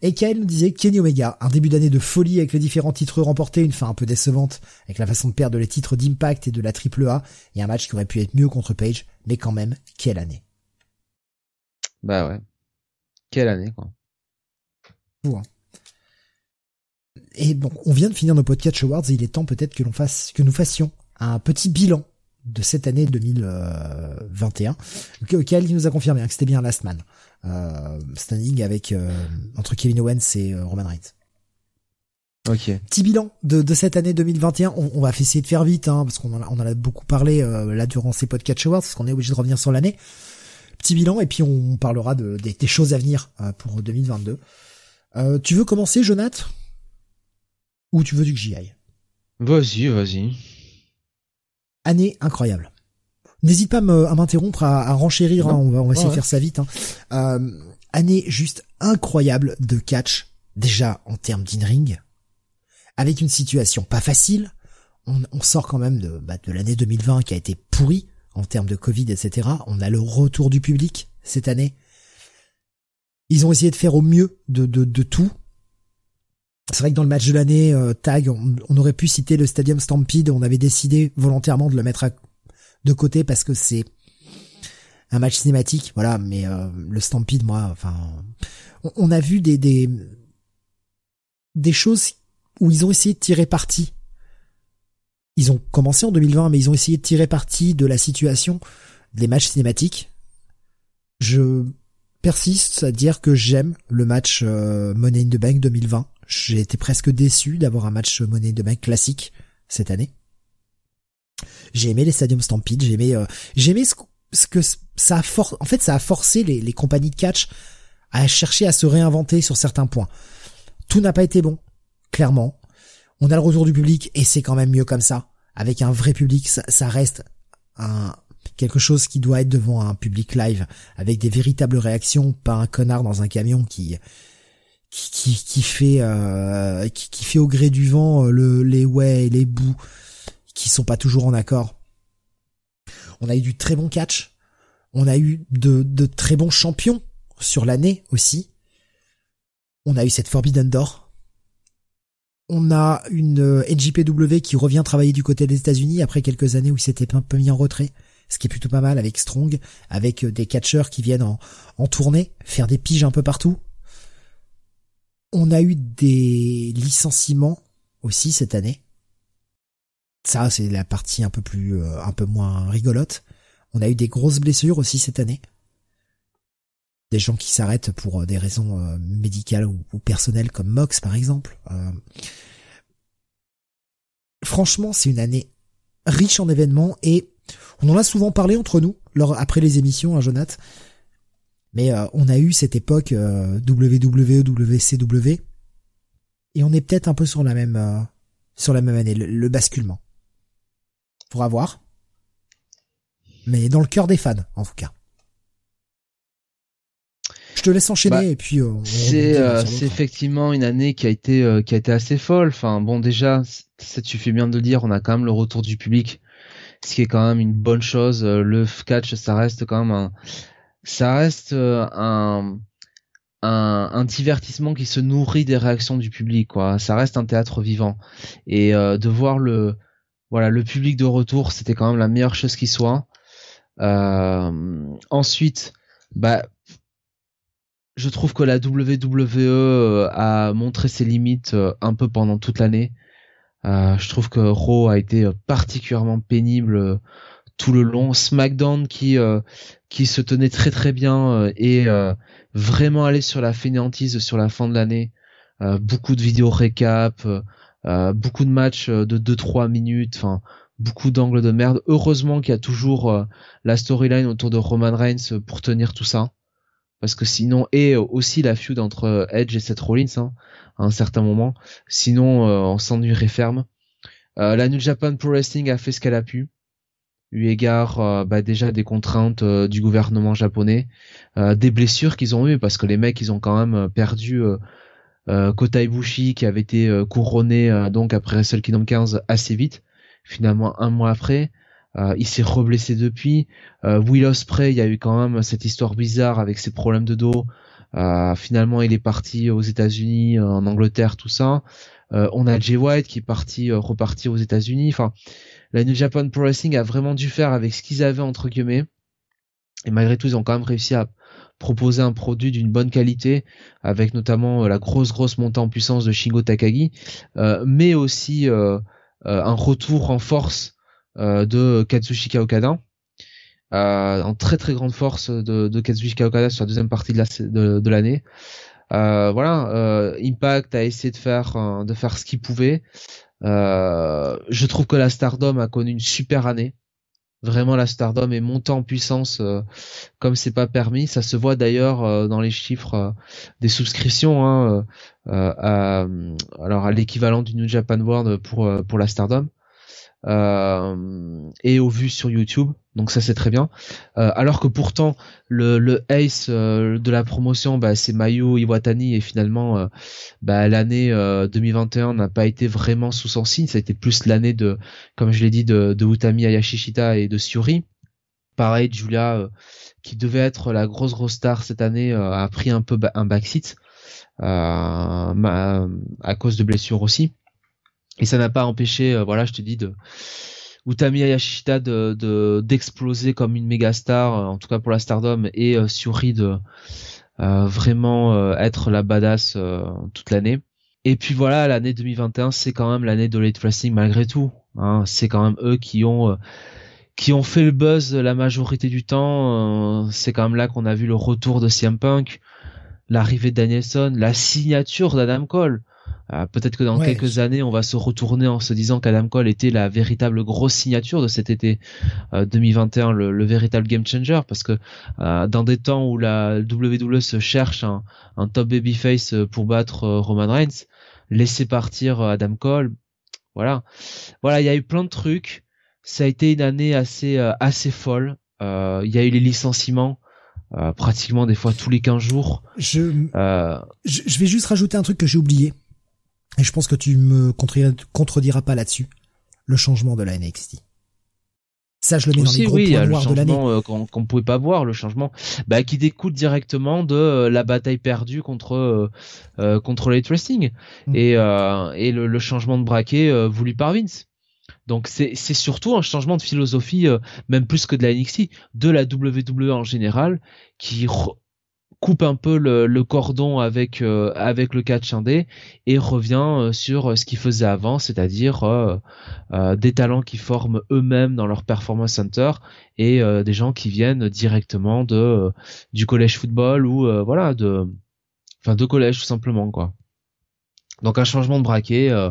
Et Kael nous disait Kenny Omega, un début d'année de folie avec les différents titres remportés, une fin un peu décevante avec la façon de perdre les titres d'Impact et de la Triple A, et un match qui aurait pu être mieux contre Page, mais quand même, quelle année. Bah ouais. Quelle année, quoi. Et bon, on vient de finir nos podcasts awards et il est temps peut-être que l'on fasse, que nous fassions un petit bilan de cette année 2021, auquel il nous a confirmé hein, que c'était bien Last Man, euh, standing avec euh, entre Kevin Owens et euh, Roman Reigns. Ok. Petit bilan de, de cette année 2021. On, on va essayer de faire vite, hein, parce qu'on en, en a beaucoup parlé euh, là durant ces podcasts awards, parce qu'on est obligé de revenir sur l'année petit bilan et puis on parlera de, des, choses à venir euh, pour 2022. Euh, tu veux commencer, Jonath? Ou tu veux que j'y aille Vas-y, vas-y. Année incroyable. N'hésite pas à m'interrompre, à, à, renchérir, hein, on va, on va essayer de faire ça vite. Hein. Euh, année juste incroyable de catch, déjà en termes d'in-ring, avec une situation pas facile. On, on sort quand même de, bah, de l'année 2020 qui a été pourrie, en termes de Covid, etc. On a le retour du public cette année. Ils ont essayé de faire au mieux de, de, de tout. C'est vrai que dans le match de l'année, euh, tag, on, aurait pu citer le Stadium Stampede. On avait décidé volontairement de le mettre de côté parce que c'est un match cinématique, voilà. Mais euh, le Stampede, moi, enfin, on, on, a vu des, des des choses où ils ont essayé de tirer parti ils ont commencé en 2020, mais ils ont essayé de tirer parti de la situation des matchs cinématiques. Je persiste à dire que j'aime le match euh, Money in the Bank 2020. J'ai été presque déçu d'avoir un match Money in the Bank classique cette année. J'ai aimé les Stadium Stampede, j'ai aimé, euh, j'ai aimé ce, que ça a for en fait ça a forcé les, compagnies de catch à chercher à se réinventer sur certains points. Tout n'a pas été bon, clairement. On a le retour du public et c'est quand même mieux comme ça. Avec un vrai public, ça, reste quelque chose qui doit être devant un public live avec des véritables réactions, pas un connard dans un camion qui qui, fait euh, qui, fait au gré du vent euh, le les ouais et les bouts qui sont pas toujours en accord. On a eu du très bon catch, on a eu de, de très bons champions sur l'année aussi. On a eu cette Forbidden Door on a une euh, NJPW qui revient travailler du côté des États-Unis après quelques années où il s'était un peu mis en retrait, ce qui est plutôt pas mal avec Strong, avec des catcheurs qui viennent en, en tournée, faire des piges un peu partout. On a eu des licenciements aussi cette année. Ça, c'est la partie un peu plus, euh, un peu moins rigolote. On a eu des grosses blessures aussi cette année. Des gens qui s'arrêtent pour des raisons médicales ou, personnelles comme Mox par exemple. Franchement, c'est une année riche en événements et on en a souvent parlé entre nous après les émissions, hein, Jonath. Mais euh, on a eu cette époque euh, WWE, WCW, et on est peut-être un peu sur la même euh, sur la même année, le, basculement. Pour voir. Mais dans le cœur des fans, en tout cas. Je te laisse enchaîner bah, et puis c'est c'est effectivement une année qui a été qui a été assez folle. Enfin bon déjà, ça tu fais bien de le dire, on a quand même le retour du public ce qui est quand même une bonne chose. Euh, le catch, ça reste quand même un, ça reste euh, un, un, divertissement qui se nourrit des réactions du public, quoi. Ça reste un théâtre vivant. Et euh, de voir le, voilà, le public de retour, c'était quand même la meilleure chose qui soit. ensuite, bah, je trouve que la WWE a montré ses limites un peu pendant toute l'année. Euh, je trouve que Raw a été euh, particulièrement pénible euh, tout le long. SmackDown qui qui se tenait très très bien et vraiment allé sur la fainéantise sur la fin de l'année. beaucoup de vidéos récap, beaucoup de matchs de 2-3 minutes, enfin beaucoup d'angles de merde. Heureusement qu'il y a toujours la storyline autour de Roman Reigns pour tenir tout ça. Parce que sinon, et aussi la feud entre Edge et Seth Rollins, hein, à un certain moment. Sinon, euh, on s'ennuierait ferme. Euh, la New Japan Pro Wrestling a fait ce qu'elle a pu eu égard euh, bah, déjà des contraintes du gouvernement japonais, des blessures qu'ils ont eues parce que les mecs ils ont quand même perdu Kota Ibushi qui avait été couronné donc après Wrestle Kingdom 15 assez vite, finalement un mois après. il s'est reblessé depuis. Will Ospreay, il y a eu quand même cette histoire bizarre avec ses problèmes de dos. Euh, finalement, il est parti aux États-Unis, en Angleterre, tout ça. Euh, on a Jay White qui est parti euh, reparti aux États-Unis. Enfin, la New Japan Pro Wrestling a vraiment dû faire avec ce qu'ils avaient entre guillemets. Et malgré tout, ils ont quand même réussi à proposer un produit d'une bonne qualité, avec notamment la grosse grosse montée en puissance de Shingo Takagi, mais aussi un retour en force de Katsushika Okada euh, en très très grande force de, de Kazuchika Okada sur la deuxième partie de l'année. Euh, voilà, euh, Impact a essayé de faire euh, de faire ce qu'il pouvait. Euh, je trouve que la Stardom a connu une super année. Vraiment, la Stardom est montée en puissance comme c'est pas permis. Ça se voit d'ailleurs dans les chiffres des souscriptions. Hein, à, alors à l'équivalent du New Japan World pour pour la Stardom. Euh, et au vu sur YouTube. Donc ça c'est très bien. Euh, alors que pourtant le, le ace euh, de la promotion, bah, c'est Mayu Iwatani et finalement bah, l'année 2021 n'a pas été vraiment sous son signe. Ça a été plus l'année de, comme je l'ai dit, de, de Utami Ayashishita et de Suri. Pareil, Julia qui devait être la grosse grosse star cette année a pris un peu un backseat à cause de blessures aussi et ça n'a pas empêché, euh, voilà, je te dis, de Utami Ayashita de d'exploser comme une méga star, euh, en tout cas pour la Stardom, et euh, Suri de euh, vraiment être la badass toute l'année. Et puis voilà, l'année 2021, c'est quand même l'année de Late Wrestling malgré tout. Hein, c'est quand même eux qui ont qui ont fait le buzz la majorité du temps. c'est quand même là qu'on a vu le retour de CM Punk, l'arrivée de Danielson, la signature d'Adam Cole. Euh, peut-être que dans quelques années, on va se retourner en se disant qu'Adam Cole était la véritable grosse signature de cet été 2021, euh, le, véritable game changer, parce que euh, dans des temps où la WWE se cherche un, un top babyface pour battre Roman Reigns, laisser partir Adam Cole, voilà, voilà, il y a eu plein de trucs. Ça a été une année assez assez folle. Il y a eu les licenciements. pratiquement des fois tous les 15 jours. Je, je vais juste rajouter un truc que j'ai oublié. Et je pense que tu me contrediras pas là-dessus. Le changement de la NXT. Ça, je le mets dans les gros oui, points noirs de l'année. Euh, qu'on ne pouvait pas voir, le changement, bah, qui découle directement de euh, la bataille perdue contre euh, euh contre les wrestling mm. et et le, le, changement de braquet voulu par Vince. Donc c'est c'est surtout un changement de philosophie, même plus que de la NXT, de la WWE en général, qui coupe un peu le, cordon avec avec le catch indé et revient sur ce qu'il faisait avant, c'est-à-dire des talents qui forment eux-mêmes dans leur performance center et des gens qui viennent directement de du collège football ou voilà de enfin de collège tout simplement quoi. Donc un changement de braquet. Euh.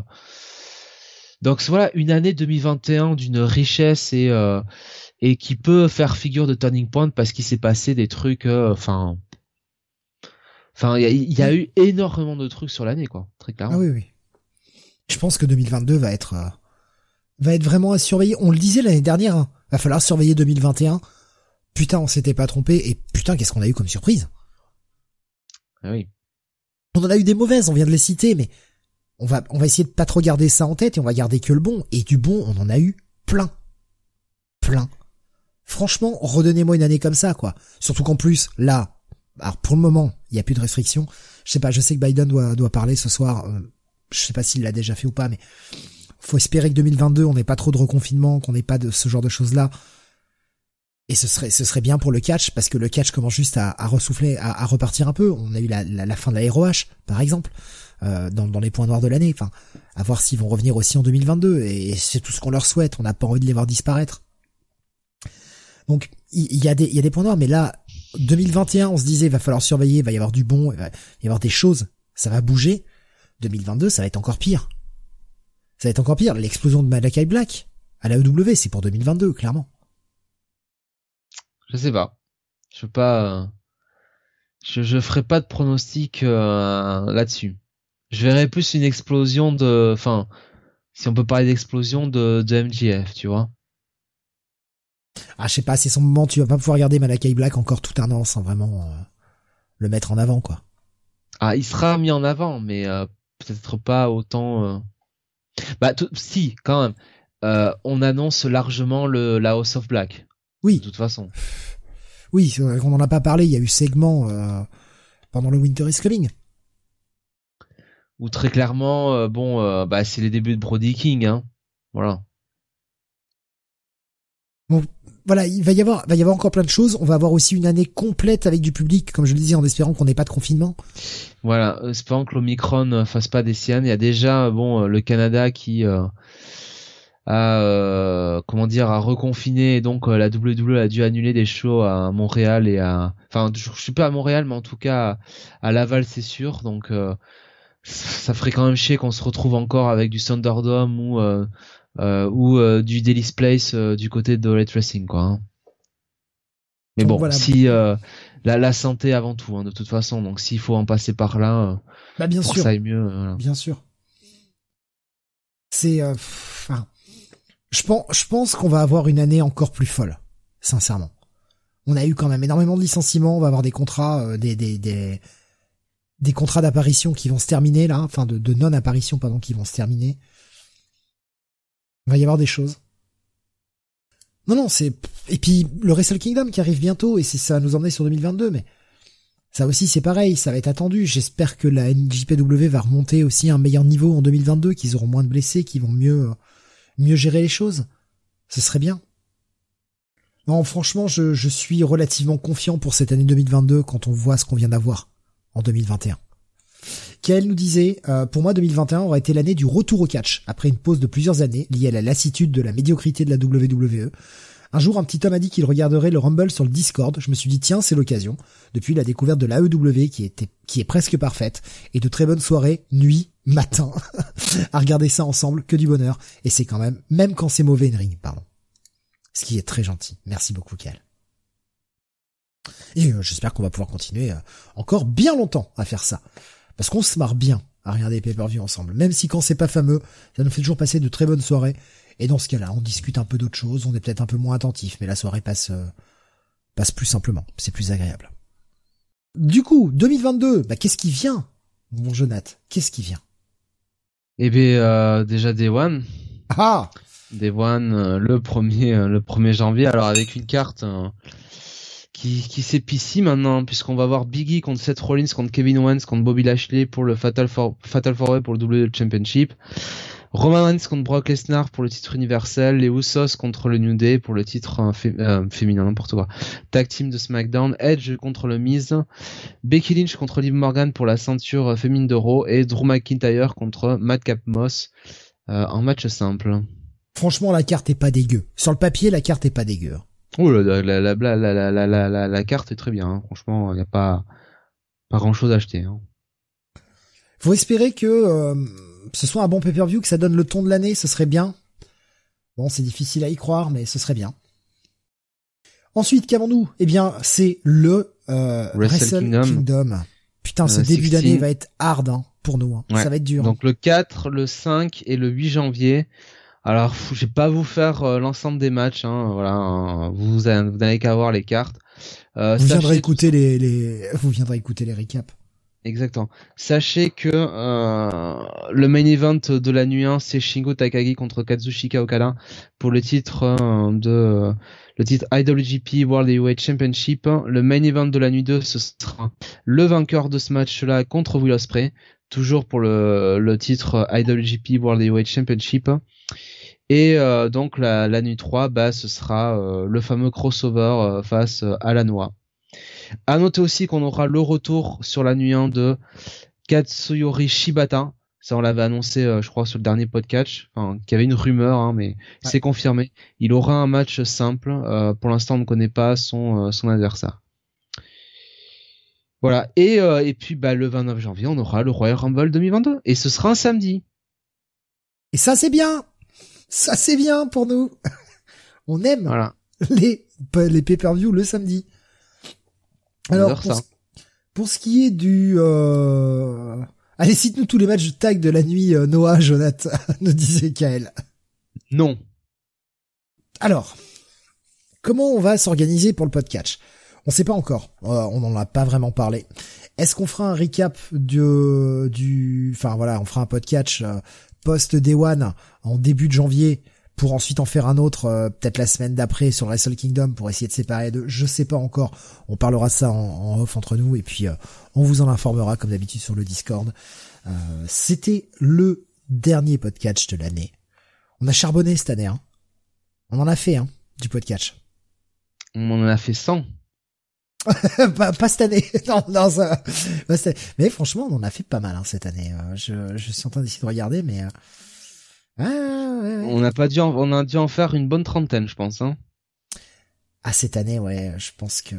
Donc voilà une année 2021 d'une richesse et euh, et qui peut faire figure de turning point parce qu'il s'est passé des trucs. Euh, enfin, enfin il y, a eu énormément de trucs sur l'année quoi, très clairement. Ah oui oui. Je pense que 2022 va être va être vraiment à surveiller. On le disait l'année dernière. Hein. Va falloir surveiller 2021. Putain, on s'était pas trompé et putain, qu'est-ce qu'on a eu comme surprise? Ah oui. On en a eu des mauvaises, on vient de les citer, mais on va, on va essayer de pas trop garder ça en tête et on va garder que le bon. Et du bon, on en a eu plein. Plein. Franchement, redonnez-moi une année comme ça, quoi. Surtout qu'en plus, là, alors pour le moment, il n'y a plus de restrictions. Je sais pas, je sais que Biden doit, doit parler ce soir. Euh, je sais pas s'il l'a déjà fait ou pas, mais faut espérer que 2022, on n'ait pas trop de reconfinement, qu'on n'ait pas de ce genre de choses-là. Et ce serait, ce serait bien pour le catch, parce que le catch commence juste à, à ressouffler, à, à, repartir un peu. On a eu la, la, fin de la ROH, par exemple, euh, dans, dans les points noirs de l'année. Enfin, à voir s'ils vont revenir aussi en 2022. Et c'est tout ce qu'on leur souhaite. On n'a pas envie de les voir disparaître. Donc, il y, il y a des points noirs, mais là, 2021, on se disait, va falloir surveiller, il va y avoir du bon, il va y avoir des choses, ça va bouger. 2022, ça va être encore pire. Ça va être encore pire. L'explosion de Malakai Black à la EW, c'est pour 2022, clairement. Je sais pas. Je veux pas. Je, je ferai pas de pronostic euh, là-dessus. Je verrai plus une explosion de. Enfin, si on peut parler d'explosion de, de MGF, tu vois. Ah, je sais pas, c'est son moment. Tu vas pas pouvoir regarder Malakai Black encore tout un an sans vraiment euh, le mettre en avant, quoi. Ah, il sera mis en avant, mais euh, peut-être pas autant. Bah, si, quand même. on annonce largement le la House of Black. Oui. De toute façon. Oui, on n'en a pas parlé, il y a eu segment euh, pendant le Winter is Coming. Ou très clairement, euh, bon, euh, bah, c'est les débuts de Brody King, hein. Voilà. Bon, voilà, il va y avoir, va y avoir encore plein de choses. On va avoir aussi une année complète avec du public, comme je le disais, en espérant qu'on n'ait pas de confinement. Voilà, espérant que l'Omicron fasse pas des siennes. Il y a déjà, bon, le Canada qui à euh, comment dire à reconfiner et donc euh, la WWE a dû annuler des shows à Montréal et à enfin je, suis pas à Montréal mais en tout cas à, Laval c'est sûr donc euh, ça ferait quand même chier qu'on se retrouve encore avec du Thunderdome ou ou du Daily's Place du côté de Red Racing quoi hein. mais bon si la, la santé avant tout hein, de toute façon donc s'il faut en passer par là bah bien pour sûr ça aille mieux bien sûr c'est enfin je pense, je pense qu'on va avoir une année encore plus folle, sincèrement. On a eu quand même énormément de licenciements, on va avoir des contrats, euh, des, des, des, des contrats d'apparition qui vont se terminer là, enfin de, de non-apparition pardon, qui vont se terminer. Il va y avoir des choses. Non, non, c'est et puis le Wrestle Kingdom qui arrive bientôt et c'est ça va nous emmener sur 2022, mais ça aussi c'est pareil, ça va être attendu. J'espère que la NJPW va remonter aussi à un meilleur niveau en 2022, qu'ils auront moins de blessés, qu'ils vont mieux mieux gérer les choses. Ce serait bien. Non, franchement, je, je suis relativement confiant pour cette année 2022 quand on voit ce qu'on vient d'avoir en 2021. Kael nous disait, euh, pour moi 2021 aurait été l'année du retour au catch, après une pause de plusieurs années liée à la lassitude de la médiocrité de la WWE. Un jour, un petit homme a dit qu'il regarderait le Rumble sur le Discord. Je me suis dit, tiens, c'est l'occasion. Depuis la découverte de l'AEW qui était, qui est presque parfaite, et de très bonnes soirées, nuit, matin, à regarder ça ensemble, que du bonheur. Et c'est quand même, même quand c'est mauvais, une ring, pardon. Ce qui est très gentil. Merci beaucoup, Cal. Et euh, j'espère qu'on va pouvoir continuer euh, encore bien longtemps à faire ça. Parce qu'on se marre bien à regarder pay-per-view ensemble. Même si quand c'est pas fameux, ça nous fait toujours passer de très bonnes soirées. Et dans ce cas-là, on discute un peu d'autres choses, on est peut-être un peu moins attentif, mais la soirée passe, euh, passe plus simplement. C'est plus agréable. Du coup, 2022, bah, qu'est-ce qui vient, mon Jonathan Qu'est-ce qui vient? Eh bien, euh, déjà Day One. Ah Day One, euh, le premier, le 1er janvier. Alors avec une carte qui, s'épicie maintenant, puisqu'on va voir Biggie contre Seth Rollins, contre Kevin Owens, contre Bobby Lashley pour le Fatal Four, Fatal Four pour le W Championship. Roman Reigns contre Brock Lesnar pour le titre universel, les Usos contre le New Day pour le titre euh, euh, féminin, n'importe quoi. Tag team de SmackDown, Edge contre le Miz, Becky Lynch contre Liv Morgan pour la ceinture euh, féminine de Raw et Drew McIntyre contre Madcap Moss en match simple. Franchement, la carte est pas dégueu. Sur le papier, la carte est pas dégueu. Oh la la la la la la la, la, carte est très bien. Hein. Franchement, il y a pas pas grand chose à acheter. Hein. Faut espérer que ce soit un bon pay-per-view, que ça donne le ton de l'année, ce serait bien. Bon, c'est difficile à y croire, mais ce serait bien. Ensuite, qu'avons-nous? Eh bien, c'est le euh, Wrestle, Kingdom. Putain, ce euh, début d'année va être hard hein, pour nous. Hein. Ça va être dur. Donc le 4, le 5 et le 8 janvier. Alors, je vais pas vous faire euh, l'ensemble des matchs. Hein, voilà, vous, vous n'avez qu'à voir les cartes. Euh, vous viendrez écouter les, les, vous viendrez écouter les récaps. Exactement. Sachez que euh, le main event de la nuit 1, c'est Shingo Takagi contre Kazushika Okada pour le titre de le titre IWGP World Heavyweight Championship. Le main event de la nuit 2, ce sera le vainqueur de ce match-là contre Will Ospreay, toujours pour le, le titre IWGP World Heavyweight Championship. Et euh, donc la, la, nuit 3, bah, ce sera le fameux crossover face à la noix. À noter aussi qu'on aura le retour sur la nuit 1 de Katsuyori Shibata. Ça, on l'avait annoncé, euh, je crois, sur le dernier podcast, enfin, qu'il y avait une rumeur, hein, mais c'est confirmé. Il aura un match simple. Euh, pour l'instant, on ne connaît pas son, euh, son adversaire. Voilà. Et, et puis, bah, le 29 janvier, on aura le Royal Rumble 2022. Et ce sera un samedi. Et ça, c'est bien. Ça, c'est bien pour nous. on aime voilà. les, les pay-per-view le samedi. Alors, pour, ce qui est du... Euh... Allez, cite-nous tous les matchs de tag de la nuit, euh, Noah, Jonathan, nous disait Kael. Non. Alors, comment on va s'organiser pour le podcast? On sait pas encore. Euh, on n'en a pas vraiment parlé. Est-ce qu'on fera un recap du, du, enfin voilà, on fera un podcast euh, post Day One en début de janvier pour ensuite en faire un autre euh, peut-être la semaine d'après sur Wrestle Kingdom pour essayer de séparer deux. Je sais pas encore. On parlera ça en, off entre nous et puis euh, on vous en informera comme d'habitude sur le Discord. Euh, C'était le dernier podcast de l'année. On a charbonné cette année. Hein. On en a fait hein, du podcast. On en a fait 100. pas, pas, cette année. non, non, ça, mais franchement, on en a fait pas mal hein, cette année. Euh, je, je, suis en train d'essayer de regarder, mais ah, On n'a pas dû, en, on a dû en faire une bonne trentaine, je pense. Hein. Ah cette année, ouais, je pense que.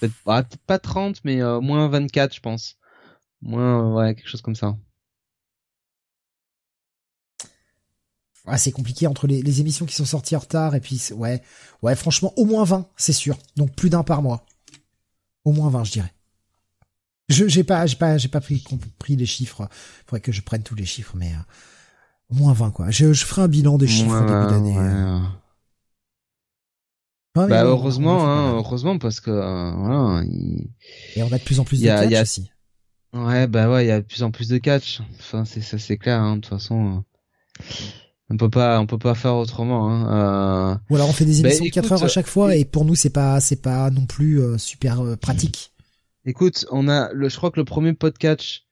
Peut-être ah, pas 30, mais euh, moins 24, je pense. Moins, ouais, quelque chose comme ça. Ah, c'est compliqué entre les, les, émissions qui sont sorties en retard et puis ouais, ouais, franchement, au moins 20, c'est sûr. Donc plus d'un par mois. Au moins 20, je dirais. Je j'ai pas j'ai pas j'ai pas pris compris les chiffres. Faudrait que je prenne tous les chiffres, mais euh, Moins 20, quoi. Je, je ferai un bilan des chiffres au début d'année. Euh. bah, heureusement, hein, heureusement, parce que, euh, voilà. Et on a de plus en plus de catch aussi. Ouais, bah ouais, il y a de plus en plus de catch. Enfin, c'est ça, c'est clair, hein, de toute façon. On peut pas, on peut pas faire autrement. Hein. Euh... Ou alors on fait des bah, émissions de 4 heures à chaque fois et pour nous c'est pas, c'est pas non plus euh, super pratique. Écoute, on a, le, je crois que le premier podcast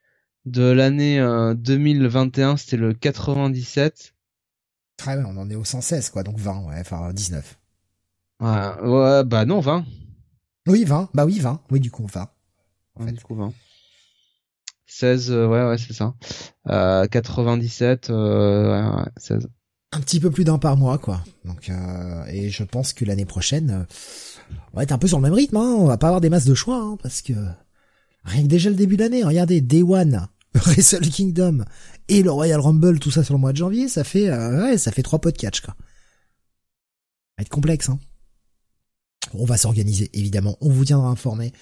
de l'année 2021, euh, c'était le 97. Très bien, on en est au 116, quoi, donc 20, ouais, enfin 19. Ouais, ouais, bah non, 20. Oui, 20, bah oui, 20, oui, du coup, 20. En fait. Du coup, 20. 16, euh, ouais, ouais, c'est ça. Euh, 97, euh, ouais, 16. Un petit peu plus d'un par mois, quoi. Donc, euh, et je pense que l'année prochaine, on va être un peu sur le même rythme, hein. On va pas avoir des masses de choix, hein, parce que rien que déjà le début de l'année, regardez, Day One, Wrestle Kingdom et le Royal Rumble, tout ça sur le mois de janvier, ça fait euh, ouais, ça fait trois podcasts quoi. Ça va être complexe hein. On va s'organiser évidemment, on vous tiendra informé.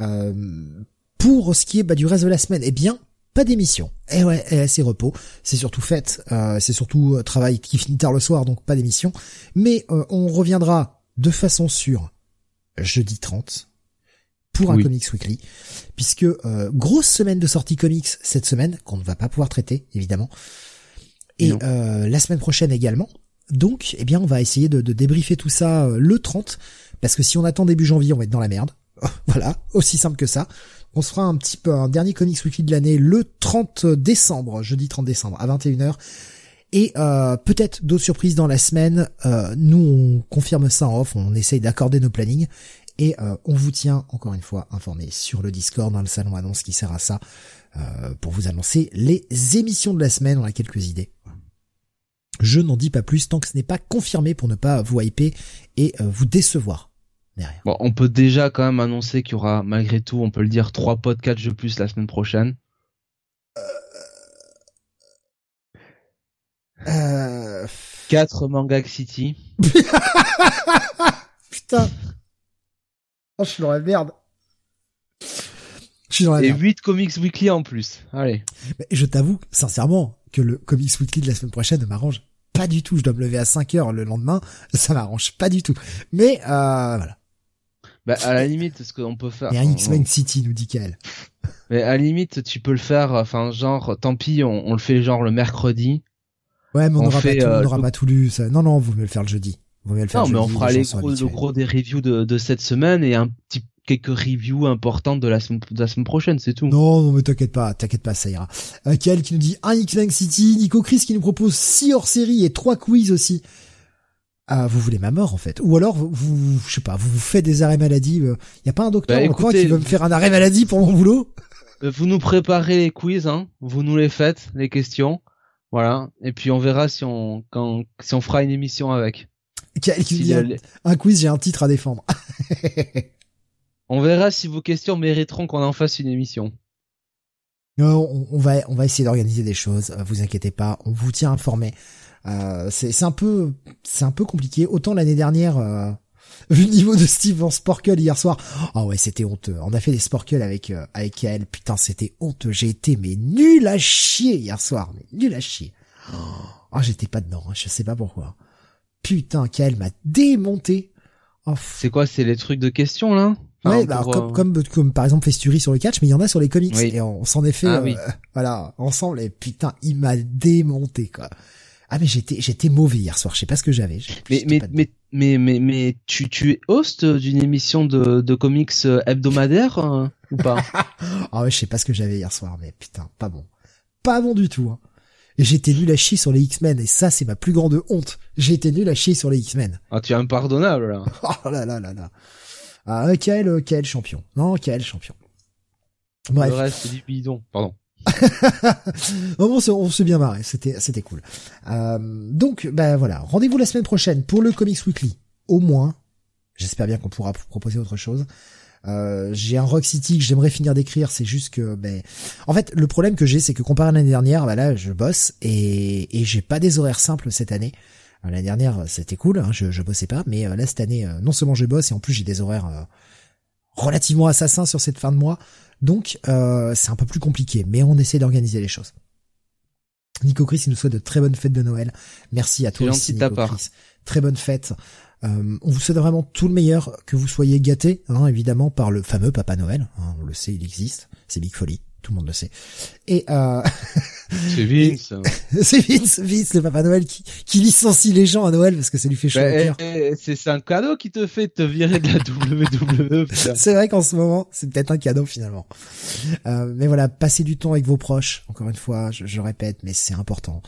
Euh, pour ce qui est bah, du reste de la semaine, eh bien pas d'émission. Eh ouais, eh, c'est repos. C'est surtout fête. Euh, c'est surtout euh, travail qui finit tard le soir, donc pas d'émission. Mais on reviendra de façon sûre jeudi 30 pour un Comics Weekly, puisque euh, grosse semaine de sortie comics cette semaine qu'on ne va pas pouvoir traiter évidemment, et euh, la semaine prochaine également. Donc, eh bien, on va essayer de, de débriefer tout ça euh, le 30, parce que si on attend début janvier, on va être dans la merde. voilà, aussi simple que ça. On se fera un petit peu un dernier Comics Weekly de l'année le 30 décembre, jeudi 30 décembre à 21h. Et euh, peut-être d'autres surprises dans la semaine. Euh, nous, on confirme ça en off, on essaye d'accorder nos plannings. Et euh, on vous tient encore une fois informé sur le Discord dans le salon annonce qui sert à ça pour vous annoncer les émissions de la semaine. On a quelques idées. Je n'en dis pas plus tant que ce n'est pas confirmé pour ne pas vous hyper et vous décevoir. Derrière. Bon, on peut déjà quand même annoncer qu'il y aura malgré tout, on peut le dire, trois podcasts de plus la semaine prochaine. Euh... 4 Manga City. Putain. Oh, je suis dans la merde. Je suis dans la Et 8 Comics Weekly en plus. Allez. Mais je t'avoue, sincèrement, que le Comics Weekly de la semaine prochaine ne m'arrange pas du tout. Je dois me lever à 5 heures le lendemain. Ça m'arrange pas du tout. Mais, euh, voilà. Bah, à la limite, ce qu'on peut faire. Il y a un X-Men City, nous dit qu'elle. Mais à la limite, tu peux le faire, enfin, genre, tant pis, on, on le fait genre le mercredi. Ouais, mais on n'aura pas, tout, euh, pas tout lu. Ça. Non, non, vous me le faire le jeudi. Vous me le faire non, mais on fera les gros, le gros des reviews de, de cette semaine et un petit quelques reviews importantes de la semaine, de la semaine prochaine, c'est tout. Non, non, mais t'inquiète pas, t'inquiète pas, ça ira. Euh, qui nous dit un X-Lang City, Nico Chris qui nous propose 6 hors-série et trois quiz aussi. Ah, vous voulez ma mort en fait Ou alors vous, vous je sais pas, vous vous faites des arrêts maladie. Il euh, y a pas un docteur bah, qui veut me faire un arrêt maladie pour mon boulot? Euh, Vous nous préparez les quiz, hein Vous nous les faites, les questions. Voilà. Et puis on verra si on quand si on fera une émission avec. Un quiz, j'ai un titre à défendre. on verra si vos questions mériteront qu'on en fasse une émission. Non, on, va on va essayer d'organiser des choses. Euh, vous inquiétez pas, on vous tient informé. Euh, c'est un peu c'est un peu compliqué. Autant l'année dernière. Euh, vu le niveau de Steve en Sporkle hier soir. Oh ouais, c'était honteux. On a fait des Sporkle avec euh, avec elle. Putain, c'était honteux. J'ai été mais nul à chier hier soir, mais nul à chier. Oh, j'étais pas dedans. Hein. Je sais pas pourquoi. Putain, Kael m'a démonté. Oh, c'est quoi C'est les trucs de questions là? Ouais, bah, comme, comme, comme, par exemple Festuri sur le catch, mais il y en a sur les comics et on, s'en est fait, ah euh, voilà, ensemble. Et putain, il m'a démonté quoi. Ah mais j'étais j'étais mauvais hier soir, je sais pas ce que j'avais. Mais mais, mais mais mais mais tu tu es host d'une émission de de comics euh, hebdomadaire euh, ou pas? Ah ouais, je sais pas ce que j'avais hier soir, mais putain, pas bon, pas bon du tout. Hein. J'étais nul à chier sur les X-Men et ça c'est ma plus grande honte. Été nul à chier sur les X-Men. Ah tu es impardonnable là. oh là là là là. Ah quel quel champion. Non quel champion. Bref. Le reste c'est du bidon. Pardon. on s'est bien marré, c'était c'était cool. Euh, donc ben voilà, rendez-vous la semaine prochaine pour le Comics Weekly. Au moins, j'espère bien qu'on pourra proposer autre chose. Euh, j'ai un Rock City que j'aimerais finir d'écrire, c'est juste que ben en fait le problème que j'ai c'est que comparé à l'année dernière, ben là je bosse et, j'ai pas des horaires simples cette année. Euh, l'année dernière c'était cool, hein, je, je bossais pas, mais là cette année non seulement je bosse et en plus j'ai des horaires relativement assassins sur cette fin de mois. Donc euh, c'est un peu plus compliqué, mais on essaie d'organiser les choses. Nico Chris, il nous souhaite de très bonnes fêtes de Noël. Merci à toi aussi, Nico Chris. Très bonne fête. Euh, on vous souhaite vraiment tout le meilleur, que vous soyez gâtés, hein, évidemment, par le fameux Papa Noël. Hein, on le sait, il existe. C'est Big Folly tout le monde le sait. Et euh... c'est Vince. c'est Vince, Vince le Papa Noël qui, qui licencie les gens à Noël parce que ça lui fait chaud au bah. Eh, eh, c'est un cadeau qui te fait te virer de la WWE. c'est vrai qu'en ce moment, c'est peut-être un cadeau finalement. Euh, mais voilà, passez du temps avec vos proches. Encore une fois, je, je répète, mais c'est important.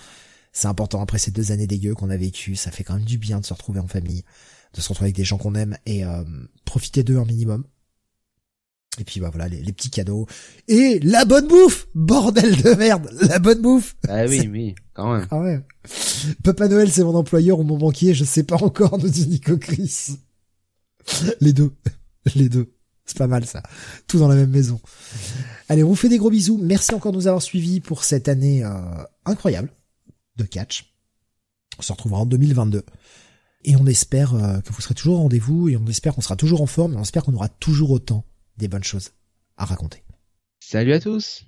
C'est important après ces deux années dégueu qu'on a vécues. Ça fait quand même du bien de se retrouver en famille, de se retrouver avec des gens qu'on aime et euh, profiter d'eux un minimum. Et puis bah voilà les, petits cadeaux et la bonne bouffe, bordel de merde, la bonne bouffe. Ah oui oui, quand même. Ah ouais. Papa Noël c'est mon employeur ou mon banquier, je sais pas encore, nous dit Nico Chris. Les deux, les deux, c'est pas mal ça. Tout dans la même maison. Allez, on vous fait des gros bisous. Merci encore de nous avoir suivis pour cette année euh, incroyable de catch. On se retrouvera en 2022. Et on espère euh, que vous serez toujours au rendez-vous et on espère qu'on sera toujours en forme et on espère qu'on aura toujours autant des bonnes choses à raconter. Salut à tous